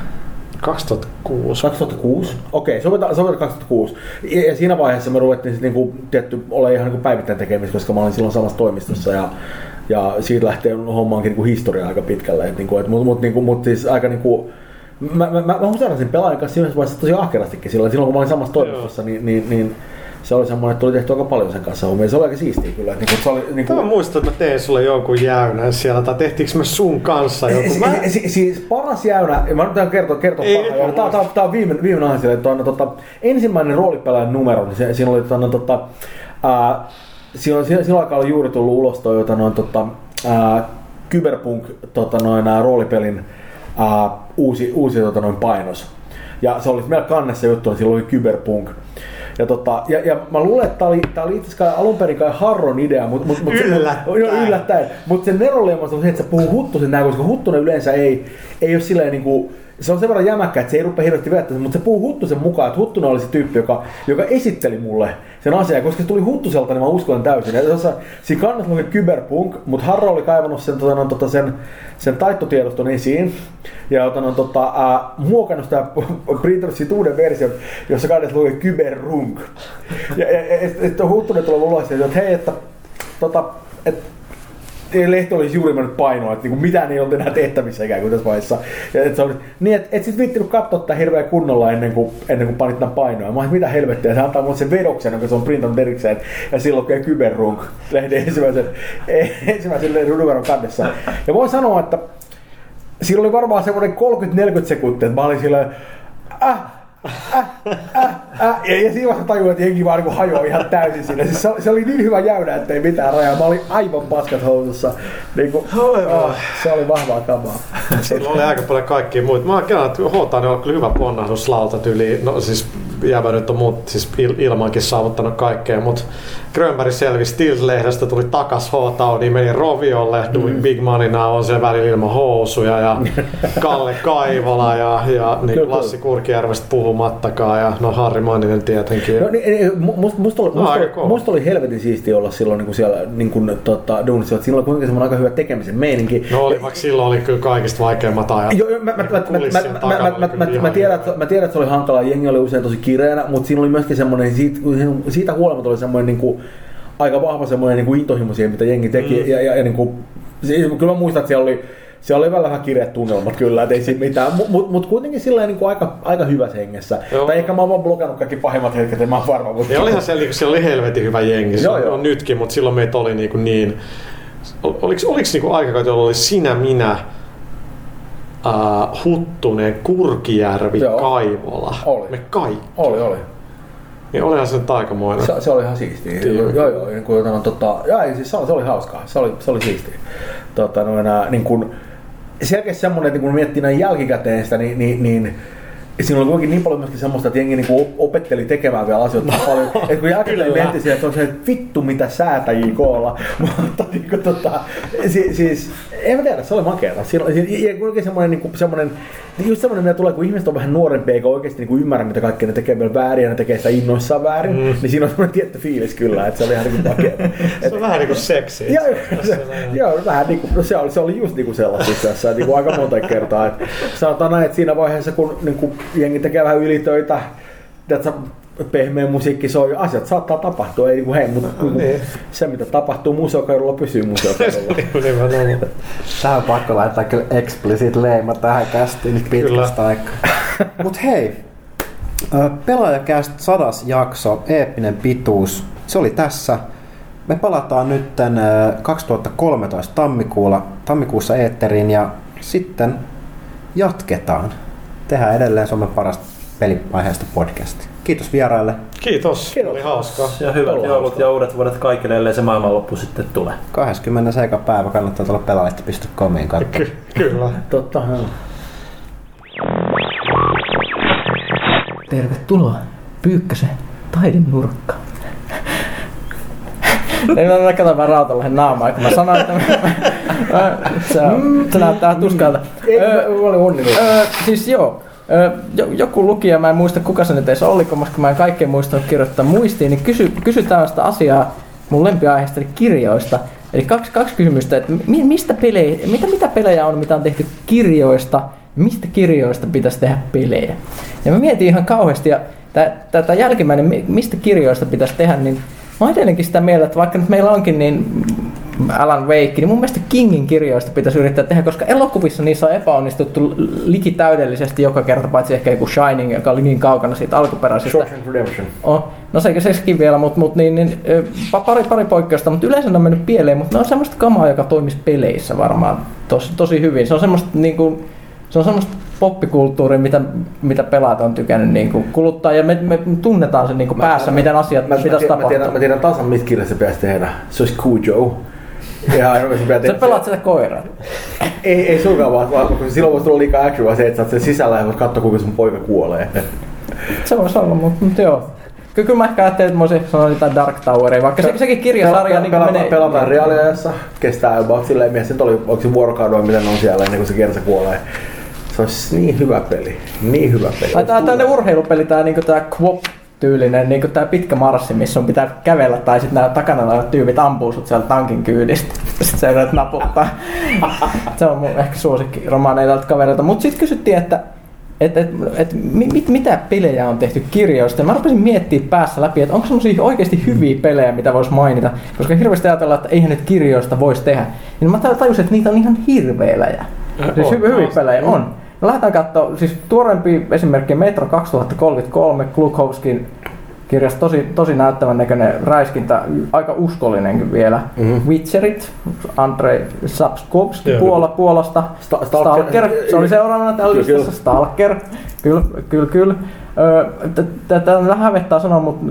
2006. 2006? Okei, sovitaan, sovitaan 2006. Ja, ja siinä vaiheessa me ruvettiin sitten niinku, tietty, olla ihan niinku päivittäin tekemistä, koska mä olin silloin samassa toimistossa ja, ja siitä lähtee hommaankin niinku historia aika pitkälle. Et, niinku, et, mut, mut, niinku, mut siis aika niinku, Mä, mä, mä, mä huseerasin pelaajan kanssa siinä vaiheessa tosi ahkerastikin silloin, silloin kun mä olin samassa toimistossa, niin, niin, niin se oli semmoinen, että tuli tehty aika paljon sen kanssa hommia. Se oli aika siistiä kyllä. Että niinku, se oli, niinku, Mä muistan, että mä tein sulle jonkun jäynän siellä, tai tehtiinkö me sun kanssa joku? Si- Mä... si- siis paras jäynä, mä nyt kertoa, kertoa Ei, jäynä. Tää, tää, tää on viime, viime aihe sille, että on, tota, ensimmäinen roolipelaajan numero, niin se, siinä oli tota, no, tota, ää, silloin, silloin, aikaa oli juuri tullut ulos toi, jota, noin, tota, ää, Cyberpunk tota, noin, ää, roolipelin ää, uusi, uusi tota, noin, painos. Ja se oli meillä kannessa juttu, niin silloin oli Cyberpunk. Ja, tota, ja, ja mä luulen, että tää oli, tää oli itse asiassa alun perin kai Harron idea, mutta mut, mut, Yllättäen. Joo, yllättäen. Mutta sen neronleimasta on se, että sä puhuu Huttusen näin, koska Huttunen yleensä ei, ei ole silleen niinku, se on sen verran jämäkkä, että se ei rupea hirveästi vettämään, mutta se puhuu Huttusen mukaan, että Huttunen oli se tyyppi, joka, joka esitteli mulle sen asian, koska se tuli Huttuselta, niin mä uskon täysin. Tuossa, siinä kannassa luki Cyberpunk, mutta Harro oli kaivannut sen, tota, no, tota, sen, sen taittotiedoston esiin, ja tota, no, tota, ää, muokannut sitä printannut siitä uuden version, jossa kannassa luki Cyberrunk. Ja, ja, ja, ja sitten Huttunen ja sanoi, että hei, että tota, et, ei lehti olisi juuri mennyt painoa, että niinku mitään ei ollut enää tehtävissä ikään kuin tässä vaiheessa. Ja et oli, niin, että et sit viittinyt katsoa tätä hirveän kunnolla ennen kuin, ennen kuin panit tämän painoa. Mä olin, mitä helvettiä, se antaa mulle sen vedoksen, jonka se on printannut erikseen, ja silloin lukee Kyberrunk lehden ensimmäisen, ensimmäisen numeron kannessa. Ja voin sanoa, että siinä oli varmaan semmoinen 30-40 sekuntia, että mä olin silleen, äh, äh, äh, äh. Ja, ja siinä vaiheessa tajuin, että jengi vaan niin hajoaa ihan täysin siinä. Siis se, oli- se, oli niin hyvä jäynä, että ei mitään rajaa. Mä olin aivan paskat housussa. Niin kuin, oh, se oli vahvaa kamaa. Sillä oli aika paljon kaikkia muita. Mä oon kerran, että Hotaan on kyllä hyvä ponnahduslauta tyyli. No siis jäävä nyt on muut siis il- ilmankin saavuttanut kaikkea, mutta Grönberg selvisi Stills-lehdestä, tuli takas H-Taudiin, meni Roviolle, mm. Big Moneyna on se välillä ilman housuja ja Kalle Kaivola ja, ja niin Kyllä, Lassi Kurkijärvestä puhumattakaan ja no Harri Manninen tietenkin. No, niin, niin, mu- musta, musta, oli, musta, oli, musta oli helvetin siistiä olla silloin niin kuin siellä niin kuin, tota, duunissa. että oli kuitenkin semmoinen aika hyvä tekemisen meininki. No oli, vaikka silloin oli kyllä kaikista vaikeimmat ajat. Joo, mä, mä, mä, mä, mä, mä, mä, mä, mä, mä, mä tiedän, että se oli hankala, jengi oli usein tosi kireänä, mutta siinä oli myöskin semmoinen, siitä, siitä huolimatta oli semmoinen niin kuin, aika vahva semmoinen niin kuin intohimo siihen, mitä jengi teki. Mm. Ja, ja, ja niin kuin, se, kyllä mä muistan, että siellä oli, siellä oli vähän, vähän kireät tunnelmat kyllä, että ei siinä mitään, mutta mut, mut kuitenkin sillä niin kuin aika, aika hyvässä hengessä. Joo. Tai ehkä mä oon vaan blokannut kaikki pahimmat hetket, en mä oon varma. Mutta Ja olihan siellä, niinku, siellä oli helvetin hyvä jengi, se Joo, on, joo. on nytkin, mutta silloin meitä oli niinku niin... Ol- Oliko, oliko niinku aikakausi, jolloin oli sinä, minä, uh, Huttunen, Kurkijärvi, Joo. Kaivola. Oli. Me kaikki. Oli, oli. Niin olihan se nyt aikamoinen. Se, se oli ihan siistiä. Joo. Joo, joo. Niin kuin, no, tota, joo, ei, siis se, oli, se oli hauskaa. Se oli, se oli siistiä. Tota, no, enää, niin kuin, selkeästi semmoinen, että kun miettii näin jälkikäteen sitä, niin, niin, niin Siinä oli kuitenkin niin paljon myöskin semmoista, että jengi niinku op- opetteli tekemään vielä asioita paljon. Että kun Kyllä. miettii siihen, että on se, että vittu mitä säätäjiä koolla. Mutta niinku tota, si, siis, en mä tiedä, se oli makeata. Siinä, oli- ja kuitenkin semmoinen, niinku, semmoinen, just semmoinen, mitä tulee, kun ihmiset on vähän nuorempia eikä oikeasti niinku ymmärrä, mitä kaikkea ne tekee vielä väärin ja ne tekee sitä innoissaan väärin, mm. niin siinä on semmoinen tietty fiilis kyllä, että se oli ihan niinku makeata. Se on vähän niinku seksiä. Joo, se, joo, vähän niinku, no se oli, se oli just niinku sellaista itse asiassa, niinku aika monta kertaa. Et sanotaan näin, että siinä vaiheessa, kun niinku, jengi tekee vähän ylitöitä, tiedätkö, pehmeä musiikki soi, asiat saattaa tapahtua, ei niinku hei, mutta niin. se mitä tapahtuu museokadulla pysyy museokadulla. Nimenomaan. Tähän on pakko laittaa kyllä explicit leima tähän kästiin nyt pitkästä aikaa. Mut hei, ö, pelaajakäst sadas jakso, eeppinen pituus, se oli tässä. Me palataan nyt 2013 tammikuulla, tammikuussa eetteriin ja sitten jatketaan. Tehdään edelleen Suomen parasta peliaiheesta podcastia. Kiitos vieraille. Kiitos. Kiitos. Oli hauskaa. Ja hyvät Ollaan joulut ja uudet vuodet kaikille, ellei se maailmanloppu sitten tule. 20. eka päivä kannattaa tulla pelaajista.comiin katsomaan. Ky- kyllä. Totta. Tervetuloa Pyykkösen taiden nurkkaan. Ei mä mä katson vaan Rautalahden naamaa, kun mä sanon, että mä, mä, se, on, se näyttää tuskalta. Ei, Öö, mä olin onnellinen. öö, siis joo, jo, joku lukija, mä en muista kuka se nyt edes oli, koska mä en kaikkea muistanut kirjoittaa muistiin, niin kysy, kysy tällaista asiaa mun lempiaiheesta, eli kirjoista. Eli kaksi, kaksi kysymystä, että mi, mistä pelejä, mitä, mitä pelejä on, mitä on tehty kirjoista, mistä kirjoista pitäisi tehdä pelejä. Ja mä mietin ihan kauheasti, ja tätä jälkimmäinen, mi- mistä kirjoista pitäisi tehdä, niin mä oon edelleenkin sitä mieltä, että vaikka nyt meillä onkin, niin Alan Wake, niin mun mielestä Kingin kirjoista pitäisi yrittää tehdä, koska elokuvissa niissä on epäonnistuttu liki täydellisesti joka kerta, paitsi ehkä joku Shining, joka oli niin kaukana siitä alkuperäisestä. Shawshank Redemption. Oh, no se, sekin vielä, mutta mut, niin, niin, pari, pari poikkeusta, mutta yleensä ne on mennyt pieleen, mutta ne on semmoista kamaa, joka toimisi peleissä varmaan tosi, tosi hyvin. Se on semmoista, niin kuin, se on semmoista poppikulttuuria, mitä, mitä pelaat on tykännyt niin kuin kuluttaa, ja me, me tunnetaan se niin kuin päässä, miten asiat mä, mä, pitäisi tiedän, mä, tiedän, tapahtua. mä tiedän tasan, mistä kirjassa se pitäisi tehdä. Se olisi Cujo. Ja se pitää Sä pelaat sitä koiraa. Ei, ei sunkaan vaan, vaan kun silloin voisi tulla liikaa action, vaan se, että sä oot sen sisällä ja voit katsoa, kuinka sun poika kuolee. Se voisi olla, mutta, mutta joo. Kyllä, kyllä mä ehkä ajattelin, että mä olisin sanonut jotain Dark Toweria, vaikka se, sekin kirjasarja niin pelataan, menee... pelataan reaaliajassa, kestää about silleen mies, nyt oli, onko se vuorokauden, vai miten on siellä ennen kuin se kerta kuolee. Se olisi niin hyvä peli, niin hyvä peli. Tai tää tämmönen urheilupeli, tää niinku tää Quop tyylinen, niinku tää pitkä marssi, missä on pitää kävellä, tai sitten nämä takana olevat tyypit ampuu sut siellä tankin kyydistä. Sitten sä yrität naputtaa. Se on mun ehkä suosikki romaaneita kavereilta. Mut sitten kysyttiin, että et, et, et, mit, mit, mitä pelejä on tehty kirjoista. Mä rupesin miettimään päässä läpi, että onko semmoisia oikeasti hyviä pelejä, mitä voisi mainita. Koska hirveästi ajatellaan, että eihän nyt kirjoista voisi tehdä. Niin mä tajusin, että niitä on ihan hirveilejä. Siis on, hy- hyviä pelejä on. Lähdetään katsoa, siis tuorempi esimerkki Metro 2033, Glukhovskin kirjasta tosi, tosi näyttävän näköinen räiskintä, aika uskollinenkin vielä. Mm-hmm. Witcherit, Andrei Sapskovski. Puola, Puolasta, Sta- Stalker, Stalker. se oli seuraavana tällä listassa, Stalker, kyllä, kyllä, kyllä. Tätä on vähän hävettää sanoa, mutta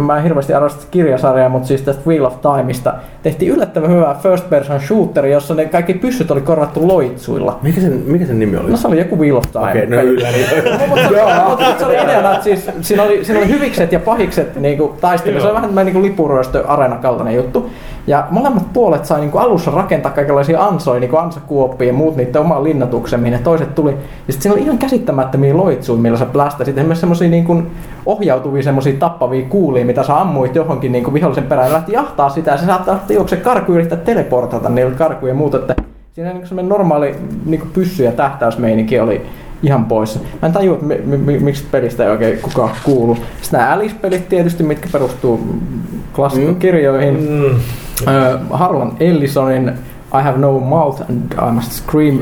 mä en hirveästi arvosta kirjasarjaa, mutta siis tästä Wheel of Timeista tehtiin yllättävän hyvä first person shooteri, jossa ne kaikki pyssyt oli korvattu loitsuilla. Mikä sen, mikä sen nimi oli? No se oli joku Wheel of Time. Okei, no ylläri. Mutta se, oli ideana, että siis, siinä, oli, siinä oli hyvikset ja pahikset niinku, taistelu. Se oli vähän tämmöinen niinku lipuryöstö arena kaltainen juttu. Ja molemmat puolet sai niinku alussa rakentaa kaikenlaisia ansoja, niinku ansakuoppia ja muut niiden oman linnatuksen, mihin ne toiset tuli. Ja sitten siinä oli ihan käsittämättömiä loitsuja, millä sä plästäsit. Esimerkiksi semmosia niinku ohjautuvia semmosia tappavia kuulia, mitä sä ammuit johonkin niinku vihollisen perään ja lähti jahtaa sitä. Ja se saattaa juokse karkuun yrittää teleportata niillä karkuja ja muuta. Että siinä niinku semmoinen normaali niinku pyssy- ja tähtäysmeininki oli ihan poissa. Mä en tajua, että mi- mi- miksi pelistä ei oikein kukaan kuulu. Sitten nämä Alice-pelit tietysti, mitkä perustuu klassikkokirjoihin. Mm. Harlan Ellisonin I have no mouth and I must scream.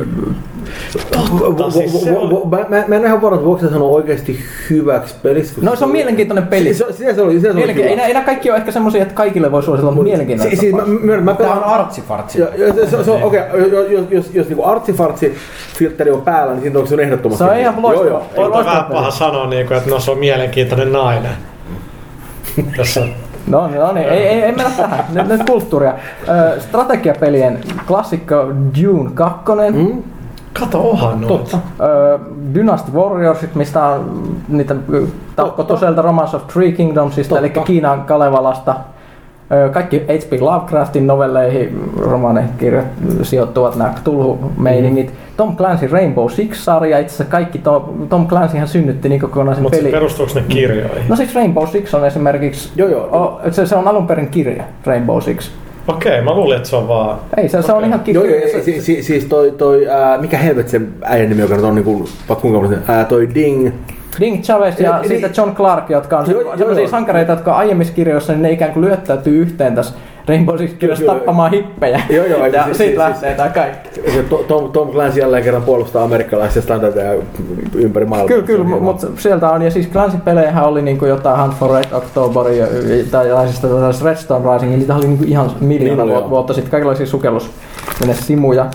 Siis se Mä mä- mä en ihan varma, että voiko se sanoa oikeasti hyväksi peliksi. No se on mielenkiintoinen peli. Se, se, se oli, se, se oli Mielenki- ei, ei kaikki ole ehkä semmosia, että kaikille voi suositella, mutta mielenkiintoista. Si- Siis mä, mä, mä Tää pelaan on artsifartsi. Ja, ja se, se, se on, okei, okay, jos, jos, jos niinku artsifartsi filtteri on päällä, niin siinä on se on ehdottomasti. Se on ihan loistava. Joo, joo. On vähän paha sanoa, niin kuin, että no se on mielenkiintoinen nainen. Tässä No, no niin, ei, ei, ei mennä tähän. Nyt, nyt kulttuuria. Ö, strategiapelien klassikko Dune 2. Mm. Kato, onhan noita. Totta. Dynasty Warriorsit, mistä on niitä sieltä Romance of Three Kingdomsista, eli Kiinan Kalevalasta. Kaikki H.P. Lovecraftin novelleihin, romaanekirjat sijoittuvat nämä Cthulhu-meiningit. Mm. Tom Clancy Rainbow Six-sarja, itse asiassa kaikki Tom, Tom Clancyhan synnytti niin kokonaisen Mutta peli. perustuuko ne kirjoihin? No siis Rainbow Six on esimerkiksi, Joo, joo. O, se, se on alun perin kirja, Rainbow Six. Okei, mä luulin, että se on vaan... Ei, se, se on ihan Joo, kirja. joo, Se- si, si, siis toi, toi ää, mikä helvet sen äijän nimi, joka on niinku, vaikka kuinka paljon ää, toi Ding. Ding Chavez ja Eli- sitten John Clark, jotka on Joo, se, joo, sellaisia joo. sankareita, jotka aiemmissa kirjoissa, niin ne ikään kuin lyöttäytyy yhteen tässä Rainbow Six Kyllä, tappamaan hippejä. Joo, joo, ja siis- siitä siis- lähtee tää kaikki. Se To- Tom, Tom Clancy jälleen kerran puolustaa amerikkalaisia standardeja ympäri maailmaa. Kyllä, kyllä, on mutta sieltä on, ja siis Clancy-pelejähän oli niinku jotain Hunt for Red October ja, tai tällaisista tällaisista Redstone Rising, niitä oli niinku ihan miljoona Niin vuotta sitten, kaikenlaisia sukellus simuja.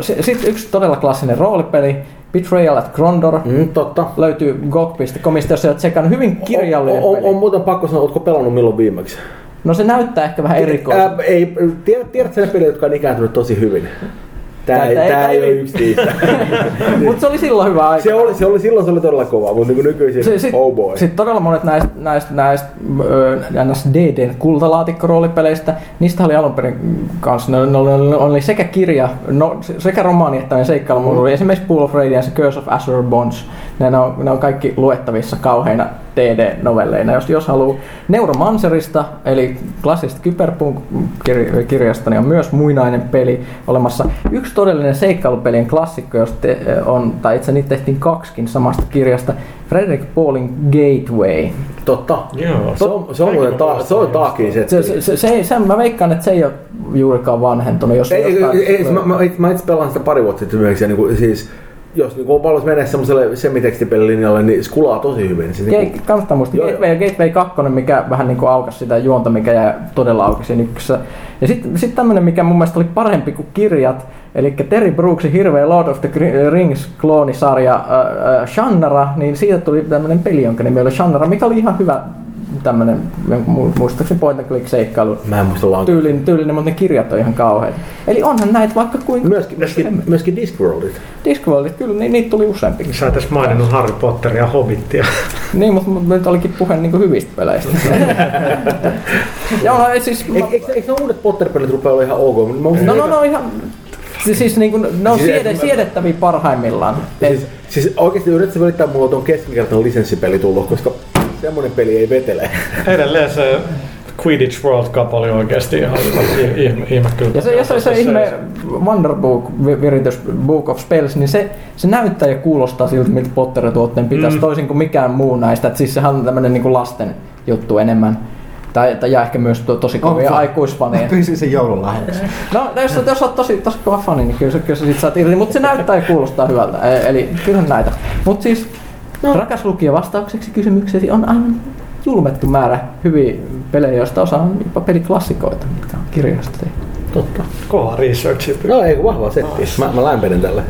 Sitten yksi todella klassinen roolipeli, Betrayal at Grondor, Mm, totta. löytyy GOG.comista, jossa olet sekannut hyvin kirjallinen on, on, peli. on, muuten pakko sanoa, ootko pelannut milloin viimeksi? No se näyttää ehkä vähän erikoiselta. Ää, ei, tiedät, tiedätkö ne pelit, jotka on ikääntynyt tosi hyvin? Tää, Tää- ei, tää ei- ole yksi niistä. Mutta se oli silloin hyvä aika. se oli, se oli, silloin se oli todella kova, mutta niin nykyisin, Se- sit, oh boy. Sitten todella monet näistä, näistä, näistä NS DDn kultalaatikko-roolipeleistä, niistä oli alun perin kanssa, ne, ne, oli, ne oli sekä kirja, no, sekä romaani että seikkailu, mm. esimerkiksi Pool of Radiance ja Curse of Azure Bonds. Ne on, ne on kaikki luettavissa kauheina DD-novelleina. Jos, jos haluaa Neuromancerista, eli klassisesta Kyberpunk-kirjasta, niin on myös muinainen peli olemassa. Yksi todellinen seikkailupelien klassikko, jos te, on, tai itse niitä tehtiin kaksikin samasta kirjasta, Frederick Paulin Gateway. Totta. Joo. Se on, se on, muuten ta, se on taakin se. Se, se, se, se, se, mä veikkaan, että se ei ole juurikaan vanhentunut. Jos Ei, ei, ei, mä, mä, mä itse pelaan sitä pari vuotta sitten myöhemmin, ja niinku, siis jos niinku on paljon menee semmoiselle semitekstipelilinjalle, niin se kulaa tosi hyvin. Se, Gate, niinku, kannattaa muistaa Gateway ja Gateway 2, mikä vähän niin kuin aukasi sitä juonta, mikä jäi todella auki siinä ykkössä. Ja sitten sit tämmönen, mikä mun mielestä oli parempi kuin kirjat, eli Terry Brooksin hirveä Lord of the Rings kloonisarja äh, äh, Shannara, niin siitä tuli tämmönen peli, jonka nimi oli Shannara, mikä oli ihan hyvä tämmönen, mu- muistaakseni point and click seikkailu. mä en muista laankaan. Tyylinen, tyylinen, mutta ne kirjat on ihan kauheat. Eli onhan näitä vaikka kuin Myöskin, myöskin, myöskin Discworldit. Discworldit, kyllä ni, niitä tuli useampikin. Sä et edes maininnut Harry Potteria ja Hobbittia. Niin, mutta, mutta nyt olikin puhe niin hyvistä peleistä. Joo, siis... Eikö, eikö, eikö ne uudet Potter-pelit rupea olla ihan ok? Mä No, no, no ihan... Siis, siis niin kuin, ne on Siis- siede, siedettäviä parhaimmillaan. Siis, siis oikeesti yrittäisi välittää mulla tuon keskinkertainen lisenssipeli tullut, koska semmonen peli ei vetele. Edelleen se Quidditch World Cup oli oikeasti ihan ihme, ihme kyllä. Ja se, ja se, se ihme Wonderbook vi- viritys Book of Spells, niin se, se näyttää ja kuulostaa siltä, miltä Potter-tuotteen pitäisi, mm. toisin kuin mikään muu näistä. Et siis sehän on tämmöinen niin lasten juttu enemmän. Tai, tai ja ehkä myös to, tosi kovia aikuisfaneja. Mä pyysin sen joululahjaksi. No, jos, jos olet tosi, tosi kova fani, niin kyllä, se- kyllä sä sit saat irti, mutta se näyttää ja kuulostaa hyvältä. E- Eli kyllä näitä. Mutta siis, no. rakas lukija, vastaukseksi kysymykseesi on aivan julmettu määrä hyviä pelejä, joista osa on jopa peliklassikoita, mitkä on kirjoista tehty. Totta. Kova research. No ei, vahva setti. Mä, mä lämpenen tälle.